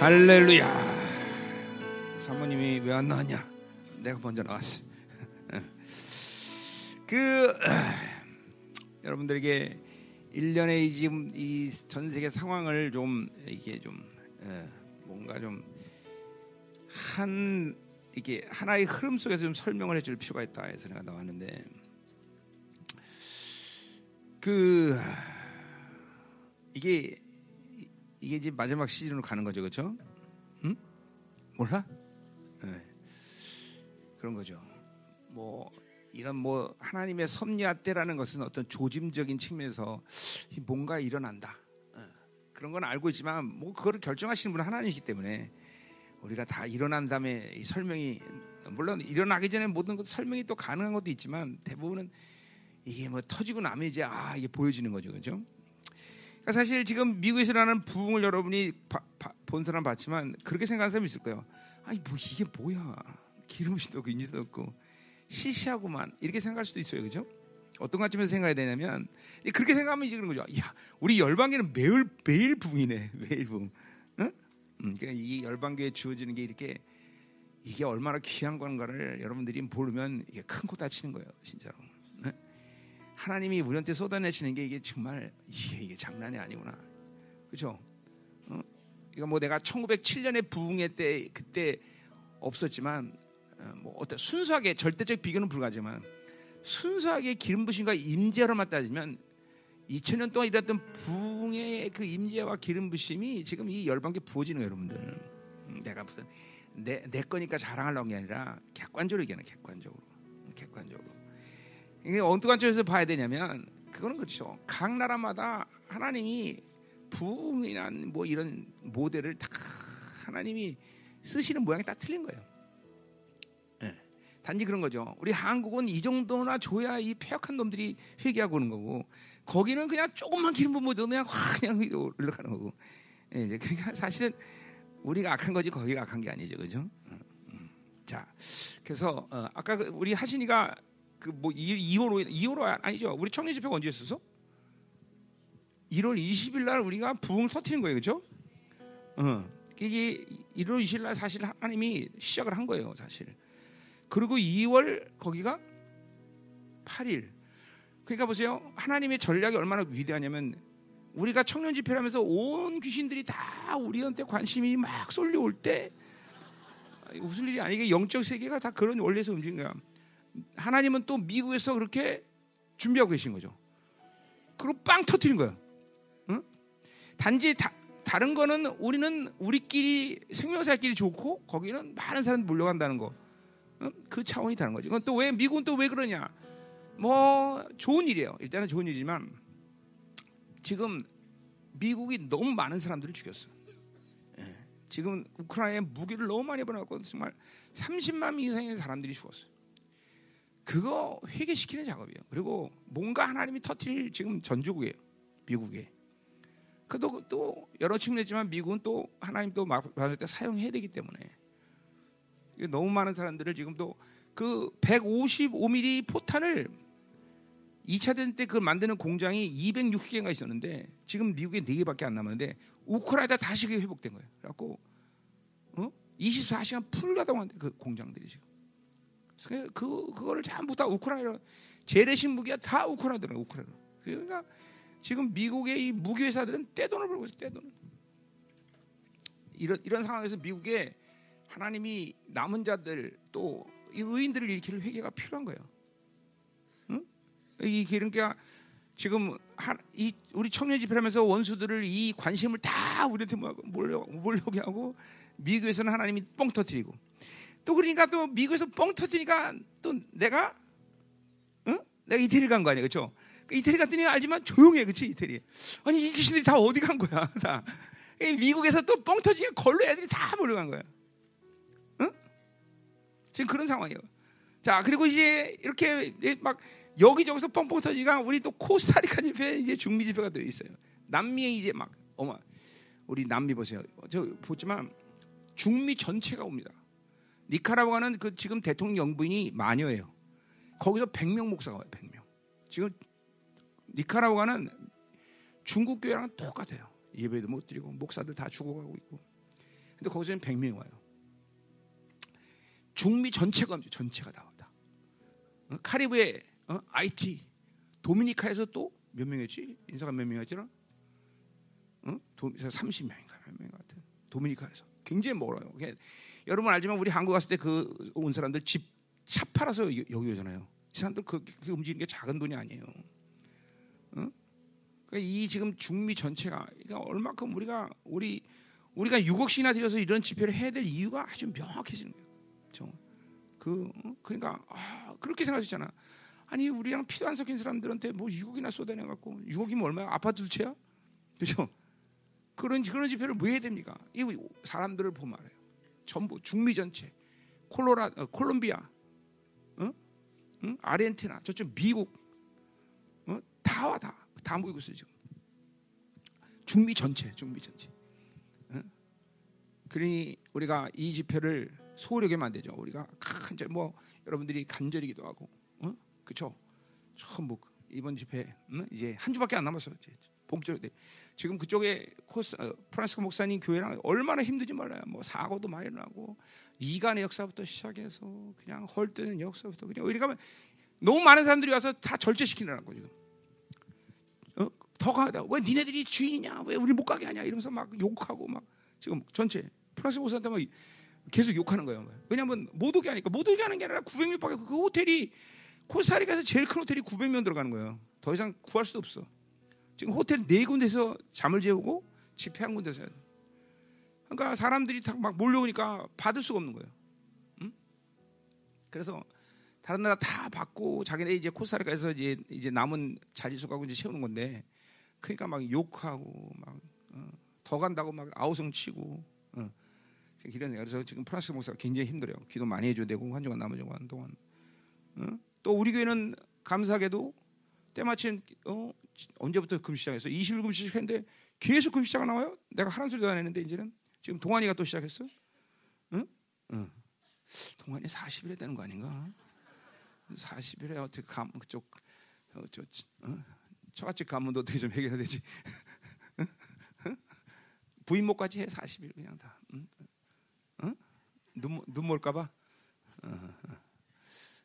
할렐루야. 사모님이 왜 안 나왔냐? 내가 먼저 나왔어. 그 여러분들에게 1년의 지금 이 전 세계 상황을 좀 이게 좀 에, 뭔가 좀 한 이게 하나의 흐름 속에서 좀 설명을 해줄 필요가 있다 해서 내가 나왔는데 그 이게 이게 이제 마지막 시즌으로 가는 거죠, 그렇죠? 응? 몰라? 네. 그런 거죠. 뭐 이런 뭐 하나님의 섭리와 때라는 것은 어떤 조짐적인 측면에서 뭔가 일어난다. 네. 그런 건 알고 있지만 뭐 그거를 결정하시는 분은 하나님이기 때문에 우리가 다 일어난 다음에 설명이 물론 일어나기 전에 모든 것 설명이 또 가능한 것도 있지만 대부분은 이게 뭐 터지고 나면 이제 아 이게 보여지는 거죠, 그렇죠? 그러니까 사실 지금 미국에서 일어나는 부흥을 여러분이 바, 바, 본 사람 봤지만 그렇게 생각하는 사람이 있을 거예요. 아니 뭐 이게 뭐야? 기름신도 없고 인지도 없고 시시하고만 이렇게 생각할 수도 있어요, 그렇죠? 어떤 관점에서 생각해야 되냐면 그렇게 생각하면 이제 그런 거죠. 야, 우리 열방계는 매일 매일 부흥이네, 매일 부흥. 응? 음, 그러니까 이 열방계에 주어지는 게 이렇게 이게 얼마나 귀한 건가를 여러분들이 모르면 이게 큰 코 다치는 거예요, 진짜로. 응? 하나님이 우리한테 쏟아내시는 게 이게 정말 이게, 이게 장난이 아니구나. 그렇죠? 어? 이거 뭐 내가 1907년에 부흥회 때 그때 없었지만 어, 뭐 어떤 순수하게 절대적 비교는 불가하지만 순수하게 기름 부심과 임재로만 따지면 2000년 동안 일었던 부흥의 그 임재와 기름 부심이 지금 이 열방계 부어지는 거예요, 여러분들. 음, 내가 무슨 내, 내 거니까 자랑하려는 게 아니라 객관적으로 얘기하는 객관적으로. 객관적으로. 이게 어느 관점에서 봐야 되냐면 그거는 그렇죠. 각 나라마다 하나님이 부흥이나 뭐 이런 모델을 다 하나님이 쓰시는 모양이 다 틀린 거예요. 네. 단지 그런 거죠. 우리 한국은 이 정도나 줘야 이 폐역한 놈들이 회개하고 오는 거고 거기는 그냥 조금만 기름 부으면 그냥 확 그냥 올라가는 거고. 네, 그러니까 사실은 우리가 악한 거지 거기가 악한 게 아니죠, 그죠? 자, 그래서 어, 아까 우리 하신이가 그뭐 2월 5일 2월 5일 아니죠? 우리 청년 집회가 언제 했었어? 1월 20일 날 우리가 부흥을 터트린 거예요, 그렇죠? 어. 이게 1월 20일 날 사실 하나님이 시작을 한 거예요, 사실. 그리고 2월 거기가 8일. 그러니까 보세요. 하나님의 전략이 얼마나 위대하냐면 우리가 청년 집회를 하면서 온 귀신들이 다 우리한테 관심이 막 쏠려올 때 웃을 일이 아니게 영적 세계가 다 그런 원리에서 움직인 거야. 하나님은 또 미국에서 그렇게 준비하고 계신 거죠. 그리고 빵 터트린 거예요. 응? 단지 다, 다른 거는 우리는 우리끼리 생명사끼리 좋고 거기는 많은 사람 몰려간다는 거. 응? 그 차원이 다른 거죠. 또왜 미국은 또 왜 그러냐? 뭐 좋은 일이에요. 일단은 좋은 일이지만 지금 미국이 너무 많은 사람들을 죽였어. 예. 지금 우크라이나에 무기를 너무 많이 보내고 정말 30만 이상의 사람들이 죽었어. 그거 회개시키는 작업이에요. 그리고 뭔가 하나님이 터트릴 지금 전주국이에요. 미국에. 그도 또 여러 측면이지만 미국은 또 하나님 또 받을 때 사용해야 되기 때문에 너무 많은 사람들을 지금 또그 155mm 포탄을 2차 대전 때 그 만드는 공장이 260개가 있었는데 지금 미국에 4개밖에 안 남았는데 우크라이나 다시 그게 회복된 거예요. 그래갖고 어? 24시간 풀 가동 한데 그 공장들이 지금. 그, 그 그거를 전부 다 우크라이나 재래식 무기가 다 우크라이나더라고 우크라이나. 그러니까 지금 미국의 이 무기 회사들은 떼돈을 벌고 있어 떼돈. 이런 이런 상황에서 미국에 하나님이 남은 자들 또 이 의인들을 일으킬 회개가 필요한 거예요. 응? 이 그러니까 지금 하, 이 우리 청년 집회하면서 원수들을 이 관심을 다 우리한테 몰려 몰려게 하고 미국에서는 하나님이 뻥 터뜨리고 또 그러니까 또 미국에서 뻥 터뜨리니까 또 내가 응? 내가 이태리 간 거 아니야, 그렇죠? 이태리 갔더니 알지만 조용해, 그렇지 이태리. 아니 이 귀신들이 다 어디 간 거야, 다. 미국에서 또 뻥 터지니까 걸로 애들이 다 몰려간 거야. 응? 지금 그런 상황이에요. 자 그리고 이제 이렇게 막 여기저기서 뻥뻥 터지니까 우리 또 코스타리카 집회 이제 중미 집회가 되어 있어요. 남미에 이제 막 어머 우리 남미 보세요. 저 보지만 중미 전체가 옵니다. 니카라과는 그 지금 대통령 영부인이 마녀예요. 거기서 100명 목사가 와요. 100명. 지금 니카라과는 중국 교회랑 똑같아요. 예배도 못 드리고 목사들 다 죽어가고 있고. 근데 거기서는 100명이 와요. 중미 전체가 전체가 다 왔다. 어? 카리브의 어? IT 도미니카에서 또 몇 명이었지? 인사가 몇 명이었지나? 어? 도, 30명인가 몇명 같아. 도미니카에서 굉장히 멀어요. 여러분 알지만 우리 한국 갔을 때 그 온 사람들 집 차 팔아서 여기 오잖아요. 이 사람들 그, 그 움직이는 게 작은 돈이 아니에요. 어? 그러니까 이 지금 중미 전체가 그러니까 얼마큼 우리가 우리 우리가 6억씩이나 들여서 이런 집회를 해야 될 이유가 아주 명확해지는 거예요. 그 어? 그러니까 아, 그렇게 생각하잖아. 아니 우리랑 피도 안 섞인 사람들한테 뭐 6억이나 쏟아내 갖고 6억이면 얼마야? 아파트 두 채야? 그렇죠? 그런 그런 집회를 왜 해야 됩니까? 이 사람들을 보면 알아요. 전부 중미 전체, 콜로라, 어, 콜롬비아, 어? 응? 아르헨티나, 저쪽 미국, 어? 다와 다, 다 모이고 있어요 지금. 중미 전체, 중미 전체. 어? 그러니 우리가 이 집회를 소홀하게 만들죠. 우리가 간절 뭐 여러분들이 간절히 기도하고, 어? 그렇죠? 전부 이번 집회 응? 이제 한 주밖에 안 남았어요. 본격적으로 지금 그쪽에 코스, 어, 프란스코 목사님 교회랑 얼마나 힘들지 몰라요. 뭐 사고도 많이 나고 이간의 역사부터 시작해서 그냥 헐뜨는 역사부터 그냥 우리 가면 너무 많은 사람들이 와서 다 절제시키느라고 지금. 어? 더 가다. 왜 니네들이 주인이냐? 왜 우리 못 가게 하냐? 이러면서 막 욕하고 막 지금 전체 프랑스 목사한테 막 계속 욕하는 거예요. 왜냐하면 못 오게 하니까 못 오게 하는 게 아니라 900명 밖에 그 호텔이 코스타리카에서 제일 큰 호텔이 900명 들어가는 거예요. 더 이상 구할 수도 없어. 지금 호텔 네 군데서 잠을 재우고 집회 한 군데서. 그러니까 사람들이 막 몰려오니까 받을 수가 없는 거예요. 응? 그래서 다른 나라 다 받고 자기네 이제 코스타리카에서 이제 이제 남은 자리수 가고 이제 채우는 건데 그러니까 막 욕하고 막더 어, 간다고 막 아우성 치고 어. 이런 그래서 지금 프랑스 목사가 굉장히 힘들어요. 기도 많이 해줘야 되고 한 주간 남은 주간 동안 어? 또 우리 교회는 감사하게도 때마침 어, 언제부터 금시 작했어 20일 금시 시작했는데 계속 금시 작가 나와요? 내가 하는 소리도 안 했는데 이제는 지금 동환이가 또 시작했어? 응? 응. 동환이 40일 에 되는 거 아닌가? 40일에 어떻게 감 그쪽 어, 저 어? 처갓집 가문도 어떻게 좀 해결해야 되지? 부인목까지 해 40일 그냥 다. 응? 응? 눈, 눈 몰까봐? 어, 어.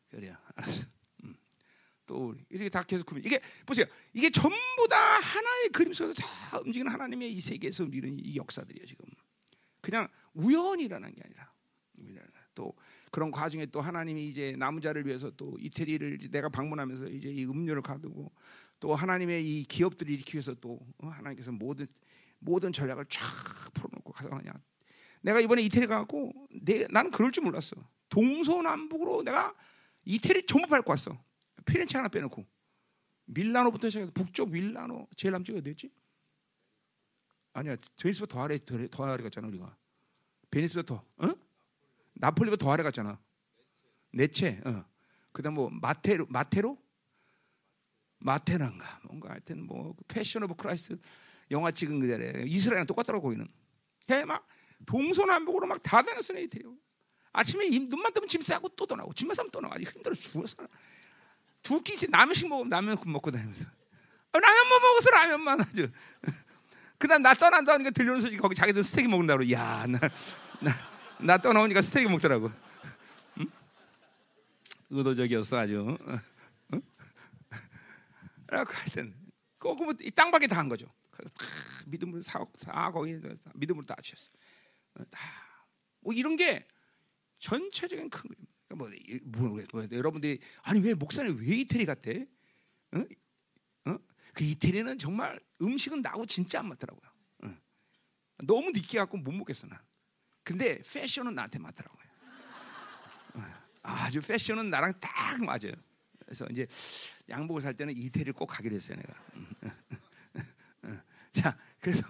그래요. 알았어. 또 이렇게 다 계속 그면 이게 보세요. 이게 전부 다 하나의 그림 속에서 다 움직이는 하나님의 이 세계에서 움직이는 이 역사들이에요 지금. 그냥 일어난 게 아니라 또 그런 과정에 또 하나님이 이제 남자를 위해서 또 이태리를 내가 방문하면서 이제 이 음료를 가두고 또 하나님의 이 기업들을 일으키기 위해서 또 어, 하나님께서 모든 모든 전략을 쫙 풀어놓고 가서 그냥 내가 이번에 이태리 가고 내 나는 그럴 줄 몰랐어. 동서남북으로 내가 이태리 전부 밟고 왔어. 피렌체 하나 빼놓고. 밀라노부터 시작해서 북쪽 밀라노 제일 남쪽이 어디였지? 아니야 베니스보다 더 아래 더, 더 아래 갔잖아 우리가. 베니스보다 더 어? 나폴리보다 더 아래 갔잖아. 레체 어. 그다음 뭐 마테로 마테로? 마테란가 뭔가 하여튼 뭐 Passion of Christ 영화 찍은 그대로 이스라엘이랑 똑같더라고 거기는. 막 동서남북으로 막 다 다녔어 이태리 아침에 눈만 뜨면 짐 싸고 또 떠나고 짐만 싸면 떠나고. 아주 힘들어 죽었어 두 끼씩 라면씩 먹으면 라면 먹고 다니면서. 아, 라면만 뭐 먹어서 라면만 아주. 그다음 나 떠난다니까 들려오는 소식 거기 자기들 스테이크 먹는다고 야나 나, 나 떠나오니까 스테이크 먹더라고. 응? 의도적이었어 아주. 응? 그래서 하여튼 꼭이 그 땅밖에 다 한 거죠. 그래서 다 믿음으로 사, 사 거기 믿음으로 다 주셨어. 다 뭐 이런 게 전체적인 큰 거예요 뭐, 뭐, 뭐, 여러분들이 아니 왜 목사님 왜 이태리 갔대? 어? 어? 그 이태리는 정말 음식은 나하고 진짜 안 맞더라고요. 어. 너무 느끼 갖고 못 먹겠어 난. 근데 패션은 나한테 맞더라고요. 어. 아주 패션은 나랑 딱 맞아요. 그래서 이제 양복을 살 때는 이태리를 꼭 가기로 했어요 내가. 자 그래서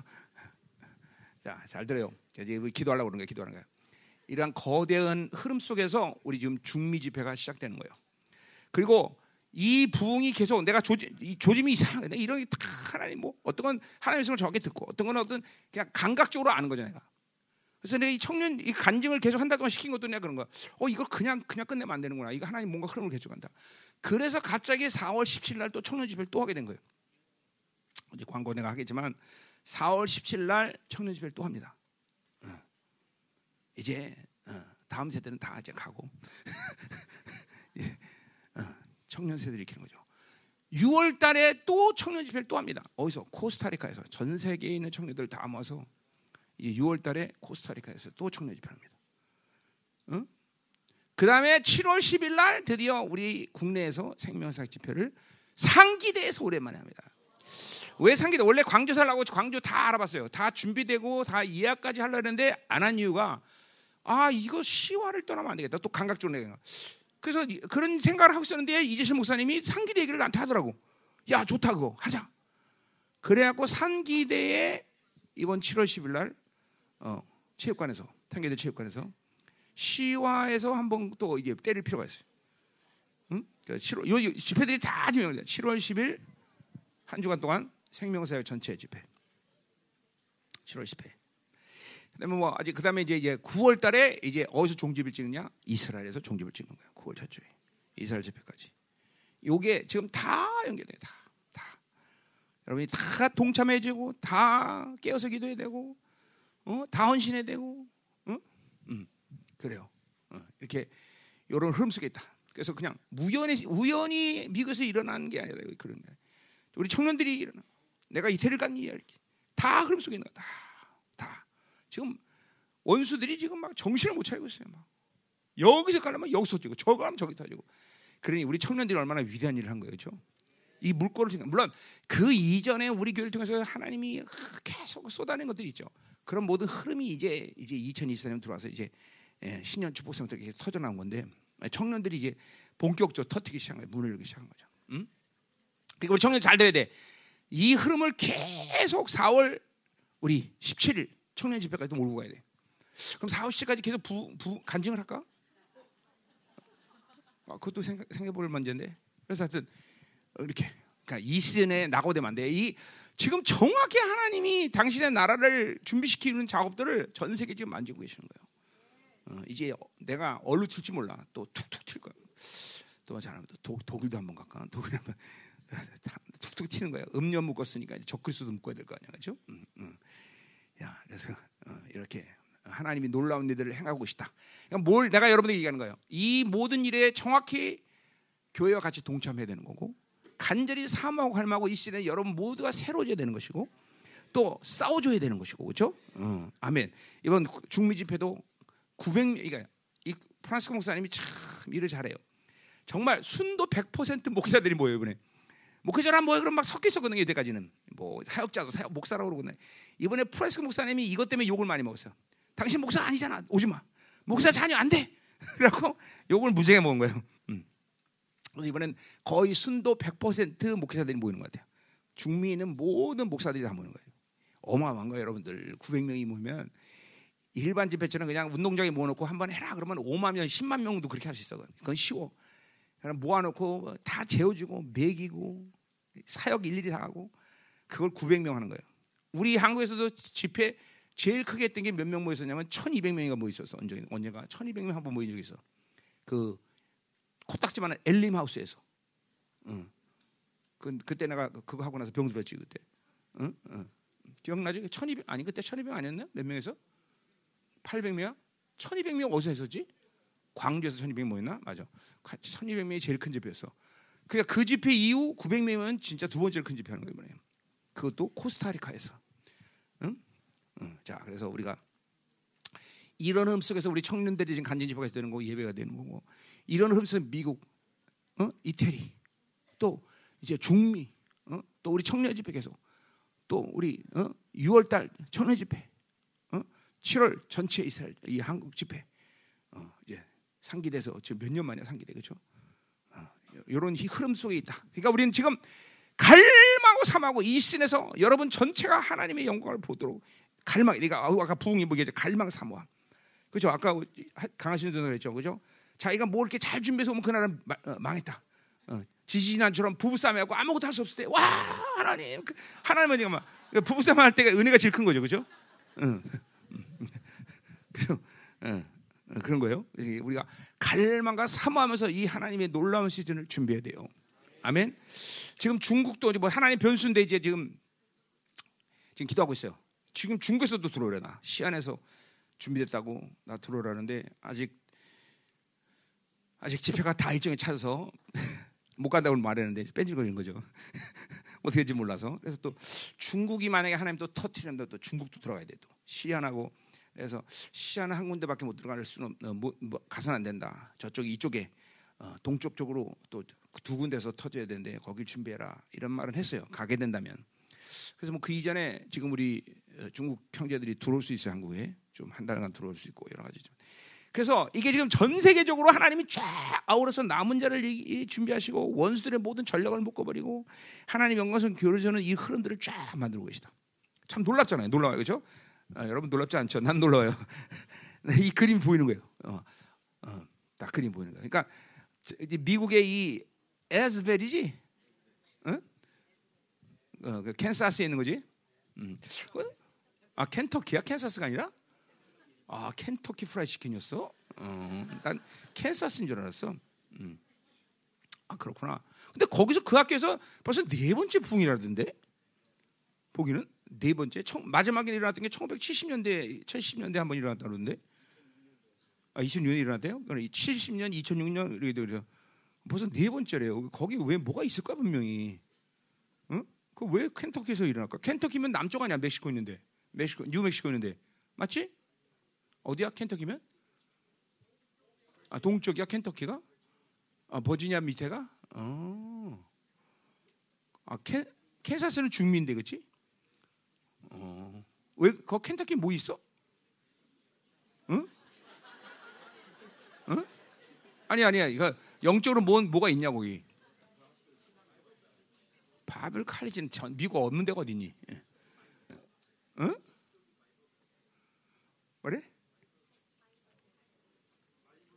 자 잘 들어요. 이제 기도하려고 그런 거예요. 기도하는 거예요. 이러한 거대한 흐름 속에서 우리 지금 중미 집회가 시작되는 거예요. 그리고 이 부흥이 계속 내가 조짐, 이 조짐이 이상해. 이런 게 하나님 뭐 어떤 건 하나님의 말씀을 정확히 듣고 어떤 건 어떤 그냥 감각적으로 아는 내가. 그래서 내가 이 청년 이 간증을 계속 한 달 동안 시킨 것도 내가 그런 거야. 어 이걸 그냥 그냥 끝내면 안 되는구나. 이거 하나님 뭔가 흐름을 개척한다. 그래서 갑자기 4월 17일 날 또 청년 집회를 또 하게 된 거예요. 이제 광고 내가 하겠지만 4월 17일 날 청년 집회를 또 합니다. 이제 어, 다음 세대는 다 이제 가고 예, 어, 청년 세대를 일으키는 거죠. 6월 달에 또 청년 집회를 또 합니다. 어디서? 코스타리카에서 전 세계에 있는 청년들 다 모아서 이제 6월 달에 코스타리카에서 또 청년 집회를 합니다. 응? 그 다음에 7월 10일 날 드디어 우리 국내에서 생명사 집회를 상기대에서 오랜만에 합니다. 왜 상기대? 원래 광주 살라고 광주 다 알아봤어요. 다 준비되고 다 예약까지 하려 했는데 안 한 이유가 아 이거 시화를 떠나면 안 되겠다. 또 감각적으로 내가. 그래서 그런 생각을 하고 있었는데 이재실 목사님이 상기대 얘기를 나한테 하더라고. 야 좋다 그거 하자. 그래갖고 상기대에 이번 7월 10일 날 어, 체육관에서 상기대 체육관에서 시화에서 한번 또 이게 때릴 필요가 있어요. 응? 7월 그러니까 요, 집회들이 다 지명돼. 7월 10일 한 주간 동안 생명사역 전체 집회. 7월 10회. 그다음에 뭐 아직 그다음에 이제 이제 9월 달에 이제 어디서 종집을 찍느냐? 이스라엘에서 종집을 찍는 거야. 9월 첫 주에. 이스라엘 집회까지. 요게 지금 다 연결돼. 다. 다. 여러분이 다 동참해 주고 다 깨어서 기도해야 되고 어? 다 헌신해야 되고 어? 음. 그래요. 어. 이렇게 요런 흐름 속에 있다. 그래서 그냥 우연히 우연히 미국에서 일어난 게 아니라 그런 거야. 우리 청년들이 일어나. 내가 이태리를 간. 이렇게. 다 흐름 속에 있는 거다. 다. 지금 원수들이 지금 막 정신을 못 차리고 있어요. 막. 여기서 가려면 여기서 지고 저거 하면 저기 터지고. 그러니 우리 청년들이 얼마나 위대한 일을 한 거예요. 그렇죠? 이 물꼬를 생각. 물론 그 이전에 우리 교회를 통해서 하나님이 계속 쏟아낸 것들이 있죠. 그런 모든 흐름이 이제 이제 2024년 들어와서 이제 예, 신년 축복성부터 이렇게 터져 나온 건데 청년들이 이제 본격적으로 터트기 시작한 거예요. 문을 열기 시작한 거죠. 음? 그러니까 우리 청년 잘 들어야 돼. 이 흐름을 계속 4월 우리 17일 청년 집회까지 몰고 가야 돼. 그럼 4월 10일까지 계속 부, 부, 간증을 할까? 아, 그것도 생각, 생각해볼 문제인데. 그래서 하여튼 이렇게 그러니까 이 시즌에 나고되면 안 돼. 이 지금 정확히 하나님이 당신의 나라를 준비시키는 작업들을 전 세계 지금 만지고 계시는 거예요. 어, 이제 내가 얼루 튈지 몰라. 또 툭툭 튈 거야. 또 잘하면 또 독일도 한번 갈까? 독일 한번 툭툭 튀는 거예요. 음료 묶었으니까 적글수도 묶어야 될 거 아니야, 그렇죠? 음, 음. 야, 그래서 어, 이렇게 하나님이 놀라운 일들을 행하고 계시다. 그러니까 뭘 내가 여러분에게 얘기하는 거예요. 이 모든 일에 정확히 교회와 같이 동참해야 되는 거고 간절히 사모하고 갈망하고 이 시대에 여러분 모두가 새로워져야 되는 것이고 또 싸워줘야 되는 것이고 그렇죠? 어, 아멘. 이번 중미 집회도 900명 그러니까 이 프란스 목사님이 참 일을 잘해요. 정말 순도 100% 목사들이 모여요 이번에. 목회자랑 뭐 그럼 막 섞여 있었거든요 이때까지는 뭐 사역자도 사역 목사라고 그러거든요. 이번에 프란스 목사님이 이것 때문에 욕을 많이 먹었어요. 당신 목사 아니잖아 오지 마. 목사 자녀 안 돼. 그래갖고 욕을 무지하게 먹은 거예요. 음. 그래서 이번엔 거의 순도 100% 목회자들이 모이는 것 같아요. 중미에 있는 모든 목사들이 다 모이는 거예요. 어마어마한 거예요 여러분들. 900명이 모이면 일반 집회처럼 그냥 운동장에 모아놓고 한 번 해라 그러면 5만 명, 10만 명도 그렇게 할 수 있어. 그건 쉬워. 그냥 모아놓고 다 재워주고 매기고 사역 일일이 다 하고 그걸 900명 하는 거예요. 우리 한국에서도 집회 제일 크게 했던 게 몇 명 모였었냐면 1,200명이가 모였었어. 언제 언제가 1,200명 한 번 모인 적이 있어. 그 코딱지만한 엘림 하우스에서. 응. 그 그때 내가 그거 하고 나서 병 들었지 그때. 응? 응. 기억나지? 1,200 아니 그때 1,200 아니었나? 몇 명에서? 800명? 1,200명 어디서 했었지? 광주에서 1,200명 모였나? 맞아. 1,200명이 제일 큰 집회였어. 그러니까 그 집회 이후 900명은 진짜 두 번째로 큰 집회하는 거예요. 그것도 코스타리카에서. 응? 응. 자, 그래서 우리가 이런 흠 속에서 우리 청년들이 지금 간증 집회가 되는 거고 예배가 되는 거고 이런 흠 속에서 미국, 어? 이태리, 또 이제 중미, 어? 또 우리 청년 집회 계속 또 우리 어? 6월 달 청년 집회, 어? 7월 전체 이스라엘 이 한국 집회, 어, 이제 상기돼서 지금 몇 년 만에 상기돼 그렇죠? 이런 흐름 속에 있다. 그러니까 우리는 지금 갈망하고 삼하고 이 신에서 여러분 전체가 하나님의 영광을 보도록 갈망. 그러니까 아까 부흥이 뭐겠죠? 갈망 삼모함. 그죠? 아까 강하신 전도 그랬죠, 그죠? 자기가 뭐 이렇게 잘 준비해서 오면 그날은 어, 망했다. 어, 지지난처럼 부부싸움하고 아무것도 할 수 없을 때, 와 하나님, 그 하나님은 지금 막 부부싸움 할 때가 은혜가 제일 큰 거죠, 그죠? 응. 그죠? 응. 그런 거예요. 우리가 갈망과 사모하면서 이 하나님의 놀라운 시즌을 준비해야 돼요. 아멘. 지금 중국도 뭐 하나님 변수인데 이제 지금 지금 기도하고 있어요. 지금 중국에서도 들어오려나 시안에서 준비됐다고 나 들어오라는데 아직 아직 집회가 다 일정에 차서 못 간다고 말했는데 뺀질거리는 거죠. 어떻게 될지 몰라서. 그래서 또 중국이 만약에 하나님 또 터트린다 또 중국도 들어가야 돼 또. 시안하고 그래서 시안은 한 군데밖에 못 들어갈 수는 없, 어, 뭐, 뭐, 가서는 안 된다. 저쪽 이쪽에 어, 동쪽 쪽으로 또 두 군데서 터져야 되는데 거길 준비해라 이런 말은 했어요. 가게 된다면. 그래서 뭐 그 이전에 지금 우리 어, 중국 형제들이 들어올 수 있어요 한국에 좀 한 달간 들어올 수 있고 여러 가지 좀. 그래서 이게 지금 전 세계적으로 하나님이 쫙 아우러서 남은 자를 준비하시고 원수들의 모든 전력을 묶어버리고 하나님 영광선 교류서는 이 흐름들을 쫙 만들고 계시다. 참 놀랍잖아요. 놀라워요, 그렇죠? 아, 여러분 놀랍지 않죠? 난 놀라워요. 이 그림 보이는 거예요. 어, 어, 딱 그림 보이는 거예요. 그러니까 미국의 이 애즈버리지, 어? 어, 그 캔사스에 있는 거지. 음. 아 켄터키야? 캔사스가 아니라? 아 켄터키 프라이 치킨이었어? 어, 난 캔사스인 줄 알았어. 음. 아 그렇구나. 근데 거기서 그 학교에서 벌써 네 번째 부흥이라던데 보기는 네 번째 청, 마지막에 일어났던 게 1970년대 70년대 한번 일어났다 그러는데 아 2006년에 일어났대요. 70년 2006년 이렇게 돼서 벌써 네 번째래요. 거기 왜 뭐가 있을까 분명히. 응? 그왜 켄터키에서 일어날까? 켄터키면 남쪽 아니야 멕시코 있는데 멕시코 뉴멕시코 있는데 맞지? 어디야 켄터키면? 아 동쪽이야 켄터키가? 아 버지니아 밑에가? 어. 아 켄, 캔사스는 중미인데 그렇지? 어. 왜 거 켄터키 뭐 있어? 응? 응? 아니 아니야. 이거 영적으로 뭐 뭐가 있냐 거기? 바벨 칼리지는 전 미국 없는 데가 어디니? 예. 응? 그래?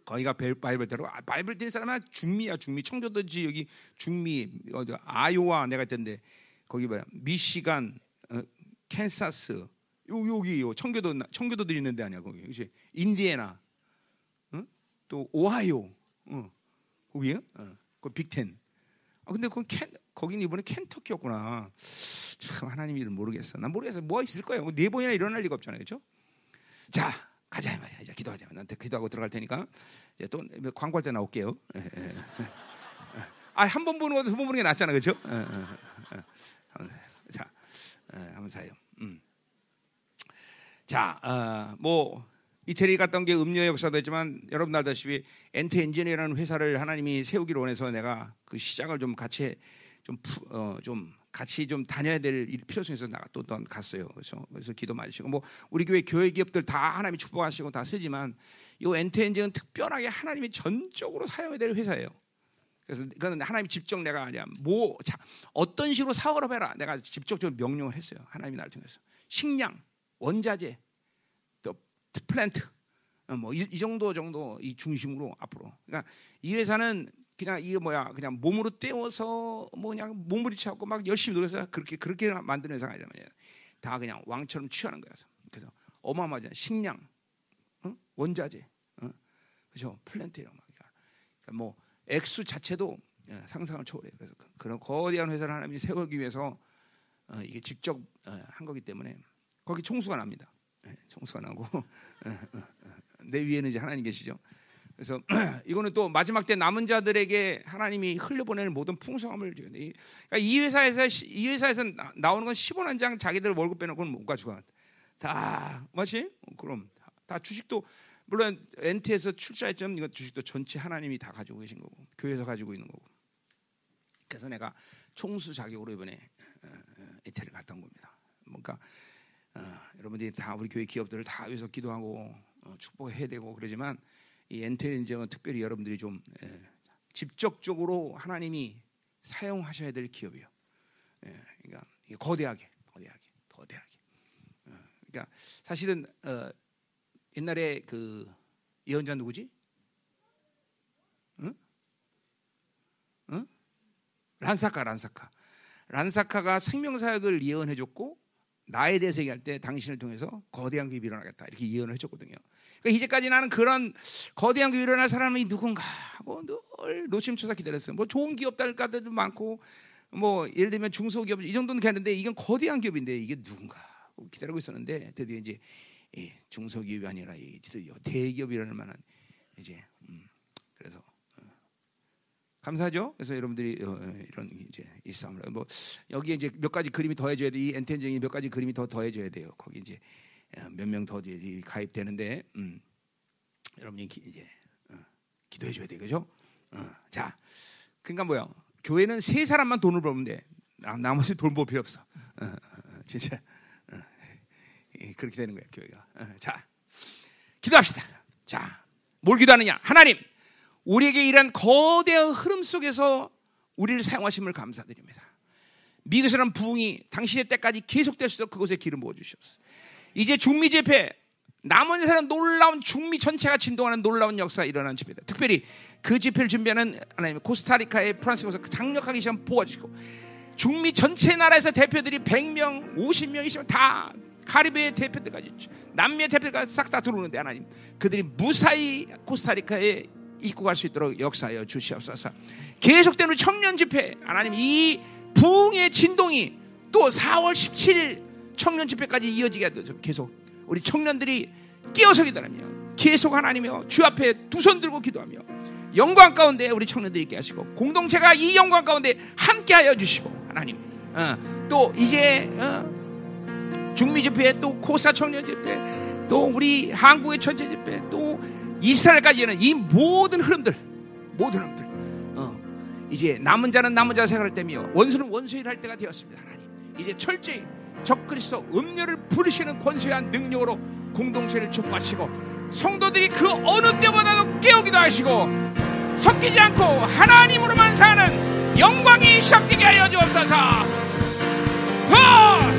거기가 바이블대로 아, 바이블 된 사람은 중미야 중미 청교도지 여기 중미 아요와 내가 있던데 거기 뭐야 미시간 어, 캔사스 요 여기 요 청교도 청교도들이 있는데 아니야 거기 그렇 인디애나 어? 또 오하이오 어. 거기요 어. 그 빅텐 아 근데 그 캔, 거기는 이번에 켄터키였구나 참 하나님 이름 모르겠어 난 모르겠어 뭐가 있을 거예요 네 번이나 일어날 리가 없잖아요 그렇죠 자 가자 이 말이야. 이제 기도하자. 나한테 기도하고 들어갈 테니까 이제 또 광고할 때 나올게요. 예, 예, 예. 아, 한 번 보는 것도 두 번 보는 게 낫잖아. 그렇죠? 자, 한번 사요. 음. 자, 어, 뭐 이태리 갔던 게 음료 역사도 했지만 여러분 알다시피 엔트 엔지니어라는 회사를 하나님이 세우기를 원해서 내가 그 시작을 좀 같이 좀, 어, 좀 같이 좀 다녀야 될 필요성이 있어서 나가 또, 또 갔어요. 그래서 그래서 기도 많으시고 뭐 우리 교회 교회 기업들 다 하나님이 축복하시고 다 쓰지만 이 엔트엔징은 특별하게 하나님이 전적으로 사용해야 될 회사예요. 그래서 그거는 하나님이 직접 내가 아니야 뭐 자, 어떤 식으로 사업을 해라 내가 직접적으로 명령을 했어요. 하나님이 나를 통해서 식량, 원자재, 또 플랜트 어, 뭐이 이 정도 정도 이 중심으로 앞으로 그러니까 이 회사는 그냥 이게 뭐야 그냥 몸으로 때워서 뭐 그냥 몸부림치고 막 열심히 노력해서 그렇게 그렇게 만드는 회사가 아니라 다 그냥 왕처럼 취하는 거야. 그래서 어마어마하잖아. 식량, 어? 원자재, 어? 그죠? 플랜트 이런 거. 그러니까 뭐 액수 자체도 예, 상상을 초월해. 그래서 그, 그런 거대한 회사를 하나님이 세우기 위해서 어, 이게 직접 어, 한 거기 때문에 거기 총수가 납니다. 예, 총수가 나고 내 위에는 이제 하나님 계시죠. 그래서 이거는 또 마지막 때 남은 자들에게 하나님이 흘려보내는 모든 풍성함을 주는 그러니까 이 회사에서 이 회사에서 나오는 건 10원 한 장 자기들 월급 빼놓고는 못 가져가. 다 맞지? 그럼 다 주식도 물론 NT에서 출자했지만 이거 주식도 전체 하나님이 다 가지고 계신 거고 교회에서 가지고 있는 거고. 그래서 내가 총수 자격으로 이번에 에테를 어, 어, 갔던 겁니다. 뭔가 어, 여러분들이 다 우리 교회 기업들을 다 위해서 기도하고 어, 축복해야 되고 그러지만 이 엔텔인정은 특별히 여러분들이 좀 예, 직접적으로 하나님이 사용하셔야 될 기업이에요. 예, 그러니까 거대하게, 거대하게, 거대하게. 어, 그러니까 사실은 어, 옛날에 그 예언자 누구지? 응? 응? 란사카, 란사카. 란사카가 생명사역을 예언해줬고 나에 대해서 얘기할 때 당신을 통해서 거대한 기업이 일어나겠다 이렇게 예언을 해줬거든요. 그러니까 이제까지 나는 그런 거대한 교회 일어날 사람이 누군가 하고 늘 노심초사 기다렸어요. 뭐 좋은 기업 달까도 많고 뭐 예를 들면 중소기업 이 정도는 괜찮은데 이건 거대한 기업인데 이게 누군가 기다리고 있었는데 드디어 이제 이 중소기업이 아니라 이 대기업이라는 만한 이제 음, 그래서 어, 감사하죠. 그래서 여러분들이 어, 어 이런 이제 이 싸움을 뭐 여기에 이제 몇 가지 그림이 더해져야 돼. 이 엔텐쟁이 몇 가지 그림이 더 더해져야 돼요. 거기 이제 어, 몇명 더 가입되는데 음, 여러분이 기, 이제 어, 기도해 줘야 돼, 그죠? 어, 자, 그러니까 뭐야? 교회는 세 사람만 돈을 벌면 돼. 나머지 돈 벌 필요 없어. 진짜 그렇게 되는 거야 교회가. 자, 기도합시다. 자, 뭘 기도하느냐? 하나님, 우리에게 이런 거대한 흐름 속에서 우리를 사용하심을 감사드립니다. 미국에서는 부흥이 당신의 때까지 계속될 수 있도록 그곳에 기름 부어 주시옵소서. 이제 중미 집회 남은 사람 놀라운 중미 전체가 진동하는 놀라운 역사가 일어나는 집회다. 특별히 그 집회를 준비하는 하나님 코스타리카의 프랑스에서 장력하게 시험 보아주시고 중미 전체 나라에서 대표들이 100명, 50명, 20명 다 카리브해 대표들까지 남미의 대표들까지 싹 다 들어오는데 하나님 그들이 무사히 코스타리카에 입고 갈 수 있도록 역사하여 주시옵소서. 계속되는 청년 집회 하나님 이 부흥의 진동이 또 4월 17일 청년 집회까지 이어지게 하도록 계속 우리 청년들이 끼어서기 바라며 계속 하나님이여 주 앞에 두 손 들고 기도하며 영광 가운데 우리 청년들이 있게 하시고 공동체가 이 영광 가운데 함께 하여 주시고 하나님 어, 또 이제 어, 중미 집회 또 코사 청년 집회 또 우리 한국의 천체 집회 또 이스라엘까지 는 이 모든 흐름들 모든 흐름들 어, 이제 남은 자는 남은 자 생활할 때며 원수는 원수일 할 때가 되었습니다 하나님 이제 철저히 적그리스도 음료를 부르시는 권세한 능력으로 공동체를 축복하시고 성도들이 그 어느 때보다도 깨우기도 하시고 섞이지 않고 하나님으로만 사는 영광이 시작되게 하여 주옵소서. 어,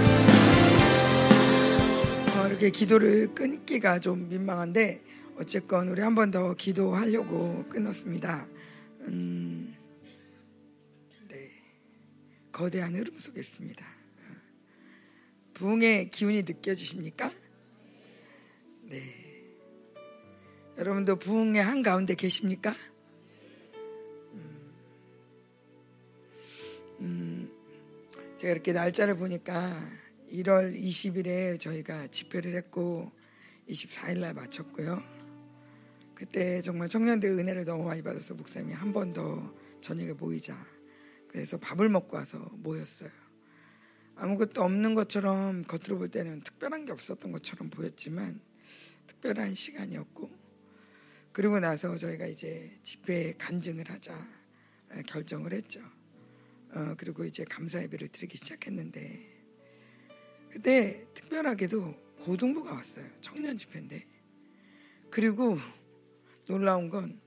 이렇게 기도를 끊기가 좀 민망한데 어쨌건 우리 한 번 더 기도하려고 끊었습니다. 음, 네, 거대한 흐름 속에 있습니다. 부흥의 기운이 느껴지십니까? 네. 여러분도 부흥의 한 가운데 계십니까? 음, 음, 제가 이렇게 날짜를 보니까 1월 20일에 저희가 집회를 했고 24일 날 마쳤고요. 그때 정말 청년들 은혜를 너무 많이 받아서 목사님이 한 번 더 저녁에 모이자. 그래서 밥을 먹고 와서 모였어요. 아무것도 없는 것처럼 겉으로 볼 때는 특별한 게 없었던 것처럼 보였지만 특별한 시간이었고 그리고 나서 저희가 이제 집회 간증을 하자 결정을 했죠. 어, 그리고 이제 감사 예배를 드리기 시작했는데 그때 특별하게도 고등부가 왔어요. 청년 집회인데 그리고 놀라운 건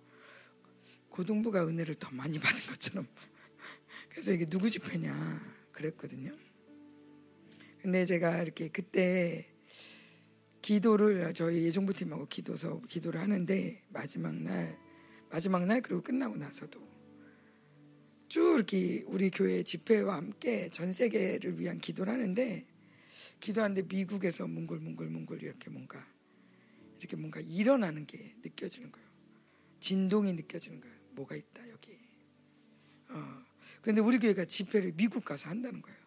고등부가 은혜를 더 많이 받은 것처럼 그래서 이게 누구 집회냐 그랬거든요. 근데 제가 이렇게 그때 기도를 저희 예정부팀하고 기도서 기도를 하는데 마지막 날 마지막 날 그리고 끝나고 나서도 쭉 이렇게 우리 교회 집회와 함께 전 세계를 위한 기도를 하는데 기도하는데 미국에서 뭉글뭉글뭉글 이렇게 뭔가 이렇게 뭔가 일어나는 게 느껴지는 거예요. 진동이 느껴지는 거예요. 뭐가 있다 여기. 어. 근데 우리 교회가 집회를 미국 가서 한다는 거예요.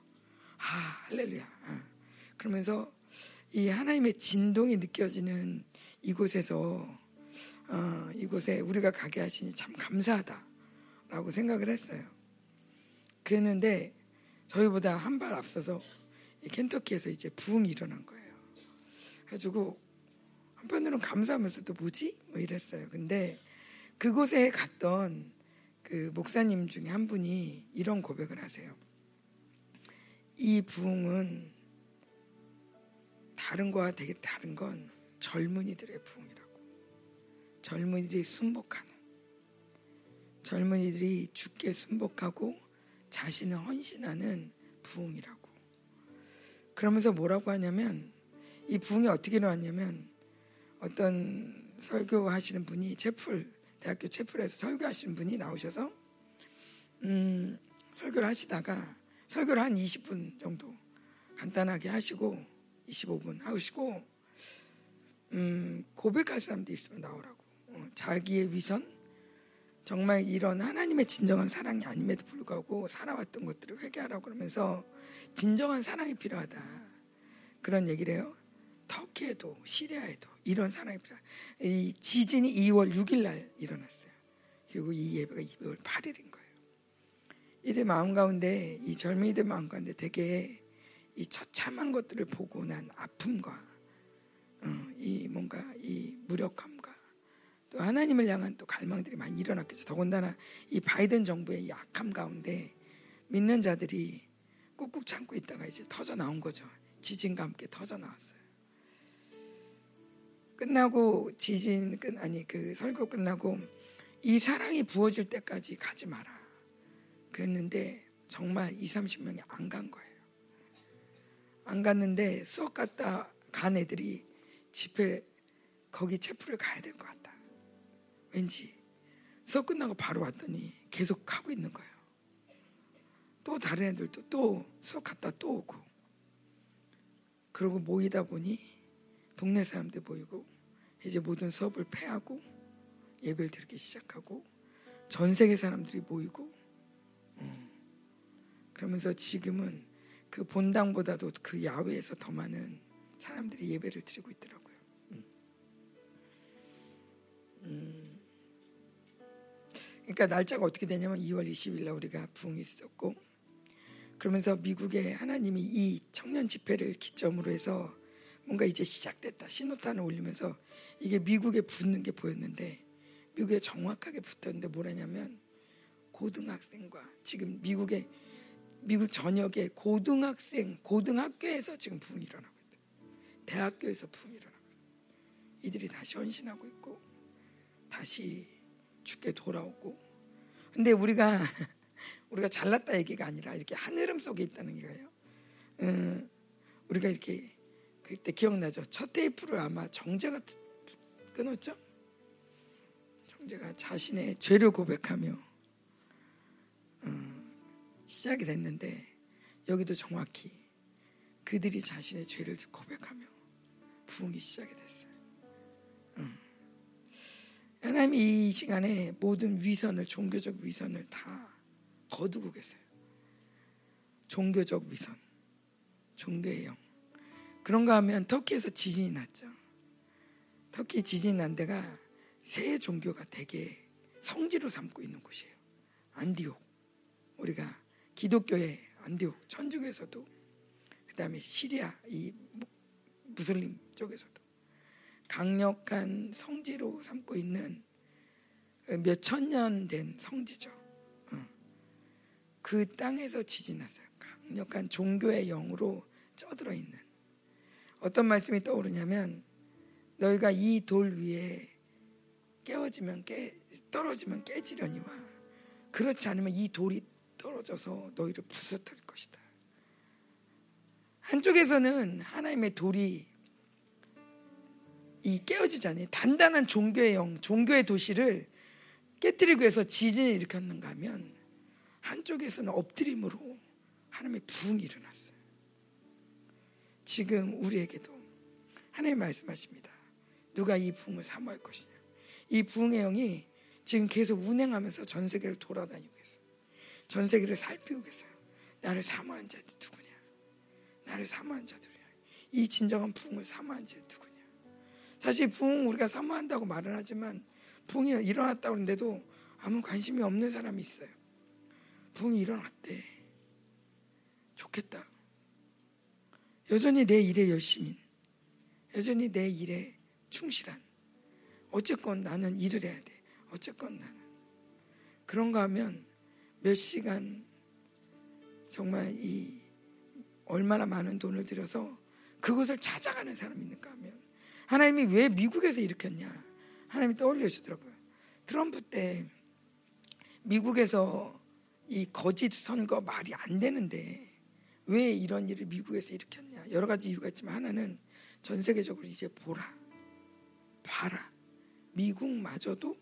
아, 할렐루야. 아. 그러면서 이 하나님의 진동이 느껴지는 이곳에서 어, 이곳에 우리가 가게 하시니 참 감사하다라고 생각을 했어요. 그랬는데 저희보다 한 발 앞서서 켄터키에서 이제 부흥이 일어난 거예요. 해가지고 한편으로는 감사하면서도 뭐지? 뭐 이랬어요. 근데 그곳에 갔던 그 목사님 중에 한 분이 이런 고백을 하세요. 이 부흥은 다른 거와 되게 다른 건 젊은이들의 부흥이라고. 젊은이들이 순복하는. 젊은이들이 죽게 순복하고 자신을 헌신하는 부흥이라고. 그러면서 뭐라고 하냐면 이 부흥이 어떻게 일어났냐면 어떤 설교하시는 분이 채플 대학교 채플에서 설교하시는 분이 나오셔서 음, 설교를 하시다가 설교를 한 20분 정도 간단하게 하시고 25분 하시고 음, 고백할 사람도 있으면 나오라고. 어, 자기의 위선? 정말 이런 하나님의 진정한 사랑이 아님에도 불구하고 살아왔던 것들을 회개하라고 그러면서 진정한 사랑이 필요하다 그런 얘기를 해요 터키에도 시리아에도 이런 사람이 이 지진이 2월 6일 날 일어났어요. 그리고 이 예배가 2월 8일인 거예요. 이들 마음 가운데 이 젊은이들 마음 가운데 되게 이 처참한 것들을 보고 난 아픔과 어, 이 뭔가 이 무력함과 또 하나님을 향한 또 갈망들이 많이 일어났겠죠. 더군다나 이 바이든 정부의 약함 가운데 믿는 자들이 꾹꾹 참고 있다가 이제 터져 나온 거죠. 지진과 함께 터져 나왔어요. 끝나고 지진 끝 아니 그 설교 끝나고 이 사랑이 부어질 때까지 가지 마라. 그랬는데 정말 2, 30명이 안 간 거예요. 안 갔는데 수업 갔다 간 애들이 집회 거기 체프를 가야 될 것 같다. 왠지 수업 끝나고 바로 왔더니 계속 하고 있는 거예요. 또 다른 애들도 또 수업 갔다 또 오고 그러고 모이다 보니 동네 사람들 모이고 이제 모든 수업을 폐하고 예배를 드리기 시작하고 전 세계 사람들이 모이고 음. 그러면서 지금은 그 본당보다도 그 야외에서 더 많은 사람들이 예배를 드리고 있더라고요. 음. 음. 그러니까 날짜가 어떻게 되냐면 2월 20일 날 우리가 부흥이 있었고 그러면서 미국의 하나님이 이 청년 집회를 기점으로 해서 뭔가 이제 시작됐다 신호탄을 올리면서 이게 미국에 붙는 게 보였는데 미국에 정확하게 붙었는데 뭐라냐면 고등학생과 지금 미국의 미국 전역의 고등학생 고등학교에서 지금 부흥이 일어나고 있다. 대학교에서 부흥이 일어나고 있다. 이들이 다시 헌신하고 있고 다시 죽게 돌아오고 근데 우리가 우리가 잘났다 얘기가 아니라 이렇게 한 흐름 속에 있다는 거예요. 음, 우리가 이렇게 그때 기억나죠? 첫 테이프를 아마 정재가 끊었죠? 정재가 자신의 죄를 고백하며 음, 시작이 됐는데 여기도 정확히 그들이 자신의 죄를 고백하며 부흥이 시작이 됐어요. 음. 하나님이 이 시간에 모든 위선을 종교적 위선을 다 거두고 계세요. 종교적 위선, 종교의 영. 그런가 하면 터키에서 지진이 났죠. 터키 지진 난 데가 새 종교가 되게 성지로 삼고 있는 곳이에요. 안디옥. 우리가 기독교의 안디옥, 천주교에서도 그다음에 시리아 이 무슬림 쪽에서도 강력한 성지로 삼고 있는 몇 천 년 된 성지죠. 어. 그 땅에서 지진 났어요. 강력한 종교의 영으로 쪄들어 있는 어떤 말씀이 떠오르냐면 너희가 이 돌 위에 깨어지면 깨 떨어지면 깨지려니와 그렇지 않으면 이 돌이 떨어져서 너희를 부서뜨릴 것이다. 한쪽에서는 하나님의 돌이 이 깨어지잖아요. 단단한 종교의 영, 종교의 도시를 깨뜨리기 위해서 지진을 일으켰는가 하면 한쪽에서는 엎드림으로 하나님의 부흥이 일어났어요. 지금 우리에게도 하나님 말씀하십니다. 누가 이 부흥을 사모할 것이냐. 이 부흥의 영이 지금 계속 운행하면서 전 세계를 돌아다니고 있어요. 전 세계를 살피고 계세요. 나를 사모하는 자들이 누구냐? 나를 사모하는 자들이야. 이 진정한 부흥을 사모하는 자들이 누구냐? 사실 부흥 우리가 사모한다고 말은 하지만 부흥이 일어났다고 하는데도 아무 관심이 없는 사람이 있어요. 부흥이 일어났대. 좋겠다. 여전히 내 일에 열심인, 여전히 내 일에 충실한. 어쨌건 나는 일을 해야 돼. 어쨌건 나는. 그런가 하면 몇 시간 정말 이 얼마나 많은 돈을 들여서 그것을 찾아가는 사람이 있는가 하면 하나님이 왜 미국에서 일으켰냐 하나님이 떠올려 주더라고요. 트럼프 때 미국에서 이 거짓 선거 말이 안 되는데 왜 이런 일을 미국에서 일으켰냐 여러 가지 이유가 있지만 하나는 전 세계적으로 이제 보라 봐라 미국마저도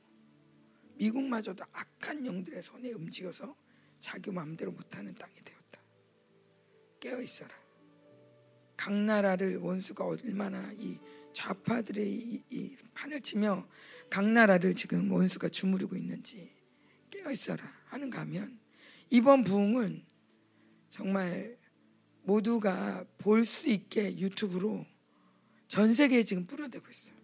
미국마저도 악한 영들의 손에 움직여서 자기 마음대로 못하는 땅이 되었다. 깨어 있어라. 각 나라를 원수가 얼마나 이 좌파들의 이, 이 판을 치며 각 나라를 지금 원수가 주무르고 있는지 깨어 있어라 하는가 하면 이번 부흥은 정말 모두가 볼 수 있게 유튜브로 전 세계에 지금 뿌려대고 있어요.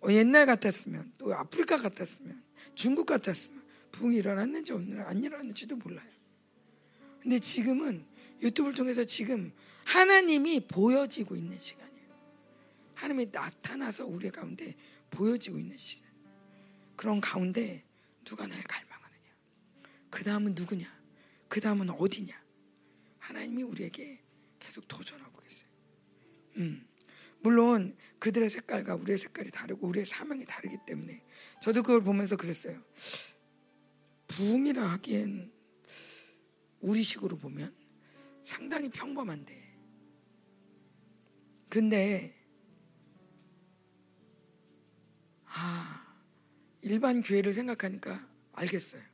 어, 옛날 같았으면 또 아프리카 같았으면 중국 같았으면 부흥이 일어났는지 안 일어났는지도 몰라요. 근데 지금은 유튜브를 통해서 지금 하나님이 보여지고 있는 시간이에요. 하나님이 나타나서 우리 가운데 보여지고 있는 시간. 그런 가운데 누가 날 갈망하느냐? 그 다음은 누구냐? 그 다음은 어디냐? 하나님이 우리에게 계속 도전하고 계세요. 음. 물론 그들의 색깔과 우리의 색깔이 다르고 우리의 사명이 다르기 때문에 저도 그걸 보면서 그랬어요. 부흥이라 하기엔 우리식으로 보면 상당히 평범한데 근데 아 일반 교회를 생각하니까 알겠어요.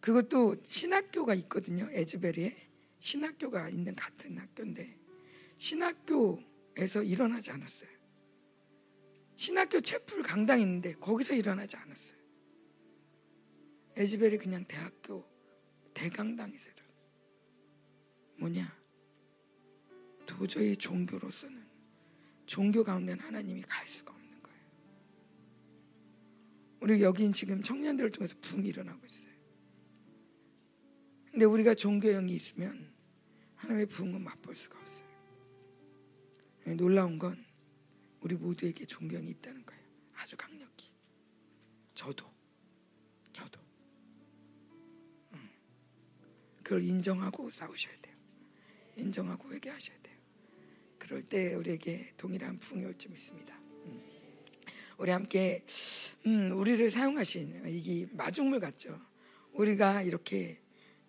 그것도 신학교가 있거든요. 에즈베리에 신학교가 있는 같은 학교인데 신학교에서 일어나지 않았어요. 신학교 채플 강당 있는데 거기서 일어나지 않았어요. 에즈벨이 그냥 대학교 대강당에서 일어나. 뭐냐? 도저히 종교로서는 종교 가운데는 하나님이 갈 수가 없는 거예요. 우리 여긴 지금 청년들을 통해서 붕이 일어나고 있어요. 근데 우리가 종교형이 있으면 하나님의 부흥은 맛볼 수가 없어요. 네, 놀라운 건 우리 모두에게 존경이 있다는 거예요. 아주 강력히. 저도, 저도. 음. 그걸 인정하고 싸우셔야 돼요. 인정하고 회개하셔야 돼요. 그럴 때 우리에게 동일한 부흥이 올줄 믿습니다. 음. 우리 함께 음, 우리를 사용하신 이 마중물 같죠. 우리가 이렇게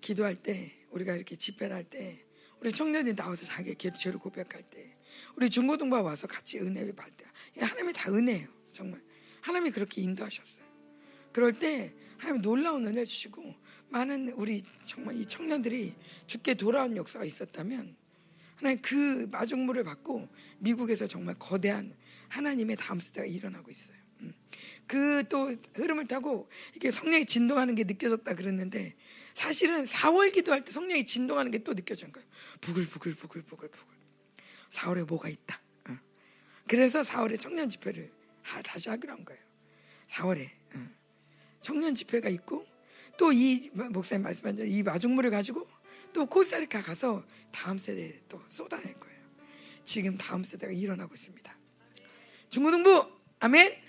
기도할 때, 우리가 이렇게 집회를 할 때, 우리 청년이 나와서 자기의 죄를 고백할 때, 우리 중고등부 와서 같이 은혜 받을 때 하나님이 다 은혜예요. 정말 하나님이 그렇게 인도하셨어요. 그럴 때 하나님 놀라운 은혜 주시고 많은 우리 정말 이 청년들이 죽게 돌아온 역사가 있었다면 하나님 그 마중물을 받고 미국에서 정말 거대한 하나님의 다음 세대가 일어나고 있어요. 음. 그또 흐름을 타고 이게 성령이 진동하는 게 느껴졌다 그랬는데 사실은 4월 기도할 때 성령이 진동하는 게 또 느껴진 거예요. 부글부글 부글부글 부글. 4월에 뭐가 있다. 어. 그래서 4월에 청년 집회를 다시 하기로 한 거예요. 4월에 어. 청년 집회가 있고 또 이 목사님 말씀한 대로 이 마중물을 가지고 또 코스타리카 가서 다음 세대에 또 쏟아낼 거예요. 지금 다음 세대가 일어나고 있습니다. 중고등부 아멘.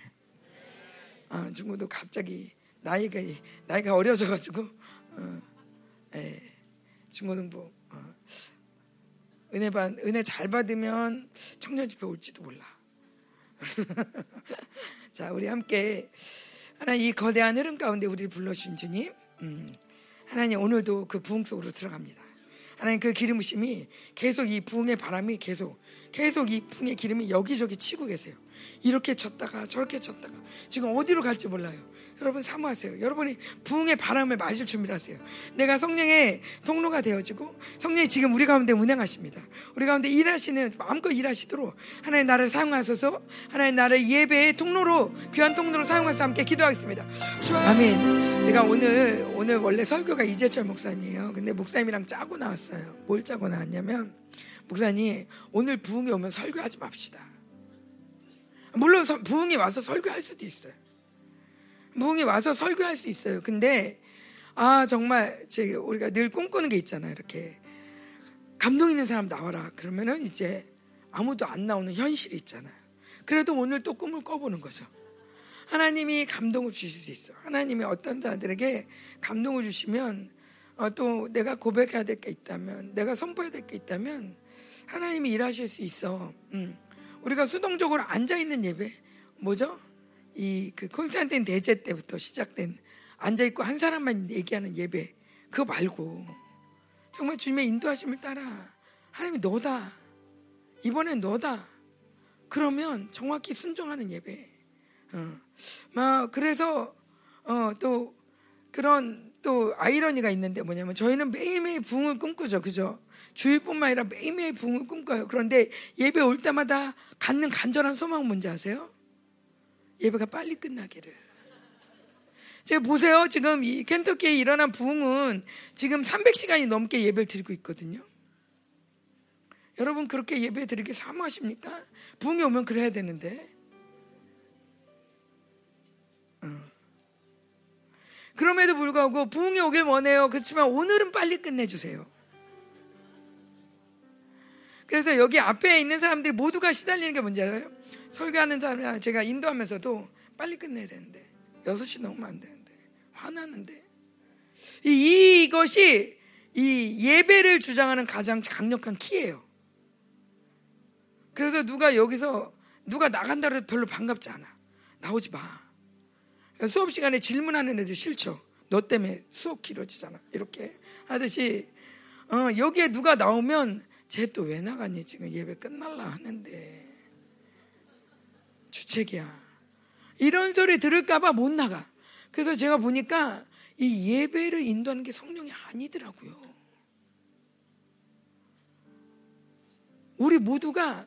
아, 중고도 갑자기 나이가 나이가 어려져가지고 어, 예, 중고등부 은혜 받 은혜 잘 받으면 청년 집회 올지도 몰라. 자, 우리 함께 하나님 이 거대한 흐름 가운데 우리를 불러주신 주님, 음, 하나님 오늘도 그 부흥 속으로 들어갑니다. 하나님 그 기름 부심이 계속 이 부흥의 바람이 계속 계속 이 부흥의 기름이 여기저기 치고 계세요. 이렇게 쳤다가 저렇게 쳤다가 지금 어디로 갈지 몰라요. 여러분 사모하세요. 여러분이 부흥의 바람을 맞을 준비를 하세요. 내가 성령의 통로가 되어지고 성령이 지금 우리 가운데 운행하십니다. 우리 가운데 일하시는 마음껏 일하시도록 하나님 나를 사용하소서 하나님 나를 예배의 통로로 귀한 통로로 사용해서 함께 기도하겠습니다. 아멘. 제가 오늘 오늘 원래 설교가 이재철 목사님이에요. 근데 목사님이랑 짜고 나왔어요. 뭘 짜고 나왔냐면 목사님 오늘 부흥이 오면 설교하지 맙시다. 물론 부흥이 와서 설교할 수도 있어요. 부흥이 와서 설교할 수 있어요. 근데 아 정말 제 우리가 늘 꿈꾸는 게 있잖아요. 이렇게 감동 있는 사람 나와라. 그러면은 이제 아무도 안 나오는 현실이 있잖아요. 그래도 오늘 또 꿈을 꿔보는 거죠. 하나님이 감동을 주실 수 있어. 하나님이 어떤 사람들에게 감동을 주시면 어, 또 내가 고백해야 될 게 있다면, 내가 선포해야 될 게 있다면 하나님이 일하실 수 있어. 음. 우리가 수동적으로 앉아 있는 예배 뭐죠? 이 그 콘스탄틴 대제 때부터 시작된 앉아 있고 한 사람만 얘기하는 예배 그거 말고 정말 주님의 인도하심을 따라 하나님이 너다 이번엔 너다 그러면 정확히 순종하는 예배. 어. 막 그래서 어, 또 그런 또 아이러니가 있는데 뭐냐면 저희는 매일매일 부흥을 꿈꾸죠, 그죠? 주일뿐만 아니라 매일매일 부흥을 꿈꿔요. 그런데 예배 올 때마다 갖는 간절한 소망은 뭔지 아세요? 예배가 빨리 끝나기를. 제가 보세요. 지금 이 켄터키에 일어난 부흥은 지금 300시간이 넘게 예배를 드리고 있거든요. 여러분 그렇게 예배 드리기 사모하십니까? 부흥이 오면 그래야 되는데. 어. 그럼에도 불구하고 부흥이 오길 원해요. 그렇지만 오늘은 빨리 끝내주세요. 그래서 여기 앞에 있는 사람들이 모두가 시달리는 게 뭔지 알아요? 설교하는 사람 제가 인도하면서도 빨리 끝내야 되는데 6시 넘으면 안 되는데 화나는데 이, 이것이 이 예배를 주장하는 가장 강력한 키예요. 그래서 누가 여기서 누가 나간다고 해도 별로 반갑지 않아. 나오지 마. 수업 시간에 질문하는 애들 싫죠. 너 때문에 수업 길어지잖아. 이렇게 하듯이 어, 여기에 누가 나오면 쟤 또 왜 나가니 지금 예배 끝날라 하는데 주책이야. 이런 소리 들을까봐 못 나가. 그래서 제가 보니까 이 예배를 인도하는 게 성령이 아니더라고요. 우리 모두가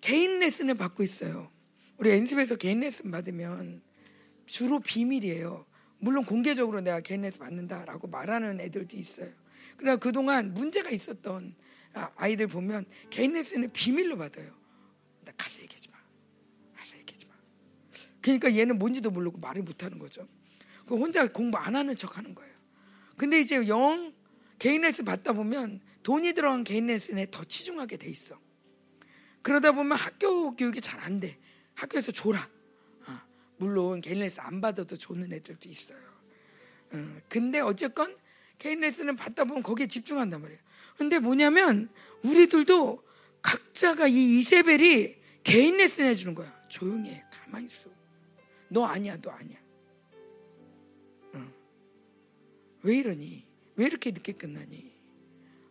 개인 레슨을 받고 있어요. 우리 연습에서 개인 레슨 받으면 주로 비밀이에요. 물론 공개적으로 내가 개인 레슨 받는다라고 말하는 애들도 있어요. 그러나 그동안 문제가 있었던 아, 아이들 보면 개인 레슨을 비밀로 받아요. 나 가서 그러니까 얘는 뭔지도 모르고 말을 못하는 거죠. 그 혼자 공부 안 하는 척 하는 거예요. 근데 이제 영 개인 레슨 받다 보면 돈이 들어간 개인 레슨에 더 치중하게 돼 있어. 그러다 보면 학교 교육이 잘 안 돼. 학교에서 줘라. 어, 물론 개인 레슨 안 받아도 좋는 애들도 있어요. 어, 근데 어쨌건 개인 레슨을 받다 보면 거기에 집중한단 말이에요. 근데 뭐냐면 우리들도 각자가 이 이세벨이 개인 레슨 해주는 거야. 조용히 해. 가만히 있어. 너 아니야, 너 아니야. 어. 왜 이러니? 왜 이렇게 늦게 끝나니?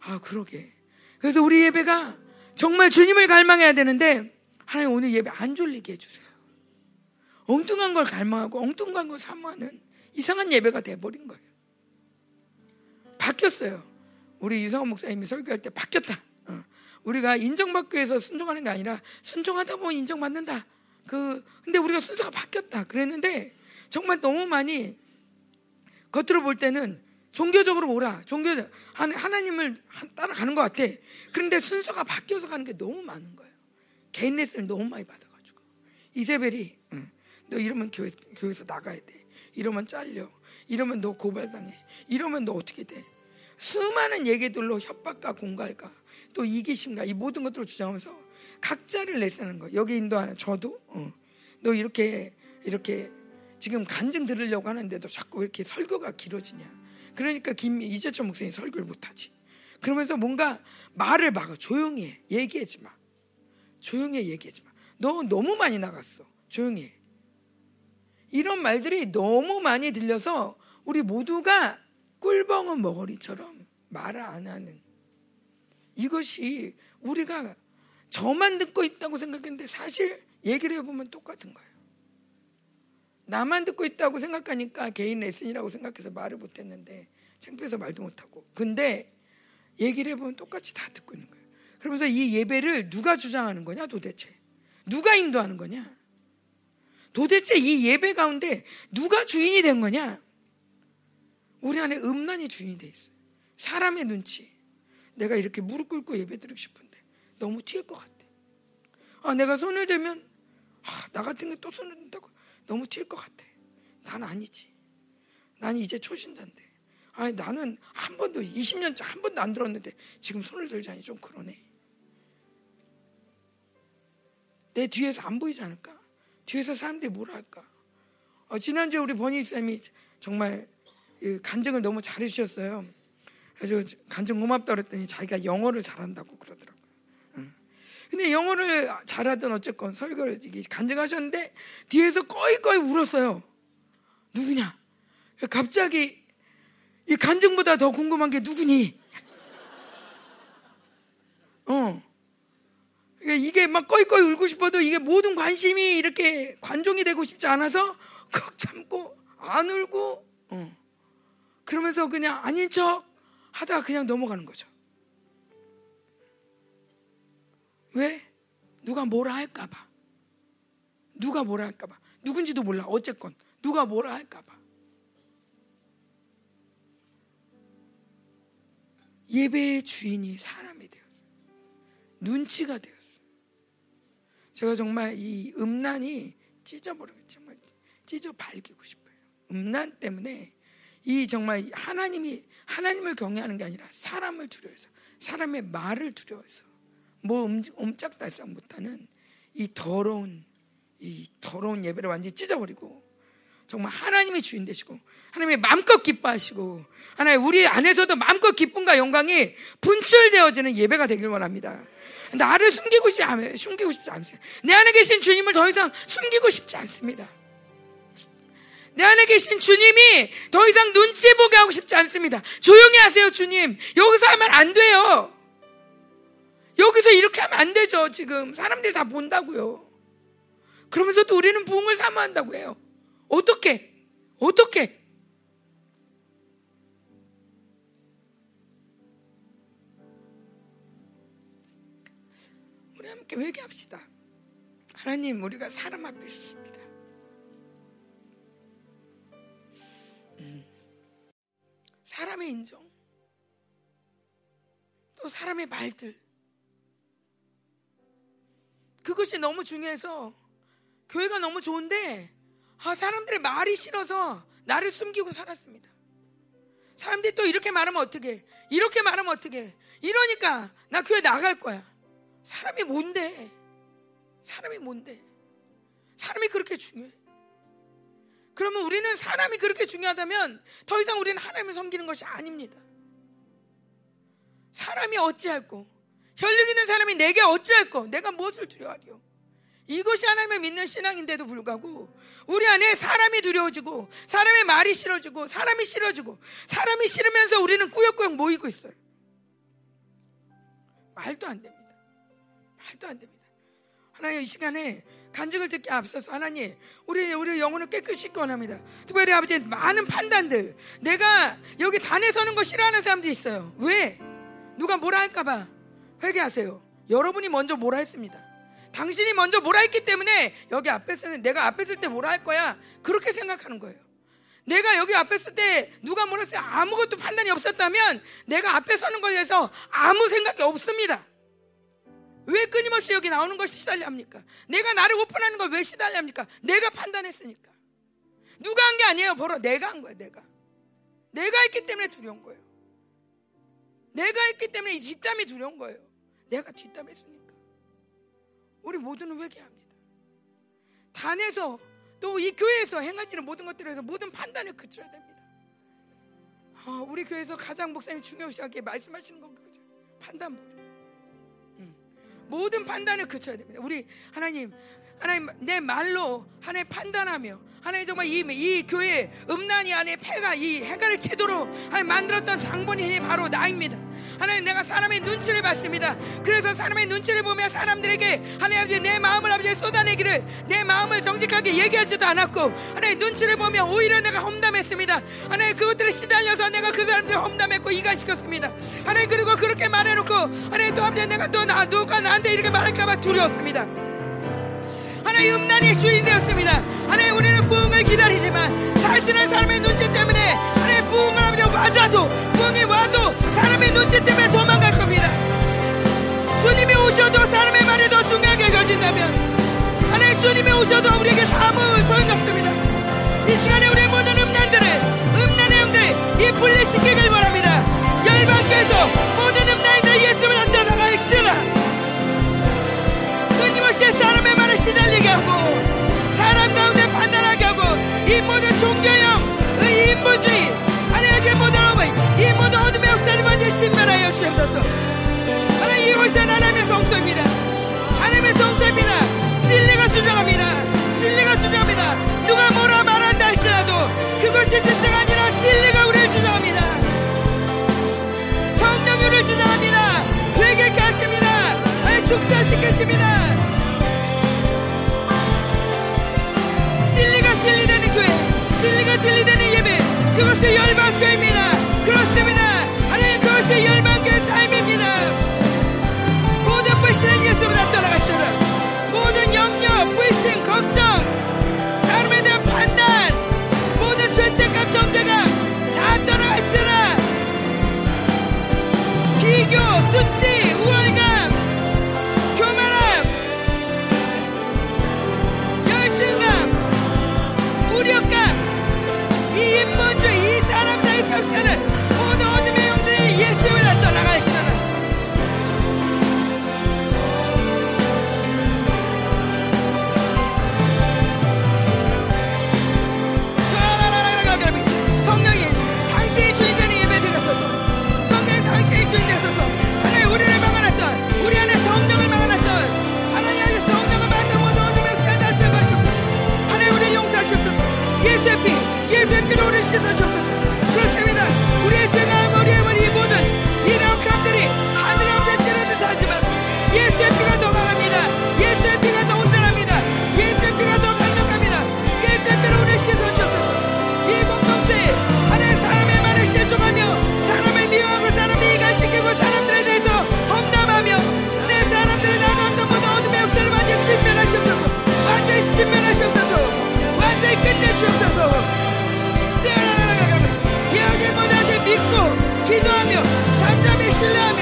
아, 그러게. 그래서 우리 예배가 정말 주님을 갈망해야 되는데 하나님 오늘 예배 안 졸리게 해주세요. 엉뚱한 걸 갈망하고 엉뚱한 걸 사모하는 이상한 예배가 돼버린 거예요. 바뀌었어요. 우리 유성원 목사님이 설교할 때 바뀌었다. 어. 우리가 인정받기 위해서 순종하는 게 아니라 순종하다 보면 인정받는다. 그 근데 우리가 순서가 바뀌었다. 그랬는데 정말 너무 많이 겉으로 볼 때는 종교적으로 오라. 종교 하나님을 따라가는 것 같아. 그런데 순서가 바뀌어서 가는 게 너무 많은 거예요. 개인 레슨을 너무 많이 받아가지고 이세벨이 응, 너 이러면 교회, 교회에서 나가야 돼. 이러면 잘려. 이러면 너 고발당해. 이러면 너 어떻게 돼? 수많은 얘기들로 협박과 공갈과 또 이기심과 이 모든 것들을 주장하면서 각자를 내쓰는 거예요. 여기 인도하는 저도 어. 너 이렇게 이렇게 지금 간증 들으려고 하는데도 자꾸 왜 이렇게 설교가 길어지냐? 그러니까 김 이재철 목사님 설교를 못하지. 그러면서 뭔가 말을 막아 조용히 해. 얘기하지 마. 조용히 해. 얘기하지 마. 너 너무 많이 나갔어. 조용히 해. 이런 말들이 너무 많이 들려서 우리 모두가 꿀벙은 머거리처럼 말을 안 하는 이것이 우리가 저만 듣고 있다고 생각했는데 사실 얘기를 해보면 똑같은 거예요. 나만 듣고 있다고 생각하니까 개인 레슨이라고 생각해서 말을 못했는데 창피해서 말도 못하고 근데 얘기를 해보면 똑같이 다 듣고 있는 거예요. 그러면서 이 예배를 누가 주장하는 거냐 도대체 누가 인도하는 거냐 도대체 이 예배 가운데 누가 주인이 된 거냐 우리 안에 음란이 주인이 돼 있어요. 사람의 눈치 내가 이렇게 무릎 꿇고 예배 드리고 싶은데 너무 튀을 것 같아. 아 내가 손을 대면 아, 나 같은 게 또 손을 든다고 너무 튈 것 같아. 난 아니지. 난 이제 초신자인데. 아니 나는 한 번도 20년째 한 번도 안 들었는데 지금 손을 들자니 좀 그러네. 내 뒤에서 안 보이지 않을까? 뒤에서 사람들이 뭐라 할까? 어, 지난주에 우리 버니 쌤이 정말 간증을 너무 잘해주셨어요. 그래서 간증 고맙다 그랬더니 자기가 영어를 잘한다고 그러더라고요. 근데 영어를 잘하던 어쨌건 설교를 간증하셨는데 뒤에서 꺼이꺼이 울었어요. 누구냐? 갑자기 이 간증보다 더 궁금한 게 누구니? 어. 그러니까 이게 막 꺼이꺼이 울고 싶어도 이게 모든 관심이 이렇게 관종이 되고 싶지 않아서 꼭 참고 안 울고 어. 그러면서 그냥 아닌 척 하다가 그냥 넘어가는 거죠. 왜? 누가 뭐라 할까봐. 누가 뭐라 할까봐. 누군지도 몰라. 어쨌건. 누가 뭐라 할까봐. 예배의 주인이 사람이 되었어요. 눈치가 되었어요. 제가 정말 이 음란이 찢어버리고 정말 찢어 발기고 싶어요. 음란 때문에 이 정말 하나님이 하나님을 경외하는 게 아니라 사람을 두려워해서 사람의 말을 두려워해서 뭐 옴짝달싹 못하는 이 더러운 이 더러운 예배를 완전히 찢어버리고 정말 하나님의 주인 되시고 하나님의 마음껏 기뻐하시고 하나님 우리 안에서도 마음껏 기쁨과 영광이 분출되어지는 예배가 되길 원합니다. 나를 숨기고 싶지 않아요. 숨기고 싶지 않으세요. 내 안에 계신 주님을 더 이상 숨기고 싶지 않습니다. 내 안에 계신 주님이 더 이상 눈치 보게 하고 싶지 않습니다. 조용히 하세요, 주님. 여기서 하면 안 돼요. 여기서 이렇게 하면 안 되죠, 지금. 사람들이 다 본다고요. 그러면서도 우리는 부흥을 사모한다고 해요. 어떻게? 어떻게? 우리 함께 회개합시다. 하나님, 우리가 사람 앞에 있었습니다. 음. 사람의 인정, 또 사람의 말들, 그것이 너무 중요해서 교회가 너무 좋은데 아, 사람들의 말이 싫어서 나를 숨기고 살았습니다. 사람들이 또 이렇게 말하면 어떻게? 이렇게 말하면 어떻게? 이러니까 나 교회 나갈 거야. 사람이 뭔데? 사람이 뭔데? 사람이 그렇게 중요해. 그러면 우리는 사람이 그렇게 중요하다면 더 이상 우리는 하나님을 섬기는 것이 아닙니다. 사람이 어찌할꼬? 혈육 있는 사람이 내게 어찌할꼬? 내가 무엇을 두려워하리요? 이것이 하나님을 믿는 신앙인데도 불구하고 우리 안에 사람이 두려워지고 사람의 말이 싫어지고 사람이 싫어지고 사람이 싫으면서 우리는 꾸역꾸역 모이고 있어요. 말도 안 됩니다. 말도 안 됩니다. 하나님 이 시간에 간증을 듣기 앞서서 하나님 우리 우리 영혼을 깨끗이 원합니다. 특별히 아버지 많은 판단들 내가 여기 단에 서는 거 싫어하는 사람들이 있어요. 왜? 누가 뭐라 할까봐 회개하세요. 여러분이 먼저 뭐라 했습니다. 당신이 먼저 뭐라 했기 때문에 여기 앞에 서는 내가 앞에 쓸때 뭐라 할 거야. 그렇게 생각하는 거예요. 내가 여기 앞에 쓸때 누가 뭐라 했어요. 아무것도 판단이 없었다면 내가 앞에 서는 것에 대해서 아무 생각이 없습니다. 왜 끊임없이 여기 나오는 것이 시달려 합니까? 내가 나를 오픈하는 걸 왜 시달려 합니까? 내가 판단했으니까. 누가 한 게 아니에요. 바로 내가 한 거예요. 내가. 내가 했기 때문에 두려운 거예요. 내가 했기 때문에 이 뒷담이 두려운 거예요. 내가 뒷담했으니까. 우리 모두는 회개합니다. 단에서 또 이 교회에서 행하지는 모든 것들에 서 모든 판단을 그쳐야 됩니다. 아, 우리 교회에서 가장 목사님 중요시하게 말씀하시는 건 그거죠. 판단머리. 음. 모든 판단을 그쳐야 됩니다. 우리 하나님, 하나님 내 말로 하나님 판단하며 하나님 정말 이, 이 교회 음란이 안에 폐가 이 해가를 채도록 하나님 만들었던 장본인이 바로 나입니다. 하나님 내가 사람의 눈치를 봤습니다. 그래서 사람의 눈치를 보며 사람들에게 하나님 아버지 내 마음을 아버지 쏟아내기를 내 마음을 정직하게 얘기하지도 않았고 하나님 눈치를 보며 오히려 내가 험담했습니다. 하나님 그것들을 시달려서 내가 그 사람들을 험담했고 이간시켰습니다. 하나님 그리고 그렇게 말해놓고 하나님 또 아버지 내가 또 나, 누가 나한테 이렇게 말할까봐 두려웠습니다. 하나님 음란의 주인 되었습니다. 하나님 우리는 부흥을 기다리지만 사실은 사람의 눈치 때문에 부흥을 하면 맞아도 부흥이 와도 사람의 눈치 때문에 도망갈 겁니다. 주님이 오셔도 사람의 말이 더 중요하게 여긴다면 하나님 주님이 오셔도 우리에게 아무 소용이 없습니다. 이 시간에 우리 모든 음란들을 음란의 영들 이 분리시키길 바랍니다. 열방께서 모든 음란이들 예수를 나타나가시라 끊임없이 사람의 말에 시달리게 하고 사람 가운데 판단하게 하고 이 모든 종교형 의 인본주의 이이 모든 어둠의 역사를 완전히 신멸하여 주옵소서. 하나님 이곳은 하나님의 성소입니다. 하나님의 성소입니다. 진리가 주장합니다. 진리가 주장합니다. 누가 뭐라 말한다 할지라도 그것이 진짜가 아니라 진리가 우리를 주장합니다. 성령이 우리를 주장합니다. 회개케 하십니다. 축사시키십니다. 진리가 진리되는 교회 진리가 진리되는 예배 그것이 열방교회입니다 그렇습니다. 하나님 그것이 열방교회 삶입니다. 모든 불신은 예수보다 떠나가시라. 모든 염려 불신 걱정 사람에 대한 판단 모든 죄책감 정죄감 다 떠나가시라. 비교 수치 우월감 그때는 모든 어둠의 영들이 예수를 떠나갈지어다 성령이 당신의 주인 되는 예배 드렸소서 성령이 당신의 주인 되소서 하나님 우리를 막아놨던 우리 안에 성령을 막아놨던 하나님 안에 성령을 막는 모든 어둠의 스칼 다치어 가시옵소서. 하나님 우리를 용서하시옵소서. 예수의 피 예수의 피로 우리를 씻어주옵소서. Увидеть Slim.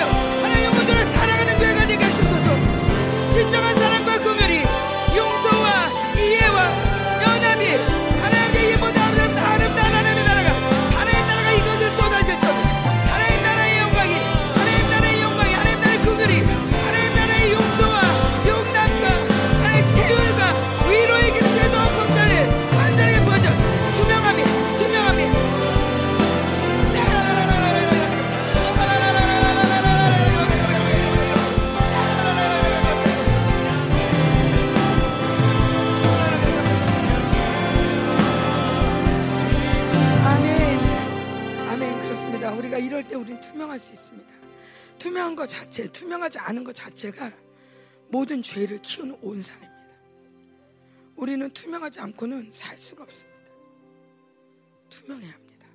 투명할 수 있습니다. 투명한 것 자체, 투명하지 않은 것 자체가 모든 죄를 키우는 온상입니다. 우리는 투명하지 않고는 살 수가 없습니다. 투명해야 합니다.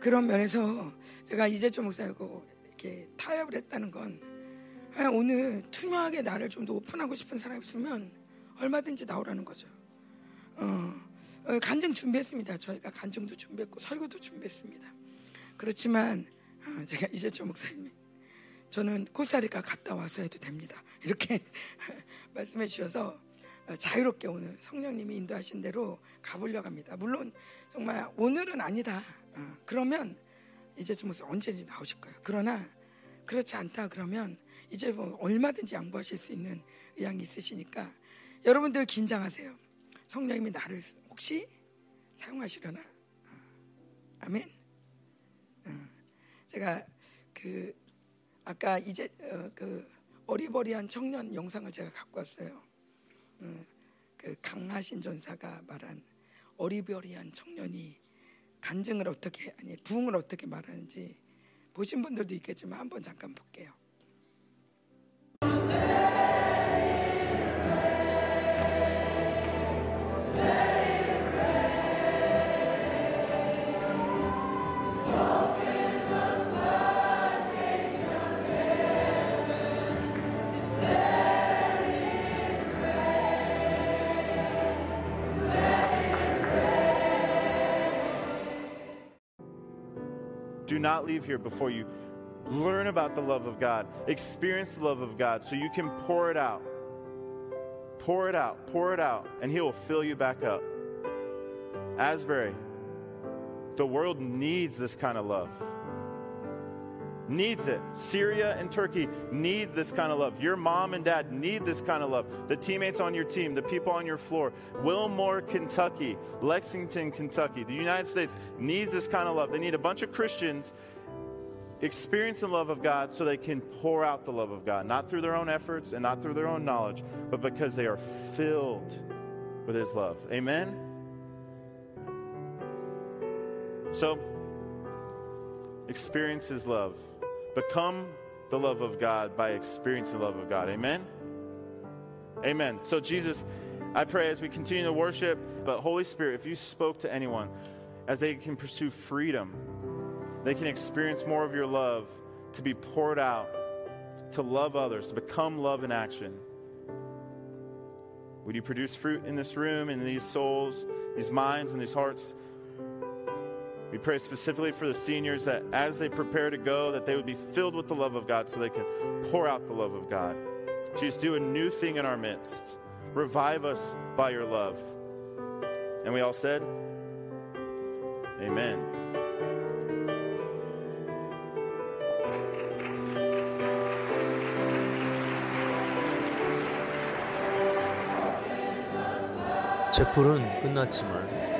그런 면에서 제가 이제좀 목사하고 이렇게 타협을 했다는 건 오늘 투명하게 나를 좀 더 오픈하고 싶은 사람 있으면 얼마든지 나오라는 거죠. 어, 어, 간증 준비했습니다. 저희가 간증도 준비했고 설교도 준비했습니다. 그렇지만 어, 제가 이제좀 목사님이 저는 코스타리카 갔다 와서 해도 됩니다. 이렇게 말씀해 주셔서 어, 자유롭게 오늘 성령님이 인도하신 대로 가보려고 합니다. 물론 정말 오늘은 아니다. 어, 그러면 이제 좀 언제든지 나오실 거예요. 그러나 그렇지 않다 그러면 이제 뭐 얼마든지 양보하실 수 있는 의향이 있으시니까 여러분들 긴장하세요. 성령님이 나를 혹시 사용하시려나? 어, 아멘. 제가 그 아까 이제 어, 그 어리버리한 청년 영상을 제가 갖고 왔어요. 음, 그 강하신 전사가 말한 어리버리한 청년이 간증을 어떻게 아니 부흥을 어떻게 말하는지 보신 분들도 있겠지만 한번 잠깐 볼게요. Do not leave here before you learn about the love of God, experience the love of God, so you can pour it out. Pour it out, pour it out, and He will fill you back up. Asbury, the world needs this kind of love needs it. Syria and Turkey need this kind of love. Your mom and dad need this kind of love. The teammates on your team, the people on your floor, Wilmore, Kentucky, Lexington, Kentucky, the United States needs this kind of love. They need a bunch of Christians experience the love of God so they can pour out the love of God, not through their own efforts and not through their own knowledge, but because they are filled with His love. Amen? So, experience His love. Become the love of God by experiencing the love of God. Amen? Amen. So, Jesus, I pray as we continue to worship, but Holy Spirit, if you spoke to anyone as they can pursue freedom, they can experience more of your love to be poured out, to love others, to become love in action. Would you produce fruit in this room, in these souls, these minds, and these hearts? We pray specifically for the seniors that as they prepare to go, that they would be filled with the love of God so they can pour out the love of God. Jesus, do a new thing in our midst. Revive us by your love. And we all said, Amen. 제풀은 끝났지만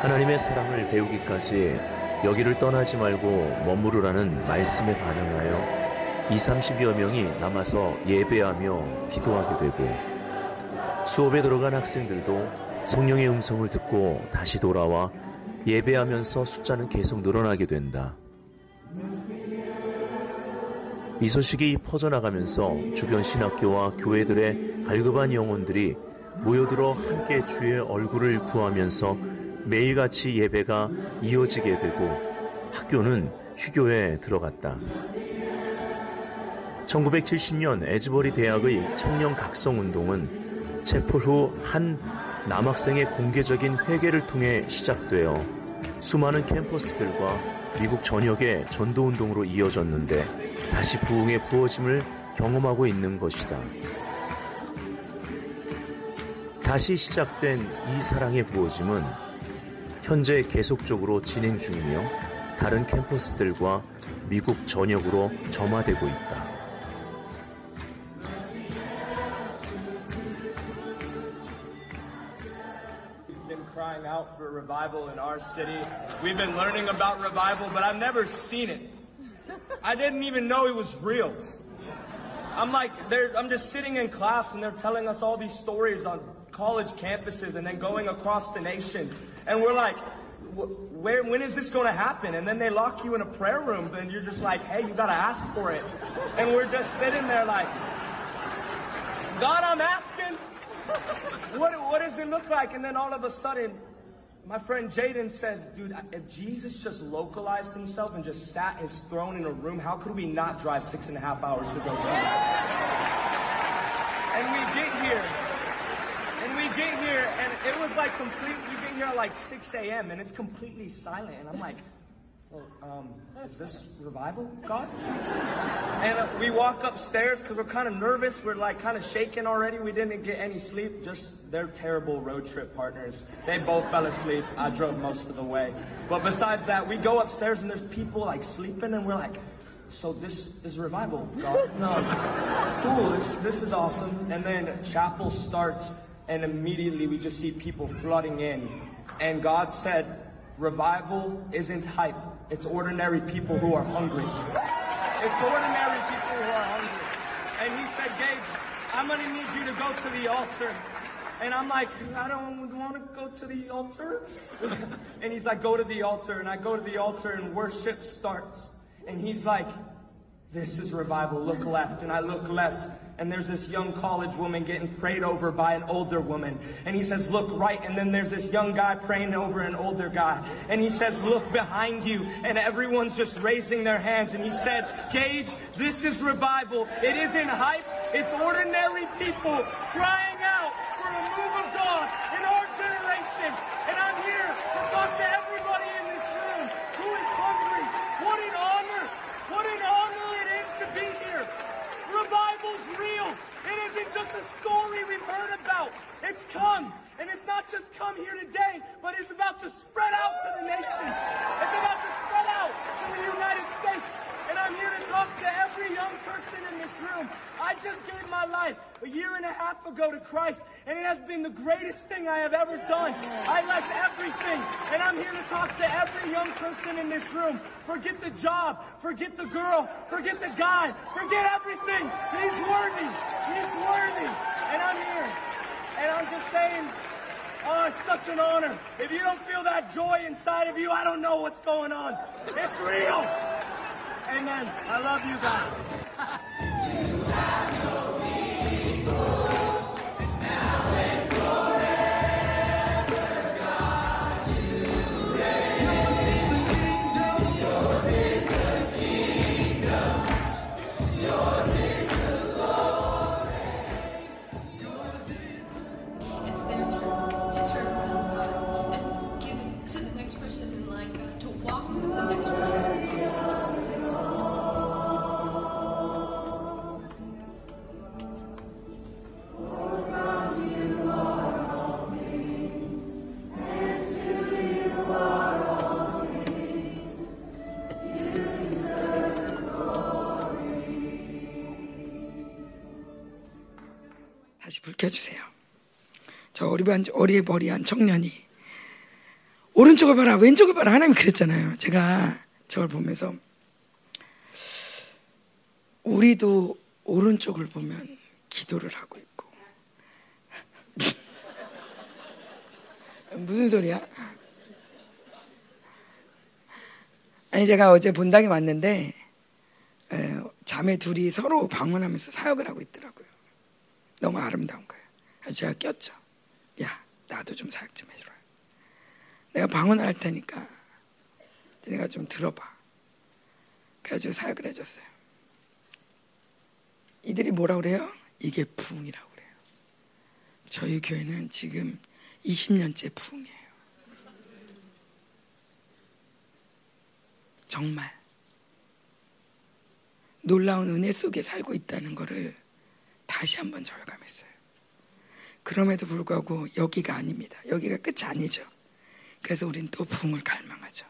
하나님의 사랑을 배우기까지 여기를 떠나지 말고 머무르라는 말씀에 반응하여 2, 30여 명이 남아서 예배하며 기도하게 되고 수업에 들어간 학생들도 성령의 음성을 듣고 다시 돌아와 예배하면서 숫자는 계속 늘어나게 된다. 이 소식이 퍼져나가면서 주변 신학교와 교회들의 갈급한 영혼들이 모여들어 함께 주의 얼굴을 구하면서 매일같이 예배가 이어지게 되고 학교는 휴교에 들어갔다. 1970년 에즈버리 대학의 청년 각성 운동은 체풀 후한 남학생의 공개적인 회개를 통해 시작되어 수많은 캠퍼스들과 미국 전역의 전도 운동으로 이어졌는데 다시 부흥의 부어짐을 경험하고 있는 것이다. 다시 시작된 이 사랑의 부어짐은 현재 계속적으로 진행 중이며 다른 캠퍼스들과 미국 전역으로 점화되고 있다. crying out for revival in our city. We've been learning about revival, but I've never seen it. I didn't even know it was real. I'm like, I'm just sitting in class and they're telling us all these stories on college campuses and then going across the nation. And we're like, where, when is this going to happen? And then they lock you in a prayer room, and you're just like, hey, you got to ask for it. And we're just sitting there like, God, I'm asking. What, what does it look like? And then all of a sudden, my friend Jaden says, dude, if Jesus just localized himself and just sat his throne in a room, how could we not drive six and a half hours to go him? And we get here. We get here, and it was like complete. We get here at like 6 a.m. and it's completely silent. And I'm like, well, um, is this revival, God? And uh, we walk upstairs because we're kind of nervous. We're like kind of shaking already. We didn't get any sleep. Just they're terrible road trip partners. They both fell asleep. I drove most of the way. But besides that, we go upstairs and there's people like sleeping, and we're like, so this is revival, God? No, cool. This this is awesome. And then chapel starts, and immediately we just see people flooding in, and God said, revival isn't hype. It's ordinary people who are hungry. It's ordinary people who are hungry. And he said, Gage, I'm to need you to go to the altar. And I'm like, I don't want to go to the altar. and he's like, go to the altar. And I go to the altar and worship starts. And he's like, this is revival. Look left. And I look left. And there's this young college woman getting prayed over by an older woman. And he says, look right. And then there's this young guy praying over an older guy. And he says, look behind you. And everyone's just raising their hands. And he said, Gage, this is revival. It isn't hype. It's ordinary people crying out for a move of God in our generation. And I'm here to talk to everybody in this room who is hungry. What an honor. What an honor it is to be here. Revival's real. It isn't just a story we've heard about. It's come. And it's not just come here today, but it's about to spread out to the nations. It's about to spread out to the United States. And I'm here to talk to every young person in this room. I just gave my life a year and a half ago to Christ, and it has been the greatest thing I have ever done. I left everything, and I'm here to talk to every young person in this room. Forget the job, forget the girl, forget the guy, forget everything. He's worthy. He's worthy. And I'm here. And I'm just saying, oh, it's such an honor. If you don't feel that joy inside of you, I don't know what's going on. It's real. Amen. I love you guys. 어리버리한, 어리버리한 청년이 오른쪽을 봐라 왼쪽을 봐라 하나님 그랬잖아요. 제가 저걸 보면서 우리도 오른쪽을 보면 기도를 하고 있고 무슨 소리야? 아니 제가 어제 본당에 왔는데 에, 자매 둘이 서로 방문하면서 사역을 하고 있더라고요. 너무 아름다운 거예요. 제가 꼈죠. 야, 나도 좀 사역 좀 해주라. 내가 방언을 할 테니까 내가 좀 들어봐. 그래가지고 사역을 해줬어요. 이들이 뭐라 그래요? 이게 부흥이라고 그래요. 저희 교회는 지금 20년째 부흥이에요. 정말 놀라운 은혜 속에 살고 있다는 것을 다시 한번 절감했어요. 그럼에도 불구하고 여기가 아닙니다. 여기가 끝이 아니죠. 그래서 우린 또 부흥을 갈망하죠.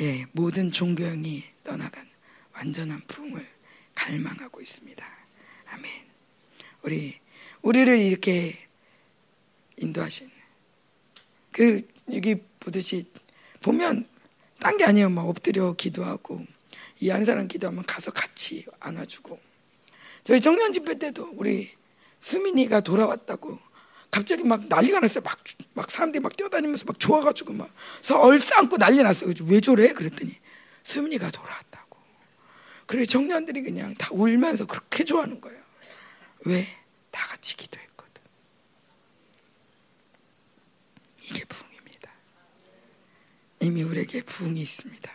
예, 모든 종교형이 떠나간 완전한 부흥을 갈망하고 있습니다. 아멘. 우리 우리를 이렇게 인도하신 그 여기 보듯이 보면 딴 게 아니에요. 막 엎드려 기도하고 이 한 사람 기도하면 가서 같이 안아주고 저희 청년 집회 때도 우리 수민이가 돌아왔다고 갑자기 막 난리가 났어요. 막, 막 사람들이 막 뛰어다니면서 막 좋아가지고 막. 그래서 얼싸안고 난리 났어요. 왜 저래? 그랬더니 수민이가 돌아왔다고. 그래 청년들이 그냥 다 울면서 그렇게 좋아하는 거예요. 왜? 다 같이 기도했거든. 이게 부흥입니다. 이미 우리에게 부흥이 있습니다.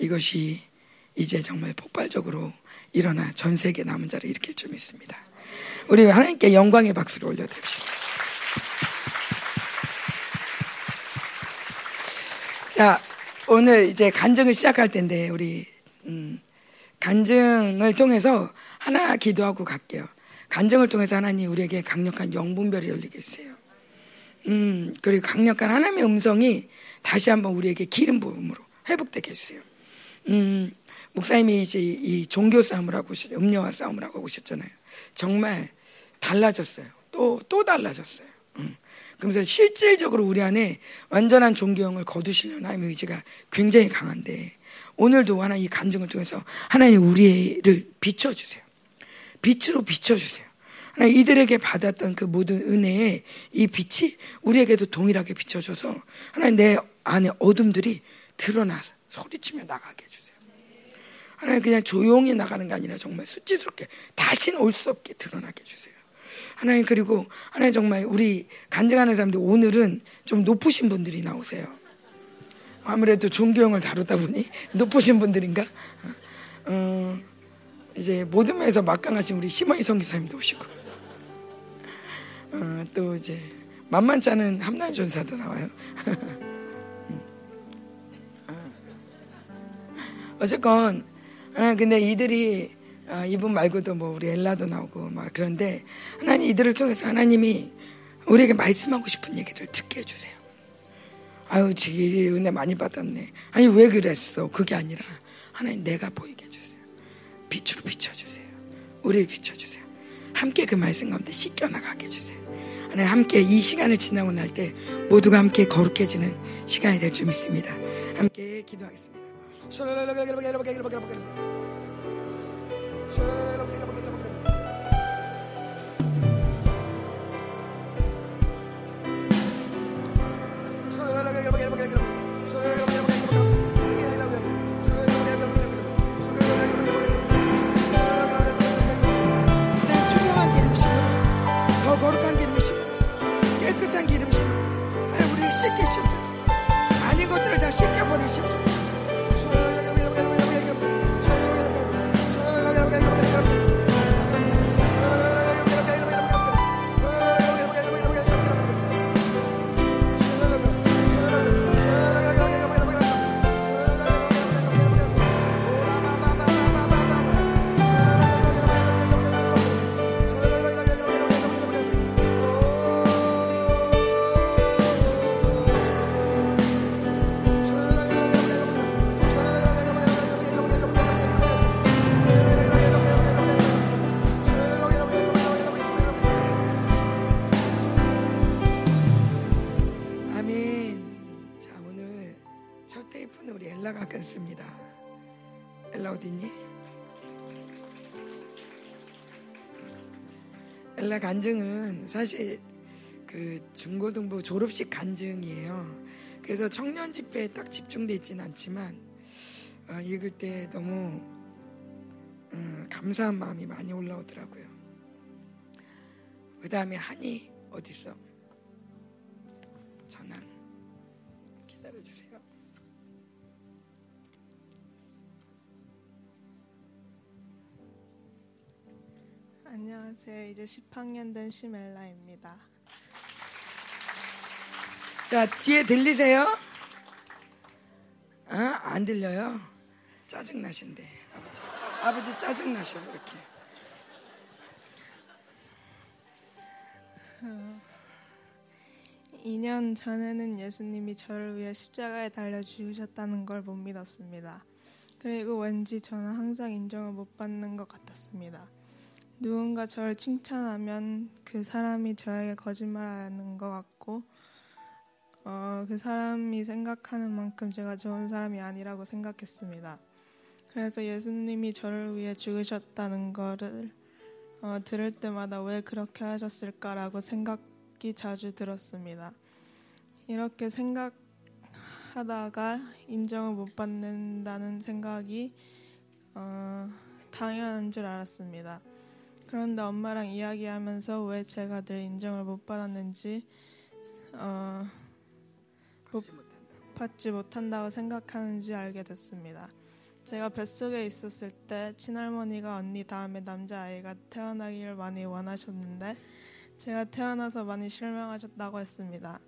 이것이 이제 정말 폭발적으로 일어나 전 세계 남은 자를 일으킬 줄 믿습니다. 우리 하나님께 영광의 박수를 올려드립시다. 자, 오늘 이제 간증을 시작할 텐데 우리 음, 간증을 통해서 하나 기도하고 갈게요. 간증을 통해서 하나님 우리에게 강력한 영분별이 열리게 해주세요. 음, 그리고 강력한 하나님의 음성이 다시 한번 우리에게 기름 부음으로 회복되게 해주세요. 음, 목사님이 이제 이 종교 싸움을 하고 오셨, 음료와 싸움을 하고 오셨잖아요. 정말 달라졌어요. 또, 또 달라졌어요. 음. 그러면서 실질적으로 우리 안에 완전한 존경을 거두시려는 하나님의 의지가 굉장히 강한데 오늘도 하나 이 간증을 통해서 하나님 우리를 비춰주세요. 빛으로 비춰주세요. 하나 이들에게 받았던 그 모든 은혜의 이 빛이 우리에게도 동일하게 비춰줘서 하나님 내 안에 어둠들이 드러나서 소리치며 나가게 해주세요. 하나님 그냥 조용히 나가는 게 아니라 정말 수치스럽게 다시는 올수 없게 드러나게 해주세요. 하나님 그리고 하나님 정말 우리 간증하는 사람들 오늘은 좀 높으신 분들이 나오세요. 아무래도 종교형을 다루다 보니 높으신 분들인가? 어, 이제 모든 면에서 막강하신 우리 심원희 성기사님도 오시고 어, 또 이제 만만치 않은 함난 전사도 나와요. 어쨌건 하나 근데 이들이 아, 이분 말고도 뭐 우리 엘라도 나오고 막 그런데 하나님 이들을 통해서 하나님이 우리에게 말씀하고 싶은 얘기를 듣게 해주세요. 아유, 지 은혜 많이 받았네. 아니 왜 그랬어? 그게 아니라 하나님 내가 보이게 해주세요. 빛으로 비춰주세요. 우리를 비춰주세요. 함께 그 말씀 가운데 씻겨 나가게 해주세요. 하나님 함께 이 시간을 지나고 날 때 모두가 함께 거룩해지는 시간이 될 줄 믿습니다. 함께 기도하겠습니다. 거룩한 기름심으로 깨끗한 기름심으로 하나님 우리 씻기시옵소서 아닌 것들을 다 씻겨버리시옵소서 엘라가 끊습니다. 엘라 어디니? 엘라 간증은 사실 그 중고등부 졸업식 간증이에요. 그래서 청년 집회에 딱 집중돼 있지는 않지만 어, 읽을 때 너무 음, 감사한 마음이 많이 올라오더라고요. 그 다음에 한이 어디 있어? 안녕하세요. 이제 10학년 된 시멜라입니다. 자 뒤에 들리세요? 어? 안 들려요? 짜증 나신대 아버지. 아버지 짜증 나셔 이렇게. 2년 전에는 예수님이 저를 위해 십자가에 달려 죽으셨다는 걸 못 믿었습니다. 그리고 왠지 저는 항상 인정을 못 받는 것 같았습니다. 누군가 저를 칭찬하면 그 사람이 저에게 거짓말하는 것 같고, 어, 그 사람이 생각하는 만큼 제가 좋은 사람이 아니라고 생각했습니다. 그래서 예수님이 저를 위해 죽으셨다는 거를 어, 들을 때마다 왜 그렇게 하셨을까라고 생각이 자주 들었습니다. 이렇게 생각하다가 인정을 못 받는다는 생각이 어, 당연한 줄 알았습니다. 그런데 엄마랑 이야기하면서 왜 제가 늘 인정을 못 받았는지 어, 못 받지 못한다고 생각하는지 알게 됐습니다. 제가 뱃속에 있었을 때 친할머니가 언니 다음에 남자아이가 태어나기를 많이 원하셨는데 제가 태어나서 많이 실망하셨다고 했습니다.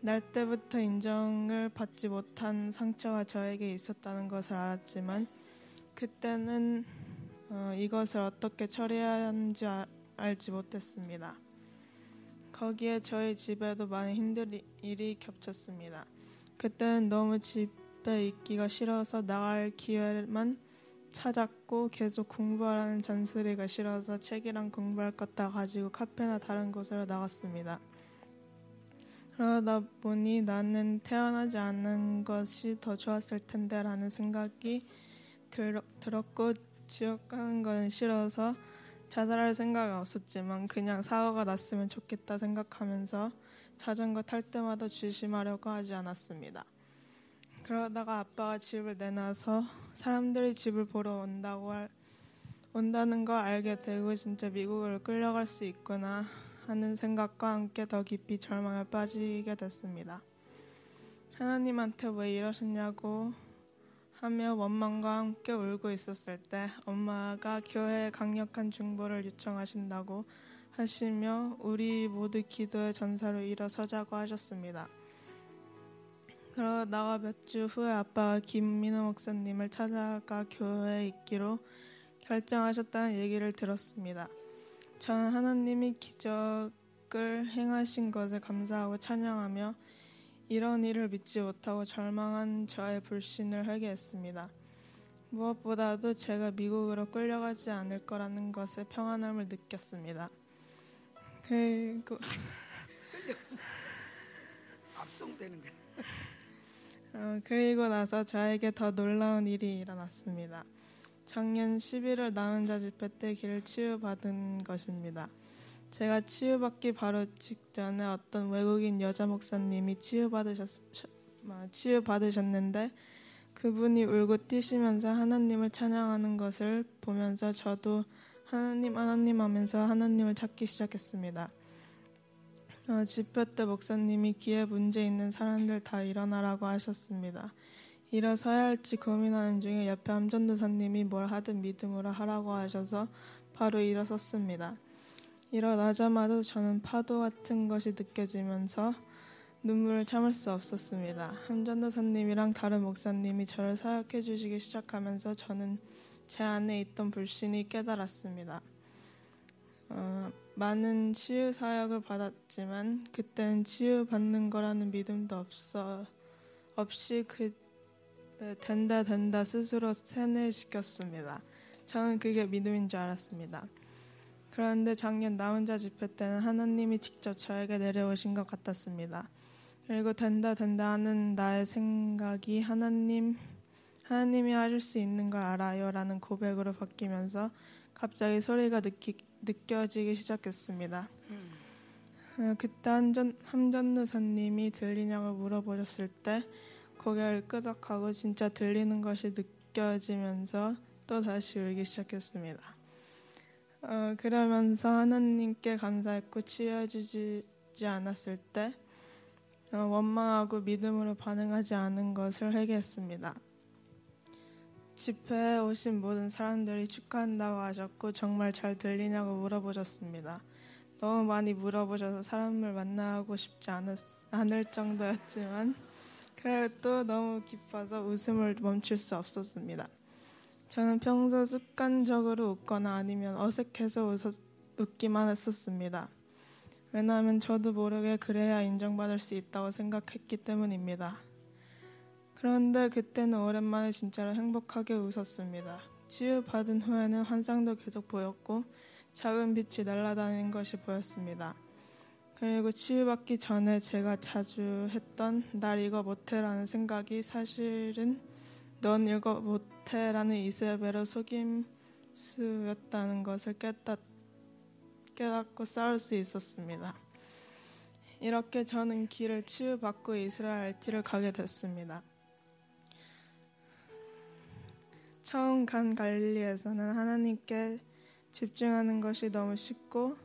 날 때부터 인정을 받지 못한 상처가 저에게 있었다는 것을 알았지만 그때는 어, 이것을 어떻게 처리해야 하는지 아, 알지 못했습니다. 거기에 저희 집에도 많은 힘든 일이 겹쳤습니다. 그때는 너무 집에 있기가 싫어서 나갈 기회만 찾았고 계속 공부하라는 잔소리가 싫어서 책이랑 공부할 것 다 가지고 카페나 다른 곳으로 나갔습니다. 그러다 보니 나는 태어나지 않는 것이 더 좋았을 텐데 라는 생각이 들, 들었고 지옥 가는 건 싫어서 자살할 생각은 없었지만 그냥 사고가 났으면 좋겠다 생각하면서 자전거 탈 때마다 조심하려고 하지 않았습니다. 그러다가 아빠가 집을 내놔서 사람들이 집을 보러 온다고 할, 온다는 걸 알게 되고 진짜 미국으로 끌려갈 수 있구나 하는 생각과 함께 더 깊이 절망에 빠지게 됐습니다. 하나님한테 왜 이러셨냐고 하며 원망과 함께 울고 있었을 때 엄마가 교회에 강력한 중보를 요청하신다고 하시며 우리 모두 기도의 전사로 일어서자고 하셨습니다. 그러다가 몇 주 후에 아빠가 김민호 목사님을 찾아가 교회에 있기로 결정하셨다는 얘기를 들었습니다. 저는 하나님이 기적을 행하신 것에 감사하고 찬양하며 이런 일을 믿지 못하고 절망한 저의 불신을 회개했습니다. 무엇보다도 제가 미국으로 끌려가지 않을 거라는 것에 평안함을 느꼈습니다. 그리고 압송되는 거. 어, 그리고 나서 저에게 더 놀라운 일이 일어났습니다. 작년 11월 나은자 집회 때 길을 치유받은 것입니다. 제가 치유받기 바로 직전에 어떤 외국인 여자 목사님이 치유받으셨, 치유받으셨는데 그분이 울고 뛰시면서 하나님을 찬양하는 것을 보면서 저도 하나님 하나님 하면서 하나님을 찾기 시작했습니다. 어, 집회 때 목사님이 귀에 문제 있는 사람들 다 일어나라고 하셨습니다. 일어서야 할지 고민하는 중에 옆에 함전도사님이 뭘 하든 믿음으로 하라고 하셔서 바로 일어섰습니다. 일어나자마자 저는 파도 같은 것이 느껴지면서 눈물을 참을 수 없었습니다. 함전도사님이랑 다른 목사님이 저를 사역해 주시기 시작하면서 저는 제 안에 있던 불신이 깨달았습니다. 어, 많은 치유 사역을 받았지만 그때는 치유 받는 거라는 믿음도 없어 없이 그 네, 된다 된다 스스로 세뇌시켰습니다. 저는 그게 믿음인 줄 알았습니다. 그런데 작년 나 혼자 집회 때는 하나님이 직접 저에게 내려오신 것 같았습니다. 그리고 된다 된다 하는 나의 생각이 하나님 하나님이 하실 수 있는 걸 알아요라는 고백으로 바뀌면서 갑자기 소리가 느끼, 느껴지기 시작했습니다. 어, 그때 한전, 함전누사님이 들리냐고 물어보셨을 때 고개를 끄덕하고 진짜 들리는 것이 느껴지면서 또 다시 울기 시작했습니다. 어, 그러면서 하나님께 감사했고 치유해주지 않았을 때 어, 원망하고 믿음으로 반응하지 않은 것을 회개했습니다. 집회에 오신 모든 사람들이 축하한다고 하셨고 정말 잘 들리냐고 물어보셨습니다. 너무 많이 물어보셔서 사람을 만나고 싶지 않았, 않을 정도였지만 그래도 너무 기뻐서 웃음을 멈출 수 없었습니다. 저는 평소 습관적으로 웃거나 아니면 어색해서 웃었, 웃기만 했었습니다. 왜냐하면 저도 모르게 그래야 인정받을 수 있다고 생각했기 때문입니다. 그런데 그때는 오랜만에 진짜로 행복하게 웃었습니다. 치유받은 후에는 환상도 계속 보였고 작은 빛이 날아다니는 것이 보였습니다. 그리고 치유받기 전에 제가 자주 했던 날 이거 못해라는 생각이 사실은 넌 이거 못 해라는 이세벨의 속임수였다는 것을 깨닫, 깨닫고 싸울 수 있었습니다. 이렇게 저는 길을 치유받고 이스라엘 티를 가게 됐습니다. 처음 간 갈릴리에서는 하나님께 집중하는 것이 너무 쉽고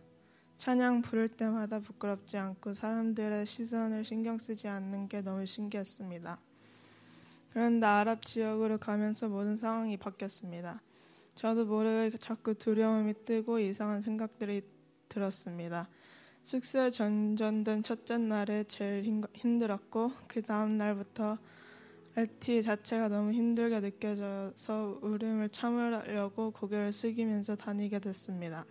찬양 부를 때마다 부끄럽지 않고 사람들의 시선을 신경 쓰지 않는 게 너무 신기했습니다. 그런데 아랍 지역으로 가면서 모든 상황이 바뀌었습니다. 저도 모르게 자꾸 두려움이 뜨고 이상한 생각들이 들었습니다. 숙소에 전전된 첫째 날에 제일 힘들었고 그 다음 날부터 LT 자체가 너무 힘들게 느껴져서 울음을 참으려고 고개를 숙이면서 다니게 됐습니다.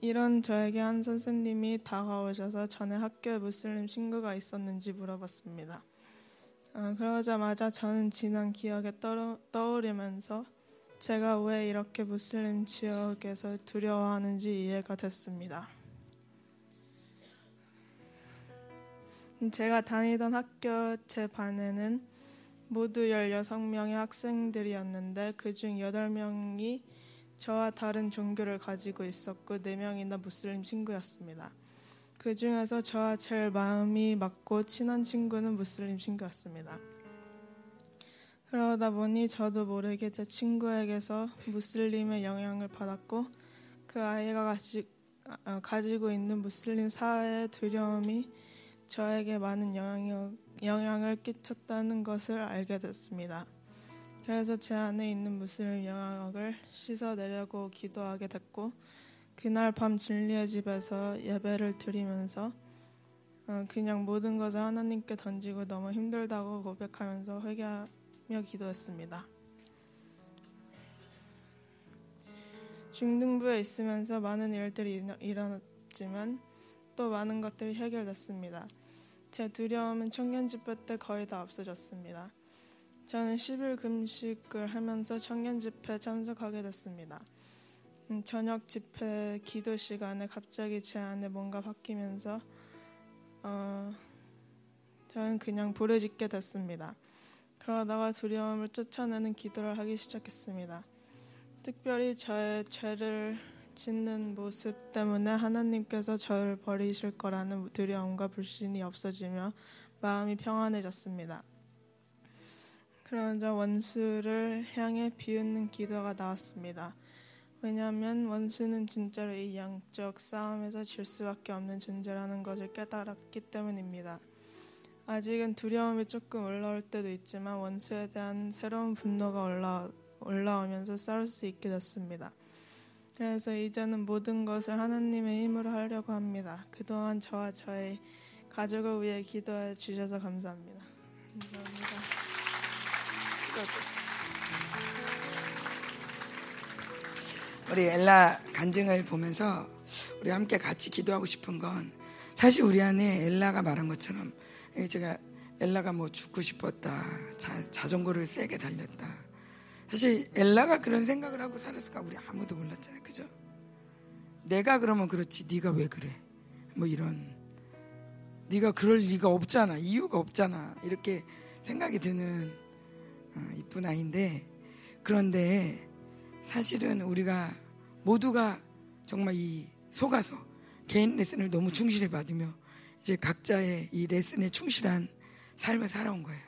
이런 저에게 한 선생님이 다가오셔서 전에 학교에 무슬림 친구가 있었는지 물어봤습니다. 어, 그러자마자 저는 지난 기억에 떠, 떠오르면서 제가 왜 이렇게 무슬림 지역에서 두려워하는지 이해가 됐습니다. 제가 다니던 학교 제 반에는 모두 16명의 학생들이었는데 그중 8명이 저와 다른 종교를 가지고 있었고 4명이나 무슬림 친구였습니다. 그 중에서 저와 제일 마음이 맞고 친한 친구는 무슬림 친구였습니다. 그러다 보니 저도 모르게 제 친구에게서 무슬림의 영향을 받았고 그 아이가 가지, 아, 가지고 있는 무슬림 사회의 두려움이 저에게 많은 영향을, 영향을 끼쳤다는 것을 알게 됐습니다. 그래서 제 안에 있는 무슬림 영향을 씻어내려고 기도하게 됐고 그날 밤 진리의 집에서 예배를 드리면서 어, 그냥 모든 것을 하나님께 던지고 너무 힘들다고 고백하면서 회개하며 기도했습니다. 중등부에 있으면서 많은 일들이 일어났지만 또 많은 것들이 해결됐습니다. 제 두려움은 청년 집회 때 거의 다 없어졌습니다. 저는 10일 금식을 하면서 청년 집회 참석하게 됐습니다. 음, 저녁 집회 기도 시간에 갑자기 제 안에 뭔가 바뀌면서 어, 저는 그냥 부르짖게 됐습니다. 그러다가 두려움을 쫓아내는 기도를 하기 시작했습니다. 특별히 저의 죄를 짓는 모습 때문에 하나님께서 저를 버리실 거라는 두려움과 불신이 없어지며 마음이 평안해졌습니다. 그러자 원수를 향해 비웃는 기도가 나왔습니다. 왜냐하면 원수는 진짜로 이 양적 싸움에서 질 수밖에 없는 존재라는 것을 깨달았기 때문입니다. 아직은 두려움이 조금 올라올 때도 있지만 원수에 대한 새로운 분노가 올라, 올라오면서 싸울 수 있게 됐습니다. 그래서 이제는 모든 것을 하나님의 힘으로 하려고 합니다. 그동안 저와 저의 가족을 위해 기도해 주셔서 감사합니다. 감사합니다. 우리 엘라 간증을 보면서 우리 함께 같이 기도하고 싶은 건 사실 우리 안에 엘라가 말한 것처럼 제가 엘라가 뭐 죽고 싶었다 자, 자전거를 세게 달렸다 사실 엘라가 그런 생각을 하고 살았을까 우리 아무도 몰랐잖아요. 그죠? 내가 그러면 그렇지 네가 왜 그래? 뭐 이런 네가 그럴 리가 없잖아. 이유가 없잖아. 이렇게 생각이 드는 어, 이쁜 아이인데 그런데 사실은 우리가 모두가 정말 이 속아서 개인 레슨을 너무 충실히 받으며 이제 각자의 이 레슨에 충실한 삶을 살아온 거예요.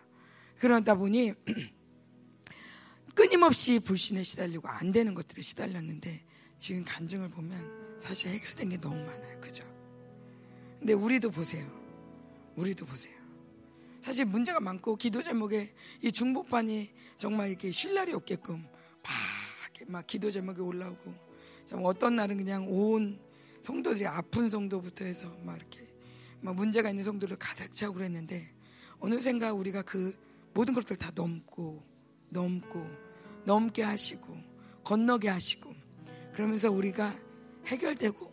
그러다 보니 끊임없이 불신에 시달리고 안 되는 것들에 시달렸는데 지금 간증을 보면 사실 해결된 게 너무 많아요. 그죠? 근데 우리도 보세요. 우리도 보세요. 사실 문제가 많고 기도 제목에 이 중복반이 정말 이렇게 쉴 날이 없게끔 막, 막 기도 제목이 올라오고 어떤 날은 그냥 온 성도들이 아픈 성도부터 해서 막 이렇게 막 문제가 있는 성도를 가득 차고 그랬는데 어느샌가 우리가 그 모든 것들 다 넘고 넘고 넘게 하시고 건너게 하시고 그러면서 우리가 해결되고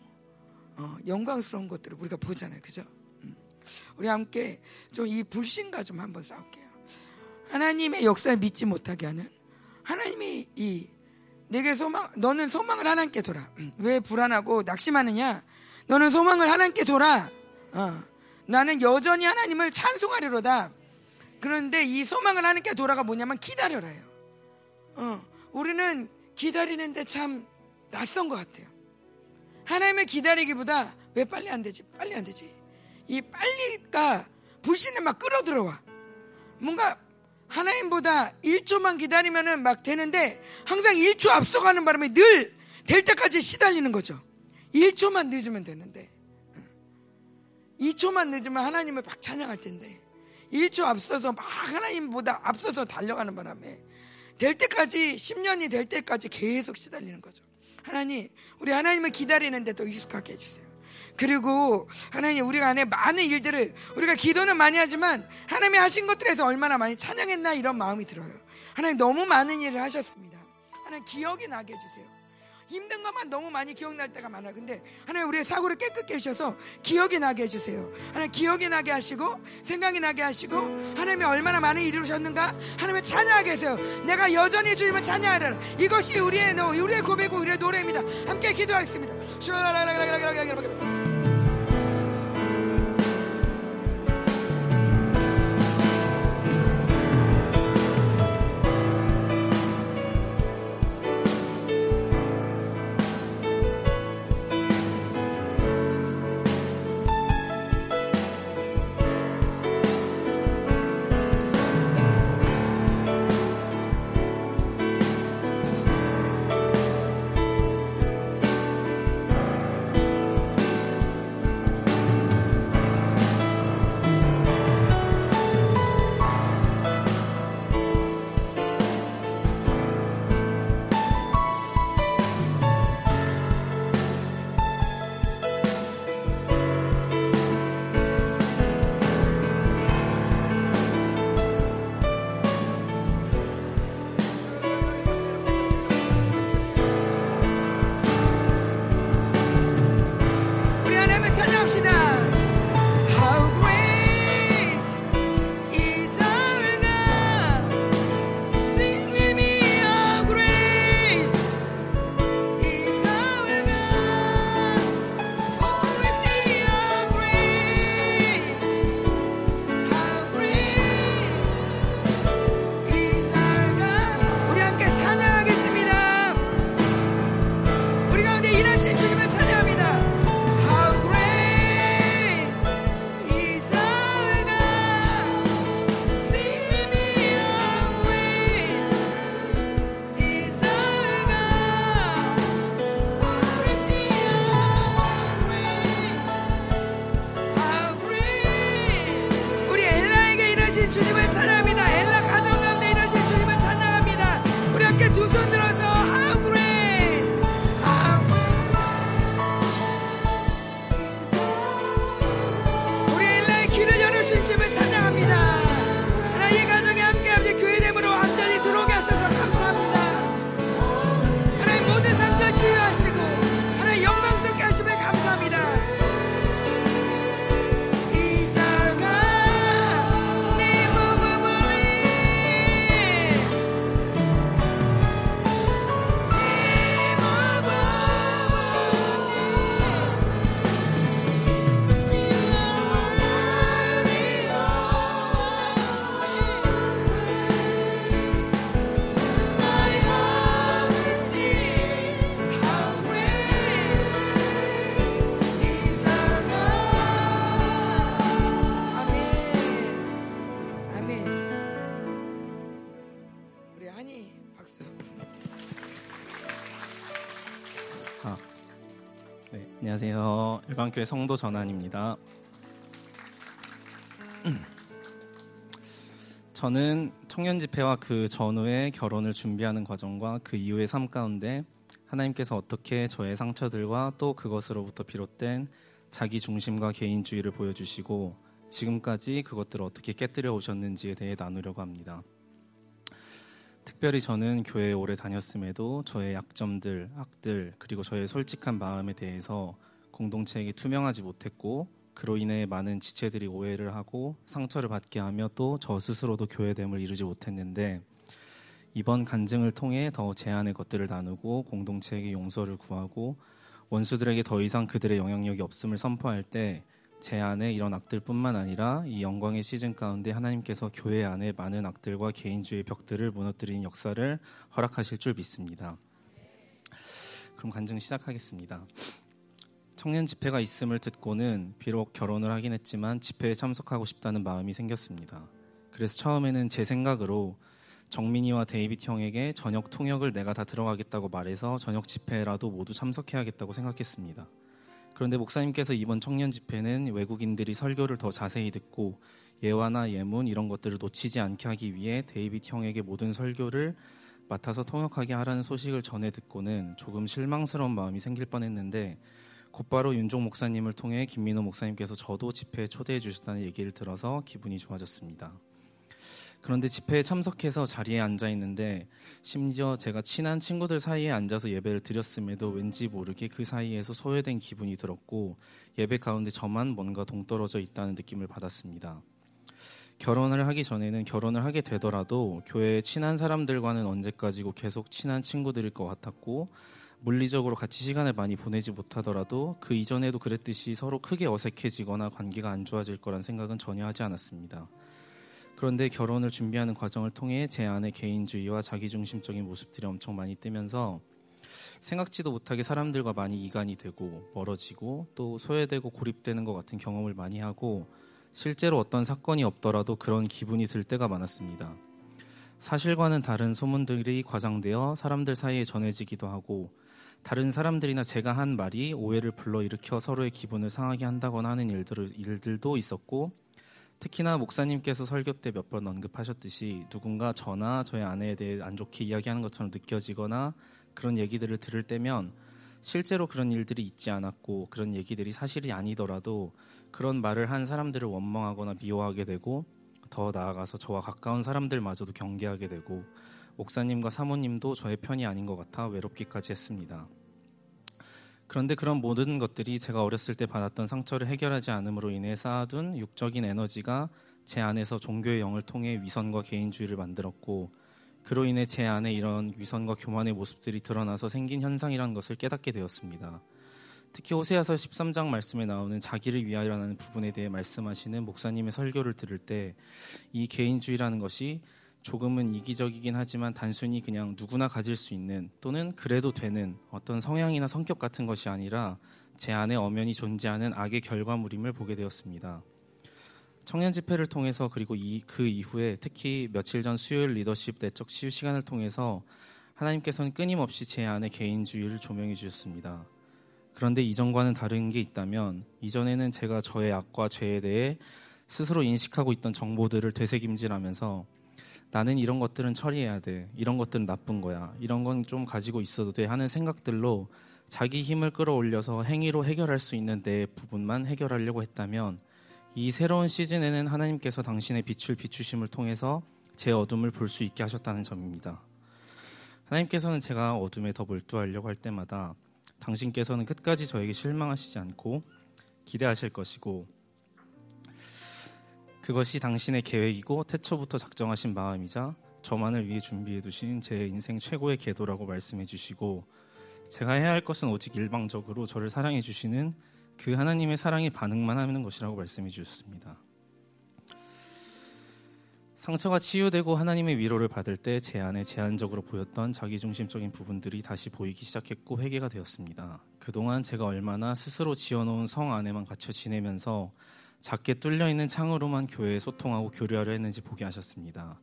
어, 영광스러운 것들을 우리가 보잖아요. 그죠? 음. 우리 함께 좀 이 불신과 좀 한번 싸울게요. 하나님의 역사를 믿지 못하게 하는 하나님이 이 내게 소망 너는 소망을 하나님께 돌아. 음. 왜 불안하고 낙심하느냐? 너는 소망을 하나님께 돌아. 어. 나는 여전히 하나님을 찬송하리로다. 그런데 이 소망을 하나님께 돌아가 뭐냐면 기다려라요. 어, 우리는 기다리는데 참 낯선 것 같아요. 하나님을 기다리기보다 왜 빨리 안 되지? 빨리 안 되지. 이 빨리가 불신에 막 끌어들어와. 뭔가 하나님보다 1초만 기다리면은 막 되는데 항상 1초 앞서가는 바람에 늘 될 때까지 시달리는 거죠. 1초만 늦으면 되는데. 2초만 늦으면 하나님을 막 찬양할 텐데. 1초 앞서서 막 하나님보다 앞서서 달려가는 바람에 될 때까지 10년이 될 때까지 계속 시달리는 거죠. 하나님, 우리 하나님을 기다리는데 더 익숙하게 해주세요. 그리고 하나님 우리가 안에 많은 일들을 우리가 기도는 많이 하지만 하나님이 하신 것들에서 얼마나 많이 찬양했나 이런 마음이 들어요. 하나님 너무 많은 일을 하셨습니다. 하나님 기억이 나게 해주세요. 힘든 것만 너무 많이 기억날 때가 많아. 근데 하나님 우리의 사고를 깨끗게 해주셔서 기억이 나게 해주세요. 하나님 기억이 나게 하시고 생각이 나게 하시고 하나님이 얼마나 많은 일을 하셨는가 하나님을 찬양하게 해주세요. 내가 여전히 주님을 찬양하라. 이것이 우리의 노, 우리의 고백이고 우리의 노래입니다. 함께 기도하겠습니다. 일반교회 성도 전환입니다. 저는 청년 집회와 그 전후의 결혼을 준비하는 과정과 그 이후의 삶 가운데 하나님께서 어떻게 저의 상처들과 또 그것으로부터 비롯된 자기 중심과 개인주의를 보여주시고 지금까지 그것들을 어떻게 깨뜨려 오셨는지에 대해 나누려고 합니다. 특별히 저는 교회에 오래 다녔음에도 저의 약점들, 악들, 그리고 저의 솔직한 마음에 대해서 공동체에게 투명하지 못했고 그로 인해 많은 지체들이 오해를 하고 상처를 받게 하며 또 저 스스로도 교회됨을 이루지 못했는데 이번 간증을 통해 더 제안의 것들을 나누고 공동체에게 용서를 구하고 원수들에게 더 이상 그들의 영향력이 없음을 선포할 때 제 안에 이런 악들뿐만 아니라 이 영광의 시즌 가운데 하나님께서 교회 안에 많은 악들과 개인주의 벽들을 무너뜨리는 역사를 허락하실 줄 믿습니다. 그럼 간증 시작하겠습니다. 청년 집회가 있음을 듣고는 비록 결혼을 하긴 했지만 집회에 참석하고 싶다는 마음이 생겼습니다. 그래서 처음에는 제 생각으로 정민이와 데이빗 형에게 저녁 통역을 내가 다 들어가겠다고 말해서 저녁 집회라도 모두 참석해야겠다고 생각했습니다. 그런데 목사님께서 이번 청년 집회는 외국인들이 설교를 더 자세히 듣고 예화나 예문 이런 것들을 놓치지 않게 하기 위해 데이빗 형에게 모든 설교를 맡아서 통역하게 하라는 소식을 전해 듣고는 조금 실망스러운 마음이 생길 뻔했는데 곧바로 윤종 목사님을 통해 김민호 목사님께서 저도 집회에 초대해 주셨다는 얘기를 들어서 기분이 좋아졌습니다. 그런데 집회에 참석해서 자리에 앉아 있는데 심지어 제가 친한 친구들 사이에 앉아서 예배를 드렸음에도 왠지 모르게 그 사이에서 소외된 기분이 들었고 예배 가운데 저만 뭔가 동떨어져 있다는 느낌을 받았습니다. 결혼을 하기 전에는 결혼을 하게 되더라도 교회에 친한 사람들과는 언제까지고 계속 친한 친구들일 것 같았고 물리적으로 같이 시간을 많이 보내지 못하더라도 그 이전에도 그랬듯이 서로 크게 어색해지거나 관계가 안 좋아질 거란 생각은 전혀 하지 않았습니다. 그런데 결혼을 준비하는 과정을 통해 제 안에 개인주의와 자기중심적인 모습들이 엄청 많이 뜨면서 생각지도 못하게 사람들과 많이 이간이 되고 멀어지고 또 소외되고 고립되는 것 같은 경험을 많이 하고 실제로 어떤 사건이 없더라도 그런 기분이 들 때가 많았습니다. 사실과는 다른 소문들이 과장되어 사람들 사이에 전해지기도 하고 다른 사람들이나 제가 한 말이 오해를 불러일으켜 서로의 기분을 상하게 한다거나 하는 일들, 일들도 있었고 특히나 목사님께서 설교 때 몇 번 언급하셨듯이 누군가 저나 저의 아내에 대해 안 좋게 이야기하는 것처럼 느껴지거나 그런 얘기들을 들을 때면 실제로 그런 일들이 있지 않았고 그런 얘기들이 사실이 아니더라도 그런 말을 한 사람들을 원망하거나 미워하게 되고 더 나아가서 저와 가까운 사람들마저도 경계하게 되고 목사님과 사모님도 저의 편이 아닌 것 같아 외롭기까지 했습니다. 그런데 그런 모든 것들이 제가 어렸을 때 받았던 상처를 해결하지 않음으로 인해 쌓아둔 육적인 에너지가 제 안에서 종교의 영을 통해 위선과 개인주의를 만들었고 그로 인해 제 안에 이런 위선과 교만의 모습들이 드러나서 생긴 현상이라는 것을 깨닫게 되었습니다. 특히 호세아서 13장 말씀에 나오는 자기를 위하여라는 부분에 대해 말씀하시는 목사님의 설교를 들을 때 이 개인주의라는 것이 조금은 이기적이긴 하지만 단순히 그냥 누구나 가질 수 있는 또는 그래도 되는 어떤 성향이나 성격 같은 것이 아니라 제 안에 엄연히 존재하는 악의 결과물임을 보게 되었습니다. 청년 집회를 통해서 그리고 이, 그 이후에 특히 며칠 전 수요일 리더십 내적 치유 시간을 통해서 하나님께서는 끊임없이 제 안에 개인주의를 조명해 주셨습니다. 그런데 이전과는 다른 게 있다면 이전에는 제가 저의 악과 죄에 대해 스스로 인식하고 있던 정보들을 되새김질하면서 나는 이런 것들은 처리해야 돼. 이런 것들은 나쁜 거야. 이런 건 좀 가지고 있어도 돼. 하는 생각들로 자기 힘을 끌어올려서 행위로 해결할 수 있는 내 부분만 해결하려고 했다면 이 새로운 시즌에는 하나님께서 당신의 빛을 비추심을 통해서 제 어둠을 볼 수 있게 하셨다는 점입니다. 하나님께서는 제가 어둠에 더 몰두하려고 할 때마다 당신께서는 끝까지 저에게 실망하시지 않고 기대하실 것이고 그것이 당신의 계획이고 태초부터 작정하신 마음이자 저만을 위해 준비해 두신 제 인생 최고의 계도라고 말씀해 주시고 제가 해야 할 것은 오직 일방적으로 저를 사랑해 주시는 그 하나님의 사랑에 반응만 하는 것이라고 말씀해 주셨습니다. 상처가 치유되고 하나님의 위로를 받을 때 제 안에 제한적으로 보였던 자기중심적인 부분들이 다시 보이기 시작했고 회개가 되었습니다. 그동안 제가 얼마나 스스로 지어놓은 성 안에만 갇혀 지내면서 작게 뚫려 있는 창으로만 교회에 소통하고 교류하려 했는지 보게 하셨습니다.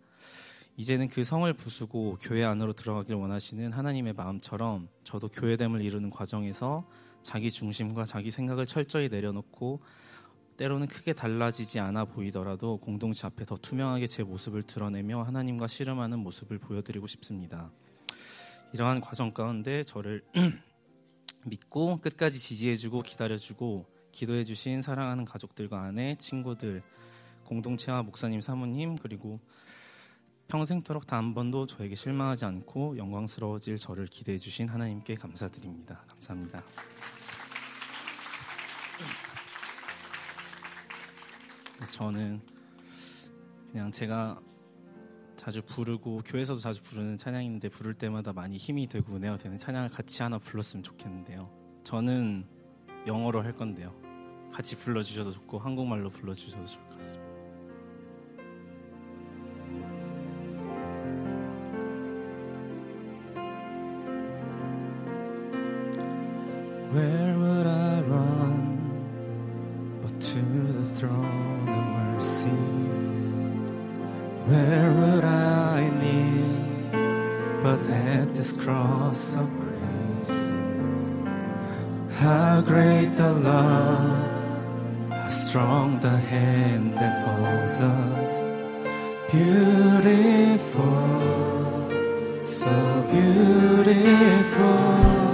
이제는 그 성을 부수고 교회 안으로 들어가길 원하시는 하나님의 마음처럼 저도 교회됨을 이루는 과정에서 자기 중심과 자기 생각을 철저히 내려놓고 때로는 크게 달라지지 않아 보이더라도 공동체 앞에 더 투명하게 제 모습을 드러내며 하나님과 씨름하는 모습을 보여드리고 싶습니다. 이러한 과정 가운데 저를 믿고 끝까지 지지해주고 기다려주고 기도해 주신 사랑하는 가족들과 아내, 친구들, 공동체와 목사님, 사모님 그리고 평생토록 단 한 번도 저에게 실망하지 않고 영광스러워질 저를 기대해 주신 하나님께 감사드립니다. 감사합니다. 저는 그냥 제가 자주 부르고 교회에서도 자주 부르는 찬양인데 부를 때마다 많이 힘이 되고 은혜가 되는 찬양을 같이 하나 불렀으면 좋겠는데요. 저는 영어로 할 건데요. 같이 불러주셔도 좋고 한국말로 불러주셔도 좋을 것 같습니다. Where would I run? the throne of mercy, where would I kneel but at this cross of grace? How great the love, strong the hand that holds us. Beautiful, so beautiful.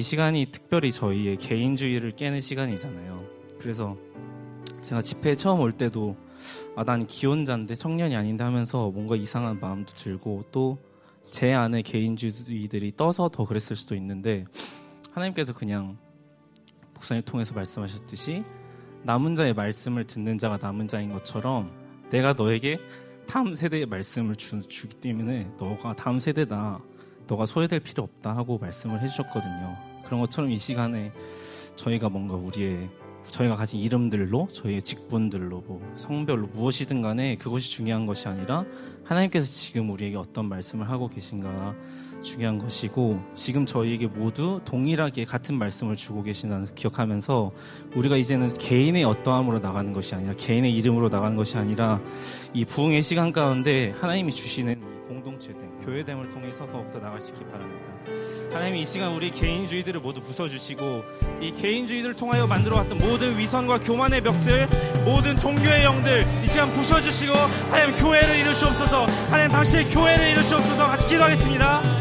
이 시간이 특별히 저희의 개인주의를 깨는 시간이잖아요. 그래서 제가 집회에 처음 올 때도 아, 난 기혼자인데 청년이 아닌데 하면서 뭔가 이상한 마음도 들고 또 제 안에 개인주의들이 떠서 더 그랬을 수도 있는데 하나님께서 그냥 목사님 통해서 말씀하셨듯이 남은 자의 말씀을 듣는 자가 남은 자인 것처럼 내가 너에게 다음 세대의 말씀을 주, 주기 때문에 너가 다음 세대다. 너가 소외될 필요 없다 하고 말씀을 해주셨거든요. 그런 것처럼 이 시간에 저희가 뭔가 우리의 저희가 가진 이름들로 저희의 직분들로 뭐 성별로 무엇이든 간에 그것이 중요한 것이 아니라 하나님께서 지금 우리에게 어떤 말씀을 하고 계신가 중요한 것이고 지금 저희에게 모두 동일하게 같은 말씀을 주고 계신다는 걸 기억하면서 우리가 이제는 개인의 어떠함으로 나가는 것이 아니라 개인의 이름으로 나가는 것이 아니라 이 부흥의 시간 가운데 하나님이 주시는 이 공동체됨, 교회됨을 통해서 더욱더 나가시기 바랍니다. 하나님 이 시간 우리 개인주의들을 모두 부숴주시고 이 개인주의들을 통하여 만들어왔던 모든 위선과 교만의 벽들 모든 종교의 영들 이 시간 부셔주시고 하나님 교회를 이루시옵소서. 하나님 당신의 교회를 이루시옵소서. 같이 기도하겠습니다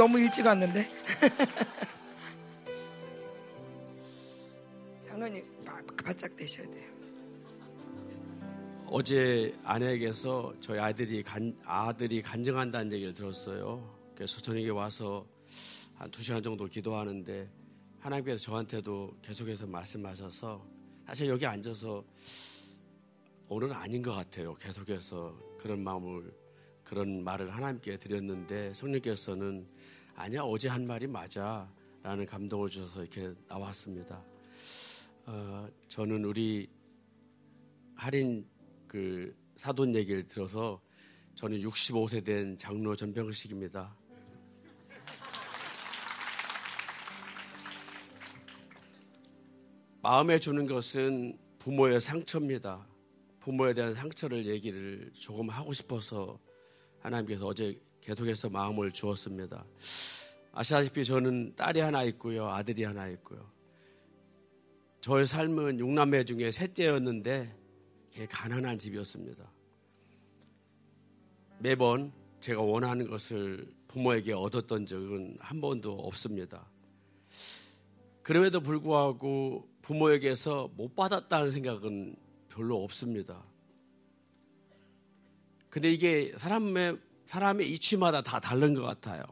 너무 일찍 왔는데. 장로님 바- 바짝 되셔야 돼요. 어제 아내에게서 저희 아들이 간, 아들이 간증한다는 얘기를 들었어요. 그래서 저녁에 와서 한 두 시간 정도 기도하는데 하나님께서 저한테도 계속해서 말씀하셔서 사실 여기 앉아서 오늘은 아닌 것 같아요. 계속해서 그런 마음을 그런 말을 하나님께 드렸는데 성령께서는 아니야 어제 한 말이 맞아 라는 감동을 주셔서 이렇게 나왔습니다. 어, 저는 우리 할인 그 사돈 얘기를 들어서 저는 65세 된 장로 전병식입니다. 마음에 주는 것은 부모의 상처입니다. 부모에 대한 상처를 얘기를 조금 하고 싶어서 하나님께서 어제 계속해서 마음을 주었습니다. 아시다시피 저는 딸이 하나 있고요. 아들이 하나 있고요. 저의 삶은 육남매 중에 셋째였는데 게 가난한 집이었습니다. 매번 제가 원하는 것을 부모에게 얻었던 적은 한 번도 없습니다. 그럼에도 불구하고 부모에게서 못 받았다는 생각은 별로 없습니다. 근데 이게 사람의, 사람의 이치마다 다 다른 것 같아요.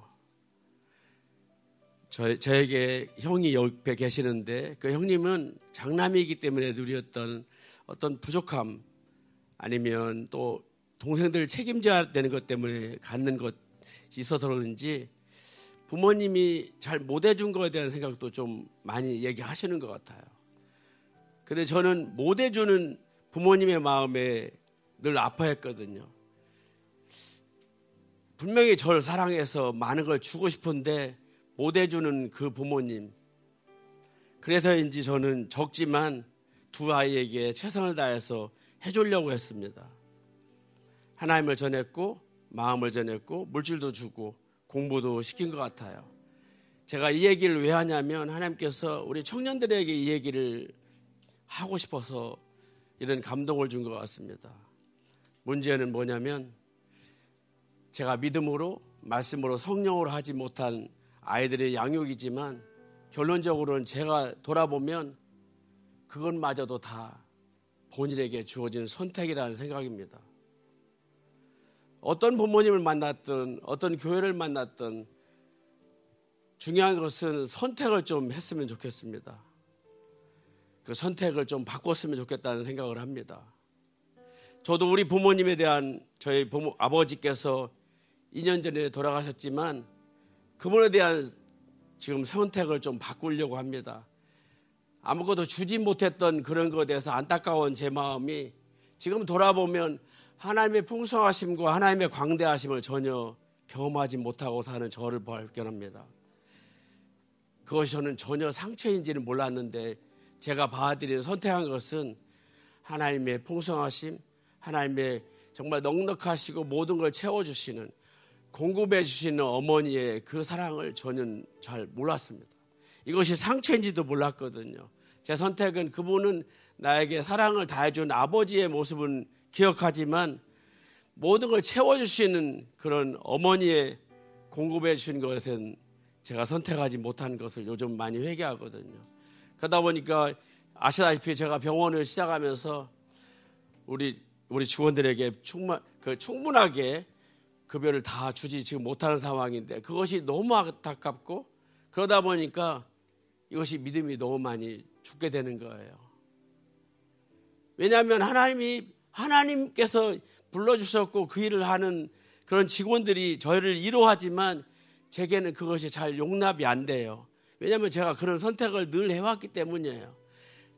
저, 저에게 형이 옆에 계시는데 그 형님은 장남이기 때문에 누렸던 어떤 부족함 아니면 또 동생들을 책임져야 되는 것 때문에 갖는 것이 있어서 그런지 부모님이 잘 못해준 것에 대한 생각도 좀 많이 얘기하시는 것 같아요. 근데 저는 못해주는 부모님의 마음에 늘 아파했거든요. 분명히 저를 사랑해서 많은 걸 주고 싶은데 못 해주는 그 부모님. 그래서인지 저는 적지만 두 아이에게 최선을 다해서 해주려고 했습니다. 하나님을 전했고, 마음을 전했고, 물질도 주고, 공부도 시킨 것 같아요. 제가 이 얘기를 왜 하냐면, 하나님께서 우리 청년들에게 이 얘기를 하고 싶어서 이런 감동을 준 것 같습니다. 문제는 뭐냐면, 제가 믿음으로, 말씀으로 성령으로 하지 못한 아이들의 양육이지만, 결론적으로는 제가 돌아보면 그것마저도 다 본인에게 주어진 선택이라는 생각입니다. 어떤 부모님을 만났든 어떤 교회를 만났든 중요한 것은 선택을 좀 했으면 좋겠습니다. 그 선택을 좀 바꿨으면 좋겠다는 생각을 합니다. 저도 우리 부모님에 대한 저희 부모 아버지께서 2년 전에 돌아가셨지만 그분에 대한 지금 선택을 좀 바꾸려고 합니다. 아무것도 주지 못했던 그런 것에 대해서 안타까운 제 마음이 지금 돌아보면 하나님의 풍성하심과 하나님의 광대하심을 전혀 경험하지 못하고 사는 저를 발견합니다. 그것이 저는 전혀 상처인지는 몰랐는데 제가 봐드린 선택한 것은 하나님의 풍성하심, 하나님의 정말 넉넉하시고 모든 걸 채워주시는 공급해 주시는 어머니의 그 사랑을 저는 잘 몰랐습니다. 이것이 상처인지도 몰랐거든요. 제 선택은 그분은 나에게 사랑을 다해준 아버지의 모습은 기억하지만 모든 걸 채워주시는 그런 어머니의 공급해 주신 것은 제가 선택하지 못한 것을 요즘 많이 회개하거든요. 그러다 보니까 아시다시피 제가 병원을 시작하면서 우리 우리 직원들에게 충만 그 충분하게 급여를 다 주지 지금 못하는 상황인데 그것이 너무 안타깝고 그러다 보니까 이것이 믿음이 너무 많이 죽게 되는 거예요. 왜냐하면 하나님이 하나님께서 불러주셨고 그 일을 하는 그런 직원들이 저희를 이로하지만 제게는 그것이 잘 용납이 안 돼요. 왜냐하면 제가 그런 선택을 늘 해왔기 때문이에요.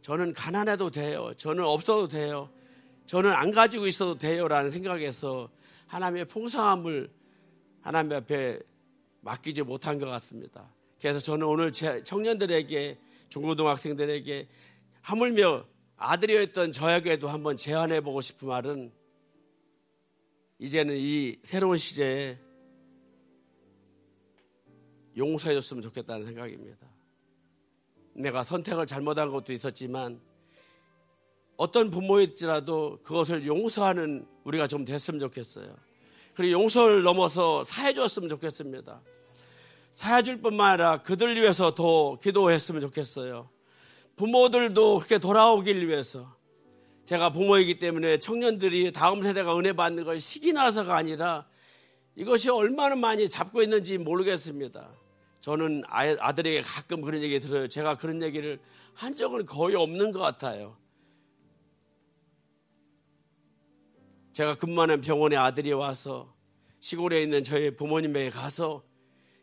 저는 가난해도 돼요. 저는 없어도 돼요. 저는 안 가지고 있어도 돼요라는 생각에서 하나님의 풍성함을 하나님 앞에 맡기지 못한 것 같습니다. 그래서 저는 오늘 제 청년들에게 중고등학생들에게 하물며 아들이었던 저에게도 한번 제안해 보고 싶은 말은 이제는 이 새로운 시대에 용서해 줬으면 좋겠다는 생각입니다. 내가 선택을 잘못한 것도 있었지만 어떤 부모일지라도 그것을 용서하는 우리가 좀 됐으면 좋겠어요. 그리고 용서를 넘어서 사해 줬으면 좋겠습니다. 사해 줄 뿐만 아니라 그들 위해서 더 기도했으면 좋겠어요. 부모들도 그렇게 돌아오길 위해서 제가 부모이기 때문에 청년들이 다음 세대가 은혜 받는 걸 시기 나서가 아니라 이것이 얼마나 많이 잡고 있는지 모르겠습니다. 저는 아들에게 가끔 그런 얘기 들어요. 제가 그런 얘기를 한 적은 거의 없는 것 같아요. 제가 근무하는 병원에 아들이 와서 시골에 있는 저희 부모님에게 가서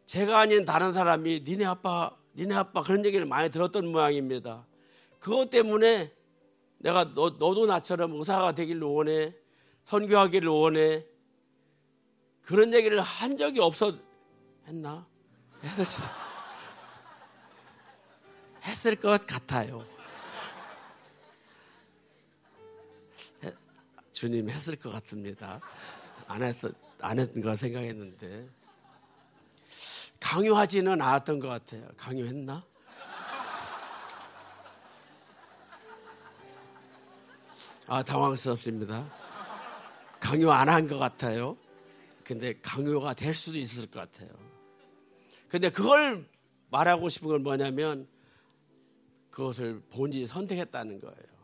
제가 아닌 다른 사람이 니네 아빠, 니네 아빠 그런 얘기를 많이 들었던 모양입니다. 그것 때문에 내가 너, 너도 나처럼 의사가 되기를 원해, 선교하기를 원해, 그런 얘기를 한 적이 없어 했나? 했을 것 같아요. 주님 했을 것 같습니다. 안 했어, 안 했던 거 생각했는데. 강요하지는 않았던 것 같아요. 강요했나? 아, 당황스럽습니다. 강요 안 한 것 같아요. 근데 강요가 될 수도 있을 것 같아요. 근데 그걸 말하고 싶은 건 뭐냐면 그것을 본인이 선택했다는 거예요.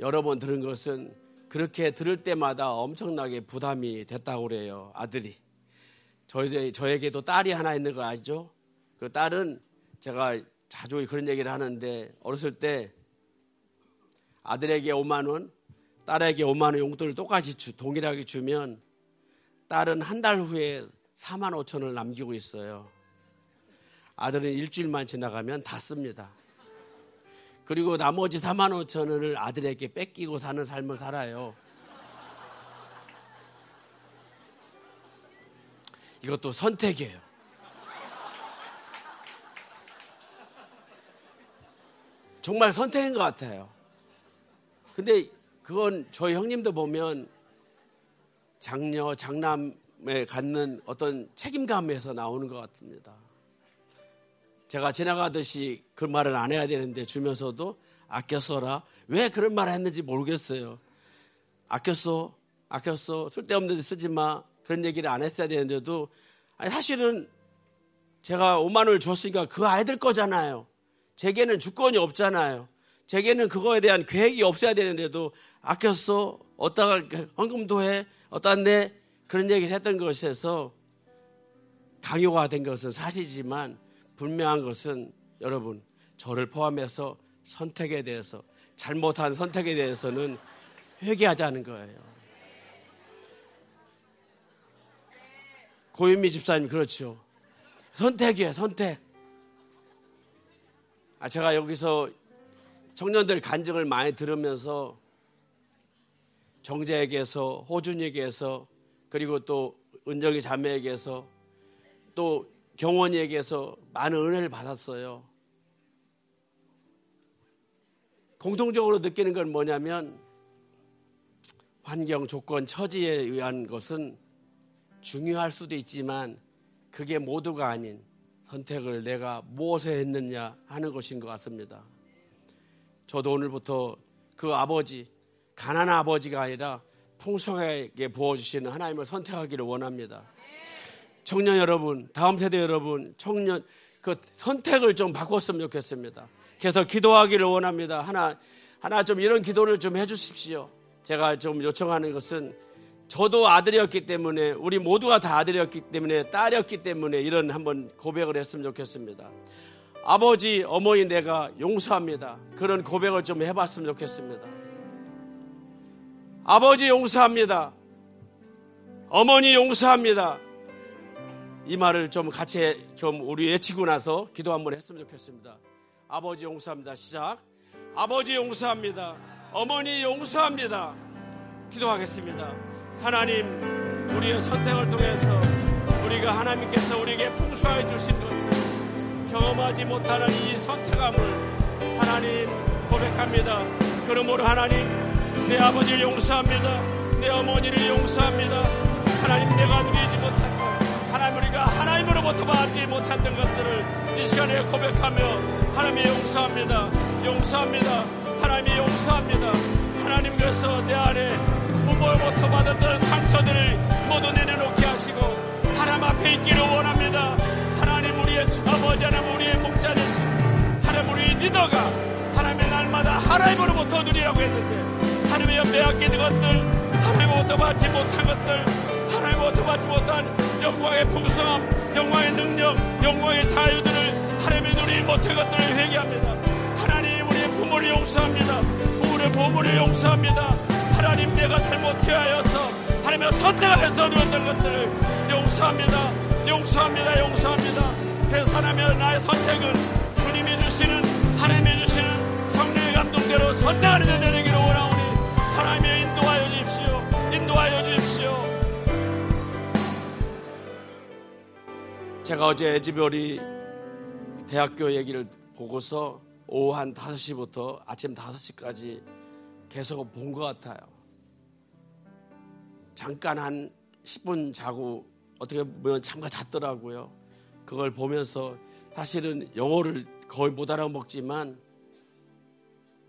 여러 번 들은 것은 그렇게 들을 때마다 엄청나게 부담이 됐다고 그래요. 아들이. 저희, 저에게도 딸이 하나 있는 거 아시죠? 그 딸은 제가 자주 그런 얘기를 하는데 어렸을 때 아들에게 5만 원, 딸에게 5만 원 용돈을 똑같이 주, 동일하게 주면 딸은 한 달 후에 4만 5천 원을 남기고 있어요. 아들은 일주일만 지나가면 다 씁니다. 그리고 나머지 4만 5천 원을 아들에게 뺏기고 사는 삶을 살아요. 이것도 선택이에요. 정말 선택인 것 같아요. 근데 그건 저희 형님도 보면 장녀, 장남에 갖는 어떤 책임감에서 나오는 것 같습니다. 제가 지나가듯이 그 말을 안 해야 되는데 주면서도 아껴 써라. 왜 그런 말을 했는지 모르겠어요. 아껴 써, 아껴 써. 쓸데없는 데 쓰지 마. 그런 얘기를 안 했어야 되는데도 아니, 사실은 제가 5만 원을 줬으니까 그 아이들 거잖아요. 제게는 주권이 없잖아요. 제게는 그거에 대한 계획이 없어야 되는데도 아꼈어. 어디다가 헌금도 해. 어디다 내. 그런 얘기를 했던 것에서 강요가 된 것은 사실이지만 분명한 것은 여러분 저를 포함해서 선택에 대해서 잘못한 선택에 대해서는 회개하자는 거예요. 고윤미 집사님 그렇죠. 선택이에요, 선택. 아, 제가 여기서 청년들 간증을 많이 들으면서 정재에게서 호준에게서 그리고 또 은정이 자매에게서 또 경원이에게서 많은 은혜를 받았어요. 공통적으로 느끼는 건 뭐냐면 환경, 조건, 처지에 의한 것은 중요할 수도 있지만 그게 모두가 아닌 선택을 내가 무엇에 했느냐 하는 것인 것 같습니다. 저도 오늘부터 그 아버지, 가난한 아버지가 아니라 풍성하게 부어주시는 하나님을 선택하기를 원합니다. 청년 여러분, 다음 세대 여러분, 청년 그 선택을 좀 바꿨으면 좋겠습니다. 그래서 기도하기를 원합니다. 하나 하나 좀 이런 기도를 좀 해주십시오. 제가 좀 요청하는 것은 저도 아들이었기 때문에 우리 모두가 다 아들이었기 때문에 딸이었기 때문에 이런 한번 고백을 했으면 좋겠습니다. 아버지, 어머니 내가 용서합니다. 그런 고백을 좀 해봤으면 좋겠습니다. 아버지 용서합니다. 어머니 용서합니다. 이 말을 좀 같이 좀 우리 외치고 나서 기도 한번 했으면 좋겠습니다. 아버지 용서합니다. 시작. 아버지 용서합니다. 어머니 용서합니다. 기도하겠습니다. 하나님, 우리의 선택을 통해서 우리가 하나님께서 우리에게 풍성하게 주신 것을 경험하지 못하는 이 선택함을 하나님 고백합니다. 그러므로 하나님, 내 아버지를 용서합니다. 내 어머니를 용서합니다. 하나님, 내가 누리지 못한 하나님 우리가 하나님으로부터 받지 못했던 것들을 이 시간에 고백하며 하나님이 용서합니다. 용서합니다. 하나님이 용서합니다. 하나님께서 내 안에 부모로부터 받았던 상처들을 모두 내려놓게 하시고 하나님 앞에 있기를 원합니다. 하나님 우리의 아버지 하나님 우리의 목자 되신 하나님 우리의 리더가 하나님의 날마다 하나님으로부터 누리라고 했는데 하나님의 옆에 아끼는 것들 하나님으로부터 받지 못한 것들 하나님으로부터 받지 못한 영광의 풍성함 영광의 능력 영광의 자유들을 하나님의 누리지 못한 것들을 회개합니다. 하나님 우리의 부모를 용서합니다. 우리의 부모를 용서합니다. 하나님 내가 잘못하여서 하나님의 선택하여서 누렸던 것들을 용서합니다. 용서합니다. 용서합니다. 그래서 하나님의 나의 선택은 주님이 주시는 하나님이 주시는 성령의 감동대로 선택하는 자 되기를 원하오니 하나님의 인도하여 주십시오. 인도하여 주십시오. 제가 어제 에지별이 대학교 얘기를 보고서 오후 한 5시부터 아침 5시까지 계속 본 것 같아요. 잠깐 한 10분 자고 어떻게 보면 잠깐 잤더라고요. 그걸 보면서 사실은 영어를 거의 못 알아먹지만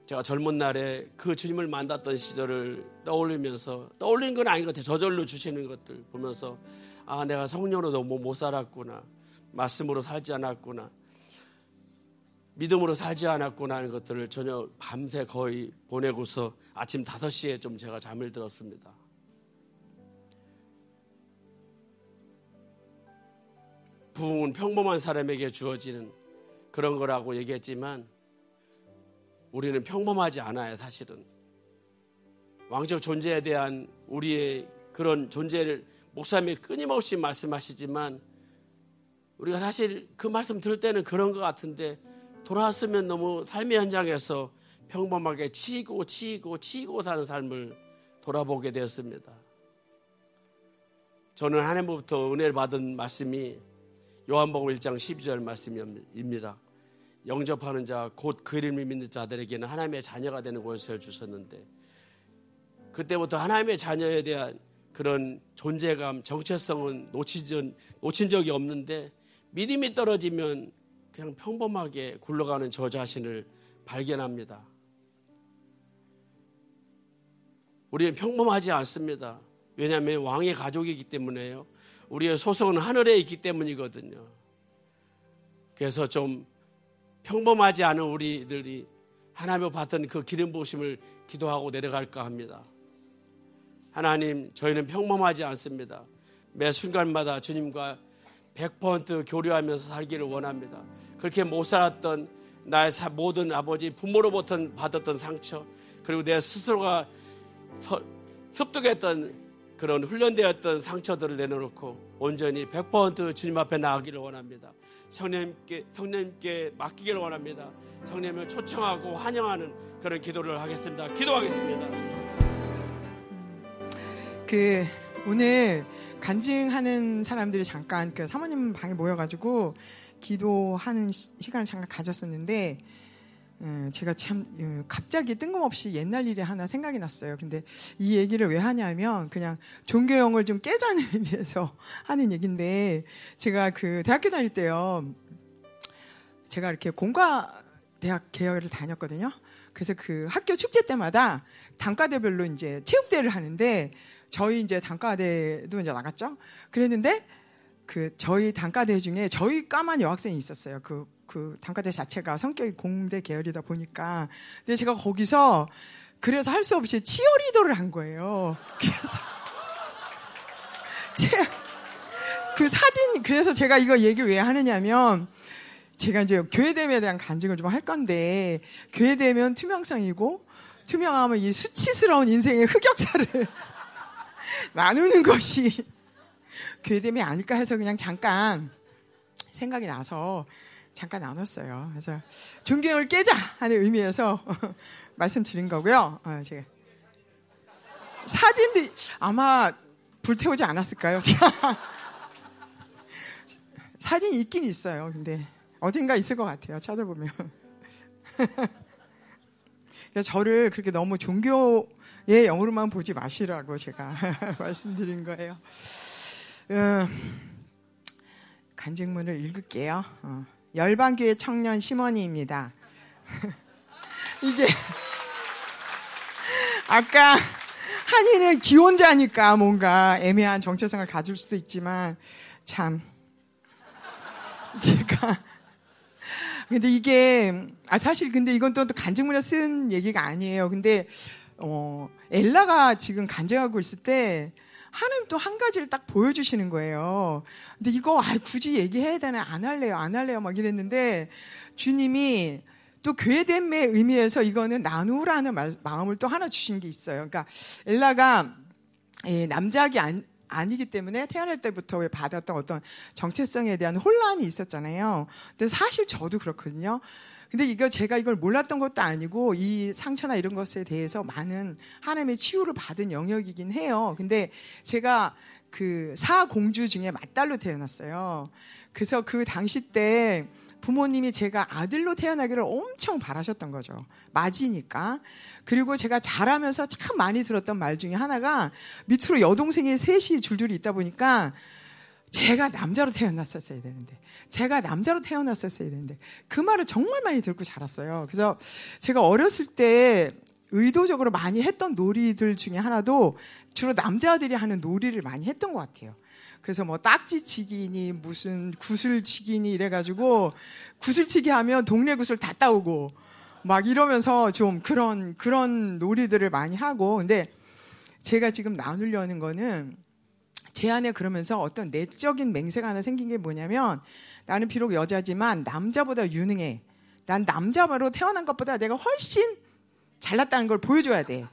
제가 젊은 날에 그 주님을 만났던 시절을 떠올리면서 떠올린 건 아닌 것 같아요. 저절로 주시는 것들 보면서 아 내가 성령으로 너무 못 살았구나. 말씀으로 살지 않았구나. 믿음으로 살지 않았구나 하는 것들을 전혀 밤새 거의 보내고서 아침 5시에 좀 제가 잠을 들었습니다. 부흥은 평범한 사람에게 주어지는 그런 거라고 얘기했지만 우리는 평범하지 않아요, 사실은. 왕적 존재에 대한 우리의 그런 존재를 목사님이 끊임없이 말씀하시지만 우리가 사실 그 말씀 들을 때는 그런 것 같은데 돌아왔으면 너무 삶의 현장에서 평범하게 치고 치고 치고 사는 삶을 돌아보게 되었습니다. 저는 하나님부터 은혜를 받은 말씀이 요한복음 1장 12절 말씀입니다. 영접하는 자, 곧 그림을 믿는 자들에게는 하나님의 자녀가 되는 권세를 주셨는데 그때부터 하나님의 자녀에 대한 그런 존재감, 정체성은 놓치진, 놓친 적이 없는데 믿음이 떨어지면 그냥 평범하게 굴러가는 저 자신을 발견합니다. 우리는 평범하지 않습니다. 왜냐하면 왕의 가족이기 때문에요. 우리의 소속은 하늘에 있기 때문이거든요. 그래서 좀 평범하지 않은 우리들이 하나님을 받던 그 기름 부으심을 기도하고 내려갈까 합니다. 하나님, 저희는 평범하지 않습니다. 매 순간마다 주님과 100% 교류하면서 살기를 원합니다. 그렇게 못 살았던 나의 모든 아버지 부모로부터 받았던 상처 그리고 내 스스로가 습득했던 그런 훈련되었던 상처들을 내려놓고 온전히 100% 주님 앞에 나가기를 원합니다. 성령님께, 성령님께 맡기기를 원합니다. 성령님을 초청하고 환영하는 그런 기도를 하겠습니다. 기도하겠습니다. 그 오늘 간증하는 사람들이 잠깐 그 사모님 방에 모여가지고 기도하는 시간을 잠깐 가졌었는데 예, 제가 참 예, 갑자기 뜬금없이 옛날 일이 하나 생각이 났어요. 근데 이 얘기를 왜 하냐면 그냥 종교형을 좀 깨자는 의미에서 하는 얘기인데 제가 그 대학교 다닐 때요. 제가 이렇게 공과 대학 계열을 다녔거든요. 그래서 그 학교 축제 때마다 단과대별로 이제 체육대회를 하는데 저희 이제 단과대도 이제 나갔죠. 그랬는데 그 저희 단과대 중에 저희 까만 여학생이 있었어요. 그, 그 단과대 자체가 성격이 공대 계열이다 보니까. 근데 제가 거기서 그래서 할 수 없이 치어리더를 한 거예요. 그래서 그 사진, 그래서 제가 이거 얘기를 왜 하느냐면 제가 이제 교회됨에 대한 간증을 좀 할 건데 교회되면 투명성이고 투명하면 이 수치스러운 인생의 흑역사를 나누는 것이 교회됨이 아닐까 해서 그냥 잠깐 생각이 나서 잠깐 나눴어요. 그래서 존경을 깨자 하는 의미에서 말씀드린 거고요. 어, 제가 사진도 아마 불태우지 않았을까요? 사진이 있긴 있어요. 근데 어딘가 있을 것 같아요. 찾아보면. 저를 그렇게 너무 종교 의 영으로만 보지 마시라고 제가 말씀드린 거예요. 어, 간증문을 읽을게요. 어, 열반교회 청년 심원이입니다. 이게 아까 한이는 기혼자니까 뭔가 애매한 정체성을 가질 수도 있지만 참 제가 근데 이게 아 사실 근데 이건 또 간증문에 쓴 얘기가 아니에요. 근데 어 엘라가 지금 간증하고 있을 때 하나님 또 한 가지를 딱 보여주시는 거예요. 근데 이거 아 굳이 얘기해야 되나 안 할래요, 안 할래요 막 이랬는데 주님이 또 교회됨의 의미에서 이거는 나누라는 말, 마음을 또 하나 주신 게 있어요. 그러니까 엘라가 예, 남자기 안, 아니기 때문에 태어날 때부터 왜 받았던 어떤 정체성에 대한 혼란이 있었잖아요. 근데 사실 저도 그렇거든요. 근데 이거 제가 이걸 몰랐던 것도 아니고 이 상처나 이런 것에 대해서 많은 하나님의 치유를 받은 영역이긴 해요. 근데 제가 그 사공주 중에 맏딸로 태어났어요. 그래서 그 당시 때 부모님이 제가 아들로 태어나기를 엄청 바라셨던 거죠. 맞이니까. 그리고 제가 자라면서 참 많이 들었던 말 중에 하나가 밑으로 여동생이 셋이 줄줄이 있다 보니까 제가 남자로 태어났었어야 되는데, 제가 남자로 태어났었어야 되는데, 그 말을 정말 많이 듣고 자랐어요. 그래서 제가 어렸을 때 의도적으로 많이 했던 놀이들 중에 하나도 주로 남자들이 하는 놀이를 많이 했던 것 같아요. 그래서 뭐 딱지치기니 무슨 구슬치기니 이래가지고 구슬치기 하면 동네 구슬 다 따오고 막 이러면서 좀 그런 그런 놀이들을 많이 하고 근데 제가 지금 나누려는 거는 제 안에 그러면서 어떤 내적인 맹세가 하나 생긴 게 뭐냐면 나는 비록 여자지만 남자보다 유능해. 난 남자로 태어난 것보다 내가 훨씬 잘났다는 걸 보여줘야 돼.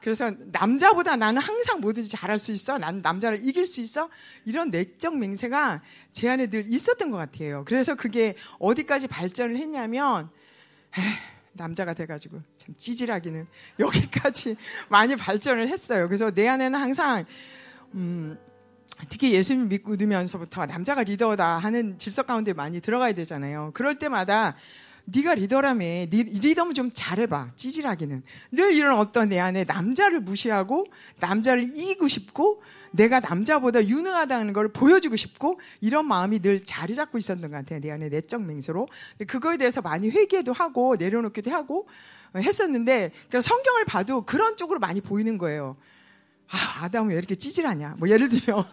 그래서 남자보다 나는 항상 뭐든지 잘할 수 있어. 나는 남자를 이길 수 있어. 이런 내적 맹세가 제 안에 늘 있었던 것 같아요. 그래서 그게 어디까지 발전을 했냐면 에휴, 남자가 돼가지고 참 찌질하기는 여기까지 많이 발전을 했어요. 그래서 내 안에는 항상 음, 특히 예수님 믿고 믿으면서부터 남자가 리더다 하는 질서 가운데 많이 들어가야 되잖아요. 그럴 때마다 네가 리더라며 네 리더면 좀 잘해봐 찌질하기는. 늘 이런 어떤 내 안에 남자를 무시하고 남자를 이기고 싶고 내가 남자보다 유능하다는 걸 보여주고 싶고 이런 마음이 늘 자리 잡고 있었던 것 같아요. 내 안에 내적 맹세로. 그거에 대해서 많이 회개도 하고 내려놓기도 하고 했었는데 그러니까 성경을 봐도 그런 쪽으로 많이 보이는 거예요. 아 아담은 왜 이렇게 찌질하냐? 뭐 예를 들면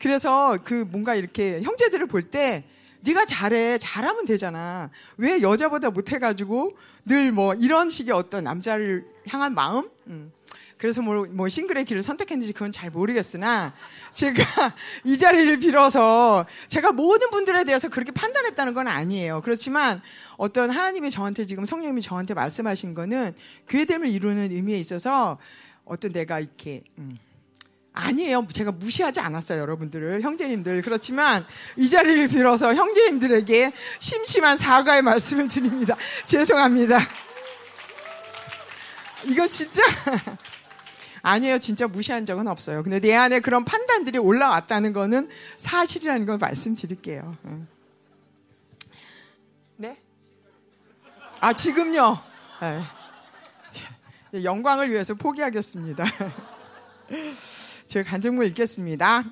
그래서 그 뭔가 이렇게 형제들을 볼 때 네가 잘해 잘하면 되잖아 왜 여자보다 못해가지고 늘 뭐 이런 식의 어떤 남자를 향한 마음 음. 그래서 뭐, 뭐 싱글의 길을 선택했는지 그건 잘 모르겠으나 제가 이 자리를 빌어서 제가 모든 분들에 대해서 그렇게 판단했다는 건 아니에요. 그렇지만 어떤 하나님이 저한테 지금 성령님이 저한테 말씀하신 거는 교회됨을 이루는 의미에 있어서 어떤 내가 이렇게 음, 아니에요. 제가 무시하지 않았어요, 여러분들을. 형제님들. 그렇지만 이 자리를 빌어서 형제님들에게 심심한 사과의 말씀을 드립니다. 죄송합니다. 이건 진짜 아니에요. 진짜 무시한 적은 없어요. 근데 내 안에 그런 판단들이 올라왔다는 거는 사실이라는 걸 말씀드릴게요. 네? 아, 지금요? 네. 영광을 위해서 포기하겠습니다. 제가 간증문 읽겠습니다.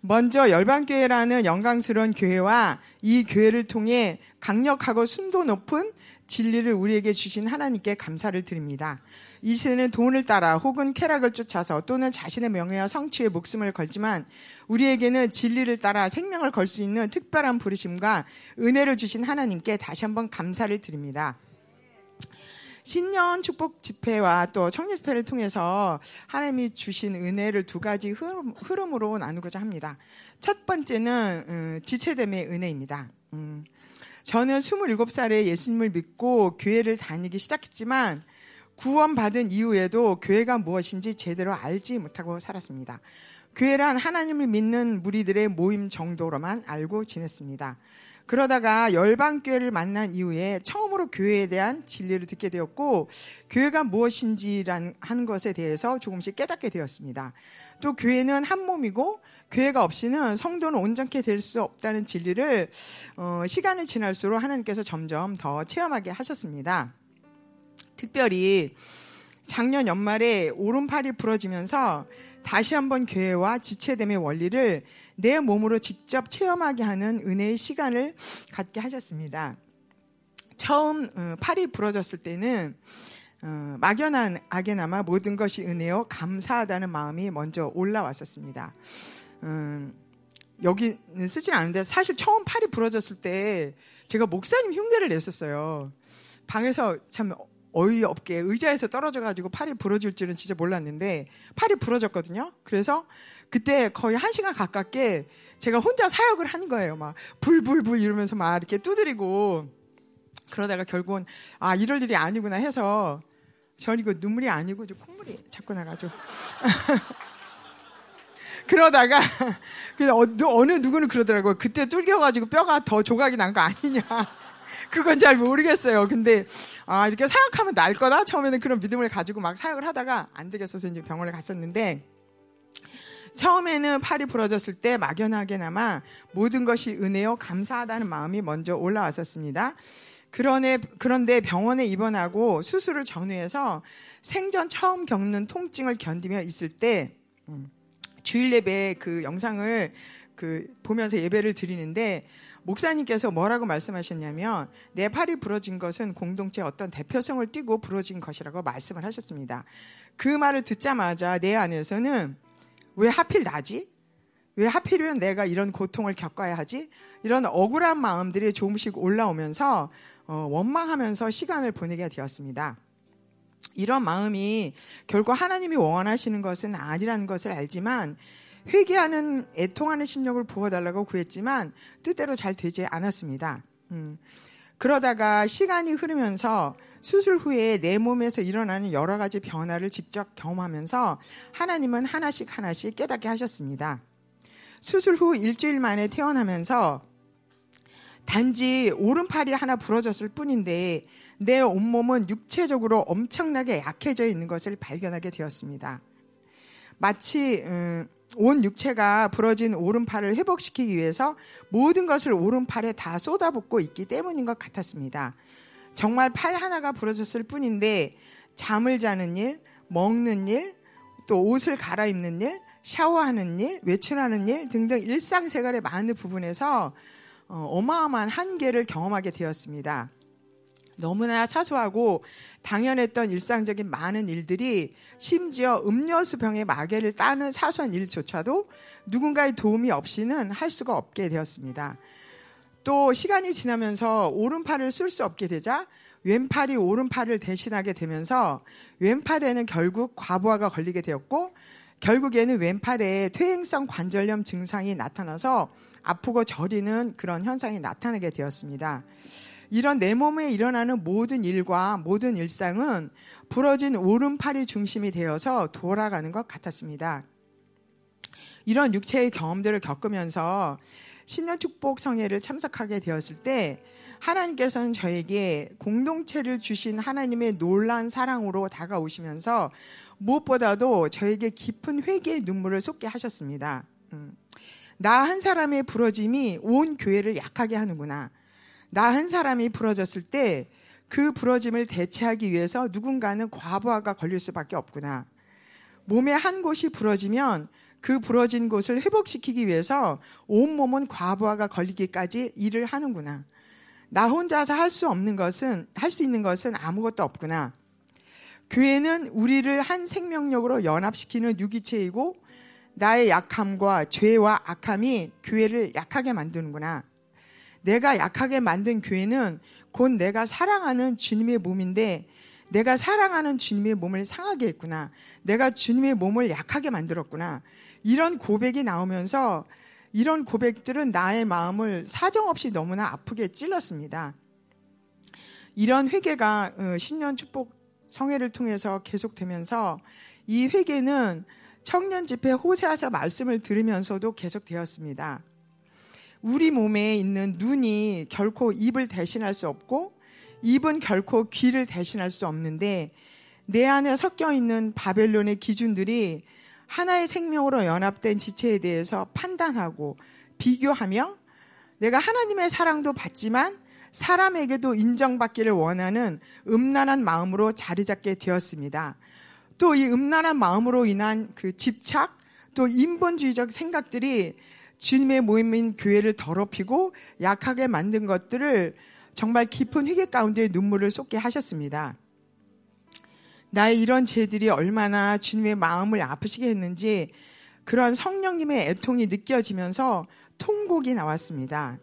먼저 열방교회라는 영광스러운 교회와 이 교회를 통해 강력하고 순도 높은 진리를 우리에게 주신 하나님께 감사를 드립니다. 이 시대는 돈을 따라 혹은 쾌락을 쫓아서 또는 자신의 명예와 성취에 목숨을 걸지만 우리에게는 진리를 따라 생명을 걸 수 있는 특별한 부르심과 은혜를 주신 하나님께 다시 한번 감사를 드립니다. 신년 축복 집회와 또 청년 집회를 통해서 하나님이 주신 은혜를 두 가지 흐름, 으로 나누고자 합니다. 첫 번째는 음, 지체됨의 은혜입니다. 음, 저는 27살에 예수님을 믿고 교회를 다니기 시작했지만 구원받은 이후에도 교회가 무엇인지 제대로 알지 못하고 살았습니다. 교회란 하나님을 믿는 무리들의 모임 정도로만 알고 지냈습니다. 그러다가 열방교회를 만난 이후에 처음으로 교회에 대한 진리를 듣게 되었고 교회가 무엇인지라는 하는 것에 대해서 조금씩 깨닫게 되었습니다. 또 교회는 한 몸이고 교회가 없이는 성도는 온전케 될 수 없다는 진리를 어, 시간이 지날수록 하나님께서 점점 더 체험하게 하셨습니다. 특별히 작년 연말에 오른팔이 부러지면서 다시 한번 교회와 지체됨의 원리를 내 몸으로 직접 체험하게 하는 은혜의 시간을 갖게 하셨습니다. 처음 어, 팔이 부러졌을 때는 어, 막연하게나마 모든 것이 은혜요 감사하다는 마음이 먼저 올라왔었습니다. 음, 여기는 쓰진 않은데 사실 처음 팔이 부러졌을 때 제가 목사님 흉내를 냈었어요. 방에서 참 어이없게 의자에서 떨어져가지고 팔이 부러질 줄은 진짜 몰랐는데 팔이 부러졌거든요. 그래서 그때 거의 한 시간 가깝게 제가 혼자 사역을 하는 거예요. 막 불불불 이러면서 막 이렇게 두드리고 그러다가 결국은 아 이럴 일이 아니구나 해서 전 이거 눈물이 아니고 좀 콧물이 자꾸 나가지고 그러다가 그냥 어, 어느 누구는 그러더라고요. 그때 뚫겨가지고 뼈가 더 조각이 난 거 아니냐. 그건 잘 모르겠어요. 근데 아 이렇게 사역하면 날 거다. 처음에는 그런 믿음을 가지고 막 사역을 하다가 안 되겠어서 이제 병원에 갔었는데 처음에는 팔이 부러졌을 때 막연하게나마 모든 것이 은혜요 감사하다는 마음이 먼저 올라왔었습니다. 그러네, 그런데 병원에 입원하고 수술을 전후해서 생전 처음 겪는 통증을 견디며 있을 때 음, 주일 예배 그 영상을 그 보면서 예배를 드리는데 목사님께서 뭐라고 말씀하셨냐면 내 팔이 부러진 것은 공동체 어떤 대표성을 띠고 부러진 것이라고 말씀을 하셨습니다. 그 말을 듣자마자 내 안에서는 왜 하필 나지? 왜 하필이면 내가 이런 고통을 겪어야 하지? 이런 억울한 마음들이 조금씩 올라오면서 어, 원망하면서 시간을 보내게 되었습니다. 이런 마음이 결국 하나님이 원하시는 것은 아니라는 것을 알지만 회개하는 애통하는 심령을 부어달라고 구했지만 뜻대로 잘 되지 않았습니다. 음. 그러다가 시간이 흐르면서 수술 후에 내 몸에서 일어나는 여러 가지 변화를 직접 경험하면서 하나님은 하나씩 하나씩 깨닫게 하셨습니다. 수술 후 일주일 만에 태어나면서 단지 오른팔이 하나 부러졌을 뿐인데 내 온몸은 육체적으로 엄청나게 약해져 있는 것을 발견하게 되었습니다. 마치 음, 온 육체가 부러진 오른팔을 회복시키기 위해서 모든 것을 오른팔에 다 쏟아붓고 있기 때문인 것 같았습니다. 정말 팔 하나가 부러졌을 뿐인데 잠을 자는 일, 먹는 일, 또 옷을 갈아입는 일, 샤워하는 일, 외출하는 일 등등 일상생활의 많은 부분에서 어, 어마어마한 한계를 경험하게 되었습니다. 너무나 사소하고 당연했던 일상적인 많은 일들이 심지어 음료수 병에 마개를 따는 사소한 일조차도 누군가의 도움이 없이는 할 수가 없게 되었습니다. 또 시간이 지나면서 오른팔을 쓸 수 없게 되자 왼팔이 오른팔을 대신하게 되면서 왼팔에는 결국 과부하가 걸리게 되었고 결국에는 왼팔에 퇴행성 관절염 증상이 나타나서 아프고 저리는 그런 현상이 나타나게 되었습니다. 이런 내 몸에 일어나는 모든 일과 모든 일상은 부러진 오른팔이 중심이 되어서 돌아가는 것 같았습니다. 이런 육체의 경험들을 겪으면서 신년 축복 성회를 참석하게 되었을 때 하나님께서는 저에게 공동체를 주신 하나님의 놀란 사랑으로 다가오시면서 무엇보다도 저에게 깊은 회개의 눈물을 쏟게 하셨습니다. 음. 나한 사람의 부러짐이 온 교회를 약하게 하는구나. 나 한 사람이 부러졌을 때 그 부러짐을 대체하기 위해서 누군가는 과부하가 걸릴 수밖에 없구나. 몸의 한 곳이 부러지면 그 부러진 곳을 회복시키기 위해서 온몸은 과부하가 걸리기까지 일을 하는구나. 나 혼자서 할 수 없는 것은, 할 수 있는 것은 아무것도 없구나. 교회는 우리를 한 생명력으로 연합시키는 유기체이고 나의 약함과 죄와 악함이 교회를 약하게 만드는구나. 내가 약하게 만든 교회는 곧 내가 사랑하는 주님의 몸인데 내가 사랑하는 주님의 몸을 상하게 했구나. 내가 주님의 몸을 약하게 만들었구나. 이런 고백이 나오면서 이런 고백들은 나의 마음을 사정없이 너무나 아프게 찔렀습니다. 이런 회개가 어, 신년 축복 성회를 통해서 계속되면서 이 회개는 청년 집회 호세아서 말씀을 들으면서도 계속되었습니다. 우리 몸에 있는 눈이 결코 입을 대신할 수 없고 입은 결코 귀를 대신할 수 없는데 내 안에 섞여 있는 바벨론의 기준들이 하나의 생명으로 연합된 지체에 대해서 판단하고 비교하며 내가 하나님의 사랑도 받지만 사람에게도 인정받기를 원하는 음란한 마음으로 자리 잡게 되었습니다. 또 이 음란한 마음으로 인한 그 집착, 또 인본주의적 생각들이 주님의 모임인 교회를 더럽히고 약하게 만든 것들을 정말 깊은 회개 가운데 눈물을 쏟게 하셨습니다. 나의 이런 죄들이 얼마나 주님의 마음을 아프시게 했는지 그런 성령님의 애통이 느껴지면서 통곡이 나왔습니다.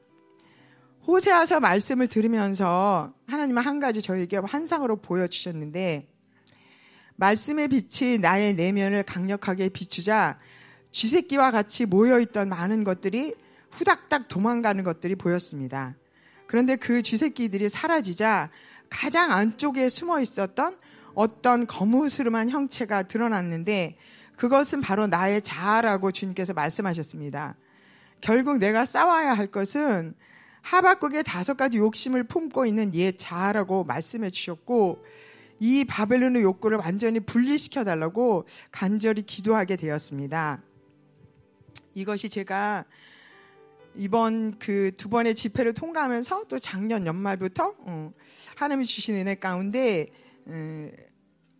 호세아서 말씀을 들으면서 하나님은 한 가지 저에게 환상으로 보여주셨는데 말씀의 빛이 나의 내면을 강력하게 비추자 쥐새끼와 같이 모여있던 많은 것들이 후닥닥 도망가는 것들이 보였습니다. 그런데 그 쥐새끼들이 사라지자 가장 안쪽에 숨어 있었던 어떤 거무스름한 형체가 드러났는데 그것은 바로 나의 자아라고 주님께서 말씀하셨습니다. 결국 내가 싸워야 할 것은 하박국의 다섯 가지 욕심을 품고 있는 옛 자아라고 말씀해 주셨고 이 바벨론의 욕구를 완전히 분리시켜 달라고 간절히 기도하게 되었습니다. 이것이 제가 이번 그 두 번의 집회를 통과하면서 또 작년 연말부터 어, 하나님이 주신 은혜 가운데 에,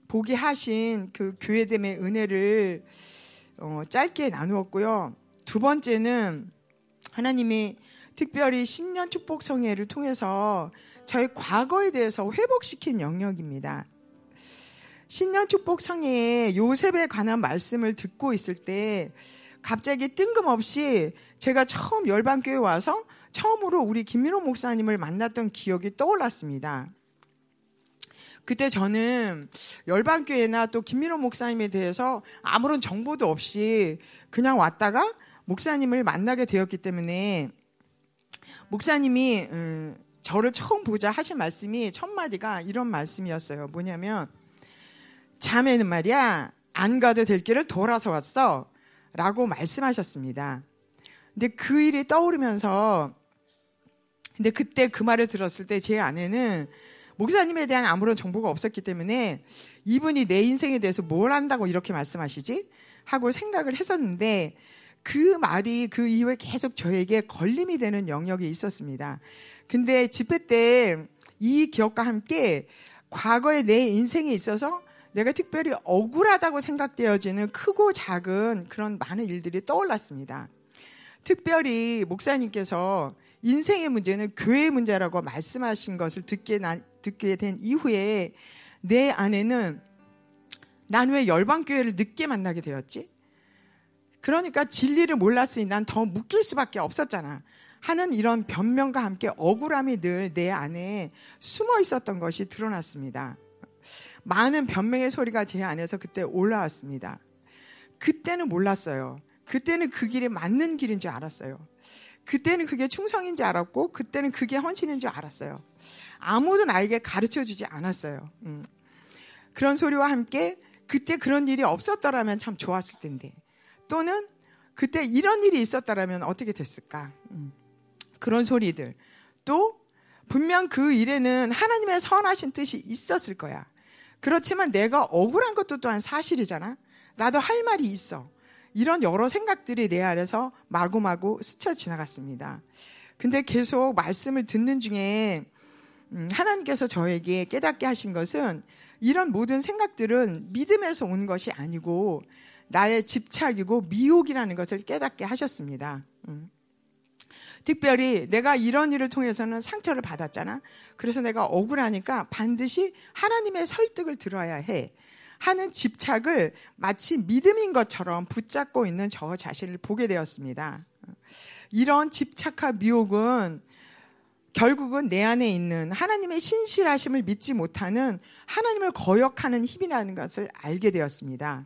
보게 하신 그 교회됨의 은혜를 어, 짧게 나누었고요. 두 번째는 하나님이 특별히 신년 축복 성회를 통해서 저희 과거에 대해서 회복시킨 영역입니다. 신년 축복 성회에 요셉에 관한 말씀을 듣고 있을 때 갑자기 뜬금없이 제가 처음 열방교회 와서 처음으로 우리 김민호 목사님을 만났던 기억이 떠올랐습니다. 그때 저는 열방교회나 또 김민호 목사님에 대해서 아무런 정보도 없이 그냥 왔다가 목사님을 만나게 되었기 때문에 목사님이 음, 저를 처음 보자 하신 말씀이 첫 마디가 이런 말씀이었어요. 뭐냐면 자매는 말이야 안 가도 될 길을 돌아서 왔어. 라고 말씀하셨습니다. 근데 그 일이 떠오르면서 근데 그때 그 말을 들었을 때 제 아내는 목사님에 대한 아무런 정보가 없었기 때문에 이분이 내 인생에 대해서 뭘 안다고 이렇게 말씀하시지? 하고 생각을 했었는데 그 말이 그 이후에 계속 저에게 걸림이 되는 영역이 있었습니다. 근데 집회 때 이 기억과 함께 과거의 내 인생에 있어서 내가 특별히 억울하다고 생각되어지는 크고 작은 그런 많은 일들이 떠올랐습니다. 특별히 목사님께서 인생의 문제는 교회의 문제라고 말씀하신 것을 듣게, 나, 듣게 된 이후에 내 안에는 난 왜 열방교회를 늦게 만나게 되었지? 그러니까 진리를 몰랐으니 난 더 묶일 수밖에 없었잖아. 하는 이런 변명과 함께 억울함이 늘 내 안에 숨어 있었던 것이 드러났습니다. 많은 변명의 소리가 제 안에서 그때 올라왔습니다. 그때는 몰랐어요. 그때는 그 길이 맞는 길인 줄 알았어요. 그때는 그게 충성인 줄 알았고, 그때는 그게 헌신인 줄 알았어요. 아무도 나에게 가르쳐 주지 않았어요. 음. 그런 소리와 함께 그때 그런 일이 없었더라면 참 좋았을 텐데. 또는 그때 이런 일이 있었다라면 어떻게 됐을까? 음. 그런 소리들. 또 분명 그 일에는 하나님의 선하신 뜻이 있었을 거야. 그렇지만 내가 억울한 것도 또한 사실이잖아. 나도 할 말이 있어. 이런 여러 생각들이 내 안에서 마구마구 스쳐 지나갔습니다. 근데 계속 말씀을 듣는 중에 음, 하나님께서 저에게 깨닫게 하신 것은 이런 모든 생각들은 믿음에서 온 것이 아니고 나의 집착이고 미혹이라는 것을 깨닫게 하셨습니다. 음. 특별히 내가 이런 일을 통해서는 상처를 받았잖아. 그래서 내가 억울하니까 반드시 하나님의 설득을 들어야 해. 하는 집착을 마치 믿음인 것처럼 붙잡고 있는 저 자신을 보게 되었습니다. 이런 집착과 미혹은 결국은 내 안에 있는 하나님의 신실하심을 믿지 못하는 하나님을 거역하는 힘이라는 것을 알게 되었습니다.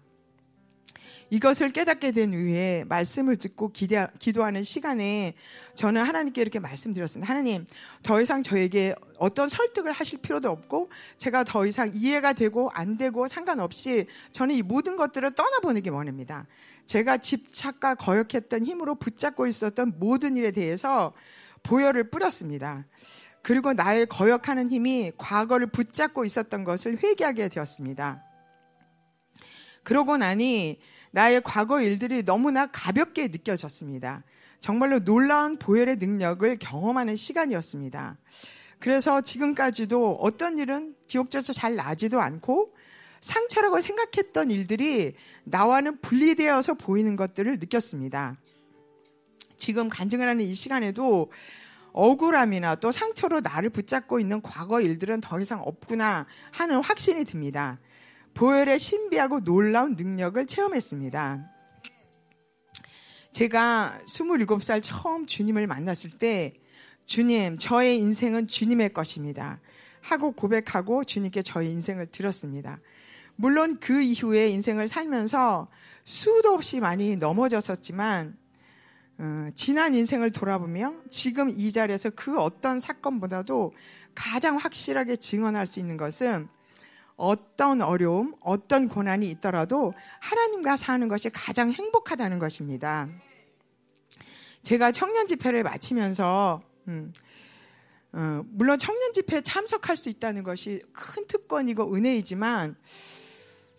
이것을 깨닫게 된 후에 말씀을 듣고 기대, 기도하는 시간에 저는 하나님께 이렇게 말씀드렸습니다. 하나님, 더 이상 저에게 어떤 설득을 하실 필요도 없고 제가 더 이상 이해가 되고 안 되고 상관없이 저는 이 모든 것들을 떠나보내기 원합니다. 제가 집착과 거역했던 힘으로 붙잡고 있었던 모든 일에 대해서 보혈을 뿌렸습니다. 그리고 나의 거역하는 힘이 과거를 붙잡고 있었던 것을 회개하게 되었습니다. 그러고 나니 나의 과거 일들이 너무나 가볍게 느껴졌습니다. 정말로 놀라운 보혈의 능력을 경험하는 시간이었습니다. 그래서 지금까지도 어떤 일은 기억조차 잘 나지도 않고 상처라고 생각했던 일들이 나와는 분리되어서 보이는 것들을 느꼈습니다. 지금 간증을 하는 이 시간에도 억울함이나 또 상처로 나를 붙잡고 있는 과거 일들은 더 이상 없구나 하는 확신이 듭니다. 보혈의 신비하고 놀라운 능력을 체험했습니다. 제가 27살 처음 주님을 만났을 때 주님, 저의 인생은 주님의 것입니다. 하고 고백하고 주님께 저의 인생을 드렸습니다. 물론 그 이후에 인생을 살면서 수도 없이 많이 넘어졌었지만 어, 지난 인생을 돌아보며 지금 이 자리에서 그 어떤 사건보다도 가장 확실하게 증언할 수 있는 것은 어떤 어려움, 어떤 고난이 있더라도 하나님과 사는 것이 가장 행복하다는 것입니다. 제가 청년 집회를 마치면서 음, 어, 물론 청년 집회에 참석할 수 있다는 것이 큰 특권이고 은혜이지만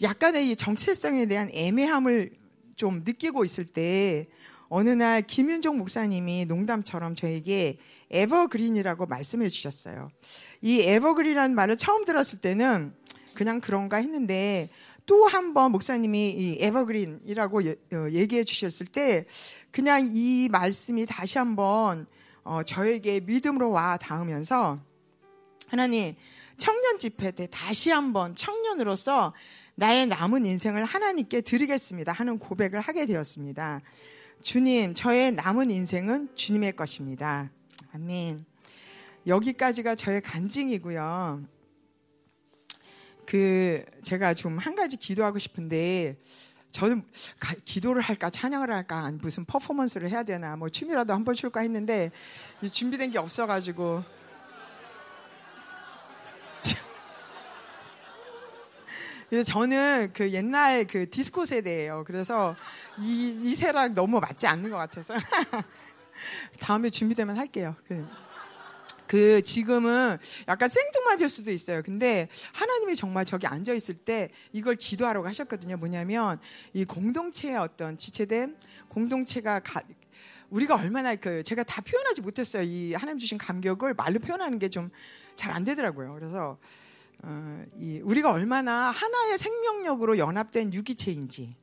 약간의 이 정체성에 대한 애매함을 좀 느끼고 있을 때 어느 날 김윤종 목사님이 농담처럼 저에게 에버그린이라고 말씀해 주셨어요. 이 에버그린이라는 말을 처음 들었을 때는 그냥 그런가 했는데 또 한 번 목사님이 이 에버그린이라고 어, 얘기해 주셨을 때 그냥 이 말씀이 다시 한번 어, 저에게 믿음으로 와 닿으면서 하나님 청년 집회 때 다시 한번 청년으로서 나의 남은 인생을 하나님께 드리겠습니다 하는 고백을 하게 되었습니다. 주님, 저의 남은 인생은 주님의 것입니다. 아멘. 여기까지가 저의 간증이고요. 그 제가 좀 한 가지 기도하고 싶은데 저는 가, 기도를 할까 찬양을 할까 무슨 퍼포먼스를 해야 되나 뭐 춤이라도 한번 출까 했는데 준비된 게 없어가지고 그래서 저는 그 옛날 그 디스코 세대예요. 그래서 이, 이 세랑 너무 맞지 않는 것 같아서 다음에 준비되면 할게요. 그, 그 지금은 약간 생뚱맞을 수도 있어요. 근데 하나님이 정말 저기 앉아 있을 때 이걸 기도하라고 하셨거든요. 뭐냐면 이 공동체의 어떤 지체된 공동체가 가, 우리가 얼마나 그 제가 다 표현하지 못했어요. 이 하나님 주신 감격을 말로 표현하는 게 좀 잘 안 되더라고요. 그래서 어, 이 우리가 얼마나 하나의 생명력으로 연합된 유기체인지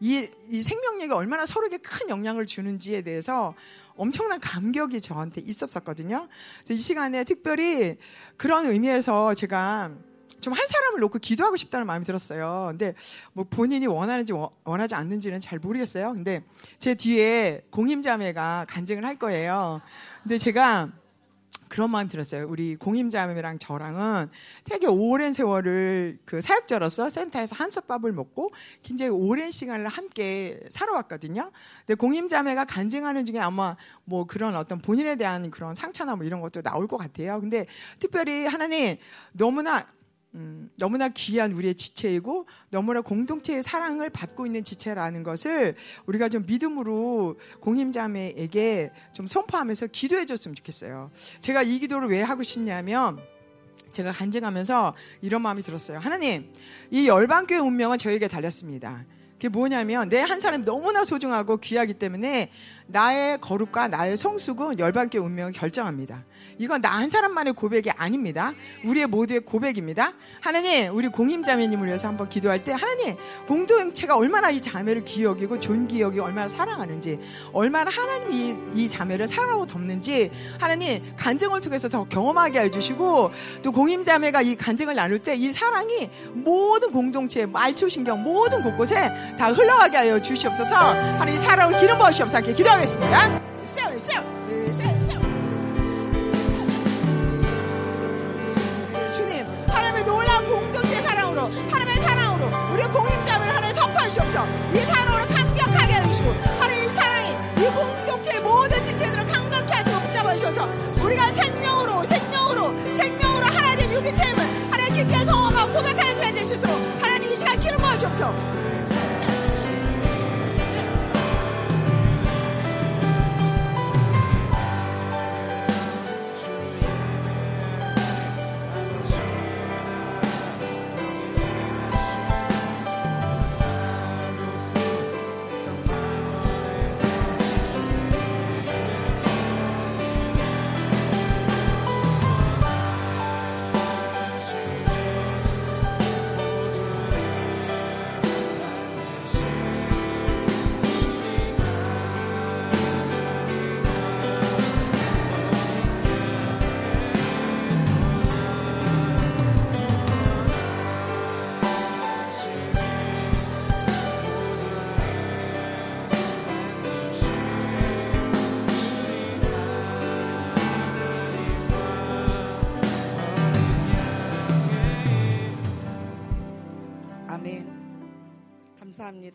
이, 이 생명력이 얼마나 서로에게 큰 영향을 주는지에 대해서 엄청난 감격이 저한테 있었었거든요. 이 시간에 특별히 그런 의미에서 제가 좀 한 사람을 놓고 기도하고 싶다는 마음이 들었어요. 근데 뭐 본인이 원하는지 원하지 않는지는 잘 모르겠어요. 근데 제 뒤에 공임자매가 간증을 할 거예요. 근데 제가 그런 마음이 들었어요. 우리 공임자매랑 저랑은 되게 오랜 세월을 그 사역자로서 센터에서 한솥밥을 먹고 굉장히 오랜 시간을 함께 살아왔거든요. 근데 공임자매가 간증하는 중에 아마 뭐 그런 어떤 본인에 대한 그런 상처나 뭐 이런 것도 나올 것 같아요. 근데 특별히 하나님 너무나 음, 너무나 귀한 우리의 지체이고 너무나 공동체의 사랑을 받고 있는 지체라는 것을 우리가 좀 믿음으로 공임자매에게 좀 선포하면서 기도해 줬으면 좋겠어요. 제가 이 기도를 왜 하고 싶냐면 제가 간증하면서 이런 마음이 들었어요. 하나님, 이 열방교회 운명은 저에게 달렸습니다. 그게 뭐냐면 내 한 사람이 너무나 소중하고 귀하기 때문에 나의 거룩과 나의 성숙은 열방교회 운명을 결정합니다. 이건 나 한 사람만의 고백이 아닙니다. 우리의 모두의 고백입니다. 하나님, 우리 공임 자매님을 위해서 한번 기도할 때 하나님, 공동체가 얼마나 이 자매를 기억이고 여기 얼마나 사랑하는지, 얼마나 하나님 이 이 자매를 사랑하고 덮는지 하나님 간증을 통해서 더 경험하게 해주시고 또 공임 자매가 이 간증을 나눌 때 이 사랑이 모든 공동체 말초신경 모든 곳곳에 다 흘러가게 하여 주시옵소서. 하나님 사랑을 기름 부으시옵소서. 기도 하겠습니다. 세워, 세워, 세워, 세워. 주님, 하나님의 놀라운 공동체 사랑으로, 하나님의 사랑으로, 우리의 공임자를 하나님 덮어주시옵소서. 이 사랑으로 감격하게 해주시고, 하나님 이 사랑이 이 공동체의 모든 지체들을 감격케 하시고 붙잡아 주셔서 우리가 생명으로, 생명으로, 생명으로 하나님 유기체임을 하나님 깊게 경험하고 고백하는 시간 될수 있도록 하나님 이 시간 기름 부어 주옵소서.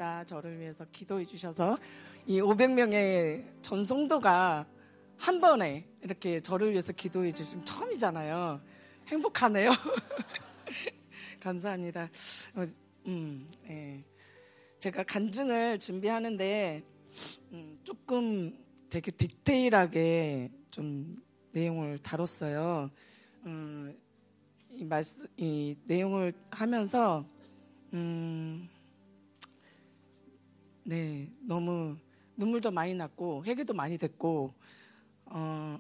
감사합니다. 저를 위해서 기도해 주셔서 이 500명의 전송도가 한 번에 이렇게 저를 위해서 기도해 주신 처음이잖아요. 행복하네요. 감사합니다. 어, 음, 예. 제가 간증을 준비하는데 음, 조금 되게 디테일하게 좀 내용을 다뤘어요. 음, 이 말씀, 이 내용을 하면서 음, 네 너무 눈물도 많이 났고 회개도 많이 됐고 어,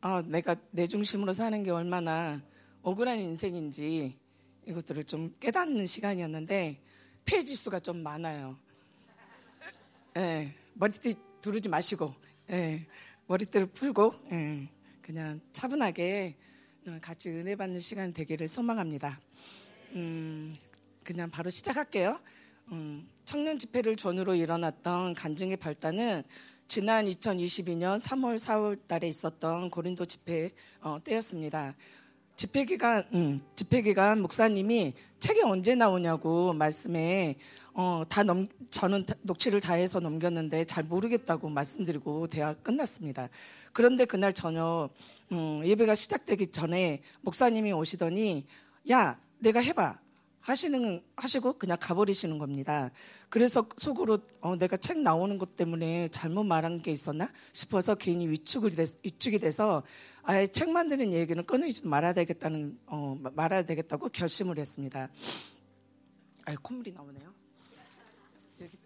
아, 내가 내 중심으로 사는 게 얼마나 억울한 인생인지 이것들을 좀 깨닫는 시간이었는데 페이지 수가 좀 많아요. 예, 머리띠 두르지 마시고 예, 머리띠를 풀고 예, 그냥 차분하게 같이 은혜 받는 시간 되기를 소망합니다. 음, 그냥 바로 시작할게요. 음, 청년 집회를 전후로 일어났던 간증의 발단은 지난 2022년 3월, 4월 달에 있었던 고린도 집회 어, 때였습니다. 집회 기간, 음, 집회 기간 목사님이 책이 언제 나오냐고 말씀에 어, 다 넘, 저는 녹취를 다 해서 넘겼는데 잘 모르겠다고 말씀드리고 대화 끝났습니다. 그런데 그날 저녁 음, 예배가 시작되기 전에 목사님이 오시더니 야, 내가 해봐. 하시는 하시고 그냥 가버리시는 겁니다. 그래서 속으로 어, 내가 책 나오는 것 때문에 잘못 말한 게 있었나 싶어서 괜히 위축이, 됐, 위축이 돼서 아예 책 만드는 얘기는 끊이지 말아야 되겠다는 어, 말아야 되겠다고 결심을 했습니다. 아, 콧물이 나오네요. 여기,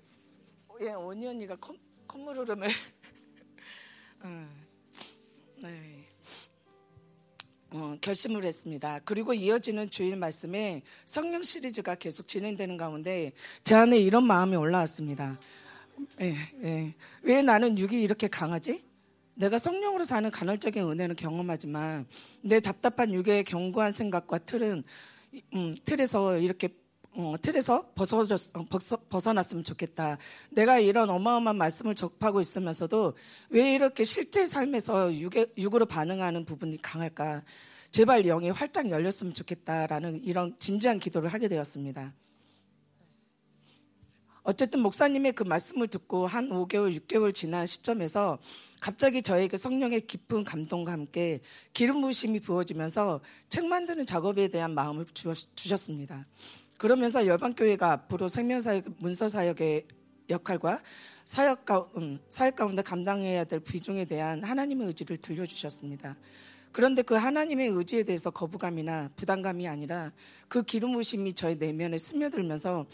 예, 원희 언니가 콧, 콧물 흐름을 음, 네. 어, 결심을 했습니다. 그리고 이어지는 주일 말씀에 성령 시리즈가 계속 진행되는 가운데 제 안에 이런 마음이 올라왔습니다. 예, 예. 왜 나는 육이 이렇게 강하지? 내가 성령으로 사는 간헐적인 은혜는 경험하지만 내 답답한 육의 견고한 생각과 틀은 음, 틀에서 이렇게 어, 틀에서 어, 벗어, 났으면 좋겠다. 내가 이런 어마어마한 말씀을 접하고 있으면서도 왜 이렇게 실제 삶에서 육에, 육으로 반응하는 부분이 강할까? 제발 영이 활짝 열렸으면 좋겠다라는 이런 진지한 기도를 하게 되었습니다. 어쨌든 목사님의 그 말씀을 듣고 한 5개월, 6개월 지난 시점에서 갑자기 저에게 성령의 깊은 감동과 함께 기름 부심이 부어지면서 책 만드는 작업에 대한 마음을 주셨습니다. 그러면서 열방교회가 앞으로 생명사역, 문서사역의 역할과 사역, 가, 음, 사역 가운데 감당해야 될 비중에 대한 하나님의 의지를 들려주셨습니다. 그런데 그 하나님의 의지에 대해서 거부감이나 부담감이 아니라 그 기름 부심이 저의 내면에 스며들면서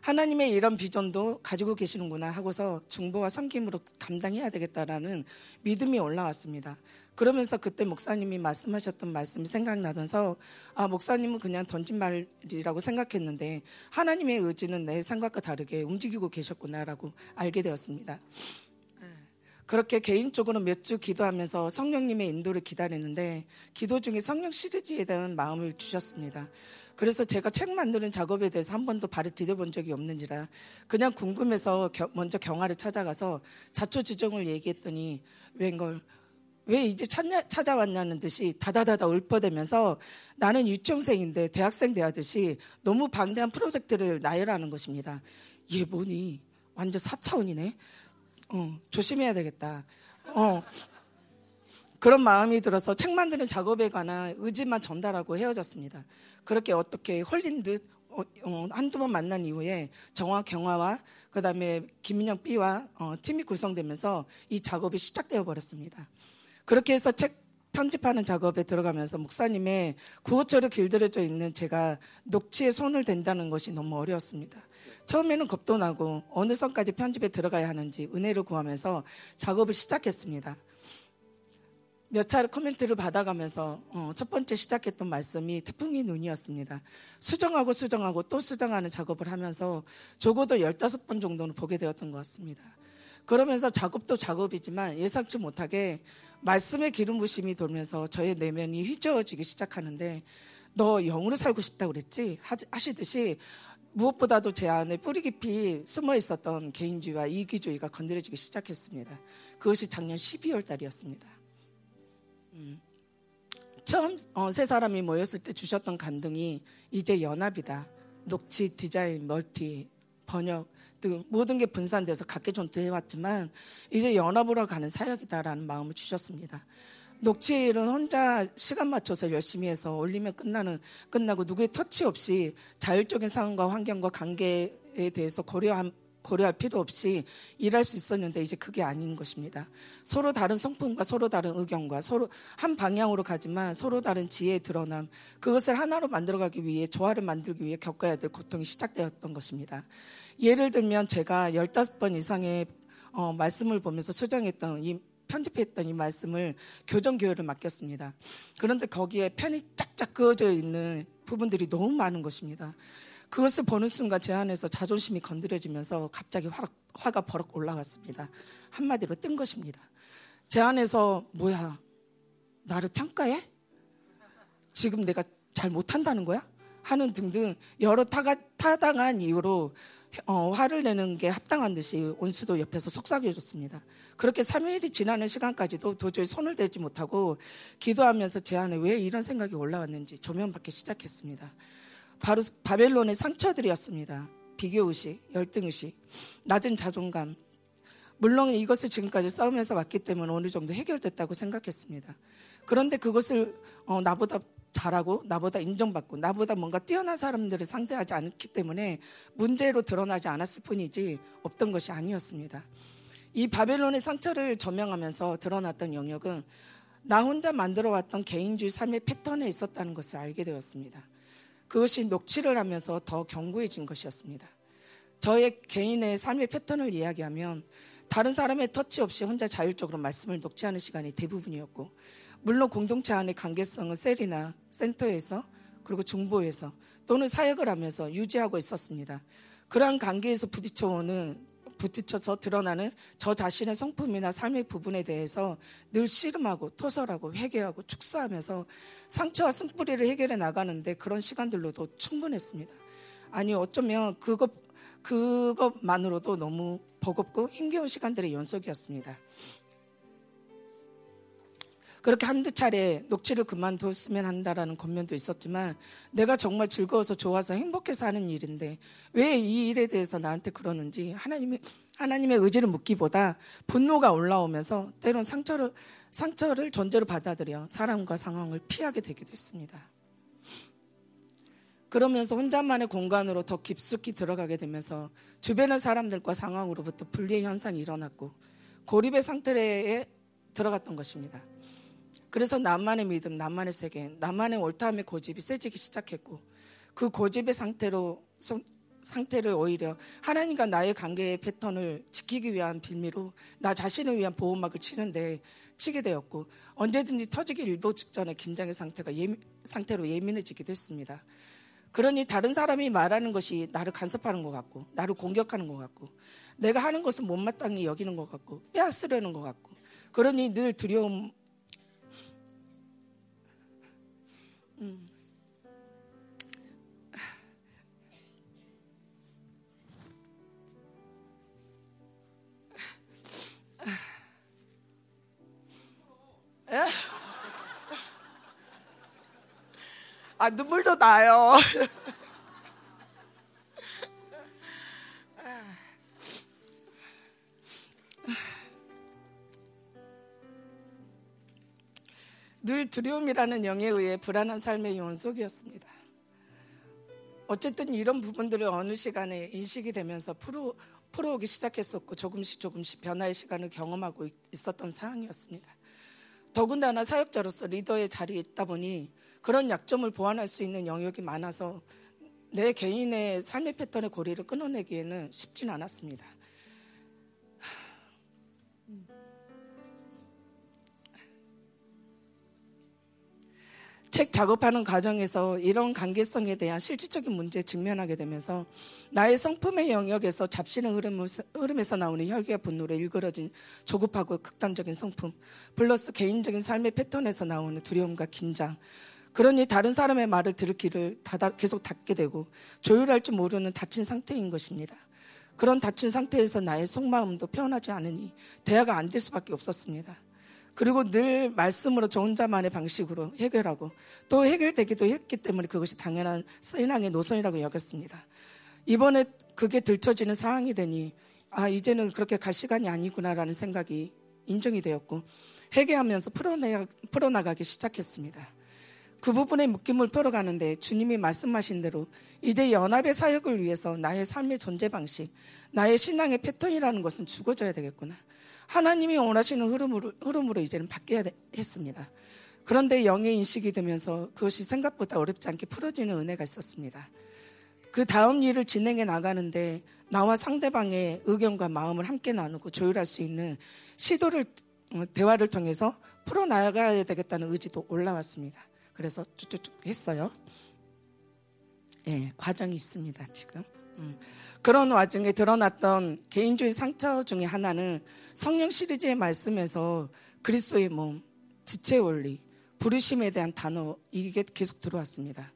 하나님의 이런 비전도 가지고 계시는구나 하고서 중보와 섬김으로 감당해야 되겠다라는 믿음이 올라왔습니다. 그러면서 그때 목사님이 말씀하셨던 말씀이 생각나면서 아 목사님은 그냥 던진 말이라고 생각했는데 하나님의 의지는 내 생각과 다르게 움직이고 계셨구나라고 알게 되었습니다. 그렇게 개인적으로 몇 주 기도하면서 성령님의 인도를 기다리는데 기도 중에 성령 시리즈에 대한 마음을 주셨습니다. 그래서 제가 책 만드는 작업에 대해서 한 번도 발을 디뎌본 적이 없는지라 그냥 궁금해서 먼저 경화를 찾아가서 자초지종을 얘기했더니 웬걸 왜 이제 찾냐, 찾아왔냐는 듯이 다다다다 울퍼대면서 나는 유치원생인데 대학생 대하듯이 너무 방대한 프로젝트를 나열하는 것입니다. 얘 뭐니? 완전 4차원이네. 어, 조심해야 되겠다. 어, 그런 마음이 들어서 책 만드는 작업에 관한 의지만 전달하고 헤어졌습니다. 그렇게 어떻게 홀린 듯 어, 어, 한두 번 만난 이후에 정화 경화와 그다음에 김민영 B와 어, 팀이 구성되면서 이 작업이 시작되어 버렸습니다. 그렇게 해서 책 편집하는 작업에 들어가면서 목사님의 구호처로 길들여져 있는 제가 녹취에 손을 댄다는 것이 너무 어려웠습니다. 처음에는 겁도 나고 어느 선까지 편집에 들어가야 하는지 은혜를 구하면서 작업을 시작했습니다. 몇 차례 코멘트를 받아가면서 어, 첫 번째 시작했던 말씀이 태풍이 눈이었습니다. 수정하고 수정하고 또 수정하는 작업을 하면서 적어도 15번 정도는 보게 되었던 것 같습니다. 그러면서 작업도 작업이지만 예상치 못하게 말씀의 기름 부심이 돌면서 저의 내면이 휘저어지기 시작하는데 너 영으로 살고 싶다고 그랬지? 하시듯이 무엇보다도 제 안에 뿌리 깊이 숨어 있었던 개인주의와 이기주의가 건드려지기 시작했습니다. 그것이 작년 12월 달이었습니다. 음. 처음 어, 세 사람이 모였을 때 주셨던 감동이 이제 연합이다. 녹취, 디자인, 멀티, 번역 등 모든 게 분산돼서 각계 존재해왔지만 이제 연합으로 가는 사역이다라는 마음을 주셨습니다. 녹취일은 혼자 시간 맞춰서 열심히 해서 올리면 끝나는 끝나고 누구의 터치 없이 자율적인 상황과 환경과 관계에 대해서 고려한 고려할 필요 없이 일할 수 있었는데 이제 그게 아닌 것입니다. 서로 다른 성품과 서로 다른 의견과 서로 한 방향으로 가지만 서로 다른 지혜의 드러남 그것을 하나로 만들어가기 위해 조화를 만들기 위해 겪어야 될 고통이 시작되었던 것입니다. 예를 들면 제가 15번 이상의 어, 말씀을 보면서 수정했던 이 편집했던 이 말씀을 교정교회를 맡겼습니다. 그런데 거기에 편이 짝짝 그어져 있는 부분들이 너무 많은 것입니다. 그것을 보는 순간 제 안에서 자존심이 건드려지면서 갑자기 화, 화가 버럭 올라갔습니다. 한마디로 뜬 것입니다. 제 안에서 뭐야 나를 평가해? 지금 내가 잘 못한다는 거야? 하는 등등 여러 타가, 타당한 이유로 어, 화를 내는 게 합당한 듯이 온수도 옆에서 속삭여줬습니다. 그렇게 3일이 지나는 시간까지도 도저히 손을 대지 못하고 기도하면서 제 안에 왜 이런 생각이 올라왔는지 조명받기 시작했습니다. 바로 바벨론의 상처들이었습니다. 비교의식, 열등의식, 낮은 자존감. 물론 이것을 지금까지 싸우면서 왔기 때문에 어느 정도 해결됐다고 생각했습니다. 그런데 그것을 어, 나보다 잘하고 나보다 인정받고 나보다 뭔가 뛰어난 사람들을 상대하지 않기 때문에 문제로 드러나지 않았을 뿐이지 없던 것이 아니었습니다. 이 바벨론의 상처를 조명하면서 드러났던 영역은 나 혼자 만들어왔던 개인주의 삶의 패턴에 있었다는 것을 알게 되었습니다. 그것이 녹취를 하면서 더 견고해진 것이었습니다. 저의 개인의 삶의 패턴을 이야기하면 다른 사람의 터치 없이 혼자 자율적으로 말씀을 녹취하는 시간이 대부분이었고 물론 공동체 안의 관계성은 셀이나 센터에서 그리고 중보에서 또는 사역을 하면서 유지하고 있었습니다. 그러한 관계에서 부딪혀오는 부딪혀서 드러나는 저 자신의 성품이나 삶의 부분에 대해서 늘 씨름하고 토설하고 회개하고 축소하면서 상처와 쓴뿌리를 해결해 나가는데 그런 시간들로도 충분했습니다. 아니 어쩌면 그것 그것만으로도 너무 버겁고 힘겨운 시간들의 연속이었습니다. 그렇게 한두 차례 녹취를 그만뒀으면 한다라는 권면도 있었지만 내가 정말 즐거워서 좋아서 행복해서 하는 일인데 왜 이 일에 대해서 나한테 그러는지 하나님의 하나님의 의지를 묻기보다 분노가 올라오면서 때론 상처를 상처를 존재로 받아들여 사람과 상황을 피하게 되기도 했습니다. 그러면서 혼자만의 공간으로 더 깊숙이 들어가게 되면서 주변의 사람들과 상황으로부터 분리의 현상이 일어났고 고립의 상태에 들어갔던 것입니다. 그래서 나만의 믿음, 나만의 세계, 나만의 옳다함의 고집이 세지기 시작했고 그 고집의 상태로 상태를 오히려 하나님과 나의 관계의 패턴을 지키기 위한 빌미로 나 자신을 위한 보호막을 치는데 치게 되었고 언제든지 터지기 일보 직전에 긴장의 상태가 예미, 상태로 예민해지기도 했습니다. 그러니 다른 사람이 말하는 것이 나를 간섭하는 것 같고 나를 공격하는 것 같고 내가 하는 것은 못마땅히 여기는 것 같고 빼앗으려는 것 같고 그러니 늘 두려움 음. 아, 눈물도 나요. 늘 두려움이라는 영에 의해 불안한 삶의 영혼 속이었습니다. 어쨌든 이런 부분들을 어느 시간에 인식이 되면서 풀어, 풀어오기 시작했었고 조금씩 조금씩 변화의 시간을 경험하고 있었던 상황이었습니다. 더군다나 사역자로서 리더의 자리에 있다 보니 그런 약점을 보완할 수 있는 영역이 많아서 내 개인의 삶의 패턴의 고리를 끊어내기에는 쉽진 않았습니다. 책 작업하는 과정에서 이런 관계성에 대한 실질적인 문제에 직면하게 되면서 나의 성품의 영역에서 잡신의 흐름 에서 나오는 혈기와 분노로 일그러진 조급하고 극단적인 성품 플러스 개인적인 삶의 패턴에서 나오는 두려움과 긴장 그러니 다른 사람의 말을 들을 길을 계속 닫게 되고 조율할 줄 모르는 닫힌 상태인 것입니다. 그런 닫힌 상태에서 나의 속마음도 표현하지 않으니 대화가 안 될 수밖에 없었습니다. 그리고 늘 말씀으로 저 혼자만의 방식으로 해결하고 또 해결되기도 했기 때문에 그것이 당연한 신앙의 노선이라고 여겼습니다. 이번에 그게 들춰지는 상황이 되니 아 이제는 그렇게 갈 시간이 아니구나라는 생각이 인정이 되었고 회개하면서 풀어내, 풀어나가기 시작했습니다. 그 부분의 묶임을 풀어가는데 주님이 말씀하신 대로 이제 연합의 사역을 위해서 나의 삶의 존재 방식, 나의 신앙의 패턴이라는 것은 죽어져야 되겠구나. 하나님이 원하시는 흐름으로, 흐름으로 이제는 바뀌어야 했습니다. 그런데 영의 인식이 되면서 그것이 생각보다 어렵지 않게 풀어지는 은혜가 있었습니다. 그 다음 일을 진행해 나가는데 나와 상대방의 의견과 마음을 함께 나누고 조율할 수 있는 시도를 어, 대화를 통해서 풀어 나가야 되겠다는 의지도 올라왔습니다. 그래서 쭉쭉쭉 했어요. 예, 과정이 있습니다, 지금. 음. 그런 와중에 드러났던 개인주의 상처 중에 하나는 성령 시리즈의 말씀에서 그리스도의 몸, 지체 원리, 부르심에 대한 단어 이게 계속 들어왔습니다.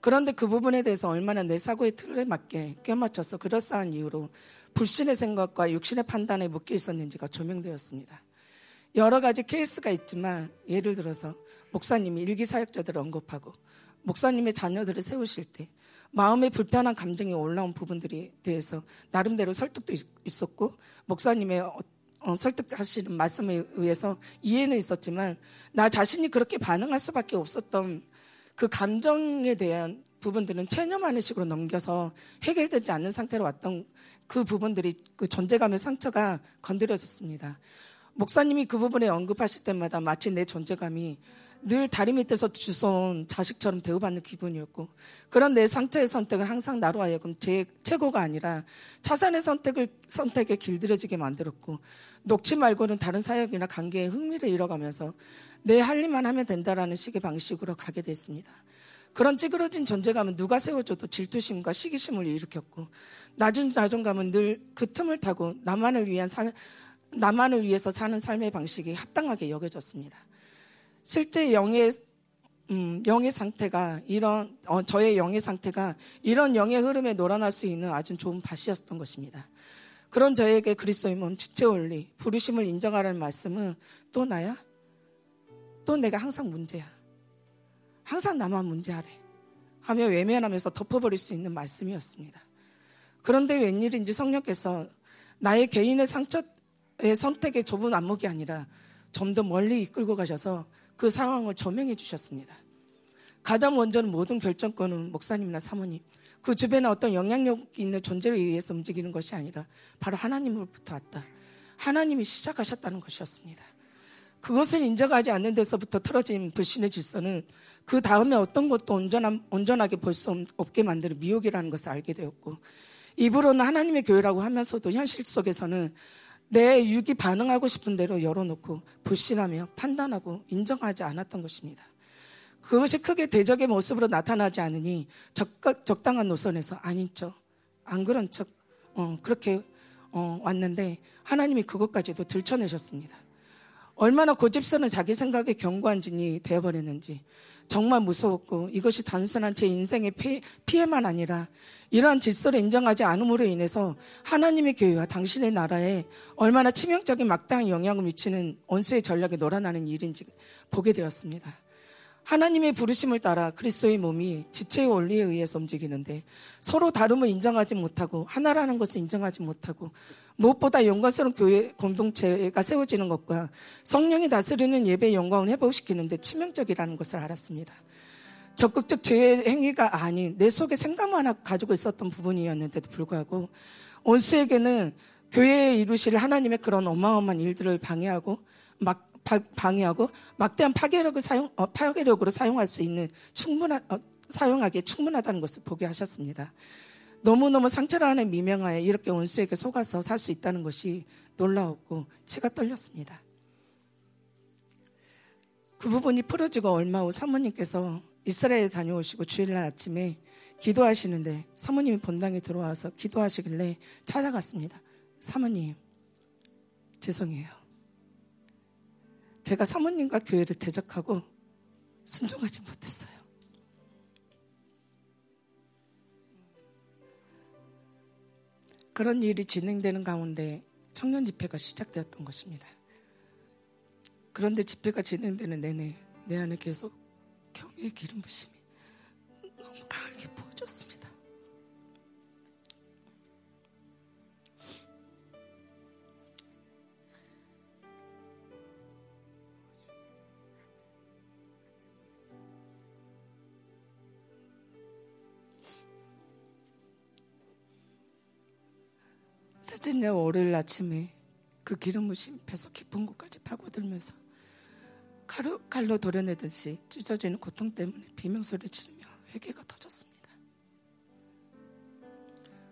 그런데 그 부분에 대해서 얼마나 내 사고의 틀에 맞게 껴맞춰서 그럴싸한 이유로 불신의 생각과 육신의 판단에 묶여 있었는지가 조명되었습니다. 여러 가지 케이스가 있지만 예를 들어서 목사님이 일기 사역자들을 언급하고 목사님의 자녀들을 세우실 때 마음의 불편한 감정이 올라온 부분들에 대해서 나름대로 설득도 있었고 목사님의 설득하시는 말씀에 의해서 이해는 있었지만 나 자신이 그렇게 반응할 수밖에 없었던 그 감정에 대한 부분들은 체념하는 식으로 넘겨서 해결되지 않는 상태로 왔던 그 부분들이 그 존재감의 상처가 건드려졌습니다. 목사님이 그 부분에 언급하실 때마다 마치 내 존재감이 늘 다리 밑에서 주워온 자식처럼 대우받는 기분이었고 그런 내 상처의 선택을 항상 나로 하여금 제 최고가 아니라 차선의 선택을 선택에 길들여지게 만들었고 녹취 말고는 다른 사역이나 관계에 흥미를 잃어가면서 내 할 일만 하면 된다라는 식의 방식으로 가게 됐습니다. 그런 찌그러진 존재감은 누가 세워줘도 질투심과 시기심을 일으켰고 낮은 자존감은 늘 그 틈을 타고 나만을 위한 삶, 나만을 위해서 사는 삶의 방식이 합당하게 여겨졌습니다. 실제 영의 음, 영의 상태가 이런 어, 저의 영의 상태가 이런 영의 흐름에 놀아날 수 있는 아주 좋은 밭이었던 것입니다. 그런 저에게 그리스도의 몸 지체 원리 부르심을 인정하라는 말씀은 또 나야? 또 내가 항상 문제야. 항상 나만 문제하래. 하며 외면하면서 덮어버릴 수 있는 말씀이었습니다. 그런데 웬일인지 성령께서 나의 개인의 상처의 선택의 좁은 안목이 아니라 좀 더 멀리 이끌고 가셔서 그 상황을 조명해 주셨습니다. 가장 먼저는 모든 결정권은 목사님이나 사모님, 그 주변에 어떤 영향력 있는 존재에 의해서 움직이는 것이 아니라 바로 하나님으로부터 왔다. 하나님이 시작하셨다는 것이었습니다. 그것을 인정하지 않는 데서부터 틀어진 불신의 질서는 그 다음에 어떤 것도 온전한, 온전하게 볼 수 없게 만드는 미혹이라는 것을 알게 되었고, 입으로는 하나님의 교회라고 하면서도 현실 속에서는 내 육이 반응하고 싶은 대로 열어놓고 불신하며 판단하고 인정하지 않았던 것입니다. 그것이 크게 대적의 모습으로 나타나지 않으니 적, 당한 노선에서 아닌 척, 안 그런 척, 어, 그렇게 어, 왔는데 하나님이 그것까지도 들춰내셨습니다. 얼마나 고집스러운 자기 생각에 견고한 진이 되어버렸는지 정말 무서웠고 이것이 단순한 제 인생의 피해, 만 아니라 이러한 질서를 인정하지 않음으로 인해서 하나님의 교회와 당신의 나라에 얼마나 치명적인 막다한 영향을 미치는 원수의 전략에 놀아나는 일인지 보게 되었습니다. 하나님의 부르심을 따라 그리스도의 몸이 지체의 원리에 의해서 움직이는데 서로 다름을 인정하지 못하고 하나라는 것을 인정하지 못하고 무엇보다 영광스러운 교회 공동체가 세워지는 것과 성령이 다스리는 예배의 영광을 회복시키는데 치명적이라는 것을 알았습니다. 적극적 죄의 행위가 아닌 내 속에 생각만 가지고 있었던 부분이었는데도 불구하고 온수에게는 교회에 이루실 하나님의 그런 어마어마한 일들을 방해하고 막 방해하고 막대한 파괴력을 사용 어, 파괴력으로 사용할 수 있는 충분한 어, 사용하기에 충분하다는 것을 보게 하셨습니다. 너무너무 상처를 하는 미명하에 이렇게 원수에게 속아서 살 수 있다는 것이 놀라웠고 치가 떨렸습니다. 그 부분이 풀어지고 얼마 후 사모님께서 이스라엘 에 다녀오시고 주일날 아침에 기도하시는데 사모님이 본당에 들어와서 기도하시길래 찾아갔습니다. 사모님, 죄송해요. 제가 사모님과 교회를 대적하고 순종하지 못했어요. 그런 일이 진행되는 가운데 청년 집회가 시작되었던 것입니다. 그런데 집회가 진행되는 내내 내 안에 계속 경외의 기름 부심이 너무 강하게 부어 셋째 월요일 아침에 그 기름 부심 배서 깊은 곳까지 파고들면서 칼로, 칼로 도려내듯이 찢어지는 고통 때문에 비명소리 지르며 회개가 터졌습니다.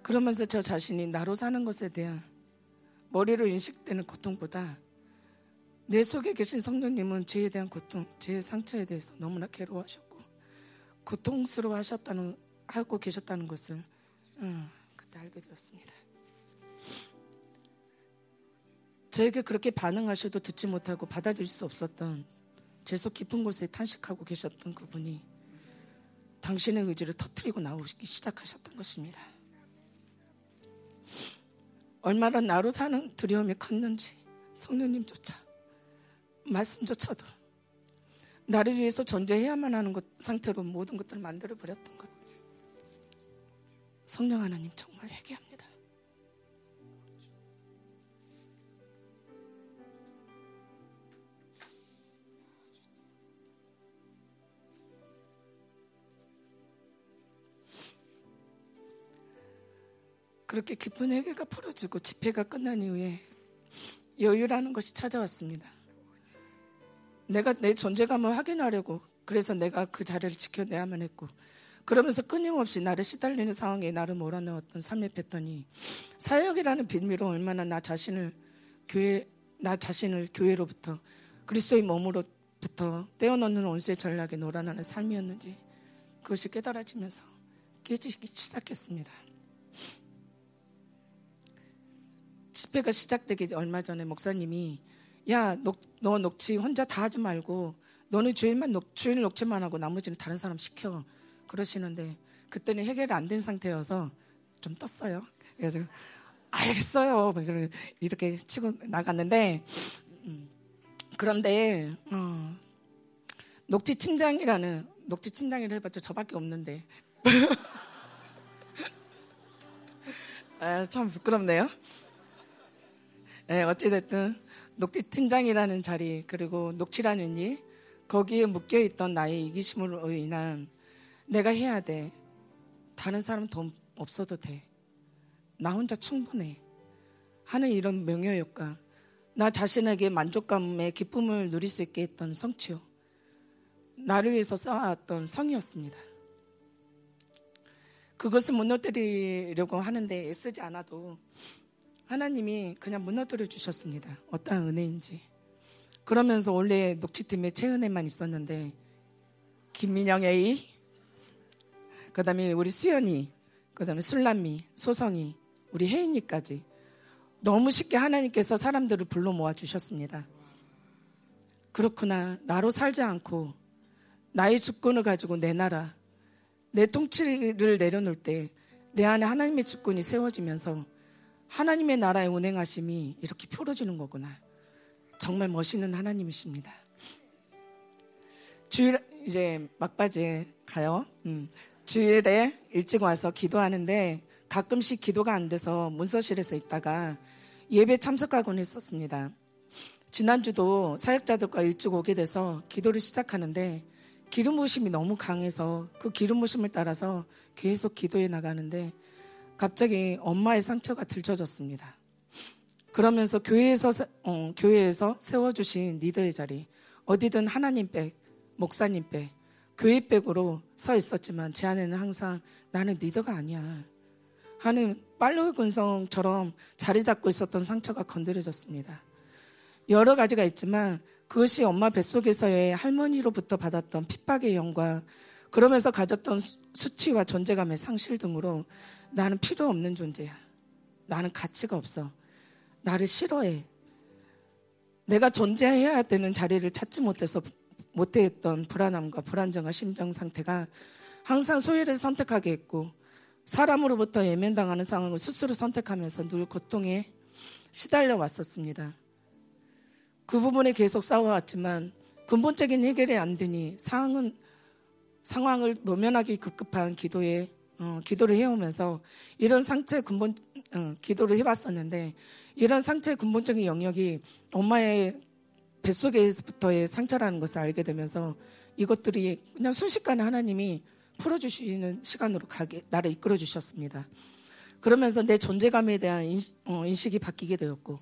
그러면서 저 자신이 나로 사는 것에 대한 머리로 인식되는 고통보다 내 속에 계신 성령님은 죄에 대한 고통, 죄의 상처에 대해서 너무나 괴로워하셨고 고통스러워하셨다는 하고 계셨다는 것을 음, 그때 알게 되었습니다. 저에게 그렇게 반응하셔도 듣지 못하고 받아들일 수 없었던 제 속 깊은 곳에 탄식하고 계셨던 그분이 당신의 의지를 터뜨리고 나오기 시작하셨던 것입니다. 얼마나 나로 사는 두려움이 컸는지 성령님조차 말씀조차도 나를 위해서 존재해야만 하는 것 상태로 모든 것들을 만들어 버렸던 것. 성령 하나님 정말 회개합니다. 그렇게 기쁜 회개가 풀어지고 집회가 끝난 이후에 여유라는 것이 찾아왔습니다. 내가 내 존재감을 확인하려고 그래서 내가 그 자리를 지켜내야만 했고 그러면서 끊임없이 나를 시달리는 상황에 나를 몰아넣었던 삶의 패턴이 사역이라는 빌미로 얼마나 나 자신을 교회 나 자신을 교회로부터 그리스도의 몸으로부터 떼어놓는 원수의 전략에 놀아나는 삶이었는지 그것이 깨달아지면서 깨지기 시작했습니다. 집회가 시작되기 얼마 전에 목사님이 야, 녹, 너 녹취 혼자 다 하지 말고 너는 주일만 녹, 주일 녹취만 하고 나머지는 다른 사람 시켜. 그러시는데 그때는 해결이 안 된 상태여서 좀 떴어요. 그래서 알겠어요. 뭐 이렇게 치고 나갔는데 음, 그런데 어, 녹취 팀장이라는 녹취 팀장이라 해봤자 저밖에 없는데 아, 참 부끄럽네요. 네, 어찌됐든 녹취 팀장이라는 자리 그리고 녹취라는 일 거기에 묶여 있던 나의 이기심으로 인한 내가 해야 돼. 다른 사람 돈 없어도 돼. 나 혼자 충분해. 하는 이런 명효효과. 나 자신에게 만족감의 기쁨을 누릴 수 있게 했던 성취요. 나를 위해서 쌓아왔던 성이었습니다. 그것을 무너뜨리려고 하는데 애쓰지 않아도 하나님이 그냥 무너뜨려 주셨습니다. 어떠한 은혜인지. 그러면서 원래 녹취팀에 최은혜만 있었는데 김민영 A, 그 다음에 우리 수연이, 그 다음에 술람미, 소성이, 우리 혜인이까지 너무 쉽게 하나님께서 사람들을 불러 모아 주셨습니다. 그렇구나. 나로 살지 않고 나의 주권을 가지고 내 나라, 내 통치를 내려놓을 때 내 안에 하나님의 주권이 세워지면서 하나님의 나라의 운행하심이 이렇게 풀어지는 거구나. 정말 멋있는 하나님이십니다. 주일 이제 막바지에 가요. 음. 주일에 일찍 와서 기도하는데 가끔씩 기도가 안 돼서 문서실에서 있다가 예배 참석하곤 했었습니다. 지난주도 사역자들과 일찍 오게 돼서 기도를 시작하는데 기름 부심이 너무 강해서 그 기름 부심을 따라서 계속 기도해 나가는데 갑자기 엄마의 상처가 들춰졌습니다. 그러면서 교회에서 어, 교회에서 세워주신 리더의 자리 어디든 하나님 백, 목사님 백, 교회 백으로 서 있었지만 제 안에는 항상 나는 리더가 아니야 하는 빨로의 군성처럼 자리 잡고 있었던 상처가 건드려졌습니다. 여러 가지가 있지만 그것이 엄마 뱃속에서의 할머니로부터 받았던 핍박의 영과 그러면서 가졌던 수치와 존재감의 상실 등으로 나는 필요 없는 존재야. 나는 가치가 없어. 나를 싫어해. 내가 존재해야 되는 자리를 찾지 못해서 못했던 불안함과 불안정한 심정 상태가 항상 소외를 선택하게 했고 사람으로부터 예면당하는 상황을 스스로 선택하면서 늘 고통에 시달려 왔었습니다. 그 부분에 계속 싸워왔지만 근본적인 해결이 안 되니 상황은 상황을 모면하기 급급한 기도에 어, 기도를 해오면서 이런 상처의 근본 어, 기도를 해봤었는데 이런 상처의 근본적인 영역이 엄마의 뱃속에서부터의 상처라는 것을 알게 되면서 이것들이 그냥 순식간에 하나님이 풀어주시는 시간으로 가게 나를 이끌어 주셨습니다. 그러면서 내 존재감에 대한 어, 인식이 바뀌게 되었고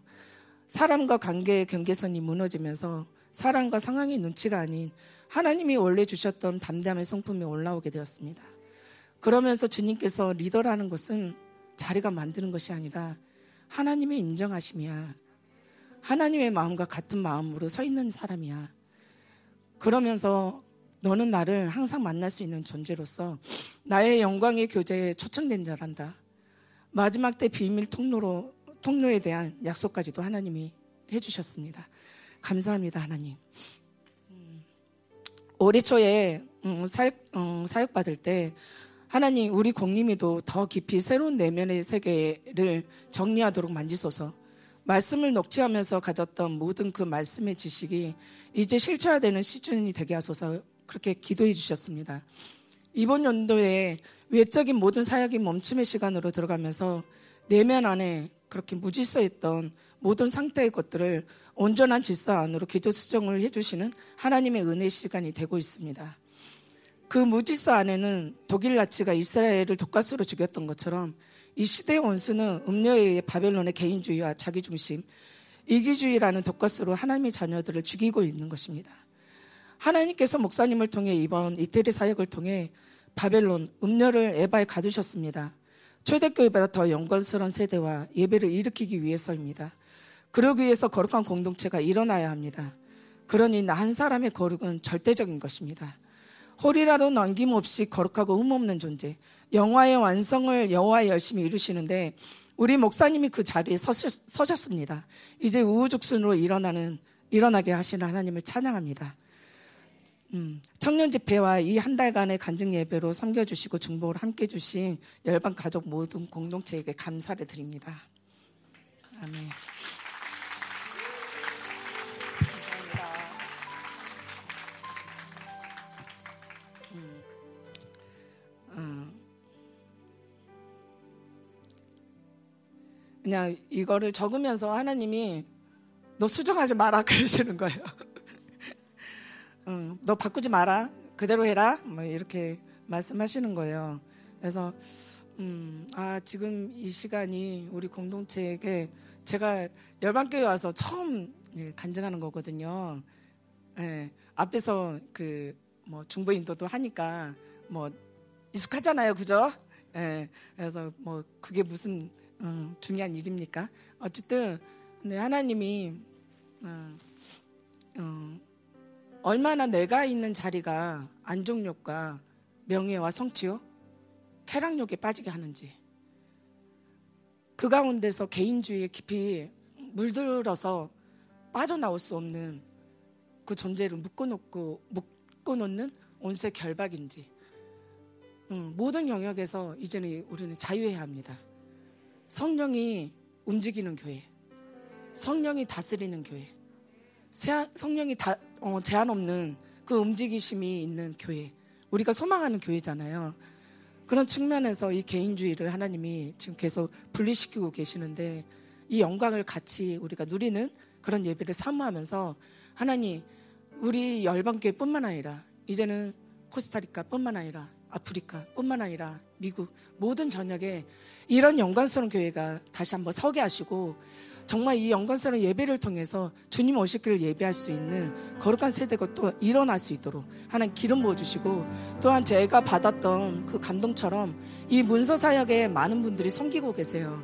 사람과 관계의 경계선이 무너지면서 사람과 상황의 눈치가 아닌 하나님이 원래 주셨던 담대함의 성품이 올라오게 되었습니다. 그러면서 주님께서 리더라는 것은 자리가 만드는 것이 아니라 하나님의 인정하심이야. 하나님의 마음과 같은 마음으로 서 있는 사람이야. 그러면서 너는 나를 항상 만날 수 있는 존재로서 나의 영광의 교제에 초청된 자란다. 마지막 때 비밀 통로로 통로에 대한 약속까지도 하나님이 해주셨습니다. 감사합니다, 하나님. 음, 올해 초에 음, 사역 음, 사역 받을 때 하나님 우리 공님이도 더 깊이 새로운 내면의 세계를 정리하도록 만지소서. 말씀을 녹취하면서 가졌던 모든 그 말씀의 지식이 이제 실체화되는 시즌이 되게 하소서 그렇게 기도해 주셨습니다. 이번 연도에 외적인 모든 사역이 멈춤의 시간으로 들어가면서 내면 안에 그렇게 무질서했던 모든 상태의 것들을 온전한 질서 안으로 기도 수정을 해주시는 하나님의 은혜 시간이 되고 있습니다. 그 무질서 안에는 독일 나치가 이스라엘을 독가스로 죽였던 것처럼 이 시대의 원수는 음녀의 바벨론의 개인주의와 자기중심, 이기주의라는 독가스로 하나님의 자녀들을 죽이고 있는 것입니다. 하나님께서 목사님을 통해 이번 이태리 사역을 통해 바벨론, 음녀를 에바에 가두셨습니다. 초대교회보다 더 영광스러운 세대와 예배를 일으키기 위해서입니다. 그러기 위해서 거룩한 공동체가 일어나야 합니다. 그러니 나 한 사람의 거룩은 절대적인 것입니다. 홀이라도 남김없이 거룩하고 흠없는 존재, 영화의 완성을 여호와 열심히 이루시는데 우리 목사님이 그 자리에 서셨, 습니다 이제 우후죽순으로 일어나는 일어나게 하시는 하나님을 찬양합니다. 음, 청년 집회와 이 한 달간의 간증 예배로 섬겨주시고 중복을 함께 주신 열방 가족 모든 공동체에게 감사를 드립니다. 아멘. 그냥 이거를 적으면서 하나님이 너 수정하지 마라 그러시는 거예요. 응, 너 바꾸지 마라. 그대로 해라. 뭐 이렇게 말씀하시는 거예요. 그래서 음, 아 지금 이 시간이 우리 공동체에게 제가 열방교회 와서 처음 예, 간증하는 거거든요. 예, 앞에서 그 뭐 중보 인도도 하니까 뭐 익숙하잖아요, 그죠? 예, 그래서 뭐 그게 무슨 음, 중요한 일입니까? 어쨌든 네, 하나님이 음, 음, 얼마나 내가 있는 자리가 안정욕과 명예와 성취요, 쾌락욕에 빠지게 하는지. 그 가운데서 개인주의에 깊이 물들어서 빠져나올 수 없는 그 존재를 묶어놓고 묶어놓는 온세 결박인지. 음, 모든 영역에서 이제는 우리는 자유해야 합니다. 성령이 움직이는 교회, 성령이 다스리는 교회, 성령이 다, 어, 제한 없는 그 움직이심이 있는 교회. 우리가 소망하는 교회잖아요. 그런 측면에서 이 개인주의를 하나님이 지금 계속 분리시키고 계시는데 이 영광을 같이 우리가 누리는 그런 예배를 사모하면서 하나님 우리 열방교회뿐만 아니라 이제는 코스타리카뿐만 아니라 아프리카뿐만 아니라 미국 모든 전역에 이런 영광스러운 교회가 다시 한번 서게 하시고 정말 이 영광스러운 예배를 통해서 주님 길을 예배할 수 있는 거룩한 세대가 또 일어날 수 있도록 하나님 기름 부어주시고 또한 제가 받았던 그 감동처럼 이 문서 사역에 많은 분들이 섬기고 계세요.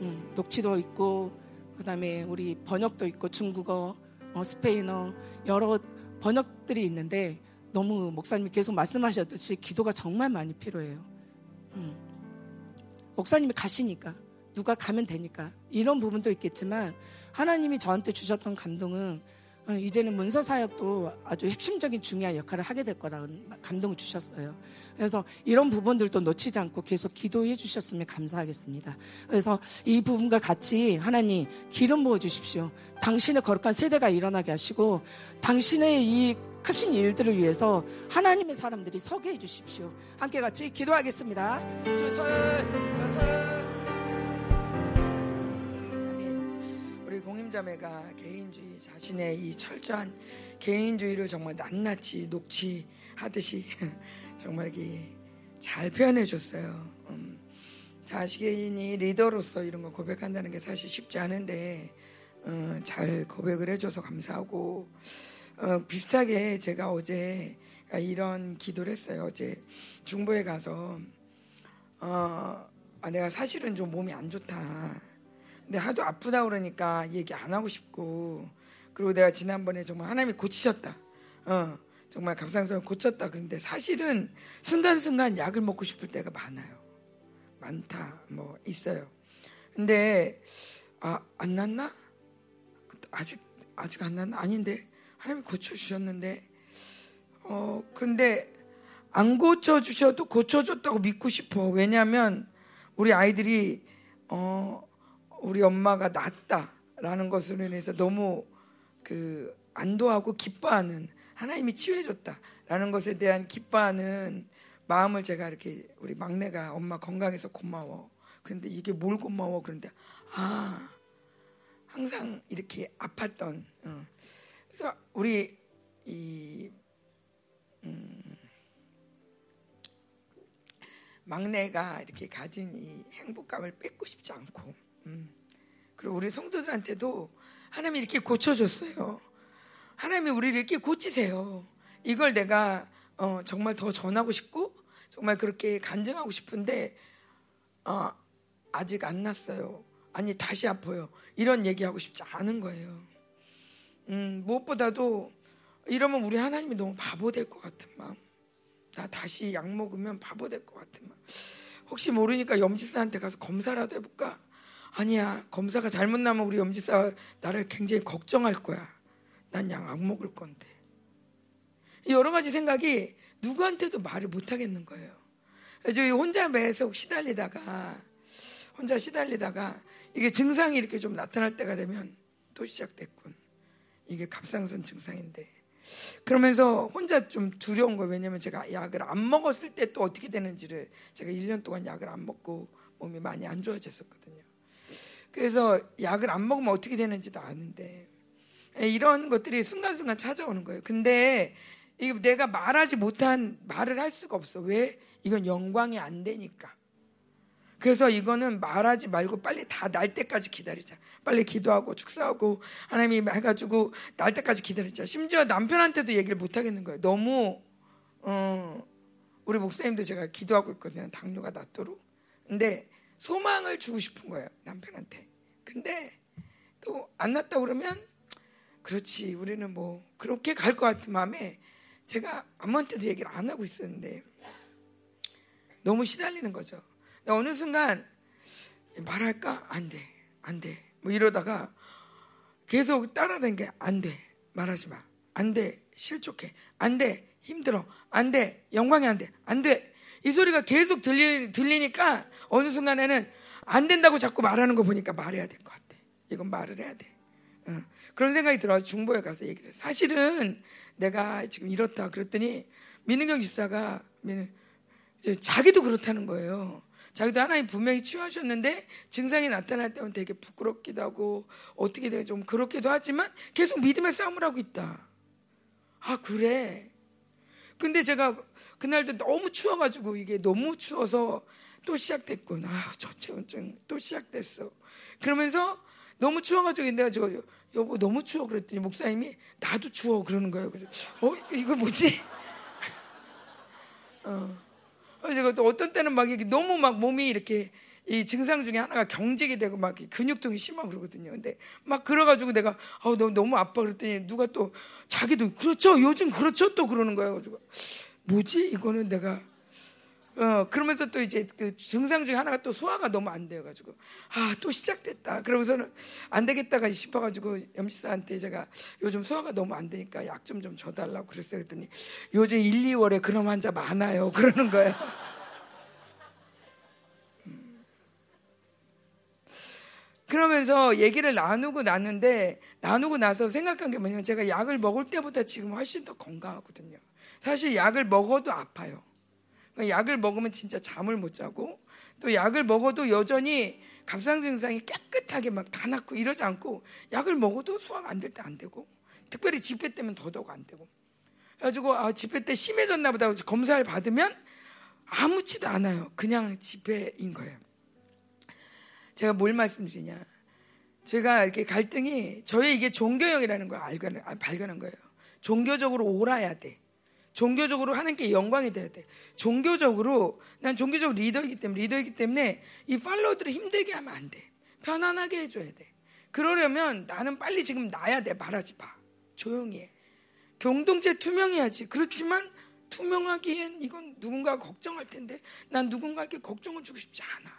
음, 녹취도 있고 그다음에 우리 번역도 있고 중국어, 어, 스페인어 여러 번역들이 있는데 너무 목사님이 계속 말씀하셨듯이 기도가 정말 많이 필요해요. 음. 목사님이 가시니까 누가 가면 되니까 이런 부분도 있겠지만 하나님이 저한테 주셨던 감동은 어, 이제는 문서 사역도 아주 핵심적인 중요한 역할을 하게 될 거라는 감동을 주셨어요. 그래서 이런 부분들도 놓치지 않고 계속 기도해 주셨으면 감사하겠습니다. 그래서 이 부분과 같이 하나님 기름 부어 주십시오. 당신의 거룩한 세대가 일어나게 하시고 당신의 이 크신 일들을 위해서 하나님의 사람들이 서게 해 주십시오. 함께 같이 기도하겠습니다. 주설, 여설. 우리 공임자매가 개인주의 자신의 이 철저한 개인주의를 정말 낱낱이 녹취 하듯이 정말 이렇게 잘 표현해 줬어요. 음, 자신이 리더로서 이런 거 고백한다는 게 사실 쉽지 않은데 어, 잘 고백을 해줘서 감사하고 어, 비슷하게 제가 어제 이런 기도를 했어요. 어제 중보에 가서 어, 아, 내가 사실은 좀 몸이 안 좋다. 근데 하도 아프다 그러니까 얘기 안 하고 싶고 그리고 내가 지난번에 정말 하나님이 고치셨다. 어, 정말 감상스러워 고쳤다. 그런데 사실은 순간순간 약을 먹고 싶을 때가 많아요. 많다. 뭐 있어요. 근데 아, 안 났나? 아직 아직 안 났나? 아닌데 하나님이 고쳐 주셨는데 어 근데 안 고쳐 주셔도 고쳐 줬다고 믿고 싶어. 왜냐하면 우리 아이들이 어 우리 엄마가 낫다라는 것으로 인해서 너무 그 안도하고 기뻐하는 하나님이 치유해줬다라는 것에 대한 기뻐하는 마음을 제가 이렇게 우리 막내가 엄마 건강해서 고마워. 그런데 이게 뭘 고마워? 그런데 아 항상 이렇게 아팠던. 어. 그래서 우리 이 음, 막내가 이렇게 가진 이 행복감을 뺏고 싶지 않고 음. 그리고 우리 성도들한테도 하나님이 이렇게 고쳐줬어요. 하나님이 우리를 이렇게 고치세요. 이걸 내가 어, 정말 더 전하고 싶고 정말 그렇게 간증하고 싶은데 어, 아직 안 났어요. 아니 다시 아파요. 이런 얘기하고 싶지 않은 거예요. 음, 무엇보다도 이러면 우리 하나님이 너무 바보 될 것 같은 마음. 나 다시 약 먹으면 바보 될 것 같은 마음. 혹시 모르니까 염지사한테 가서 검사라도 해볼까? 아니야. 검사가 잘못 나면 우리 염지사 나를 굉장히 걱정할 거야. 난 약 안 먹을 건데. 여러 가지 생각이 누구한테도 말을 못 하겠는 거예요. 그래서 혼자 매속 시달리다가 혼자 시달리다가 이게 증상이 이렇게 좀 나타날 때가 되면 또 시작됐군. 이게 갑상선 증상인데. 그러면서 혼자 좀 두려운 거예요. 왜냐면 제가 약을 안 먹었을 때 또 어떻게 되는지를 제가 1년 동안 약을 안 먹고 몸이 많이 안 좋아졌었거든요. 그래서 약을 안 먹으면 어떻게 되는지도 아는데 이런 것들이 순간순간 찾아오는 거예요. 근데 이거 내가 말하지 못한 말을 할 수가 없어. 왜? 이건 영광이 안 되니까. 그래서 이거는 말하지 말고 빨리 다 날 때까지 기다리자. 빨리 기도하고 축사하고 하나님이 해가지고 날 때까지 기다리자. 심지어 남편한테도 얘기를 못 하겠는 거예요. 너무 어, 우리 목사님도 제가 기도하고 있거든요. 당뇨가 낫도록. 근데 소망을 주고 싶은 거예요. 남편한테. 근데 또안 낫다 그러면 그렇지 우리는 뭐 그렇게 갈 것 같은 마음에 제가 아무한테도 얘기를 안 하고 있었는데 너무 시달리는 거죠. 어느 순간 말할까? 안 돼. 안 돼. 뭐 이러다가 계속 따라다니는 게안 돼. 말하지 마. 안 돼. 실족해. 안 돼. 힘들어. 안 돼. 영광이 안 돼. 안 돼. 이 소리가 계속 들리, 들리니까 어느 순간에는 안 된다고 자꾸 말하는 거 보니까 말해야 될 것 같아. 이건 말을 해야 돼. 어. 그런 생각이 들어 중보에 가서 얘기를 해. 사실은 내가 지금 이렇다 그랬더니 민은경 집사가 자기도 그렇다는 거예요. 자기도 하나님 분명히 치유하셨는데 증상이 나타날 때면 되게 부끄럽기도 하고 어떻게 되게 좀 그렇기도 하지만 계속 믿음의 싸움을 하고 있다. 아 그래. 근데 제가 그날도 너무 추워가지고 이게 너무 추워서 또 시작됐군. 아 저체온증 또 시작됐어. 그러면서 너무 추워가지고 내가 저 여보 너무 추워 그랬더니 목사님이 나도 추워 그러는 거예요. 그래서 어 이거 뭐지? 어. 어떤 때는 막 이렇게 너무 막 몸이 이렇게 이 증상 중에 하나가 경직이 되고 막 근육통이 심하고 그러거든요. 근데 막 그래가지고 내가 아우 너무 너무 아파 그랬더니 누가 또 자기도 그렇죠 요즘 그렇죠 또 그러는 거예요. 가지고 뭐지 이거는 내가 어, 그러면서 또 이제 그 증상 중에 하나가 또 소화가 너무 안 돼가지고, 아, 또 시작됐다. 그러면서는 안 되겠다가 싶어가지고 염치사한테 제가 요즘 소화가 너무 안 되니까 약 좀 좀 줘달라고 그랬어요. 그랬더니 요즘 1, 2월에 그런 환자 많아요. 그러는 거예요. 음. 그러면서 얘기를 나누고 났는데 나누고 나서 생각한 게 뭐냐면 제가 약을 먹을 때보다 지금 훨씬 더 건강하거든요. 사실 약을 먹어도 아파요. 약을 먹으면 진짜 잠을 못 자고 또 약을 먹어도 여전히 갑상 증상이 깨끗하게 막 다 낫고 이러지 않고 약을 먹어도 소화가 안 될 때 안 되고 특별히 집회 때면 더더욱 안 되고 그래가지고 아, 집회 때 심해졌나 보다 검사를 받으면 아무치도 않아요. 그냥 집회인 거예요. 제가 뭘 말씀드리냐. 제가 이렇게 갈등이 저의 이게 종교형이라는 걸 알건, 아, 발견한 거예요. 종교적으로 옳아야 돼. 종교적으로 하나님께 영광이 돼야 돼. 종교적으로 난 종교적 리더이기 때문에 리더이기 때문에 이 팔로워들을 힘들게 하면 안 돼. 편안하게 해줘야 돼. 그러려면 나는 빨리 지금 나야 돼. 말하지 마. 조용히 해. 공동체 투명해야지. 그렇지만 투명하기엔 이건 누군가 걱정할 텐데 난 누군가에게 걱정을 주고 싶지 않아.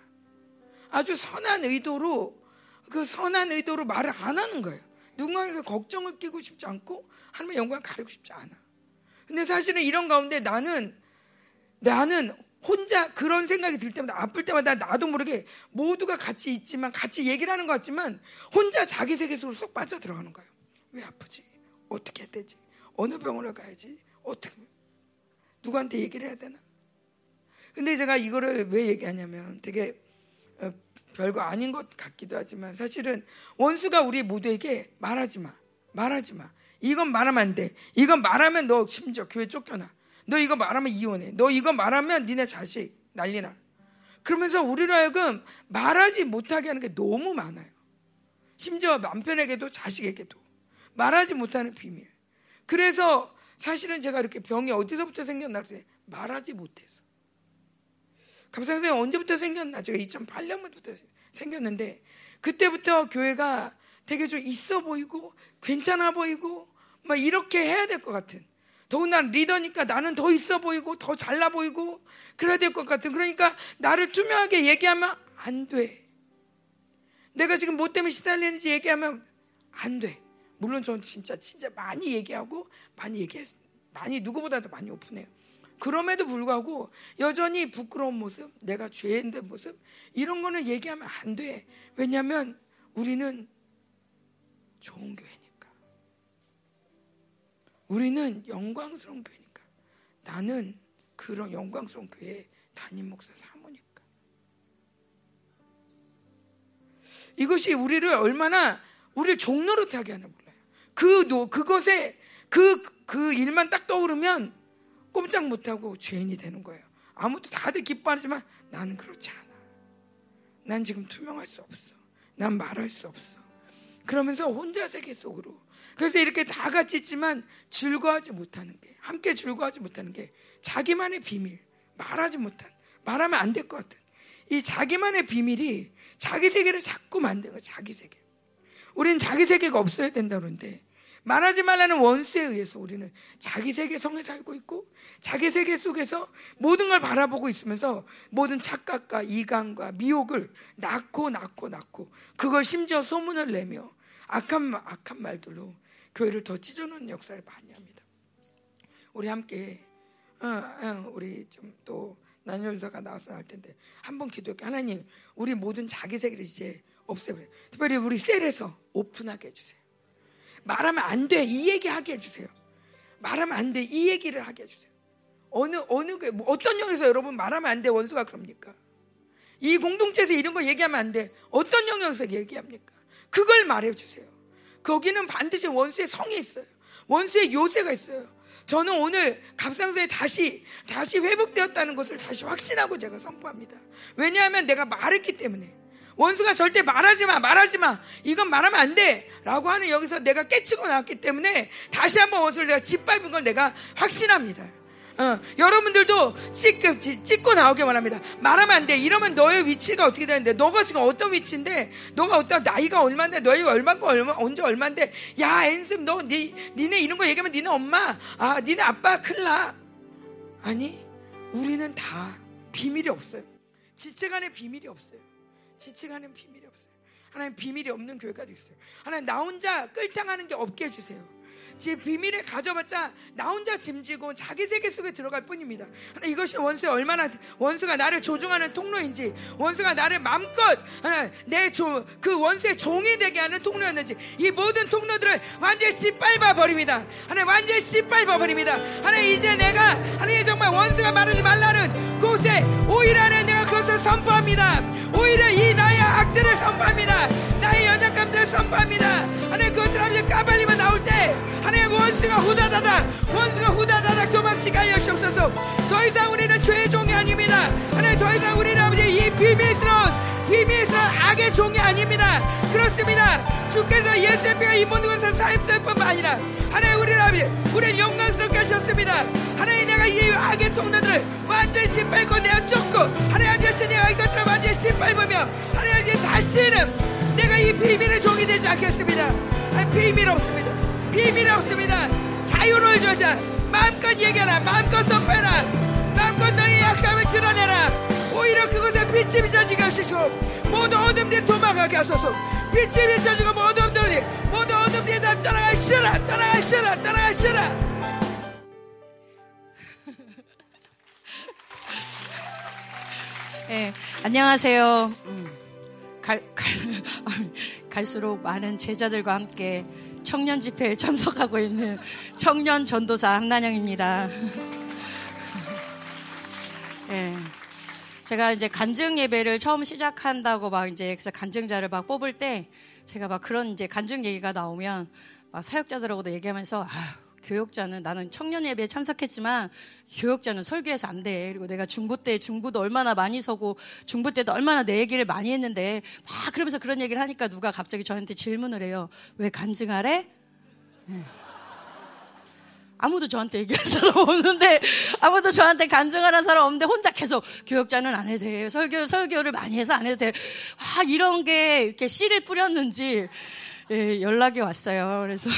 아주 선한 의도로 그 선한 의도로 말을 안 하는 거예요. 누군가에게 걱정을 끼고 싶지 않고 하나님의 영광을 가리고 싶지 않아. 근데 사실은 이런 가운데 나는 나는 혼자 그런 생각이 들 때마다 아플 때마다 나도 모르게 모두가 같이 있지만 같이 얘기를 하는 것 같지만 혼자 자기 세계 속으로 쏙 빠져 들어가는 거예요. 왜 아프지? 어떻게 해야 되지? 어느 병원을 가야지? 어떻게 누구한테 얘기를 해야 되나? 근데 제가 이거를 왜 얘기하냐면 되게 어, 별거 아닌 것 같기도 하지만 사실은 원수가 우리 모두에게 말하지 마. 말하지 마. 이건 말하면 안 돼. 이건 말하면 너 심지어 교회 쫓겨나. 너 이거 말하면 이혼해. 너 이거 말하면 니네 자식 난리나. 그러면서 우리로 하여금 말하지 못하게 하는 게 너무 많아요. 심지어 남편에게도 자식에게도 말하지 못하는 비밀. 그래서 사실은 제가 이렇게 병이 어디서부터 생겼나 그랬더니 말하지 못해서. 감사선생 언제부터 생겼나? 제가 2008년부터 생겼는데 그때부터 교회가 되게 좀 있어 보이고 괜찮아 보이고 막 이렇게 해야 될 것 같은. 더군다나 리더니까 나는 더 있어 보이고 더 잘나 보이고 그래야 될 것 같은. 그러니까 나를 투명하게 얘기하면 안 돼. 내가 지금 뭐 때문에 시달리는지 얘기하면 안 돼. 물론 전 진짜 진짜 많이 얘기하고 많이 얘기했 많이 누구보다도 많이 오픈해요. 그럼에도 불구하고 여전히 부끄러운 모습, 내가 죄인된 모습 이런 거는 얘기하면 안 돼. 왜냐하면 우리는 좋은 교회니까. 우리는 영광스러운 교회니까. 나는 그런 영광스러운 교회 담임 목사 사모니까. 이것이 우리를 얼마나 우리를 타게 하나 몰라요. 그 그것에 그, 그 일만 딱 떠오르면 꼼짝 못하고 죄인이 되는 거예요. 아무도 다들 기뻐하지만 나는 그렇지 않아. 난 지금 투명할 수 없어. 난 말할 수 없어. 그러면서 혼자 세계 속으로. 그래서 이렇게 다 같이 있지만 즐거워하지 못하는 게, 함께 즐거워하지 못하는 게 자기만의 비밀, 말하지 못한, 말하면 안 될 것 같은 이 자기만의 비밀이 자기 세계를 자꾸 만드는 거예요, 자기 세계. 우리는 자기 세계가 없어야 된다 그러는데 말하지 말라는 원수에 의해서 우리는 자기 세계 성에 살고 있고 자기 세계 속에서 모든 걸 바라보고 있으면서 모든 착각과 이강과 미혹을 낳고 낳고 낳고 그걸 심지어 소문을 내며 악한 악한 말들로 교회를 더 찢어놓는 역사를 많이 합니다. 우리 함께 어, 어, 우리 좀 또 난열사가 나와서 할 텐데 한번 기도할게 하나님 우리 모든 자기 세계를 이제 없애버려. 특별히 우리 셀에서 오픈하게 해주세요. 말하면 안 돼. 이 얘기 하게 해주세요. 말하면 안 돼. 이 얘기를 하게 해주세요. 어느, 어느, 뭐 어떤 영에서 여러분 말하면 안 돼. 원수가 그럽니까? 이 공동체에서 이런 거 얘기하면 안 돼. 어떤 영역에서 얘기합니까? 그걸 말해 주세요. 거기는 반드시 원수의 성이 있어요. 원수의 요새가 있어요. 저는 오늘 갑상선에 다시, 다시 회복되었다는 것을 다시 확신하고 제가 선포합니다. 왜냐하면 내가 말했기 때문에. 원수가 절대 말하지 마, 말하지 마. 이건 말하면 안 돼. 라고 하는 여기서 내가 깨치고 나왔기 때문에 다시 한번 원수를 내가 짓밟은 걸 내가 확신합니다. 어, 여러분들도 찍, 찍고 나오게 말합니다. 말하면 안 돼. 이러면 너의 위치가 어떻게 되는데, 너가 지금 어떤 위치인데, 너가 어떤 나이가 얼마인데, 너희 얼마고 얼마, 언제 얼마인데, 야, 앤습, 너, 니, 니네 이런 거 얘기하면 니네 엄마, 아, 니네 아빠 큰일 나. 아니, 우리는 다 비밀이 없어요. 지체 간에 비밀이 없어요. 지체 간에 비밀이 없어요. 하나님 비밀이 없는 교회가 있어요. 하나님 나 혼자 끌당하는 게 없게 해주세요. 제 비밀을 가져봤자 나 혼자 짐지고 자기 세계 속에 들어갈 뿐입니다. 하나 이것이 원수의 얼마나 원수가 나를 조종하는 통로인지 원수가 나를 마음껏 내그 원수의 종이 되게 하는 통로였는지 이 모든 통로들을 완전히 짓밟아 버립니다. 하나 완전히 짓밟아 버립니다. 하나 이제 내가 하나님 정말 원수가 말하지 말라는 곳에 오히려 내가 그것을 선포합니다. 오히려 이 나의 악들을 선포합니다. 나의 연약감들을 선포합니다. 하나님 그것들 아버지 까발리만 나올 때 하나님 원수가 후다다다. 원수가 후다다다. 도망치게 하여 주옵소서. 더 이상 우리는 죄의 종이 아닙니다. 하나님 더 이상 우리는 아버지 이 비밀스러운 비밀스러운 악의 종이 아닙니다. 그렇습니다. 주께서 예수의 피가 이 모든 것을 사입될 뿐만 아니라 하나님 우리는 아버지 우리를 영광스럽게 하셨습니다. 하나님 내가 이 악의 통로들을 완전히 신밟고 내어 쫓고 하나님 아버지 내가 이것들을 완전히 신밟으며 하나님 아버지 다시는 내가 이 비밀의 종이 되지 않겠습니다. 비밀 없습니다 비밀이 없습니다. 자유를 주자. 마음껏 얘기하라. 마음껏 선포해라. 마음껏 너의 약함을 드러내라. 오히려 그곳에 빛이 비춰지게 하시고 모두 어둠들이 도망가게 하소서. 빛이 비춰지고 모두 어둠들이 모두 어둠들이 다 떠나가시라. 떠나가시라. 떠나가시라. 네, 안녕하세요. 음, 갈, 갈, 갈수록 많은 제자들과 함께 청년 집회에 참석하고 있는 청년 전도사 한난영입니다. 네. 제가 이제 간증 예배를 처음 시작한다고 막 이제 그래서 간증자를 막 뽑을 때 제가 막 그런 이제 간증 얘기가 나오면 막 사역자들하고도 얘기하면서 아, 교육자는 나는 청년 예배에 참석했지만 교육자는 설교해서 안 돼. 그리고 내가 중부 때 중부도 얼마나 많이 서고 중부 때도 얼마나 내 얘기를 많이 했는데 막 그러면서 그런 얘기를 하니까 누가 갑자기 저한테 질문을 해요. 왜 간증하래? 네. 아무도 저한테 얘기할 사람 없는데 아무도 저한테 간증하는 사람 없는데 혼자 계속 교육자는 안 해도 돼 설교 설교를 많이 해서 안 해도 돼. 아 이런 게 이렇게 씨를 뿌렸는지 예, 연락이 왔어요. 그래서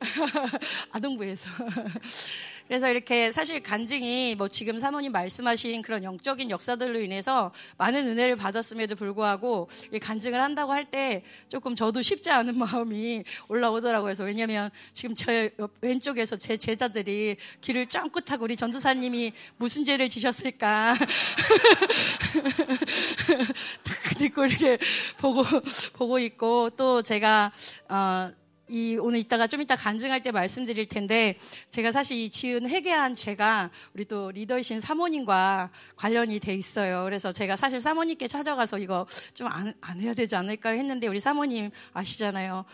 아동부에서. 그래서 이렇게 사실 간증이 뭐 지금 사모님 말씀하신 그런 영적인 역사들로 인해서 많은 은혜를 받았음에도 불구하고 간증을 한다고 할 때 조금 저도 쉽지 않은 마음이 올라오더라고요. 그래서 왜냐면 지금 저 왼쪽에서 제 제자들이 길을 짱긋하고 우리 전도사님이 무슨 죄를 지셨을까. 딱 듣고 이렇게 보고, 보고 있고 또 제가, 어, 이 오늘 이따가 좀 이따 간증할 때 말씀드릴 텐데 제가 사실 이 지은 회개한 죄가 우리 또 리더이신 사모님과 관련이 돼 있어요. 그래서 제가 사실 사모님께 찾아가서 이거 좀안 안 해야 되지 않을까 했는데 우리 사모님 아시잖아요.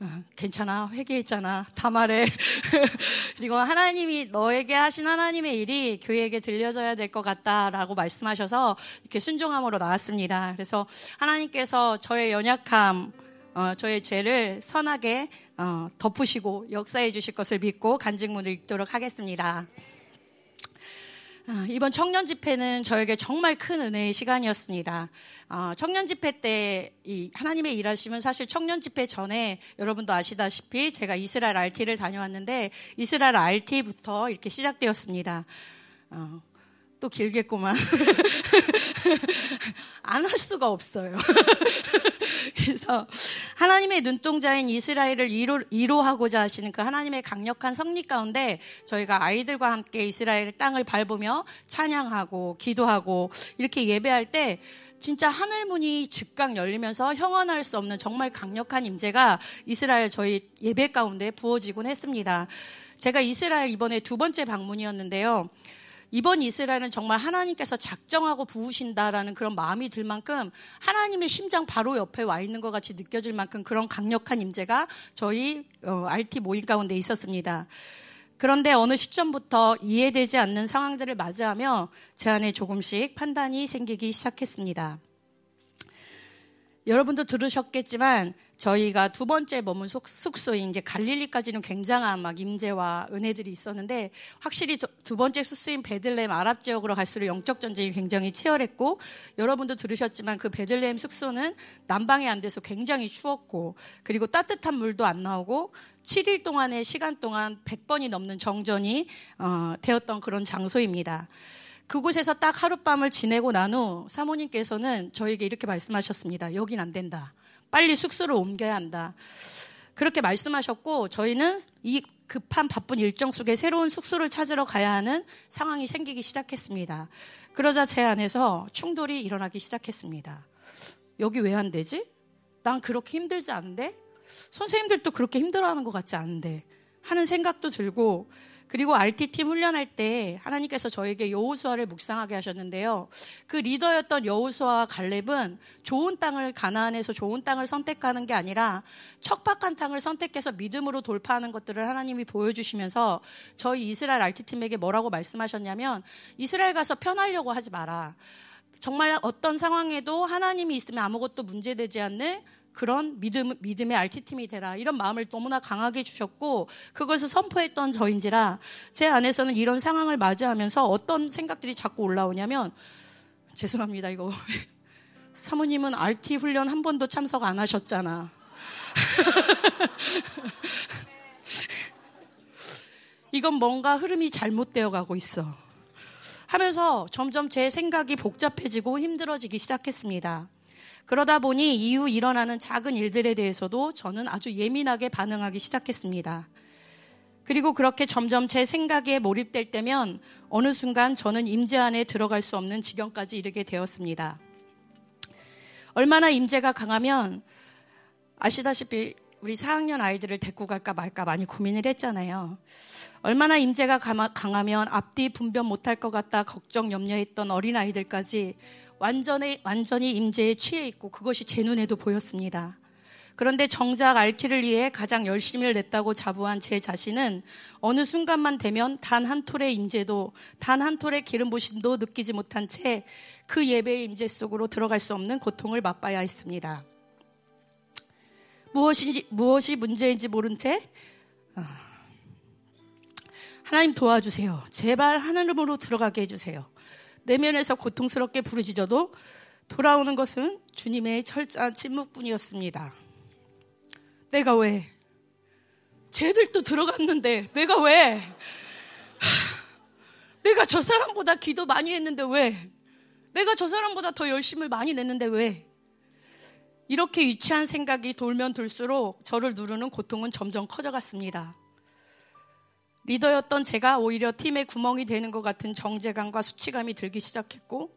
어, 괜찮아 회개했잖아 다 말해. 그리고 하나님이 너에게 하신 하나님의 일이 교회에게 들려져야 될 것 같다라고 말씀하셔서 이렇게 순종함으로 나왔습니다. 그래서 하나님께서 저의 연약함 어, 저의 죄를 선하게 어, 덮으시고 역사해 주실 것을 믿고 간증문을 읽도록 하겠습니다. 어, 이번 청년 집회는 저에게 정말 큰 은혜의 시간이었습니다. 어, 청년 집회 때 하나님의 일하시면 사실 청년 집회 전에 여러분도 아시다시피 제가 이스라엘 RT를 다녀왔는데 이스라엘 RT부터 이렇게 시작되었습니다. 어, 또 길겠구만. 안 할 수가 없어요. 그래서 하나님의 눈동자인 이스라엘을 이로, 하고자 하시는 그 하나님의 강력한 성리 가운데 저희가 아이들과 함께 이스라엘 땅을 밟으며 찬양하고 기도하고 이렇게 예배할 때 진짜 하늘문이 즉각 열리면서 형언할 수 없는 정말 강력한 임재가 이스라엘 저희 예배 가운데 부어지곤 했습니다. 제가 이스라엘 이번에 두 번째 방문이었는데요. 이번 이스라엘은 정말 하나님께서 작정하고 부으신다라는 그런 마음이 들 만큼 하나님의 심장 바로 옆에 와 있는 것 같이 느껴질 만큼 그런 강력한 임재가 저희 어, RT 모임 가운데 있었습니다. 그런데 어느 시점부터 이해되지 않는 상황들을 맞이하며 제 안에 조금씩 판단이 생기기 시작했습니다. 여러분도 들으셨겠지만 저희가 두 번째 머문 숙소인 이제 갈릴리까지는 굉장한 막 임재와 은혜들이 있었는데 확실히 두 번째 숙소인 베들레헴 아랍 지역으로 갈수록 영적 전쟁이 굉장히 치열했고 여러분도 들으셨지만 그 베들레헴 숙소는 난방이 안 돼서 굉장히 추웠고 그리고 따뜻한 물도 안 나오고 7일 동안의 시간 동안 100번이 넘는 정전이 어, 되었던 그런 장소입니다. 그곳에서 딱 하룻밤을 지내고 난 후 사모님께서는 저에게 이렇게 말씀하셨습니다. 여긴 안 된다. 빨리 숙소를 옮겨야 한다. 그렇게 말씀하셨고 저희는 이 급한 바쁜 일정 속에 새로운 숙소를 찾으러 가야 하는 상황이 생기기 시작했습니다. 그러자 제 안에서 충돌이 일어나기 시작했습니다. 여기 왜 안 되지? 난 그렇게 힘들지 않은데? 선생님들도 그렇게 힘들어하는 것 같지 않은데? 하는 생각도 들고 그리고 RT팀 훈련할 때 하나님께서 저에게 여호수아를 묵상하게 하셨는데요. 그 리더였던 여호수아와 갈렙은 좋은 땅을 가나안에서 좋은 땅을 선택하는 게 아니라 척박한 땅을 선택해서 믿음으로 돌파하는 것들을 하나님이 보여주시면서 저희 이스라엘 RT팀에게 뭐라고 말씀하셨냐면 이스라엘 가서 편하려고 하지 마라. 정말 어떤 상황에도 하나님이 있으면 아무것도 문제되지 않는 그런 믿음, 믿음의 RT팀이 되라. 이런 마음을 너무나 강하게 주셨고, 그것을 선포했던 저인지라, 제 안에서는 이런 상황을 맞이하면서 어떤 생각들이 자꾸 올라오냐면, 죄송합니다, 이거. 사모님은 RT 훈련 한 번도 참석 안 하셨잖아. 이건 뭔가 흐름이 잘못되어 가고 있어. 하면서 점점 제 생각이 복잡해지고 힘들어지기 시작했습니다. 그러다 보니 이후 일어나는 작은 일들에 대해서도 저는 아주 예민하게 반응하기 시작했습니다. 그리고 그렇게 점점 제 생각에 몰입될 때면 어느 순간 저는 임재 안에 들어갈 수 없는 지경까지 이르게 되었습니다. 얼마나 임재가 강하면 아시다시피 우리 4학년 아이들을 데리고 갈까 말까 많이 고민을 했잖아요. 얼마나 임재가 강하면 앞뒤 분변 못할 것 같다 걱정 염려했던 어린 아이들까지 완전히 완전히 임재에 취해 있고 그것이 제 눈에도 보였습니다. 그런데 정작 RT를 위해 가장 열심을 냈다고 자부한 제 자신은 어느 순간만 되면 단 한 톨의 임재도 단 한 톨의 기름 부심도 느끼지 못한 채 그 예배의 임재 속으로 들어갈 수 없는 고통을 맛봐야 했습니다. 무엇이 무엇이 문제인지 모른 채 아, 하나님 도와주세요. 제발 하늘으로 들어가게 해주세요. 내면에서 고통스럽게 부르짖어도 돌아오는 것은 주님의 철저한 침묵뿐이었습니다. 내가 왜? 쟤들도 들어갔는데 내가 왜? 내가 저 사람보다 기도 많이 했는데 왜? 내가 저 사람보다 더 열심을 많이 냈는데 왜? 이렇게 유치한 생각이 돌면 돌수록 저를 누르는 고통은 점점 커져갔습니다. 리더였던 제가 오히려 팀의 구멍이 되는 것 같은 정제감과 수치감이 들기 시작했고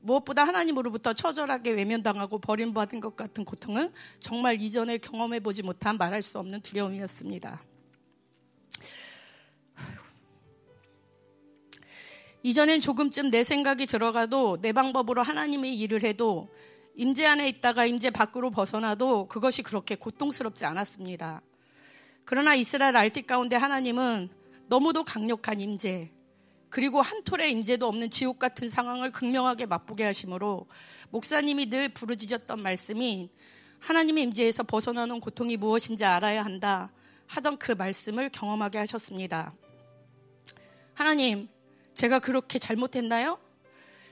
무엇보다 하나님으로부터 처절하게 외면당하고 버림받은 것 같은 고통은 정말 이전에 경험해보지 못한 말할 수 없는 두려움이었습니다. 이전엔 조금쯤 내 생각이 들어가도 내 방법으로 하나님의 일을 해도 임재 안에 있다가 임재 밖으로 벗어나도 그것이 그렇게 고통스럽지 않았습니다. 그러나 이스라엘 알티 가운데 하나님은 너무도 강력한 임재 그리고 한 톨의 임재도 없는 지옥 같은 상황을 극명하게 맛보게 하심으로 목사님이 늘 부르짖었던 말씀이 하나님의 임재에서 벗어나는 고통이 무엇인지 알아야 한다 하던 그 말씀을 경험하게 하셨습니다. 하나님, 제가 그렇게 잘못했나요?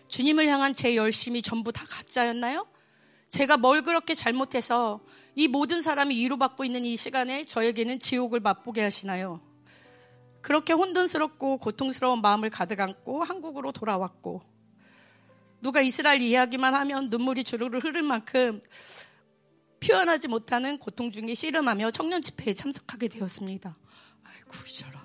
주님을 향한 제 열심이 전부 다 가짜였나요? 제가 뭘 그렇게 잘못해서 이 모든 사람이 위로받고 있는 이 시간에 저에게는 지옥을 맛보게 하시나요? 그렇게 혼돈스럽고 고통스러운 마음을 가득 안고 한국으로 돌아왔고 누가 이스라엘 이야기만 하면 눈물이 주르르 흐를 만큼 표현하지 못하는 고통 중에 씨름하며 청년 집회에 참석하게 되었습니다. 아이고 저런.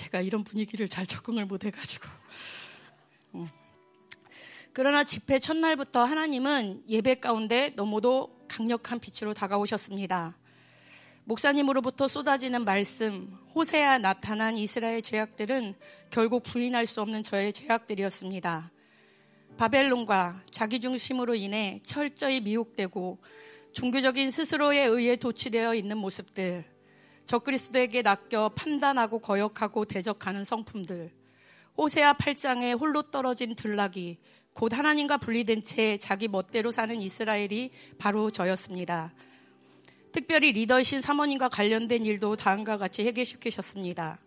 제가 이런 분위기를 잘 적응을 못 해가지고. 음. 그러나 집회 첫날부터 하나님은 예배 가운데 너무도 강력한 빛으로 다가오셨습니다. 목사님으로부터 쏟아지는 말씀, 호세아 나타난 이스라엘 죄악들은 결국 부인할 수 없는 저의 죄악들이었습니다. 바벨론과 자기중심으로 인해 철저히 미혹되고 종교적인 스스로에 의해 도취되어 있는 모습들, 적그리스도에게 낚여 판단하고 거역하고 대적하는 성품들, 호세아 8장에 홀로 떨어진 들락이 곧 하나님과 분리된 채 자기 멋대로 사는 이스라엘이 바로 저였습니다. 특별히 리더이신 사모님과 관련된 일도 다음과 같이 해결시키셨습니다.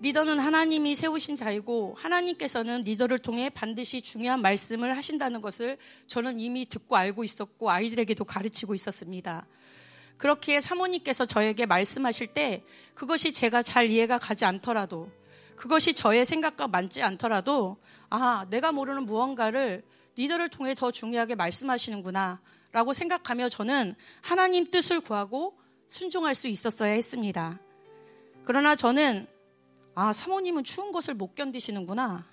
리더는 하나님이 세우신 자이고 하나님께서는 리더를 통해 반드시 중요한 말씀을 하신다는 것을 저는 이미 듣고 알고 있었고 아이들에게도 가르치고 있었습니다. 그렇기에 사모님께서 저에게 말씀하실 때 그것이 제가 잘 이해가 가지 않더라도 그것이 저의 생각과 맞지 않더라도 아, 내가 모르는 무언가를 리더를 통해 더 중요하게 말씀하시는구나 라고 생각하며 저는 하나님 뜻을 구하고 순종할 수 있었어야 했습니다. 그러나 저는 아, 사모님은 추운 것을 못 견디시는구나.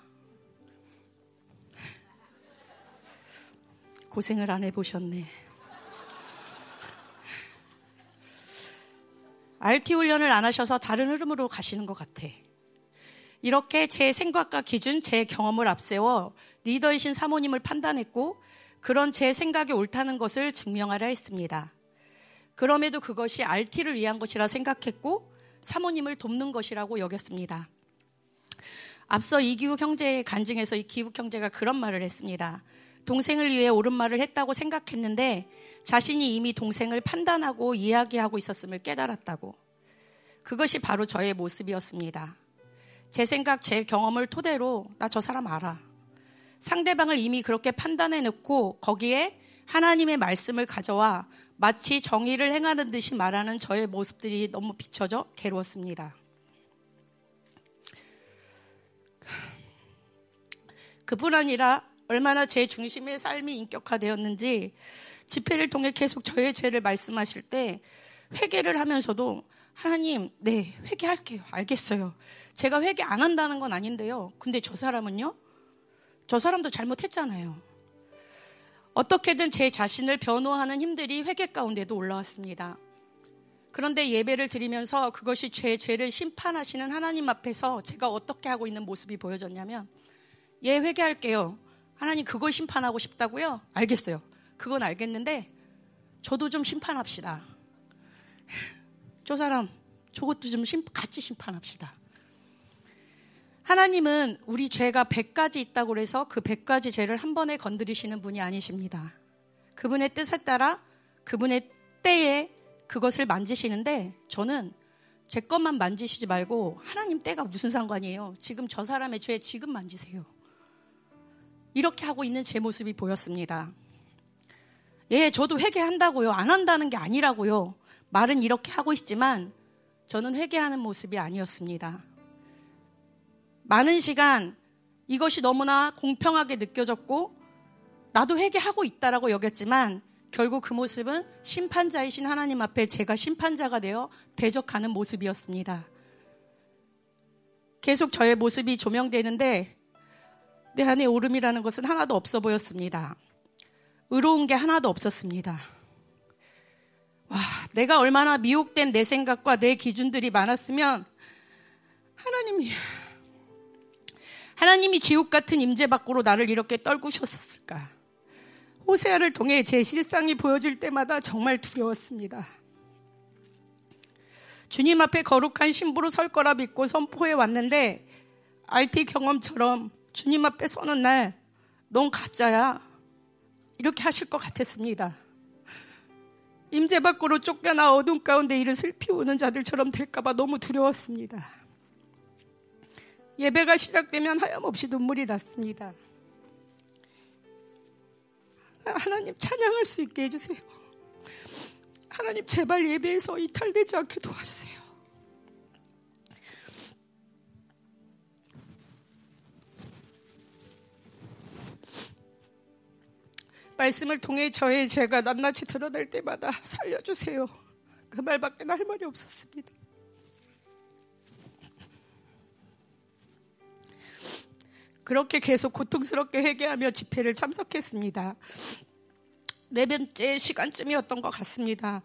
고생을 안 해보셨네. RT 훈련을 안 하셔서 다른 흐름으로 가시는 것 같아. 이렇게 제 생각과 기준, 제 경험을 앞세워 리더이신 사모님을 판단했고 그런 제 생각이 옳다는 것을 증명하려 했습니다. 그럼에도 그것이 RT를 위한 것이라 생각했고 사모님을 돕는 것이라고 여겼습니다. 앞서 이기욱 형제의 간증에서 이 기욱 형제가 그런 말을 했습니다. 동생을 위해 옳은 말을 했다고 생각했는데 자신이 이미 동생을 판단하고 이야기하고 있었음을 깨달았다고. 그것이 바로 저의 모습이었습니다. 제 생각, 제 경험을 토대로 나 저 사람 알아. 상대방을 이미 그렇게 판단해 놓고 거기에 하나님의 말씀을 가져와 마치 정의를 행하는 듯이 말하는 저의 모습들이 너무 비춰져 괴로웠습니다. 그뿐 아니라 얼마나 제 중심의 삶이 인격화되었는지 집회를 통해 계속 저의 죄를 말씀하실 때 회개를 하면서도 하나님, 네, 회개할게요. 알겠어요. 제가 회개 안 한다는 건 아닌데요. 근데 저 사람은요? 저 사람도 잘못했잖아요. 어떻게든 제 자신을 변호하는 힘들이 회개 가운데도 올라왔습니다. 그런데 예배를 드리면서 그것이 죄, 죄를 심판하시는 하나님 앞에서 제가 어떻게 하고 있는 모습이 보여졌냐면, 예, 회개할게요. 하나님 그걸 심판하고 싶다고요? 알겠어요. 그건 알겠는데 저도 좀 심판합시다. 저 사람 저것도 좀 심, 같이 심판합시다. 하나님은 우리 죄가 100가지 있다고 해서 그 100가지 죄를 한 번에 건드리시는 분이 아니십니다. 그분의 뜻에 따라 그분의 때에 그것을 만지시는데 저는 제 것만 만지시지 말고 하나님 때가 무슨 상관이에요. 지금 저 사람의 죄 지금 만지세요. 이렇게 하고 있는 제 모습이 보였습니다. 예, 저도 회개한다고요. 안 한다는 게 아니라고요. 말은 이렇게 하고 있지만 저는 회개하는 모습이 아니었습니다. 많은 시간 이것이 너무나 공평하게 느껴졌고 나도 회개하고 있다라고 여겼지만 결국 그 모습은 심판자이신 하나님 앞에 제가 심판자가 되어 대적하는 모습이었습니다. 계속 저의 모습이 조명되는데 내 안에 오름이라는 것은 하나도 없어 보였습니다. 의로운 게 하나도 없었습니다. 와, 내가 얼마나 미혹된 내 생각과 내 기준들이 많았으면 하나님이 하나님이 지옥 같은 임재 밖으로 나를 이렇게 떨구셨었을까? 호세아를 통해 제 실상이 보여질 때마다 정말 두려웠습니다. 주님 앞에 거룩한 신부로 설 거라 믿고 선포해 왔는데 RT 경험처럼 주님 앞에 서는 날, 넌 가짜야. 이렇게 하실 것 같았습니다. 임재 밖으로 쫓겨나 어둠 가운데 이를 슬피 우는 자들처럼 될까봐 너무 두려웠습니다. 예배가 시작되면 하염없이 눈물이 났습니다. 하나님 찬양할 수 있게 해주세요. 하나님 제발 예배에서 이탈되지 않게 도와주세요. 말씀을 통해 저의 죄가 낱낱이 드러날 때마다 살려주세요. 그 말밖에 할 말이 없었습니다. 그렇게 계속 고통스럽게 회개하며 집회를 참석했습니다. 네 번째 시간쯤이었던 것 같습니다.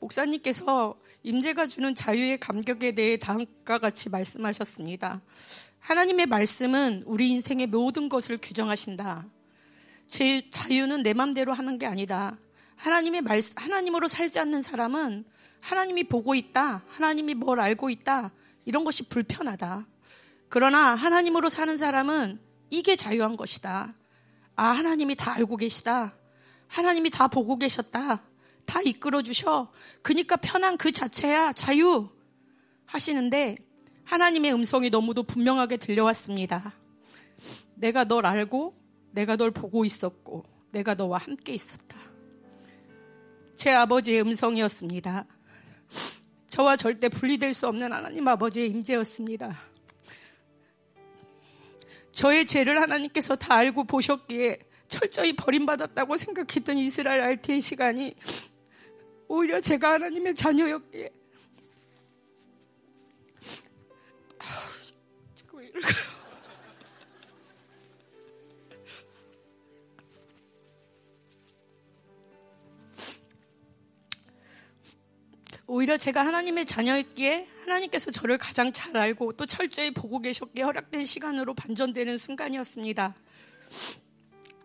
목사님께서 임재가 주는 자유의 감격에 대해 다음과 같이 말씀하셨습니다. 하나님의 말씀은 우리 인생의 모든 것을 규정하신다. 제 자유는 내 맘대로 하는 게 아니다. 하나님의 말, 하나님으로 살지 않는 사람은 하나님이 보고 있다. 하나님이 뭘 알고 있다. 이런 것이 불편하다. 그러나 하나님으로 사는 사람은 이게 자유한 것이다. 아, 하나님이 다 알고 계시다. 하나님이 다 보고 계셨다. 다 이끌어 주셔. 그니까 편한 그 자체야. 자유. 하시는데 하나님의 음성이 너무도 분명하게 들려왔습니다. 내가 널 알고 내가 널 보고 있었고 내가 너와 함께 있었다. 제 아버지의 음성이었습니다. 저와 절대 분리될 수 없는 하나님 아버지의 임재였습니다. 저의 죄를 하나님께서 다 알고 보셨기에 철저히 버림받았다고 생각했던 이스라엘 RT의 시간이 오히려 제가 하나님의 자녀였기에 제가 왜 이럴까요? 오히려 제가 하나님의 자녀였기에 하나님께서 저를 가장 잘 알고 또 철저히 보고 계셨기에 허락된 시간으로 반전되는 순간이었습니다.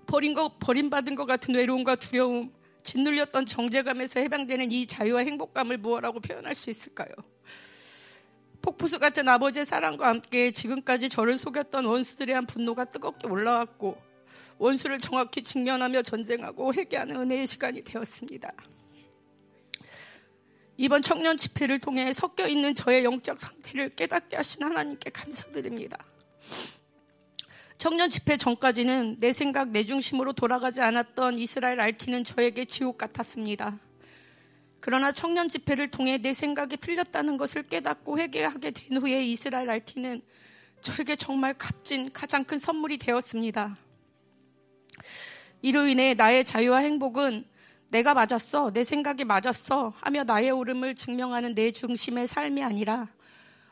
버린 거, 버림받은 것 같은 외로움과 두려움, 짓눌렸던 정제감에서 해방되는 이 자유와 행복감을 무엇라고 표현할 수 있을까요? 폭포수 같은 아버지의 사랑과 함께 지금까지 저를 속였던 원수들에 대한 분노가 뜨겁게 올라왔고 원수를 정확히 직면하며 전쟁하고 회개하는 은혜의 시간이 되었습니다. 이번 청년 집회를 통해 섞여 있는 저의 영적 상태를 깨닫게 하신 하나님께 감사드립니다. 청년 집회 전까지는 내 생각, 내 중심으로 돌아가지 않았던 이스라엘 RT는 저에게 지옥 같았습니다. 그러나 청년 집회를 통해 내 생각이 틀렸다는 것을 깨닫고 회개하게 된 후에 이스라엘 RT는 저에게 정말 값진 가장 큰 선물이 되었습니다. 이로 인해 나의 자유와 행복은 내가 맞았어, 내 생각이 맞았어 하며 나의 옳음을 증명하는 내 중심의 삶이 아니라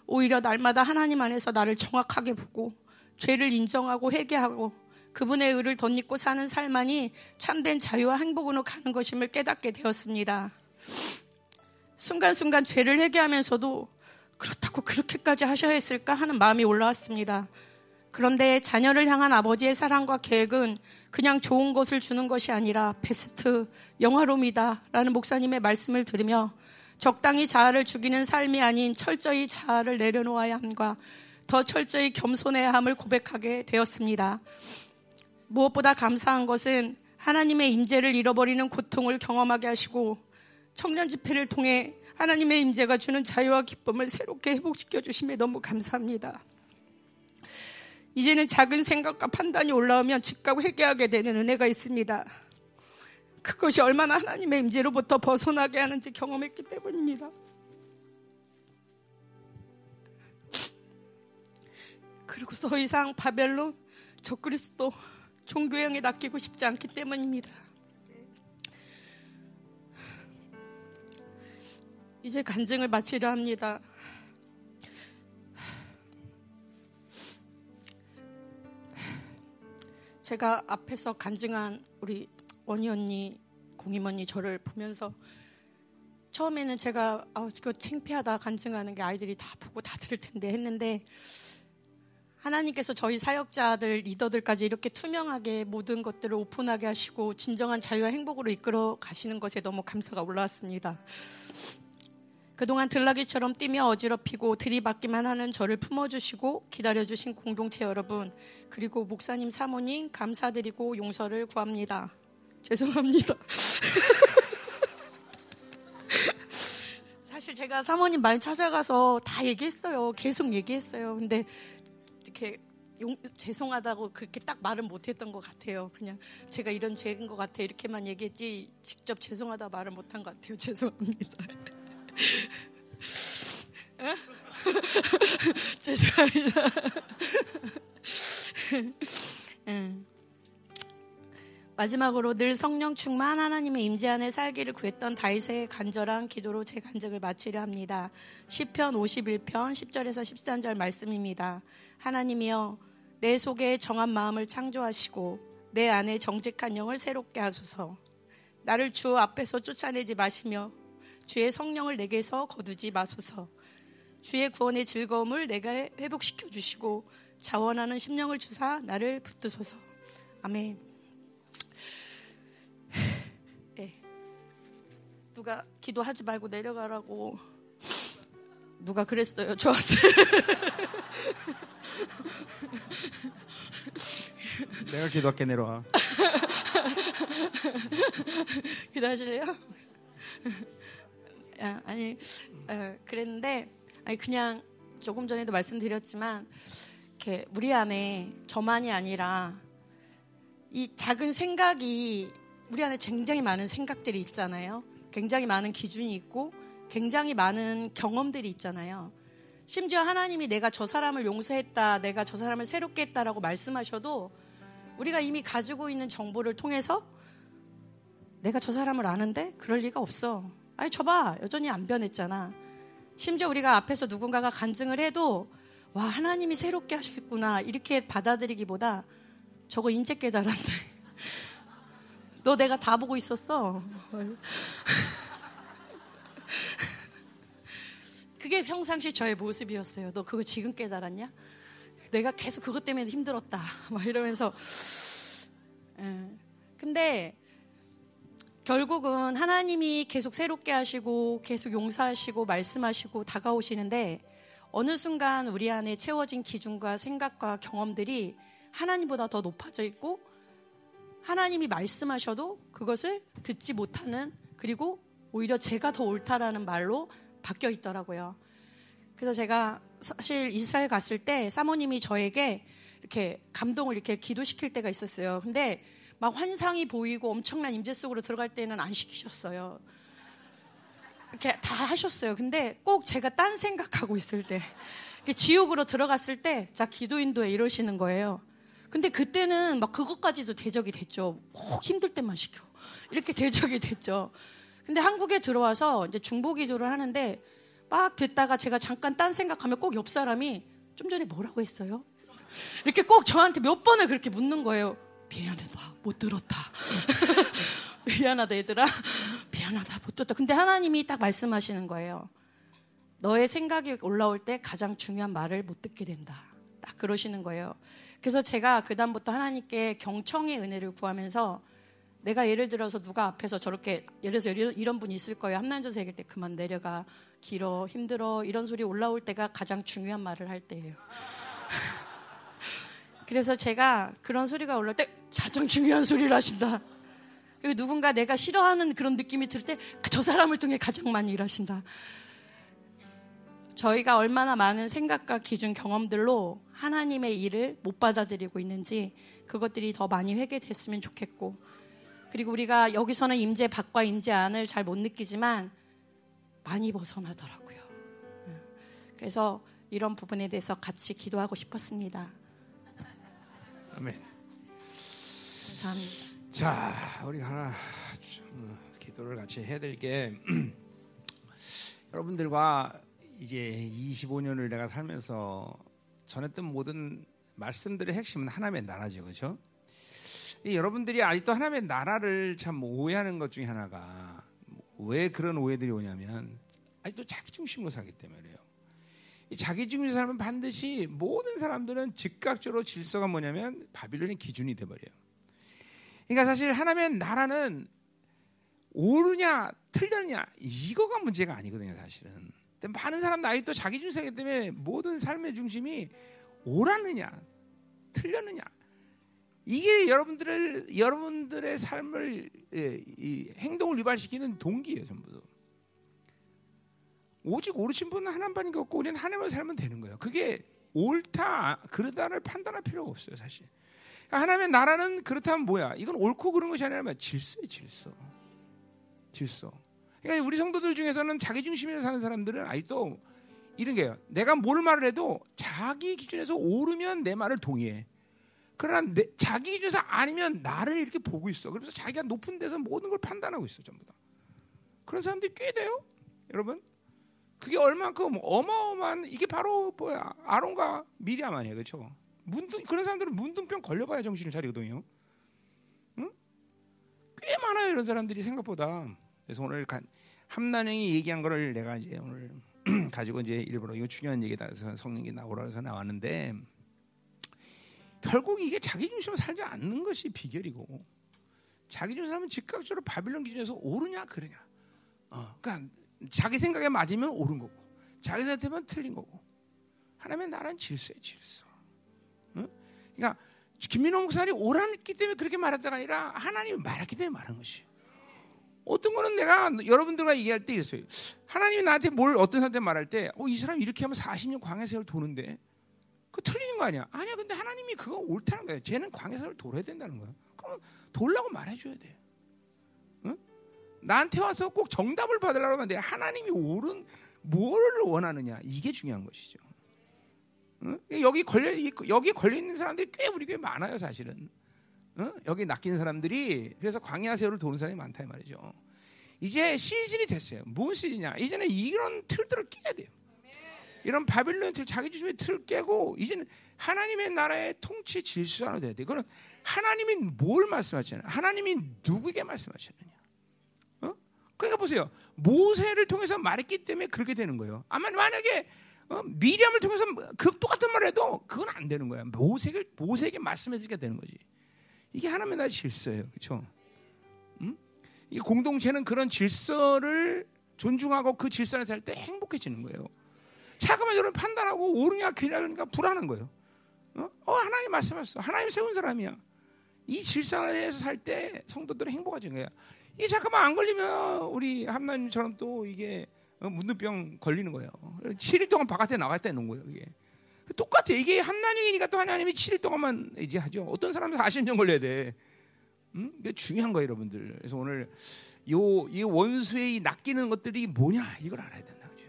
오히려 날마다 하나님 안에서 나를 정확하게 보고 죄를 인정하고 회개하고 그분의 의를 덧입고 사는 삶만이 참된 자유와 행복으로 가는 것임을 깨닫게 되었습니다. 순간순간 죄를 회개하면서도 그렇다고 그렇게까지 하셔야 했을까 하는 마음이 올라왔습니다. 그런데 자녀를 향한 아버지의 사랑과 계획은 그냥 좋은 것을 주는 것이 아니라 베스트, 영화로움이다 라는 목사님의 말씀을 들으며 적당히 자아를 죽이는 삶이 아닌 철저히 자아를 내려놓아야 함과 더 철저히 겸손해야 함을 고백하게 되었습니다. 무엇보다 감사한 것은 하나님의 임재를 잃어버리는 고통을 경험하게 하시고 청년 집회를 통해 하나님의 임재가 주는 자유와 기쁨을 새롭게 회복시켜 주심에 너무 감사합니다. 이제는 작은 생각과 판단이 올라오면 즉각 회개하게 되는 은혜가 있습니다. 그것이 얼마나 하나님의 임재로부터 벗어나게 하는지 경험했기 때문입니다. 그리고 더 이상 바벨론, 적그리스도, 종교형에 낚이고 싶지 않기 때문입니다. 이제 간증을 마치려 합니다. 제가 앞에서 간증한 우리 원희 언니, 공임 언니 저를 보면서 처음에는 제가 아, 이거 창피하다 간증하는 게 아이들이 다 보고 다 들을 텐데 했는데 하나님께서 저희 사역자들, 리더들까지 이렇게 투명하게 모든 것들을 오픈하게 하시고 진정한 자유와 행복으로 이끌어 가시는 것에 너무 감사가 올라왔습니다. 그동안 들락이처럼 뛰며 어지럽히고 들이받기만 하는 저를 품어주시고 기다려주신 공동체 여러분, 그리고 목사님 사모님 감사드리고 용서를 구합니다. 죄송합니다. 사실 제가 사모님 많이 찾아가서 다 얘기했어요. 계속 얘기했어요. 근데 이렇게 용, 죄송하다고 그렇게 딱 말은 못했던 것 같아요. 그냥 제가 이런 죄인 것 같아 이렇게만 얘기했지 직접 죄송하다 말을 못한 것 같아요. 죄송합니다. 죄송합니다. 마지막으로 늘 성령 충만 하나님의 임재 안에 살기를 구했던 다윗의 간절한 기도로 제 간증을 마치려 합니다. 시편 51편 10절에서 13절 말씀입니다. 하나님이여 내 속에 정한 마음을 창조하시고 내 안에 정직한 영을 새롭게 하소서. 나를 주 앞에서 쫓아내지 마시며 주의 성령을 내게서 거두지 마소서. 주의 구원의 즐거움을 내가 회복시켜 주시고 자원하는 심령을 주사 나를 붙드소서. 아멘. 네. 누가 기도하지 말고 내려가라고 누가 그랬어요 저한테. 내가 기도할게 내려와. 기도하실래요? 아, 아니 어, 그랬는데 아니 그냥 조금 전에도 말씀드렸지만 이렇게 우리 안에 저만이 아니라 이 작은 생각이 우리 안에 굉장히 많은 생각들이 있잖아요. 굉장히 많은 기준이 있고 굉장히 많은 경험들이 있잖아요. 심지어 하나님이 내가 저 사람을 용서했다, 내가 저 사람을 새롭게 했다라고 말씀하셔도 우리가 이미 가지고 있는 정보를 통해서 내가 저 사람을 아는데 그럴 리가 없어. 아니, 저봐. 여전히 안 변했잖아. 심지어 우리가 앞에서 누군가가 간증을 해도 와, 하나님이 새롭게 하셨구나. 이렇게 받아들이기보다 저거 인제 깨달았네. 너 내가 다 보고 있었어. 그게 평상시 저의 모습이었어요. 너 그거 지금 깨달았냐? 내가 계속 그것 때문에 힘들었다. 막 이러면서. 예. 근데 결국은 하나님이 계속 새롭게 하시고 계속 용서하시고 말씀하시고 다가오시는데 어느 순간 우리 안에 채워진 기준과 생각과 경험들이 하나님보다 더 높아져 있고 하나님이 말씀하셔도 그것을 듣지 못하는 그리고 오히려 제가 더 옳다라는 말로 바뀌어 있더라고요. 그래서 제가 사실 이스라엘 갔을 때 사모님이 저에게 이렇게 감동을 이렇게 기도시킬 때가 있었어요. 근데 막 환상이 보이고 엄청난 임재 속으로 들어갈 때는 안 시키셨어요. 이렇게 다 하셨어요. 근데 꼭 제가 딴 생각하고 있을 때, 지옥으로 들어갔을 때, 자, 기도 인도에 이러시는 거예요. 근데 그때는 막 그것까지도 대적이 됐죠. 꼭 힘들 때만 시켜. 이렇게 대적이 됐죠. 근데 한국에 들어와서 이제 중보 기도를 하는데 막 듣다가 제가 잠깐 딴 생각하면 꼭 옆 사람이 좀 전에 뭐라고 했어요? 이렇게 꼭 저한테 몇 번을 그렇게 묻는 거예요. 미안하다, 못 들었다. 미안하다, 얘들아. 미안하다, 못 들었다. 근데 하나님이 딱 말씀하시는 거예요. 너의 생각이 올라올 때 가장 중요한 말을 못 듣게 된다. 딱 그러시는 거예요. 그래서 제가 그 다음부터 하나님께 경청의 은혜를 구하면서 내가 예를 들어서 누가 앞에서 저렇게 예를 들어서 이런, 이런 분이 있을 거예요. 함난전서 얘기할 때 그만 내려가 길어 힘들어 이런 소리 올라올 때가 가장 중요한 말을 할 때예요. 그래서 제가 그런 소리가 올라올 때 가장 중요한 소리를 하신다. 그리고 누군가 내가 싫어하는 그런 느낌이 들 때 저 사람을 통해 가장 많이 일하신다. 저희가 얼마나 많은 생각과 기준 경험들로 하나님의 일을 못 받아들이고 있는지 그것들이 더 많이 회개됐으면 좋겠고 그리고 우리가 여기서는 임재 밖과 임재 안을 잘 못 느끼지만 많이 벗어나더라고요. 그래서 이런 부분에 대해서 같이 기도하고 싶었습니다. 아멘. 감사합니다. 자, 우리 하나 좀 기도를 같이 해야 될 게 여러분들과 이제 25년을 내가 살면서 전했던 모든 말씀들의 핵심은 하나님의 나라죠, 그렇죠? 여러분들이 아직도 하나님의 나라를 참 오해하는 것 중에 하나가 왜 그런 오해들이 오냐면 아직도 자기 중심으로 살기 때문에요. 자기 중심으로 살면 반드시 모든 사람들은 즉각적으로 질서가 뭐냐면 바빌론의 기준이 돼버려요. 그러니까 사실 하나님의 나라는 옳으냐 틀렸냐 이거가 문제가 아니거든요, 사실은. 많은 사람들 아직도 자기 중심이기 때문에 모든 삶의 중심이 옳았느냐 틀렸느냐 이게 여러분들을 여러분들의 삶을 예, 이 행동을 유발시키는 동기예요, 전부. 오직 옳으신 분은 하나님밖에 없고 우리는 하나님을 살면 되는 거예요. 그게 옳다 그르다를 판단할 필요가 없어요, 사실. 하나님의 나라는 그렇다면 뭐야? 이건 옳고 그런 것이 아니라 질서예 질서. 질서. 그러니까 우리 성도들 중에서는 자기 중심으로 사는 사람들은 아직도 이런 게요. 내가 뭘 말을 해도 자기 기준에서 옳으면 내 말을 동의해. 그러나 내, 자기 기준에서 아니면 나를 이렇게 보고 있어. 그래서 자기가 높은 데서 모든 걸 판단하고 있어, 전부 다. 그런 사람들이 꽤 돼요, 여러분. 그게 얼만큼 어마어마한 이게 바로 뭐야 아론과 미리암 아니에요, 그렇죠? 문둥 그런 사람들은 문둥병 걸려봐야 정신을 차리거든요. 응? 꽤 많아요 이런 사람들이 생각보다. 그래서 오늘 간, 함난영이 얘기한 거를 내가 이제 오늘 가지고 이제 일부러 이거 중요한 얘기다 해서 성령이 나오라 해서 나왔는데 결국 이게 자기 중심으로 살지 않는 것이 비결이고 자기 중심으로 즉각적으로 바빌론 기준에서 옳으냐 그러냐. 어, 그러니까 자기 생각에 맞으면 옳은 거고 자기 생각에면 틀린 거고 하나님의 나라는 질서에 질서. 어? 그러니까 김민호 목사님 옳았기 때문에 그렇게 말했다가 아니라 하나님이 말했기 때문에 말한 것이. 어떤 거는 내가 여러분들과 얘기할 때 이랬어요. 하나님이 나한테 뭘 어떤 사람한테 말할 때, 어, 이 사람 이렇게 하면 40년 광야 세월 도는데, 그 틀리는 거 아니야? 아니야. 근데 하나님이 그거 옳다는 거예요. 쟤는 광야 세월 돌아야 된다는 거야. 그럼 돌라고 말해줘야 돼. 응? 나한테 와서 꼭 정답을 받으려고 하면 돼. 하나님이 옳은 뭐를 원하느냐 이게 중요한 것이죠. 어? 여기 걸려 여기 걸려 있는 사람들이 꽤 우리 꽤 많아요, 사실은. 어? 여기 낚이는 사람들이 그래서 광야 세월을 도는 사람이 많다 이 말이죠. 이제 시즌이 됐어요. 무슨 시즌이냐? 이제는 이런 틀들을 깨야 돼요. 이런 바빌론 틀, 자기 주심의 틀을 깨고 이제는 하나님의 나라의 통치 질서 안으로 돼야 돼. 그는 하나님이 뭘 말씀하시느냐? 하나님이 누구에게 말씀하시느냐? 어? 그러니까 보세요. 모세를 통해서 말했기 때문에 그렇게 되는 거예요. 아마 만약에 어, 미리암을 통해서 그 똑같은 말을 해도 그건 안 되는 거야. 모세에게 모세에게 말씀해주게 되는 거지. 이게 하나님의 나라의 질서예요. 그렇죠? 음? 이 공동체는 그런 질서를 존중하고 그 질서 안에 살때 행복해지는 거예요. 잠깐만 여러분 판단하고 옳으냐 그러니까 불안한 거예요. 어? 어 하나님 말씀했어. 하나님 세운 사람이야. 이 질서에서 살 때 성도들은 행복하지 거야. 이게 잠깐만 안 걸리면 우리 함나님처럼 또 이게 어, 문둥병 걸리는 거예요. 7일 동안 바깥에 나갈 때 놓은 거예요. 이게 똑같아. 이게 함나님이니까 또 하나님이 7일 동안만 이제 하죠. 어떤 사람은 40년 걸려야 돼. 음? 이게 중요한 거예요, 여러분들. 그래서 오늘 요 이 원수의 이 낚이는 것들이 뭐냐 이걸 알아야 된다. 그죠?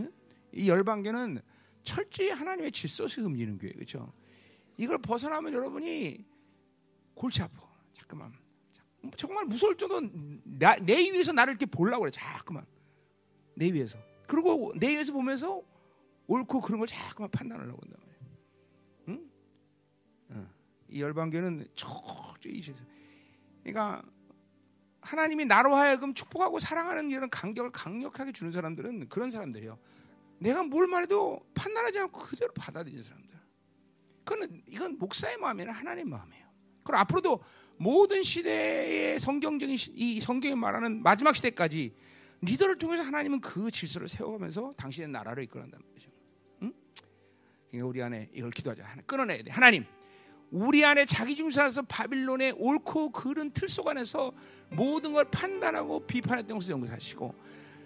응? 이 열방교는 철저히 하나님의 질서 속에 움직이는 교회, 그렇죠? 이걸 벗어나면 여러분이 골치 아파. 잠깐만. 정말 무서울 정도 나, 내 위에서 나를 이렇게 보려고 그래. 자꾸만. 내 위에서. 그리고 내 위에서 보면서 옳고 그런 걸 자꾸만 판단하려고 한단 말이야. 응? 어. 이 열방교는 철저히. 그러니까 하나님이 나로 하여금 축복하고 사랑하는 이런 간격을 강력하게 주는 사람들은 그런 사람들이요. 내가 뭘 말해도 판단하지 않고 그대로 받아들이는 사람들. 그건 이건 목사의 마음이나 하나님의 마음이에요. 그럼 앞으로도 모든 시대의 성경적인 이 성경이 말하는 마지막 시대까지 리더를 통해서 하나님은 그 질서를 세워가면서 당신의 나라를 이끌어간단 말이죠. 응? 그러니까 우리 안에 이걸 기도하자. 끊어내야 돼. 하나님, 우리 안에 자기 중심에서 바빌론의 옳고 그른 틀 속 안에서 모든 걸 판단하고 비판했던 것을 연구하시고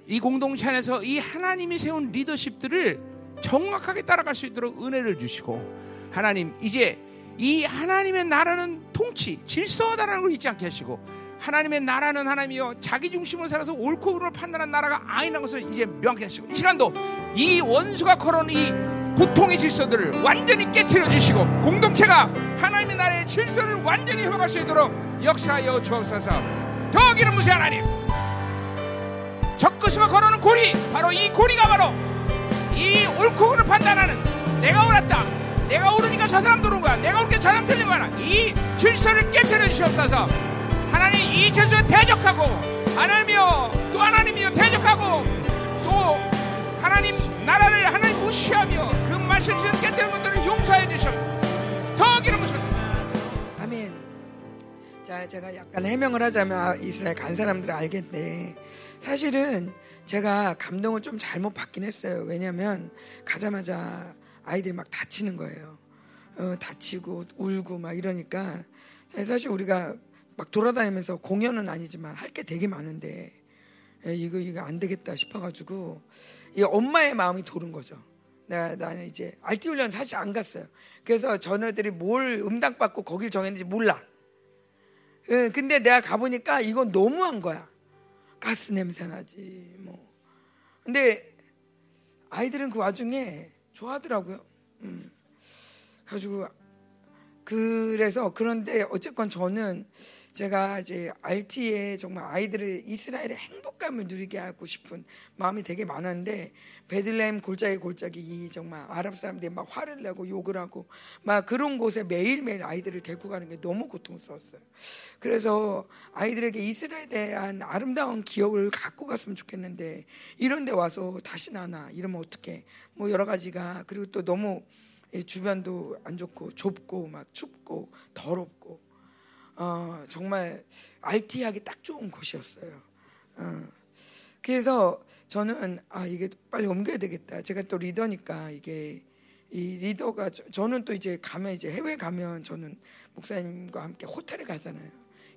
이 공동체 안에서 이 하나님이 세운 리더십들을 정확하게 따라갈 수 있도록 은혜를 주시고 하나님 이제 이 하나님의 나라는 통치 질서다라는 걸 잊지 않게 하시고 하나님의 나라는 하나님이여 자기 중심으로 살아서 옳고 그름을 판단한 나라가 아니라는 것을 이제 명확히 하시고 이 시간도 이 원수가 걸어오는 이 고통의 질서들을 완전히 깨뜨려 주시고 공동체가 하나님의 나라의 질서를 완전히 회복할 수 있도록 역사하여 주옵소서. 더 기름 무세 하나님. 적그스가 걸어오는 고리 바로 이 고리가 바로 이 옳고 그름을 판단하는 내가 옳았다 내가 옳으니까 저 사람 들어온 거야 내가 옳게 저 사람 틀린 거야 이 질서를 깨뜨려 주시옵소서 하나님 이 질서에 대적하고 하나님이여 또 하나님이여 대적하고 또 하나님 나라를 하나님 무시하며 그 말씀 지은 깨뜨리는 것들을 용서해 주시옵소서 더 기름 부으소서 아멘. 자, 제가 약간 해명을 하자면 아, 이스라엘 간 사람들은 알겠네. 사실은 제가 감동을 좀 잘못 받긴 했어요. 왜냐하면 가자마자 아이들이 막 다치는 거예요. 어, 다치고 울고 막 이러니까 사실 우리가 막 돌아다니면서 공연은 아니지만 할 게 되게 많은데 에, 이거 이거 안 되겠다 싶어가지고 이 엄마의 마음이 도른 거죠. 내가 나는 이제 알티 훈련 사실 안 갔어요. 그래서 전애들이 뭘 응당 받고 거길 정했는지 몰라. 예, 근데 내가 가보니까 이건 너무한 거야. 가스 냄새 나지 뭐. 근데 아이들은 그 와중에 좋아하더라고요. 음. 가지고 그래서 그런데 어쨌건 저는 제가 이제 RT에 정말 아이들을 이스라엘의 행복감을 누리게 하고 싶은 마음이 되게 많았는데 베들레헴 골짜기 골짜기 이 정말 아랍 사람들이 막 화를 내고 욕을 하고 막 그런 곳에 매일매일 아이들을 데리고 가는 게 너무 고통스러웠어요. 그래서 아이들에게 이스라엘에 대한 아름다운 기억을 갖고 갔으면 좋겠는데 이런 데 와서 다시 나나 이러면 어떡해. 뭐 여러 가지가 그리고 또 너무 주변도 안 좋고 좁고 막 춥고 더럽고 어, 정말 RT하기 딱 좋은 곳이었어요. 어. 그래서 저는 아 이게 빨리 옮겨야 되겠다. 제가 또 리더니까 이게 이 리더가 저, 는또 이제 가면 이제 해외 가면 저는 목사님과 함께 호텔에 가잖아요.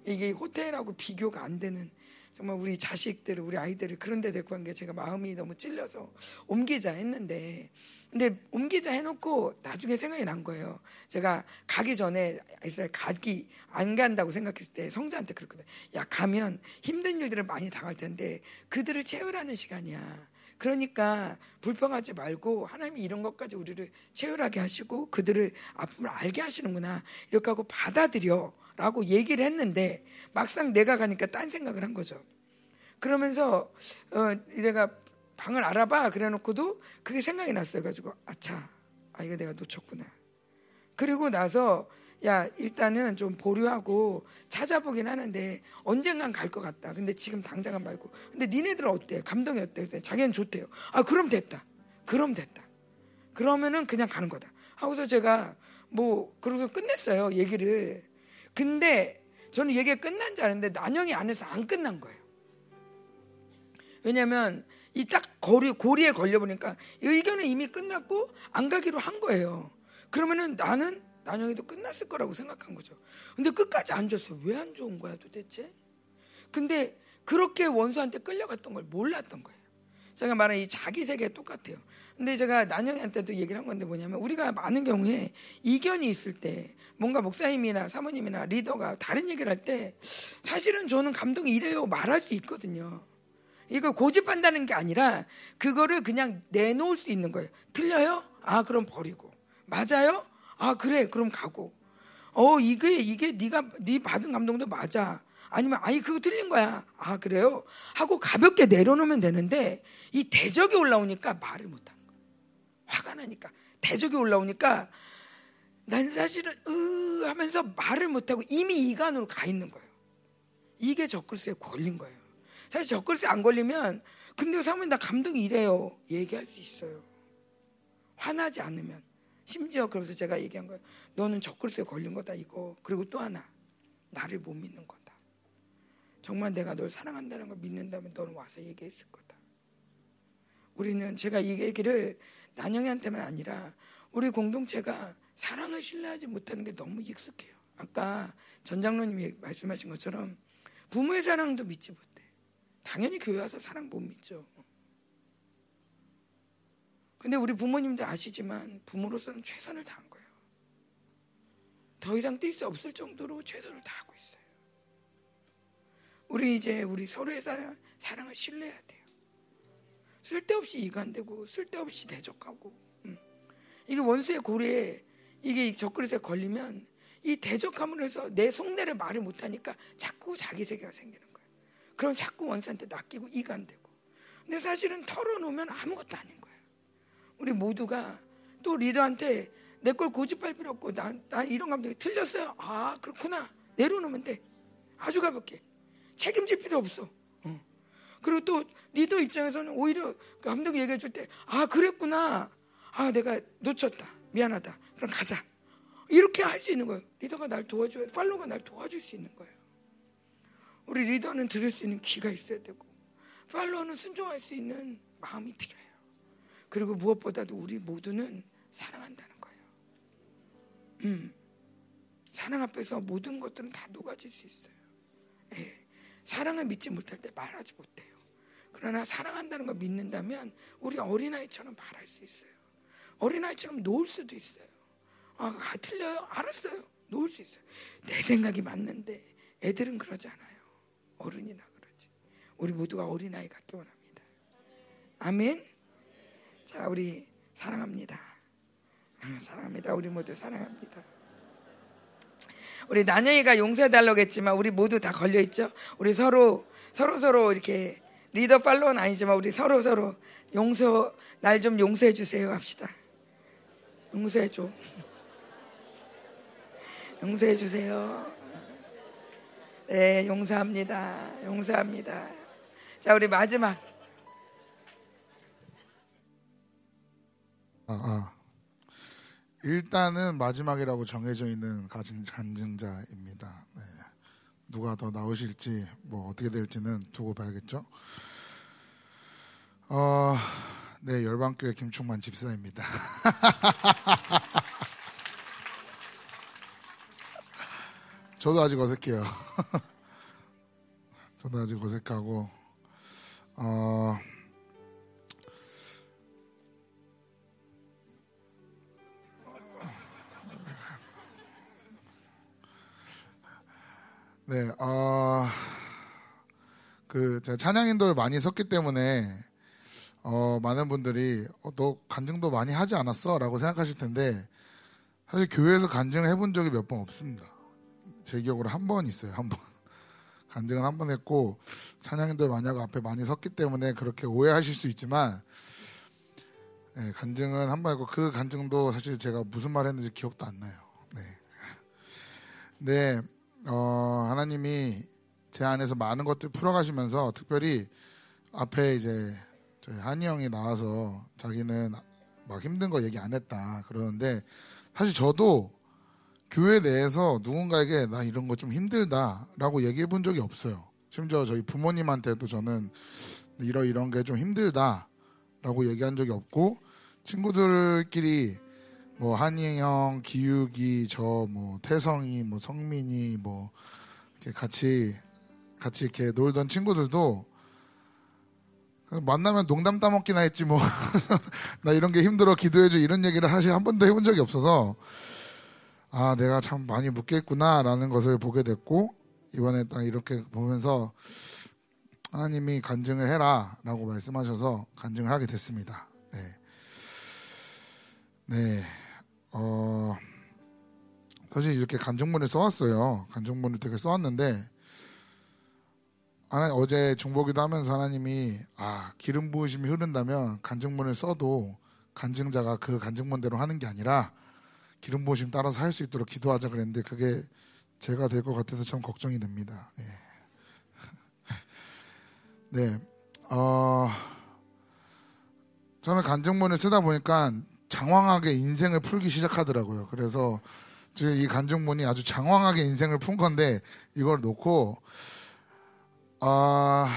이게 호텔하고 비교가 안 되는 정말 우리 자식들을 우리 아이들을 그런 데 데리고 간 게 제가 마음이 너무 찔려서 옮기자 했는데 근데 옮기자 해놓고 나중에 생각이 난 거예요. 제가 가기 전에 이스라엘 가기 안 간다고 생각했을 때 성자한테 그랬거든. 야 가면 힘든 일들을 많이 당할 텐데 그들을 채우라는 시간이야. 그러니까 불평하지 말고 하나님이 이런 것까지 우리를 채울하게 하시고 그들을 아픔을 알게 하시는구나 이렇게 하고 받아들여 라고 얘기를 했는데 막상 내가 가니까 딴 생각을 한 거죠. 그러면서 어, 내가 방을 알아봐 그래 놓고도 그게 생각이 났어요. 가지고 아차 아 이거 내가 놓쳤구나. 그리고 나서 야 일단은 좀 보류하고 찾아보긴 하는데 언젠간 갈 것 같다. 근데 지금 당장은 말고. 근데 니네들은 어때? 감동이 어때? 그랬더니 자기는 좋대요. 아 그럼 됐다. 그럼 됐다. 그러면은 그냥 가는 거다. 하고서 제가 뭐 그러고서 끝냈어요 얘기를. 근데 저는 얘기가 끝난 줄 알았는데 난영이 안에서 안 끝난 거예요. 왜냐하면 이딱 고리 고리에 걸려 보니까 의견은 이미 끝났고 안 가기로 한 거예요. 그러면은 나는 난영이도 끝났을 거라고 생각한 거죠. 근데 끝까지 안 줬어요. 왜 안 좋은 거야 도대체? 근데 그렇게 원수한테 끌려갔던 걸 몰랐던 거예요. 제가 말한 이 자기 세계 똑같아요. 근데 제가 난영이한테도 얘기를 한 건데 뭐냐면 우리가 많은 경우에 이견이 있을 때 뭔가 목사님이나 사모님이나 리더가 다른 얘기를 할 때 사실은 저는 감동이 이래요 말할 수 있거든요. 이걸 고집한다는 게 아니라 그거를 그냥 내놓을 수 있는 거예요. 틀려요? 아 그럼 버리고 맞아요? 아 그래 그럼 가고 어 이게 이게 네가 네 받은 감동도 맞아 아니면 아니 그거 틀린 거야 아 그래요 하고 가볍게 내려놓으면 되는데 이 대적이 올라오니까 말을 못하는 거야 화가 나니까 대적이 올라오니까 난 사실은 으 하면서 말을 못하고 이미 이간으로 가 있는 거예요 이게 적글스에 걸린 거예요 사실 적글스에 안 걸리면 근데 사모님 나 감동이 이래요 얘기할 수 있어요 화나지 않으면 심지어 그래서 제가 얘기한 거예요. 너는 적글스에 걸린 거다 이거. 그리고 또 하나 나를 못 믿는 거다. 정말 내가 널 사랑한다는 걸 믿는다면 너는 와서 얘기했을 거다. 우리는 제가 이 얘기를 난영이한테만 아니라 우리 공동체가 사랑을 신뢰하지 못하는 게 너무 익숙해요. 아까 전장로님이 말씀하신 것처럼 부모의 사랑도 믿지 못해. 당연히 교회 와서 사랑 못 믿죠. 근데 우리 부모님도 아시지만 부모로서는 최선을 다한 거예요. 더 이상 뛸 수 없을 정도로 최선을 다하고 있어요. 우리 이제 우리 서로의 사랑, 사랑을 신뢰해야 돼요. 쓸데없이 이간되고 쓸데없이 대적하고 음. 이게 원수의 고리에 이게 적그릇에 걸리면 이 대적함으로 해서 내 속내를 말을 못하니까 자꾸 자기 세계가 생기는 거예요. 그럼 자꾸 원수한테 낚이고 이간되고 근데 사실은 털어놓으면 아무것도 아닌 거예요. 우리 모두가 또 리더한테 내 걸 고집할 필요 없고 나, 나 이런 감독이 틀렸어요. 아 그렇구나 내려놓으면 돼. 아주 가볍게 책임질 필요 없어. 어. 그리고 또 리더 입장에서는 오히려 그 감독이 얘기해 줄 때 아 그랬구나. 아 내가 놓쳤다. 미안하다. 그럼 가자. 이렇게 할 수 있는 거예요. 리더가 날 도와줘야 팔로가 날 도와줄 수 있는 거예요. 우리 리더는 들을 수 있는 귀가 있어야 되고 팔로는 순종할 수 있는 마음이 필요해요. 그리고 무엇보다도 우리 모두는 사랑한다는 거예요. 음, 사랑 앞에서 모든 것들은 다 녹아질 수 있어요. 예, 사랑을 믿지 못할 때 말하지 못해요. 그러나 사랑한다는 걸 믿는다면 우리 어린아이처럼 말할 수 있어요. 어린아이처럼 놓을 수도 있어요. 아, 아 틀려요? 알았어요. 놓을 수 있어요. 내 생각이 맞는데 애들은 그러지 않아요. 어른이나 그러지. 우리 모두가 어린아이 같기 원합니다. 아멘. 자, 우리 사랑합니다. 아, 사랑합니다. 우리 모두 사랑합니다. 우리 난영이가 용서해달라고 했지만 우리 모두 다 걸려있죠? 우리 서로, 서로 서로 이렇게 리더 팔로우는 아니지만 우리 서로 서로 용서, 날 좀 용서해 주세요 합시다. 용서해 줘. 용서해 주세요. 네, 용서합니다. 용서합니다. 자, 우리 마지막. 아, 아. 일단은 마지막이라고 정해져 있는 가진 간증자입니다. 네. 누가 더 나오실지 뭐 어떻게 될지는 두고 봐야겠죠. 어, 네 열방교회 김충만 집사입니다. 저도 아직 어색해요. 전 저도 아직 어색하고 어, 네, 어, 그 제가 찬양인도를 많이 섰기 때문에 어, 많은 분들이 어, 너 간증도 많이 하지 않았어?라고 생각하실 텐데 사실 교회에서 간증을 해본 적이 몇 번 없습니다. 제 기억으로 한 번 있어요. 한 번. 간증은 한 번 했고 찬양인들 만약 앞에 많이 섰기 때문에 그렇게 오해하실 수 있지만 네, 간증은 한 번 했고 그 간증도 사실 제가 무슨 말 했는지 기억도 안 나요. 네. 네, 어, 하나님이 제 안에서 많은 것들 풀어가시면서 특별히 앞에 이제 저희 한이 형이 나와서 자기는 막 힘든 거 얘기 안 했다 그러는데 사실 저도 교회 내에서 누군가에게 나 이런 거 좀 힘들다라고 얘기해 본 적이 없어요. 심지어 저희 부모님한테도 저는 이러 이런 게 좀 힘들다라고 얘기한 적이 없고 친구들끼리 뭐 한이 형, 기욱이, 저 뭐 태성이, 뭐 성민이 뭐 이렇게 같이 같이 이렇게 놀던 친구들도 만나면 농담 따먹기나 했지 뭐. 나 이런 게 힘들어 기도해줘 이런 얘기를 사실 한 번도 해본 적이 없어서 아 내가 참 많이 묶였구나라는 것을 보게 됐고 이번에 딱 이렇게 보면서 하나님이 간증을 해라라고 말씀하셔서 간증을 하게 됐습니다. 네, 네, 어 사실 이렇게 간증문을 써왔어요. 간증문을 되게 써왔는데 하나 어제 중보기도 하면서 하나님이 아 기름 부으심이 흐른다면 간증문을 써도 간증자가 그 간증문대로 하는 게 아니라 기름 부으심 따라서 할 수 있도록 기도하자 그랬는데 그게 제가 될 것 같아서 참 걱정이 됩니다. 네. 네. 어, 처음에 간증문을 쓰다 보니까 장황하게 인생을 풀기 시작하더라고요. 그래서 지금 이 간증문이 아주 장황하게 인생을 푼 건데 이걸 놓고 아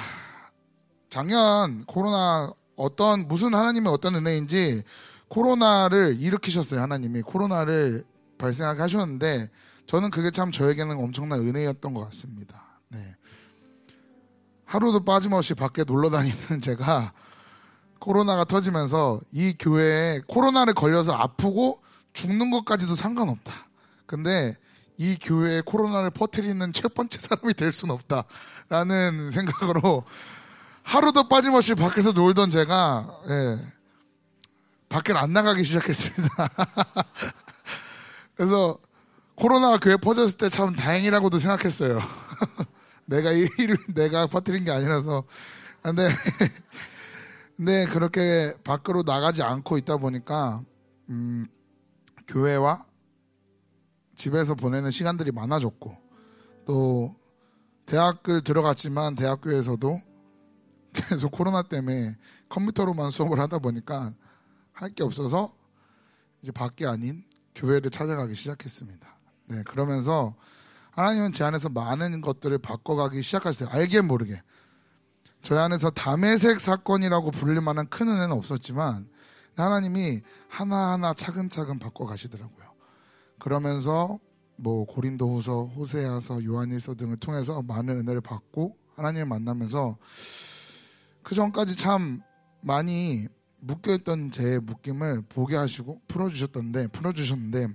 작년 코로나 어떤 무슨 하나님의 어떤 은혜인지 코로나를 일으키셨어요 하나님이 코로나를 발생하게 하셨는데 저는 그게 참 저에게는 엄청난 은혜였던 것 같습니다. 네. 하루도 빠짐없이 밖에 놀러 다니는 제가 코로나가 터지면서 이 교회에 코로나를 걸려서 아프고 죽는 것까지도 상관없다. 근데 이 교회에 코로나를 퍼뜨리는 첫 번째 사람이 될 수는 없다라는 생각으로 하루도 빠짐없이 밖에서 놀던 제가 예, 밖을 안 나가기 시작했습니다. 그래서 코로나가 교회 퍼졌을 때 참 다행이라고도 생각했어요. 내가 이 일을 내가 퍼뜨린 게 아니라서 근데 네 그렇게 밖으로 나가지 않고 있다 보니까 음, 교회와 집에서 보내는 시간들이 많아졌고 또 대학을 들어갔지만 대학교에서도 계속 코로나 때문에 컴퓨터로만 수업을 하다 보니까 할 게 없어서 이제 밖이 아닌 교회를 찾아가기 시작했습니다. 네, 그러면서 하나님은 제 안에서 많은 것들을 바꿔가기 시작하셨어요. 알게 모르게. 저희 안에서 담에색 사건이라고 부를 만한 큰 은혜는 없었지만 하나님이 하나하나 차근차근 바꿔 가시더라고요. 그러면서 뭐 고린도후서, 호세아서, 요한일서 등을 통해서 많은 은혜를 받고 하나님을 만나면서 그 전까지 참 많이 묶여있던 제 묶임을 보게 하시고 풀어주셨던데 풀어주셨는데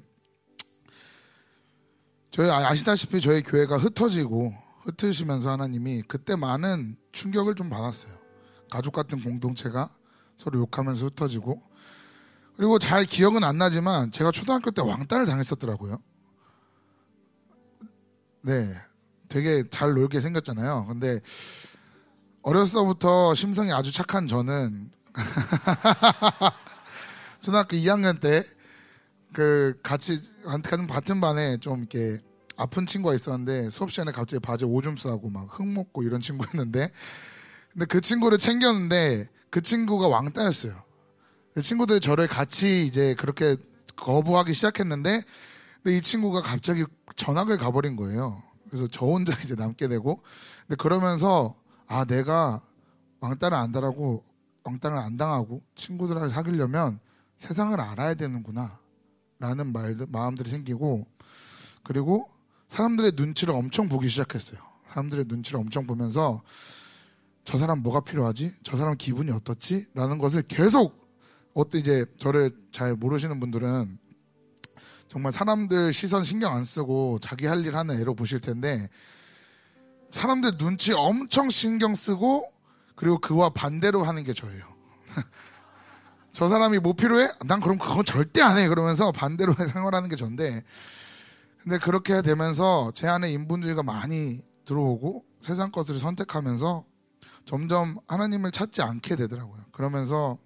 저희 아- 아시다시피 저희 교회가 흩어지고 흩으시면서 하나님이 그때 많은 충격을 좀 받았어요. 가족 같은 공동체가 서로 욕하면서 흩어지고 그리고 잘 기억은 안 나지만 제가 초등학교 때 왕따를 당했었더라고요. 네. 되게 잘 놀게 생겼잖아요. 근데 어렸을 때부터 심성이 아주 착한 저는 초등학교 2학년 때 그 같이 같은 반에 좀 이렇게 아픈 친구가 있었는데 수업 시간에 갑자기 바지 오줌 싸고 막 흙 먹고 이런 친구였는데 근데 그 친구를 챙겼는데 그 친구가 왕따였어요. 그 친구들이 저를 같이 이제 그렇게 거부하기 시작했는데 근데 이 친구가 갑자기 전학을 가버린 거예요. 그래서 저 혼자 이제 남게 되고 근데 그러면서 아 내가 왕따를 안 당하고 왕따를 안 당하고 친구들하고 사귀려면 세상을 알아야 되는구나 라는 말 마음들이 생기고 그리고 사람들의 눈치를 엄청 보기 시작했어요. 사람들의 눈치를 엄청 보면서 저 사람 뭐가 필요하지? 저 사람 기분이 어떻지? 라는 것을 계속 어때 이제 저를 잘 모르시는 분들은 정말 사람들 시선 신경 안 쓰고 자기 할 일 하는 애로 보실 텐데 사람들 눈치 엄청 신경 쓰고 그리고 그와 반대로 하는 게 저예요. 저 사람이 뭐 필요해? 난 그럼 그건 절대 안 해. 그러면서 반대로 생활하는 게 전데. 근데 그렇게 되면서 제 안에 인본주의가 많이 들어오고 세상 것을 선택하면서 점점 하나님을 찾지 않게 되더라고요. 그러면서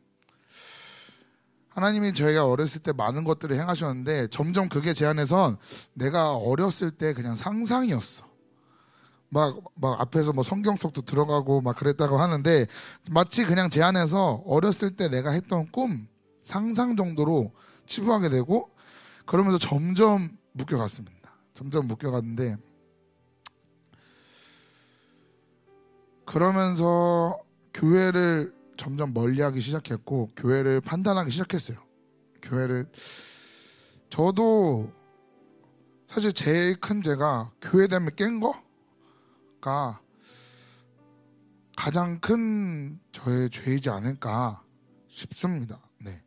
하나님이 저희가 어렸을 때 많은 것들을 행하셨는데 점점 그게 제 안에선 내가 어렸을 때 그냥 상상이었어. 막, 막 앞에서 뭐 성경 속도 들어가고 막 그랬다고 하는데 마치 그냥 제 안에서 어렸을 때 내가 했던 꿈, 상상 정도로 치부하게 되고 그러면서 점점 묶여갔습니다. 점점 묶여갔는데 그러면서 교회를 점점 멀리하기 시작했고 교회를 판단하기 시작했어요. 교회를 저도 사실 제일 큰 죄가 교회 때문에 깬 거가 가장 큰 저의 죄이지 않을까 싶습니다. 네.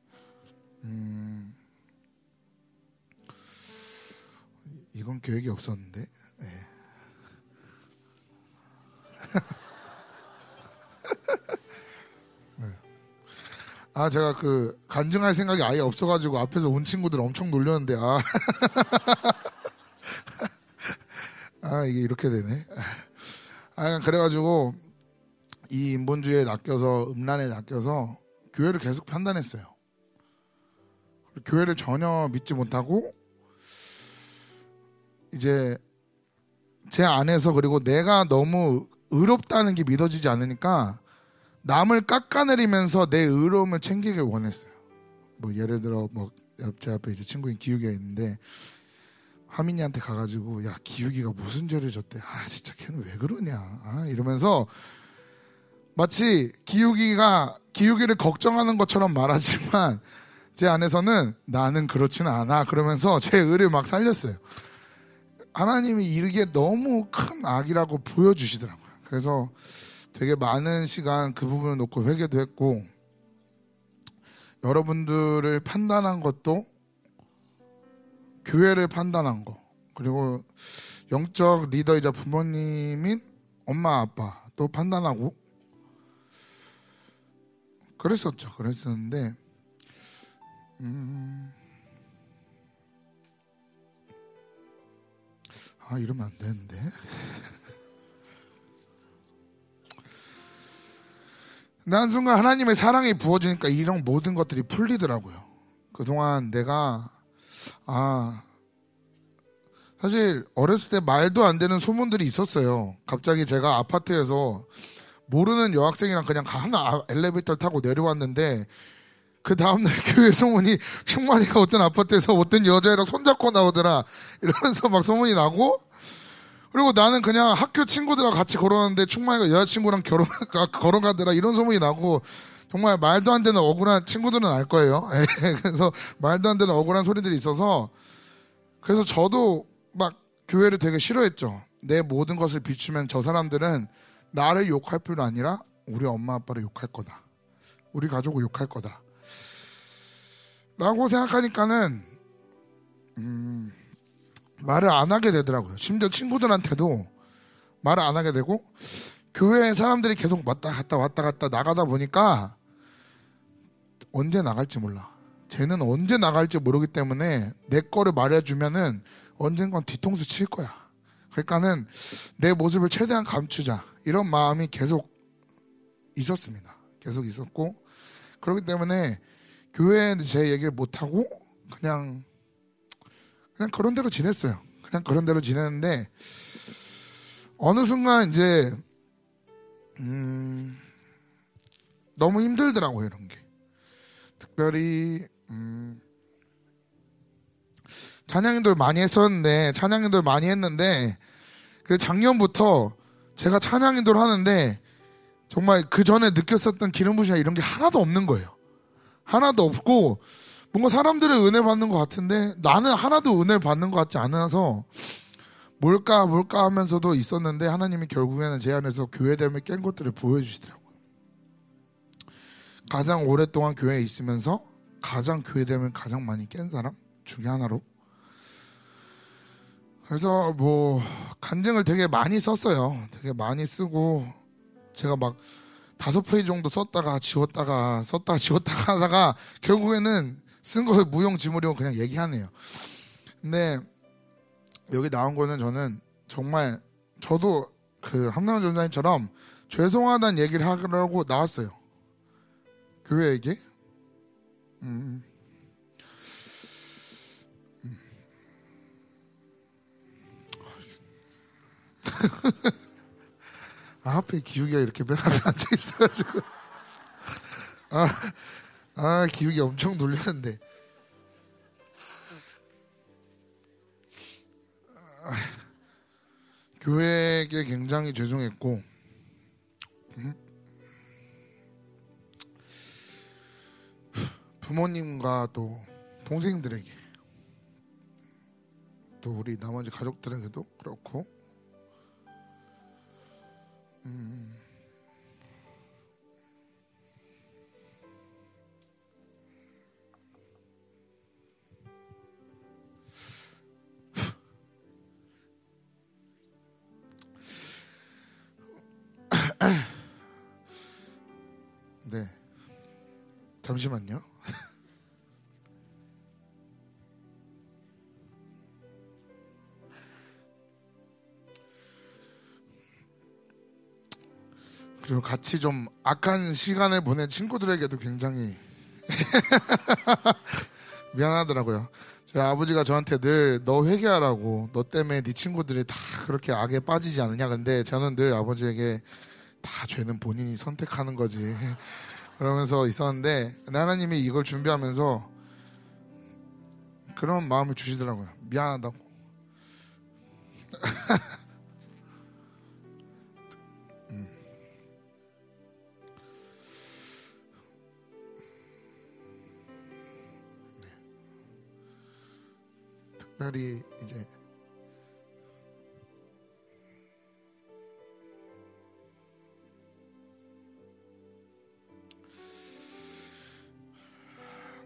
음, 이건 계획이 없었는데. 네. 네. 아 제가 그 간증할 생각이 아예 없어가지고 앞에서 온 친구들 엄청 놀렸는데 아, 아 이게 이렇게 되네. 아 그래가지고 이 인본주의에 낚여서 음란에 낚여서 교회를 계속 판단했어요. 교회를 전혀 믿지 못하고 이제 제 안에서 그리고 내가 너무 의롭다는 게 믿어지지 않으니까 남을 깎아내리면서 내 의로움을 챙기길 원했어요. 뭐 예를 들어 뭐제 앞에 이제 친구인 기욱이가 있는데 하민이한테 가가지고 야 기욱이가 무슨 죄를 졌대. 아 진짜 걔는 왜 그러냐. 아 이러면서 마치 기욱이가 기욱이를 걱정하는 것처럼 말하지만 제 안에서는 나는 그렇지는 않아. 그러면서 제 의를 막 살렸어요. 하나님이 이르기에 너무 큰 악이라고 보여주시더라고요. 그래서 되게 많은 시간 그 부분을 놓고 회개도 했고 여러분들을 판단한 것도 교회를 판단한 거 그리고 영적 리더이자 부모님인 엄마 아빠 또 판단하고 그랬었죠. 그랬었는데 음... 아 이러면 안 되는데 난 순간 하나님의 사랑이 부어지니까 이런 모든 것들이 풀리더라고요. 그동안 내가, 아, 사실 어렸을 때 말도 안 되는 소문들이 있었어요. 갑자기 제가 아파트에서 모르는 여학생이랑 그냥 하나 엘리베이터를 타고 내려왔는데 그 다음날 교회 소문이 충만이가 어떤 아파트에서 어떤 여자애랑 손잡고 나오더라 이러면서 막 소문이 나고 그리고 나는 그냥 학교 친구들하고 같이 걸어갔는데 충만이가 여자친구랑 결혼, 걸어가더라 이런 소문이 나고 정말 말도 안 되는 억울한 친구들은 알 거예요. 예, 그래서 말도 안 되는 억울한 소리들이 있어서 그래서 저도 막 교회를 되게 싫어했죠. 내 모든 것을 비추면 저 사람들은 나를 욕할 뿐 아니라 우리 엄마 아빠를 욕할 거다. 우리 가족을 욕할 거다. 라고 생각하니까는 음, 말을 안 하게 되더라고요. 심지어 친구들한테도 말을 안 하게 되고 교회 사람들이 계속 왔다 갔다 왔다 갔다 나가다 보니까 언제 나갈지 몰라. 쟤는 언제 나갈지 모르기 때문에 내 거를 말해주면은 언젠간 뒤통수 칠 거야. 그러니까는 내 모습을 최대한 감추자. 이런 마음이 계속 있었습니다. 계속 있었고 그렇기 때문에 교회에 제 얘기를 못 하고 그냥 그냥 그런 대로 지냈어요. 그냥 그런 대로 지냈는데 어느 순간 이제 음, 너무 힘들더라고요 이런 게. 특별히 음, 찬양인들 많이 했었는데 찬양인들 많이 했는데 그 작년부터 제가 찬양인들 하는데 정말 그 전에 느꼈었던 기름 부심이나 이런 게 하나도 없는 거예요. 하나도 없고 뭔가 사람들의 은혜 받는 것 같은데 나는 하나도 은혜 받는 것 같지 않아서 뭘까 뭘까 하면서도 있었는데 하나님이 결국에는 제 안에서 교회됨을 깬 것들을 보여주시더라고요. 가장 오랫동안 교회에 있으면서 가장 교회됨을 가장 많이 깬 사람 중에 하나로. 그래서 뭐 간증을 되게 많이 썼어요. 되게 많이 쓰고 제가 막 다섯 페이지 정도 썼다가 지웠다가 썼다가 지웠다가 하다가 결국에는 쓴거 무용지물이고 그냥 얘기하네요. 근데 여기 나온 거는 저는 정말 저도 그 함나원 전사님처럼 죄송하다는 얘기를 하려고 나왔어요. 교회에게. 음. 음. 아, 기욱이가 이렇게 맨 앞에 앉아 있어가지고. 아, 아, 기욱이 엄청 놀렸는데. 아, 교회에게 굉장히 죄송했고, 음? 부모님과 또 동생들에게, 또 우리 나머지 가족들에게도 그렇고, 음, 네. 잠시만요. 그리고 같이 좀 악한 시간을 보낸 친구들에게도 굉장히 미안하더라고요. 저희 아버지가 저한테 늘 너 회개하라고 너 때문에 네 친구들이 다 그렇게 악에 빠지지 않느냐 근데 저는 늘 아버지에게 다 죄는 본인이 선택하는 거지 그러면서 있었는데 하나님이 이걸 준비하면서 그런 마음을 주시더라고요. 미안하다고. 특별히 이제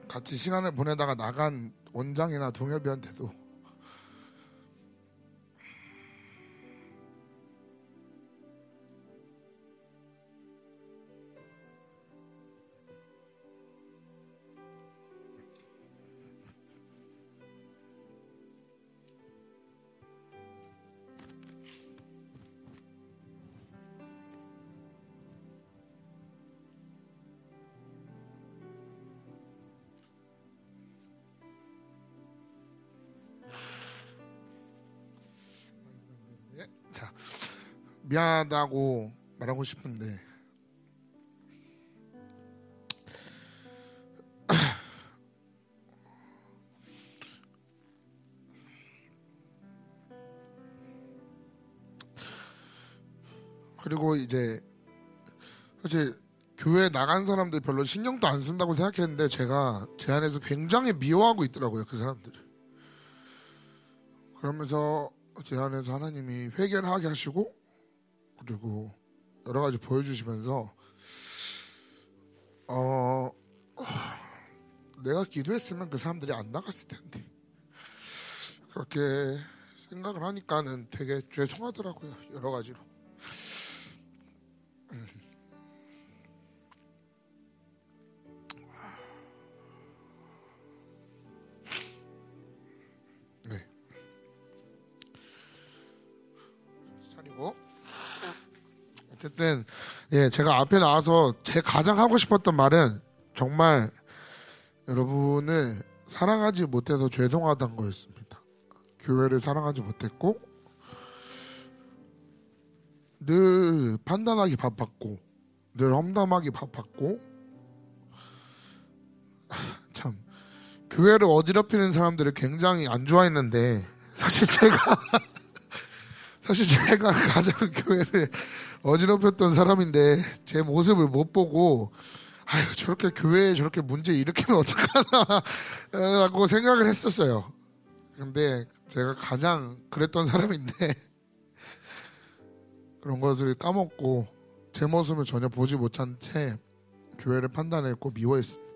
같이 시간을 보내다가 나간 원장이나 동엽이한테도 미안하다고 말하고 싶은데. 그리고 이제 사실 교회 나간 사람들 별로 신경도 안 쓴다고 생각했는데 제가 제 안에서 굉장히 미워하고 있더라고요 그 사람들을 그러면서 제 안에서 하나님이 회개를 하게 하시고 그리고 여러 가지 보여주시면서 어 내가 기도했으면 그 사람들이 안 나갔을 텐데 그렇게 생각을 하니까는 되게 죄송하더라고요 여러 가지로 음. 어쨌든 예 제가 앞에 나와서 제 가장 하고 싶었던 말은 정말 여러분을 사랑하지 못해서 죄송하다는 거였습니다. 교회를 사랑하지 못했고 늘 판단하기 바빴고 늘 험담하기 바빴고 참 교회를 어지럽히는 사람들을 굉장히 안 좋아했는데 사실 제가 사실 제가 가장 교회를 어지럽혔던 사람인데 제 모습을 못 보고 아유 저렇게 교회에 저렇게 문제 일으키면 어떡하나 라고 생각을 했었어요. 근데 제가 가장 그랬던 사람인데 그런 것을 까먹고 제 모습을 전혀 보지 못한 채 교회를 판단했고 미워했습니다.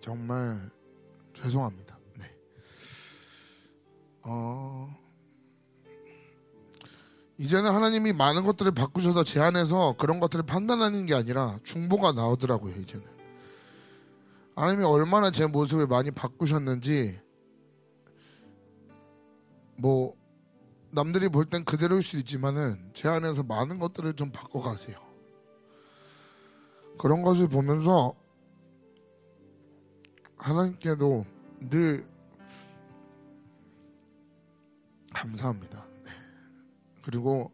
정말 죄송합니다. 네. 어, 이제는 하나님이 많은 것들을 바꾸셔서 제 안에서 그런 것들을 판단하는 게 아니라 중보가 나오더라고요, 이제는. 하나님이 얼마나 제 모습을 많이 바꾸셨는지, 뭐, 남들이 볼 땐 그대로일 수 있지만은 제 안에서 많은 것들을 좀 바꿔가세요. 그런 것을 보면서 하나님께도 늘 감사합니다. 네. 그리고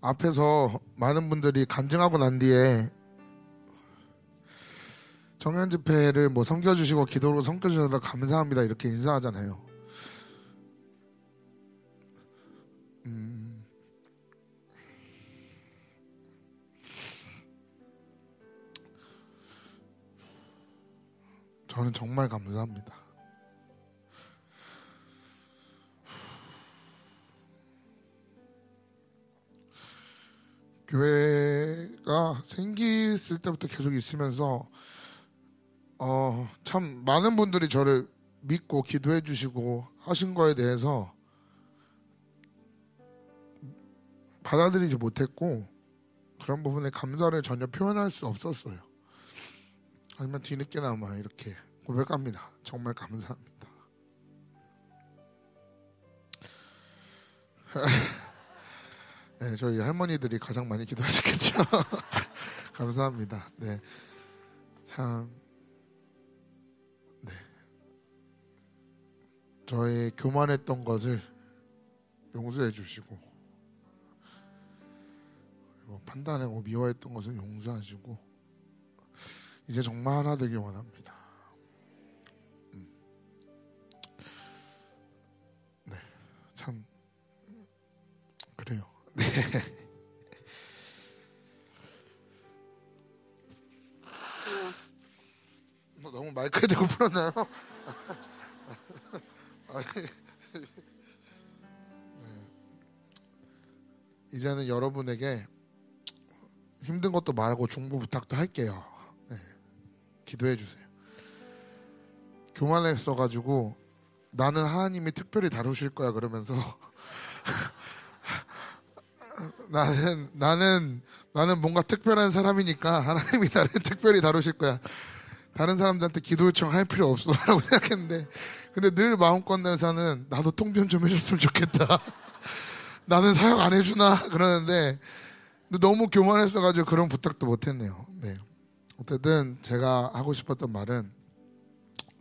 앞에서 많은 분들이 간증하고 난 뒤에 청년 집회를 뭐 섬겨주시고 기도로 섬겨주셔서 감사합니다 이렇게 인사하잖아요. 음, 저는 정말 감사합니다. 교회가 생겼을 때부터 계속 있으면서 어, 참 많은 분들이 저를 믿고 기도해 주시고 하신 거에 대해서 받아들이지 못했고 그런 부분에 감사를 전혀 표현할 수 없었어요. 하지만 뒤늦게나마 이렇게 고백합니다. 정말 감사합니다. 네, 저희 할머니들이 가장 많이 기도하셨겠죠. 감사합니다. 네, 참, 네, 저의 교만했던 것을 용서해 주시고, 판단하고 미워했던 것을 용서하시고, 이제 정말 하나 되길 원합니다. 음. 네, 참 너무 마이크에 대고 풀었나요? 네. 이제는 여러분에게 힘든 것도 말하고 중보 부탁도 할게요. 네. 기도해 주세요. 교만했어가지고 나는 하나님이 특별히 다루실 거야 그러면서 나는 나는 나는 뭔가 특별한 사람이니까 하나님이 나를 특별히 다루실 거야. 다른 사람들한테 기도 요청할 필요 없어 라고 생각했는데 근데 늘 마음 건네서는 나도 통변 좀 해줬으면 좋겠다. 나는 사역 안 해주나 그러는데 근데 너무 교만했어가지고 그런 부탁도 못했네요. 네. 어쨌든 제가 하고 싶었던 말은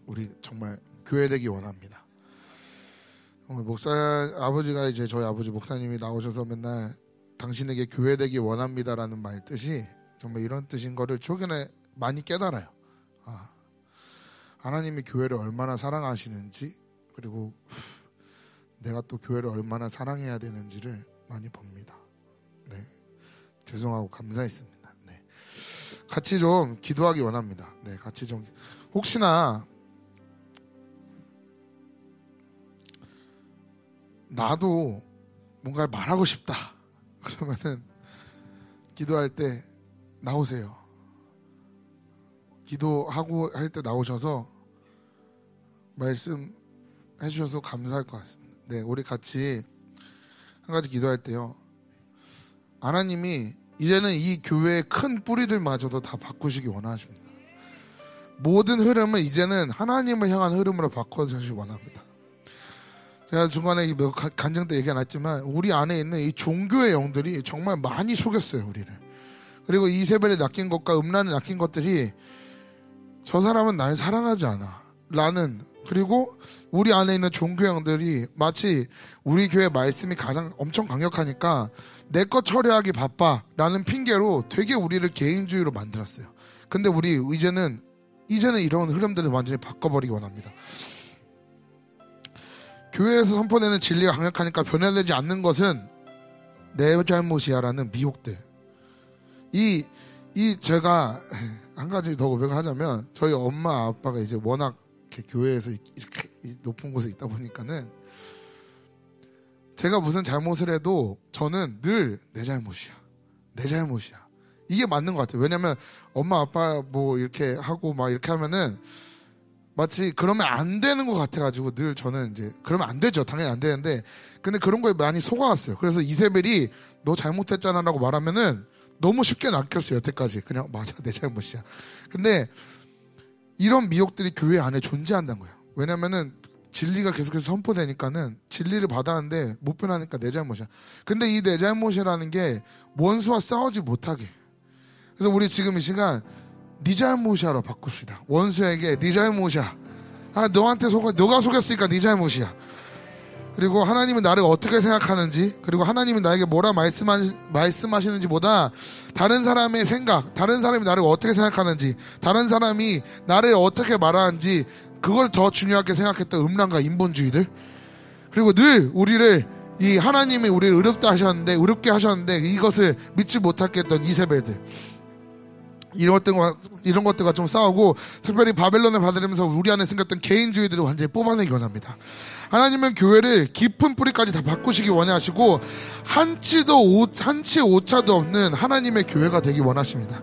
우리 정말 교회 되기 원합니다. 목사 아버지가 이제 저희 아버지 목사님이 나오셔서 맨날 당신에게 교회 되기 원합니다라는 말 뜻이 정말 이런 뜻인 거를 최근에 많이 깨달아요. 아, 하나님이 교회를 얼마나 사랑하시는지 그리고 내가 또 교회를 얼마나 사랑해야 되는지를 많이 봅니다. 네, 죄송하고 감사했습니다. 네, 같이 좀 기도하기 원합니다. 네, 같이 좀 혹시나 나도 뭔가를 말하고 싶다. 그러면은 기도할 때 나오세요. 기도하고 할 때 나오셔서 말씀해 주셔서 감사할 것 같습니다. 네, 우리 같이 한 가지 기도할 때요. 하나님이 이제는 이 교회의 큰 뿌리들마저도 다 바꾸시기 원하십니다. 모든 흐름은 이제는 하나님을 향한 흐름으로 바꿔주시기 원합니다. 제가 중간에 몇 간증 때 얘기 안 했지만 우리 안에 있는 이 종교의 영들이 정말 많이 속였어요 우리를. 그리고 이세벨에 낚인 것과 음란에 낚인 것들이 저 사람은 날 사랑하지 않아. 라는 그리고 우리 안에 있는 종교의 영들이 마치 우리 교회 말씀이 가장 엄청 강력하니까 내 것 처리하기 바빠 라는 핑계로 되게 우리를 개인주의로 만들었어요. 근데 우리 이제는 이제는 이런 흐름들을 완전히 바꿔버리기 원합니다. 교회에서 선포되는 진리가 강력하니까 변화되지 않는 것은 내 잘못이야라는 미혹들. 이, 이 제가 한 가지 더 고백을 하자면 저희 엄마 아빠가 이제 워낙 이렇게 교회에서 이렇게 높은 곳에 있다 보니까는 제가 무슨 잘못을 해도 저는 늘 내 잘못이야. 내 잘못이야. 이게 맞는 것 같아요. 왜냐면 엄마 아빠 뭐 이렇게 하고 막 이렇게 하면은 마치 그러면 안 되는 것 같아가지고 늘 저는 이제 그러면 안 되죠. 당연히 안 되는데 근데 그런 거에 많이 속아왔어요. 그래서 이세벨이 너 잘못했잖아라고 말하면은 너무 쉽게 낚였어요. 여태까지 그냥 맞아 내 잘못이야. 근데 이런 미혹들이 교회 안에 존재한다는 거예요. 왜냐면은 진리가 계속해서 선포되니까는 진리를 받았는데 못 변하니까 내 잘못이야. 근데 이 내 잘못이라는 게 원수와 싸우지 못하게. 그래서 우리 지금 이 시간 네 잘못이야로 바꿉시다. 원수에게 네 잘못이야. 아 너한테 속아 너가 속였으니까 네 잘못이야. 그리고 하나님은 나를 어떻게 생각하는지, 그리고 하나님은 나에게 뭐라 말씀하, 말씀하시는지보다 다른 사람의 생각, 다른 사람이 나를 어떻게 생각하는지, 다른 사람이 나를 어떻게 말하는지, 그걸 더 중요하게 생각했던 음란과 인본주의들. 그리고 늘 우리를 이 하나님이 우리를 의롭다 하셨는데, 의롭게 하셨는데 이것을 믿지 못하게 했던 이세벨들. 이런 것들과 이런 것들과 좀 싸우고 특별히 바벨론을 받으면서 우리 안에 생겼던 개인주의들을 완전히 뽑아내기 원합니다. 하나님은 교회를 깊은 뿌리까지 다 바꾸시기 원하시고 한치도 오, 한치 오차도 없는 하나님의 교회가 되기 원하십니다.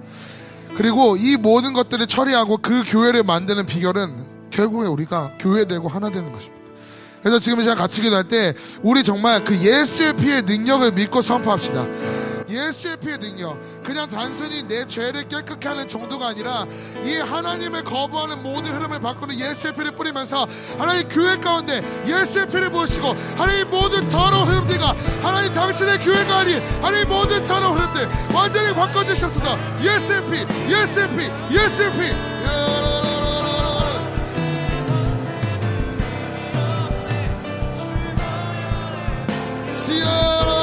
그리고 이 모든 것들을 처리하고 그 교회를 만드는 비결은 결국에 우리가 교회되고 하나 되는 것입니다. 그래서 지금 이 시간 같이 기도할 때 우리 정말 그 예수의 피의 능력을 믿고 선포합시다. 예수의 피의 능력. 그냥 단순히 내 죄를 깨끗게 하는 정도가 아니라 이 하나님을 거부하는 모든 흐름을 바꾸는 예수의 피를 뿌리면서 하나님 교회 가운데 예수의 피를 부으시고 하나님 모든 더러운 흐름들과 하나님 당신의 교회가 아닌 하나님 모든 더러운 흐름들 완전히 바꿔주셨소서 예수의 피, 예수의 피, 예수의 피. 예수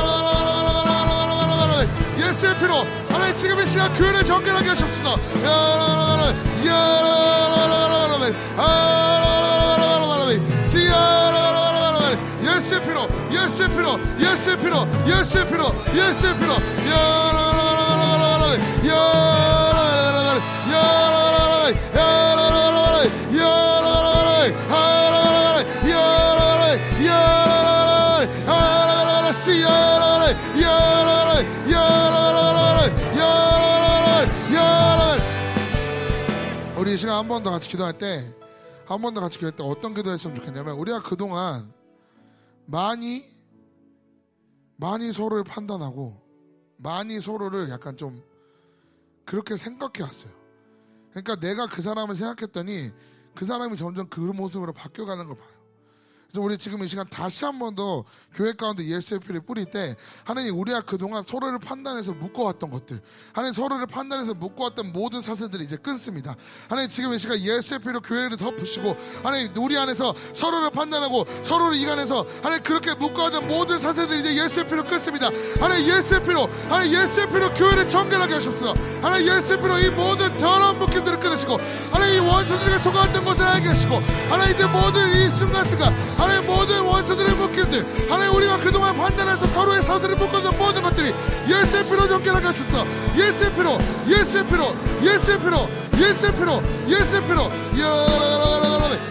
의 피로 하나님 지금 이 시간 교회를 정결하게 하셨소서. 예수의 피로 예수의 피로 예수의 피로 예수의 피로 예수의 피로 우리 이 시간 한 번 더 같이 기도할 때, 한 번 더 같이 기도할 때 어떤 기도 했으면 좋겠냐면, 우리가 그동안 많이, 많이 서로를 판단하고, 많이 서로를 약간 좀 그렇게 생각해 왔어요. 그러니까 내가 그 사람을 생각했더니 그 사람이 점점 그 모습으로 바뀌어가는 걸 봐요. 그래서 우리 지금 이 시간 다시 한 번 더 교회 가운데 예수의 피를 뿌릴 때 하나님 우리가 그동안 서로를 판단해서 묶어왔던 것들 하나님 서로를 판단해서 묶어왔던 모든 사슬들이 이제 끊습니다. 하나님 지금 이 시간 예수의 피로 교회를 덮으시고 하나님 우리 안에서 서로를 판단하고 서로를 이간해서 하나님 그렇게 묶어왔던 모든 사슬들이 이제 예수의 피로 끊습니다. 하나님 예수의 피로 하나님 예수의 피로 교회를 정결하게 하셨습니다. 하나님 예수의 피로 이 모든 더러운 묶임들을 끊으시고 하나님 이 원수들에게 속아왔던 것을 알게 하시고 하나님 이제 모든 이 순간순간 하나님 모든 원수들의 묶임들 하나님 우리가 그동안 판단해서 서로의 사슬을 묶어준 모든 것들이 예수의 피로 정결하게 하셨어 예수의 피로 예수의 피로 예수의 피로 예수의 피로 예수의 피로 야라라라라라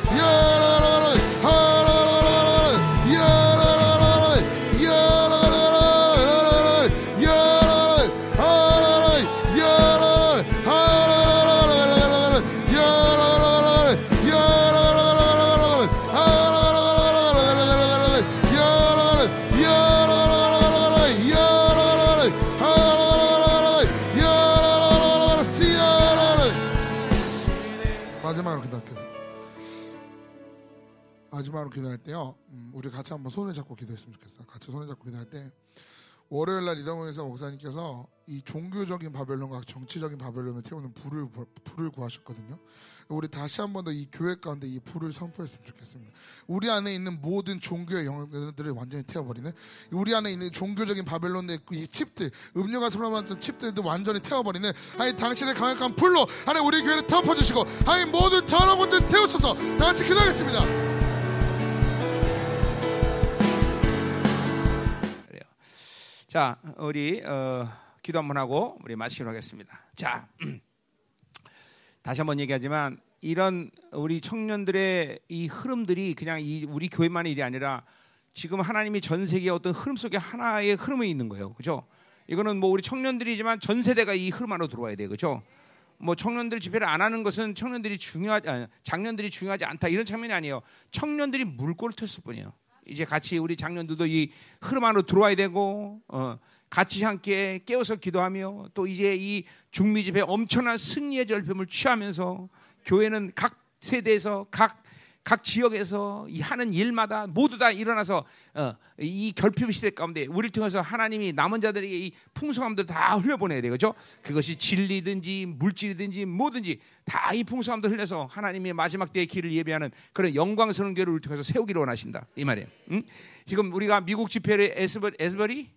마지막으로 기도할 때요. 음, 우리 같이 한번 손을 잡고 기도했으면 좋겠어요. 같이 손을 잡고 기도할 때 월요일 날 이동호에서 목사님께서 이 종교적인 바벨론과 정치적인 바벨론을 태우는 불을 불을 구하셨거든요. 우리 다시 한 번 더 이 교회 가운데 이 불을 선포했으면 좋겠습니다. 우리 안에 있는 모든 종교의 영들을 완전히 태워버리는 우리 안에 있는 종교적인 바벨론의 이 칩들 음료가 소라만던 칩들도 완전히 태워버리는 아니 당신의 강력한 불로 하나님 우리 교회를 덮어주시고 아니 모든 더러운 것들 태우소서 다 같이 기도하겠습니다. 자, 우리 어, 기도 한번 하고 우리 마치기로 하겠습니다. 자, 다시 한번 얘기하지만 이런 우리 청년들의 이 흐름들이 그냥 이 우리 교회만의 일이 아니라 지금 하나님이 전 세계 어떤 흐름 속에 하나의 흐름이 있는 거예요. 그죠? 이거는 뭐 우리 청년들이지만 전 세대가 이 흐름 안으로 들어와야 돼요. 그죠? 뭐 청년들 집회를 안 하는 것은 청년들이 중요하지 아니, 장년들이 중요하지 않다 이런 장면이 아니에요. 청년들이 물꼬를 텄을 뿐이에요. 이제 같이 우리 장년들도 이 흐름 안으로 들어와야 되고 어, 같이 함께 깨어서 기도하며 또 이제 이 중미 집회 엄청난 승리의 절편을 취하면서 교회는 각 세대에서 각, 각 지역에서 이 하는 일마다 모두 다 일어나서 어, 이 결핍 시대 가운데 우리를 통해서 하나님이 남은 자들에게 이 풍성함들 다 흘려보내야 되죠. 그것이 진리든지 물질이든지 뭐든지 다 이 풍성함들 흘려서 하나님의 마지막 때의 길을 예배하는 그런 영광스러운 교회를 우리 통해서 세우기를 원하신다 이 말이에요. 응? 지금 우리가 미국 집회를 에스버, 에스버리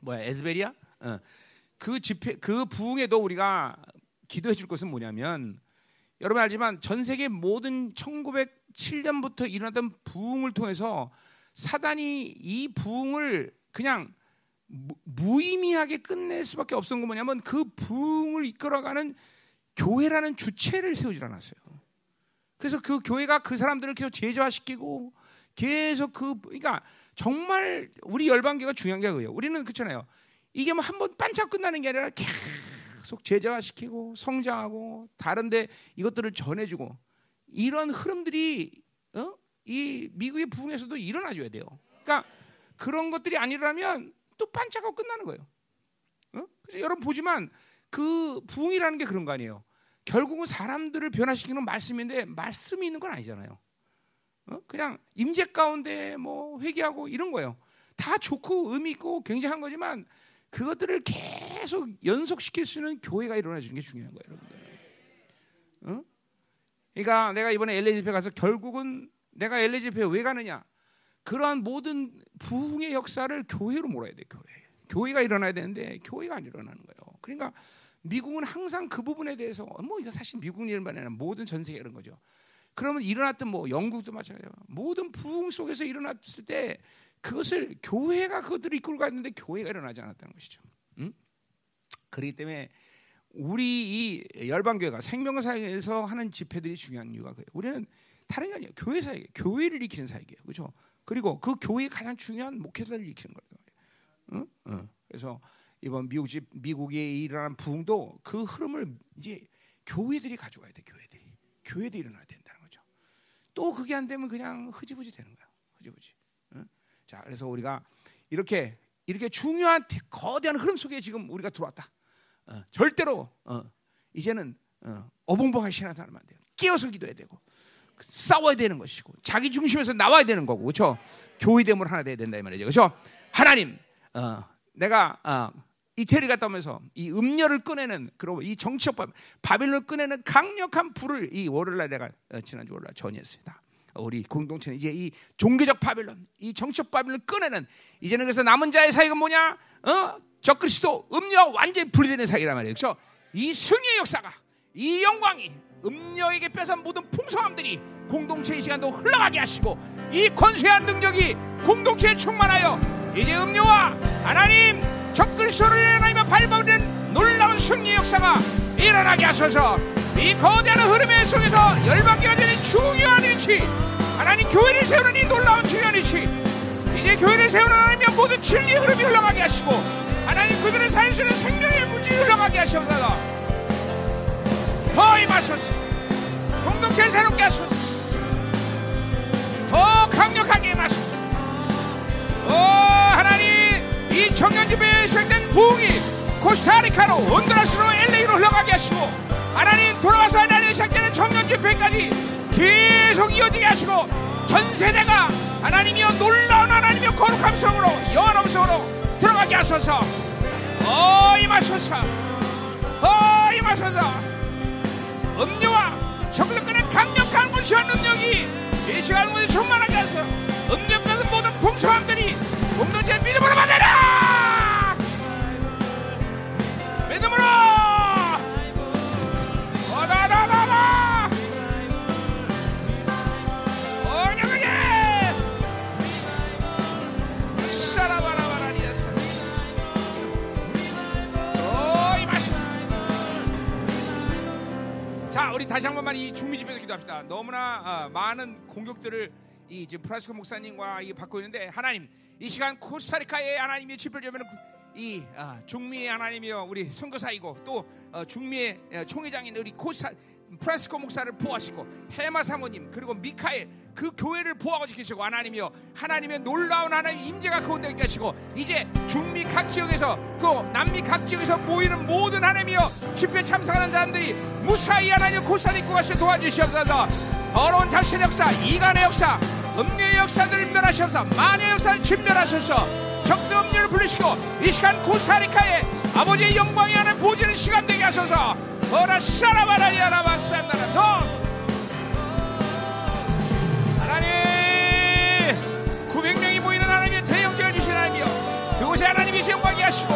뭐야 에스베리아? 어. 그 집회 그 부흥에도 우리가 기도해 줄 것은 뭐냐면 여러분 알지만 전 세계 모든 1907년부터 일어났던 부흥을 통해서 사단이 이 부흥을 그냥 무, 무의미하게 끝낼 수밖에 없었던 건 뭐냐면 그 부흥을 이끌어가는 교회라는 주체를 세우질 않았어요. 그래서 그 교회가 그 사람들을 계속 제자화시키고 계속 그 그러니까 정말 우리 열방교가 중요한 게 그거예요. 우리는 그렇잖아요. 이게 뭐 한 번 반짝 끝나는 게 아니라 계속 제자화시키고 성장하고 다른데 이것들을 전해주고 이런 흐름들이 어? 이 미국의 부흥에서도 일어나줘야 돼요. 그러니까 그런 것들이 아니라면 또 반짝하고 끝나는 거예요. 어? 그래서 여러분 보지만 그 부흥이라는 게 그런 거 아니에요. 결국은 사람들을 변화시키는 말씀인데 말씀이 있는 건 아니잖아요. 어? 그냥 임재 가운데 뭐 회개하고 이런 거예요. 다 좋고 의미 있고 굉장한 거지만 그것들을 계속 연속시킬 수 있는 교회가 일어나 주는 게 중요한 거예요, 여러분들. 어? 그러니까 내가 이번에 집회 가서 결국은 내가 집회 왜 가느냐? 그러한 모든 부흥의 역사를 교회로 몰아야 돼, 교회. 교회가 일어나야 되는데 교회가 안 일어나는 거예요. 그러니까 미국은 항상 그 부분에 대해서 뭐 이거 사실 미국 일만 아니라 모든 전 세계 이런 거죠. 그러면 일어났던 뭐 영국도 마찬가지예요. 모든 부흥 속에서 일어났을 때 그것을 교회가 그것들을 이끌고 갔는데 교회가 일어나지 않았다는 것이죠. 응? 그렇기 때문에 우리 이 열방교회가 생명사에서 하는 집회들이 중요한 이유가 그래요. 우리는 다른 게 아니에요. 교회 사역, 교회를 일으키는 사역이에요. 그렇죠? 그리고 그 교회의 가장 중요한 목회자를 일으키는 거예요. 응? 응. 그래서 이번 미국 집 미국에 일어난 부흥도 그 흐름을 이제 교회들이 가져가야 돼. 교회들이 교회들이 일어나야 된다는 거죠. 또 그게 안 되면 그냥 흐지부지 되는 거야. 흐지부지. 응? 자, 그래서 우리가 이렇게 이렇게 중요한 거대한 흐름 속에 지금 우리가 들어왔다. 어, 절대로 어, 이제는 어, 어벙벙하게 신앙하면 안 돼요. 깨어서 기도해야 되고 싸워야 되는 것이고 자기 중심에서 나와야 되는 거고 그렇죠? 교회됨으로 하나 돼야 된다 이 말이죠. 그렇죠? 하나님, 어, 내가 어, 이태리 갔다 오면서 이 음녀를 꺼내는 그리고 이 정치적 바, 바빌론을 꺼내는 강력한 불을 이 월요일날 내가 어, 지난주 월요일 전했습니다. 우리 공동체는 이제 이 종교적 바빌론, 이 정치적 바빌론을 꺼내는 이제는 그래서 남은 자의 사역은 뭐냐? 어? 적그리스도 음녀 완전히 분리되는 사역이란 말이에요. 그렇죠? 이 승리의 역사가 이 영광이 음녀에게 뺏은 모든 풍성함들이 공동체의 시간도 흘러가게 하시고 이 권세한 능력이 공동체에 충만하여 이제 음녀와 하나님 적그리스도를 하나님의 밟아오는 놀라운 승리의 역사가 일어나게 하소서 이 거대한 흐름의 속에서 열방교가 되는 중요한 위치. 하나님 교회를 세우는 이 놀라운 중요한 위치. 이제 교회를 세우는 하나님의 모든 진리의 흐름이 흘러가게 하시고 하나님 그들을 살수는 생명의 물질이 흘러가게 하시옵소서. 더 임하소서. 공동체 새롭게 하소서. 더 강력하게 임하소서. 오 하나님 이 청년집에 시작된 부흥이 코스타리카로 온두라스로 LA로 흘러가게 하시고 하나님 돌아와서 하나님 시작되는 청년 집회까지 계속 이어지게 하시고 전 세대가 하나님이여 놀라운 하나님의 거룩함 속으로 영원함 속으로 들어가게 하소서. 어 임하소서. 어 임하소서. 음료와 끄는 강력한 무시한 능력이 이 시간 모두 충만하게 하소 음료까지 모든 풍성함들이 공동체 믿음으로 받아라 다시 한번 잠깐만 이 중미 집회도 기도합시다. 너무나 어, 많은 공격들을 이 지금 프란스코 목사님과 이 받고 있는데 하나님 이 시간 코스타리카의 하나님의 집회를 열면 이 아, 중미의 하나님이여 우리 선교사이고 또 어, 중미의 어, 총회장인 우리 코스타 프란스코 목사를 보호하시고 해마 사모님 그리고 미카엘 그 교회를 보호하고 지키시고 하나님이여 하나님의 놀라운 하나님 임재가 그 가운데 계시고 이제 중미 각 지역에서 또 남미 각 지역에서 모이는 모든 하나님이여 집회 참석하는 사람들이 무사히 하나님 고산 입고 가시 도와주시옵소서. 더러운 자신의 역사 이간의 역사 음료의 역사들을 멸하셔서. 만의 역사를 진멸하셔서 음료를 불리시고 이 시간 코스타리카에 아버지의 영광이 하는 보지는 시간 되게 하소서. 어라 사라바라 야라바 산다라. 너 하나님 900명이 모이는 하나님의 대형교회 주신 하나님이여. 그곳에 하나님이 영광이 하시고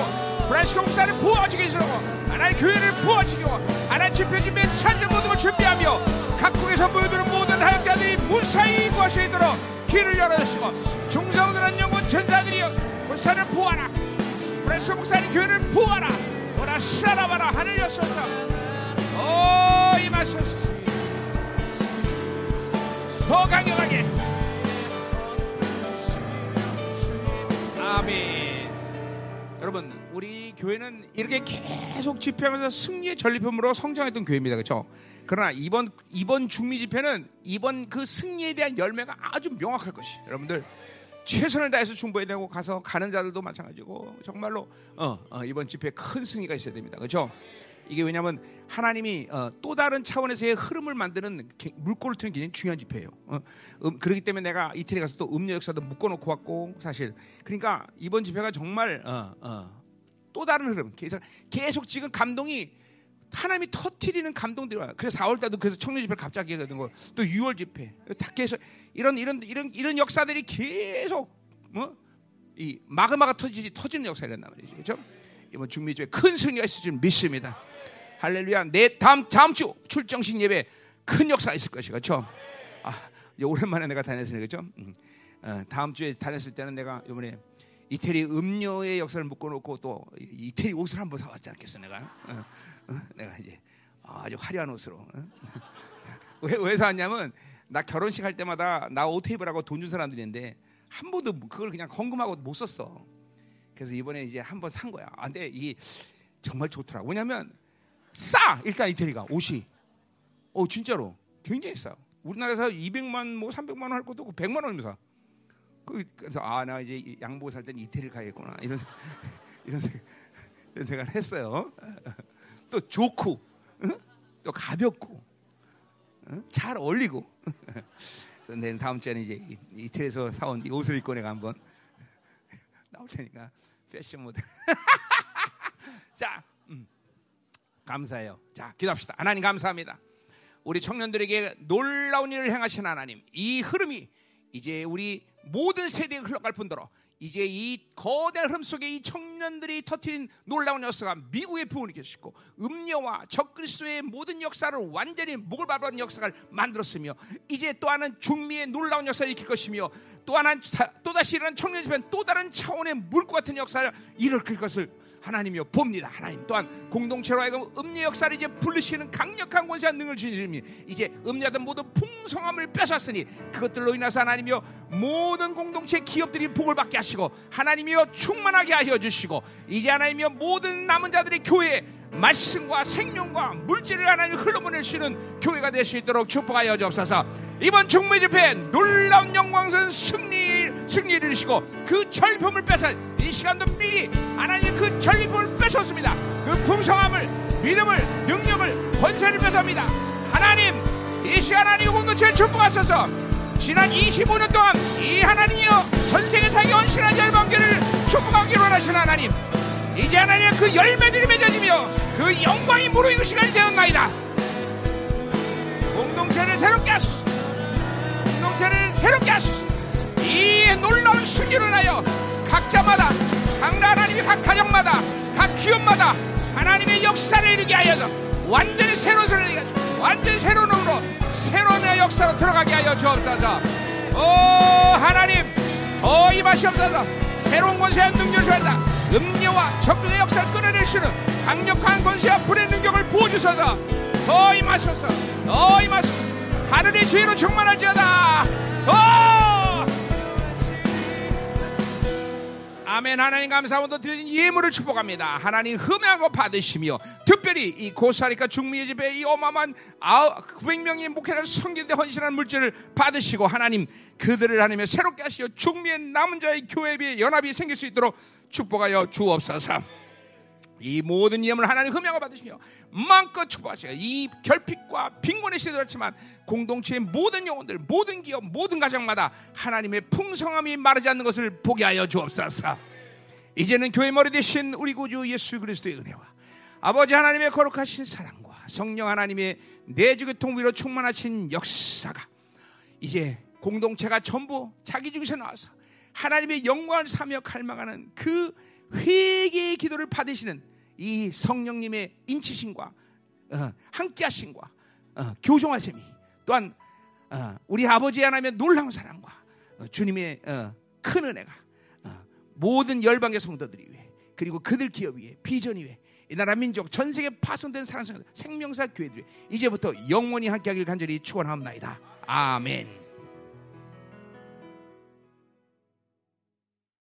브라시코 목사를 부어지게 해주고 하나님 교회를 부어지고 하나님 집회 준비에 찬양 모든 걸 준비하며 각국에서 모여드는 모든 하역자들이 무사히 구할 수 있도록 길을 열어주시고 중성들은 영혼 천사들이여 고사를 부어라 브라시코 목사님 교회를 부어라 오라 시라라바라 하늘 여소서 오 임하소서 더 강력하게. 아멘. 여러분 우리 교회는 이렇게 계속 집회하면서 승리의 전리품으로 성장했던 교회입니다. 그렇죠 그러나 이번 이번 중미 집회는 이번 그 승리에 대한 열매가 아주 명확할 것이 여러분들 최선을 다해서 중보해야 되고 가서 가는 자들도 마찬가지고 정말로 어, 어, 이번 집회에 큰 승리가 있어야 됩니다 그렇죠 이게 왜냐하면 하나님이 어, 또 다른 차원에서의 흐름을 만드는 개- 물꼬를 트는 굉장히 중요한 집회예요. 어, 음, 그렇기 때문에 내가 이태리 가서 또 음료 역사도 묶어놓고 왔고 사실 그러니까 이번 집회가 정말 어, 어, 또 다른 흐름. 계속 계속 지금 감동이 하나님이 터트리는 감동들이 와요. 그래서 4월 달도 그래서 청년 집회 갑자기 하거든 거. 또 6월 집회 다 계속 이런 이런 이런 이런 역사들이 계속 뭐이 마그마가 터지지 터지는 역사를 한단 말이죠. 그렇죠? 이번 중미 집회 큰 승리가 있을 줄 믿습니다. 할렐루야. 내 다음 다음 주 출정식 예배 큰 역사가 있을 것이 그렇죠? 아, 오랜만에 내가 다녔으니 그렇죠? 음. 어, 다음 주에 다녔을 때는 내가 이번에 이태리 음료의 역사를 묶어놓고 또 이- 이태리 옷을 한번 사왔지 않겠어 내가? 어, 어, 내가 이제 아주 화려한 옷으로. 어? 왜, 왜 사왔냐면 나 결혼식 할 때마다 나옷 테이블하고 돈 준 사람들이 있는데 한 번도 그걸 그냥 헌금하고 못 썼어. 그래서 이번에 이제 한 번 산 거야. 아, 근데 이 정말 좋더라고. 왜냐면 싸 일단 이태리가 옷이. 어 진짜로 굉장히 싸. 우리나라에서 200만 뭐 300만 원 할 것도 없고 100만 원이면 사. 그- 그래서 아 나 이제 이 양복 살 때는 이태리를 가야겠구나 이런 생- 이런 이런 생각을 했어요. 또 좋고 응? 또 가볍고 응? 잘 어울리고. 그래서 다음 주에는 이제 이- 이태리에서 사온 이 옷을 입고 내가 한번 나올 테니까 패션 모델. 자, 음, 감사해요. 자, 기도합시다. 하나님 감사합니다. 우리 청년들에게 놀라운 일을 행하신 하나님, 이 흐름이 이제 우리 모든 세대에 흘러갈 뿐더러 이제 이 거대한 흐름 속에 이 청년들이 터트린 놀라운 역사가 미국의 부흥이 계시고 음료와 적그리스도의 모든 역사를 완전히 목을 밟은 역사를 만들었으며 이제 또 하나는 중미의 놀라운 역사를 일으킬 것이며 또 하나는 사- 또다시 일어난 청년 집엔 또 다른 차원의 물고 같은 역사를 일으킬 것을 하나님이여 봅니다. 하나님 또한 공동체로 하여금 음료 역사를 이제 불리시는 강력한 권세한 능을 주님이 이제 음료든 모든 풍성함을 뺏었으니 그것들로 인해서 하나님이여 모든 공동체 기업들이 복을 받게 하시고 하나님이여 충만하게 하여 주시고 이제 하나님이여 모든 남은 자들의 교회 말씀과 생명과 물질을 하나님 흘러보낼 수 있는 교회가 될 수 있도록 축복하여 주옵소서. 이번 중매 집회 놀라운 영광선 승리 승리를 이루시고 그 전리품을 뺏어 이 시간도 미리 하나님 그 전리품을 뺏었습니다. 그 풍성함을 믿음을 능력을 권세를 뺏어옵니다. 하나님 이 시간 하나님 공동체를 축복하소서. 지난 25년 동안 이 하나님이여 전 세계 사기 헌신한 열방교를 축복하기로 원하시는 하나님 이제 하나님 그 열매들이 맺어지며 그 영광이 무르익을 시간이 되었나이다 공동체를 새롭게 하소서 공동체를 새롭게 하소서 이 놀라운 승리를 하여 각자마다 각 나라 하나님이 각 가정마다 각 기업마다 하나님의 역사를 이루게 하여서 완전히 새로운 소리를 이루게 완전히 새로운 으로 새로운 역사로 들어가게 하여 주옵소서. 오 하나님 어 임하시옵소서. 새로운 권세와 능력을 주한다 음료와 적들의 역사를 끌어낼 수 있는 강력한 권세와 불의 능력을 부어주셔서. 더 임하소서. 더 임하소서. 하늘의 주의로 충만할지어다. 더 아멘. 하나님 감사함도 드려진 예물을 축복합니다. 하나님 흠양하고 받으시며 특별히 이 고사리카 중미의 집에 이 어마어마한 900명의 목회를 섬기는데 헌신한 물질을 받으시고 하나님 그들을 하나님의 새롭게 하시어 중미의 남은 자의 교회비의 연합이 생길 수 있도록 축복하여 주옵소서 이 모든 예물을 하나님 흠양을 받으시며 마음껏 축복하시고 이 결핍과 빈곤의 시대도 그렇지만 공동체의 모든 영혼들 모든 기업 모든 가정마다 하나님의 풍성함이 마르지 않는 것을 보게 하여 주옵소서. 이제는 교회 머리 대신 우리 구주 예수 그리스도의 은혜와 아버지 하나님의 거룩하신 사랑과 성령 하나님의 내주 교 통비로 충만하신 역사가 이제 공동체가 전부 자기 중에서 나와서 하나님의 영광을 사며 갈망하는 그 회개의 기도를 받으시는 이 성령님의 인치심과 어, 함께하심과 어, 교종하심이 또한 어, 우리 아버지 하나님의 놀라운 사랑과 어, 주님의 어, 큰 은혜가 어, 모든 열방의 성도들이 위해 그리고 그들 기업 위에 비전 위에 이 나라 민족 전 세계 파손된 사랑성 생명사 교회들 이제부터 영원히 함께하길 간절히 축원하옵나이다. 아멘.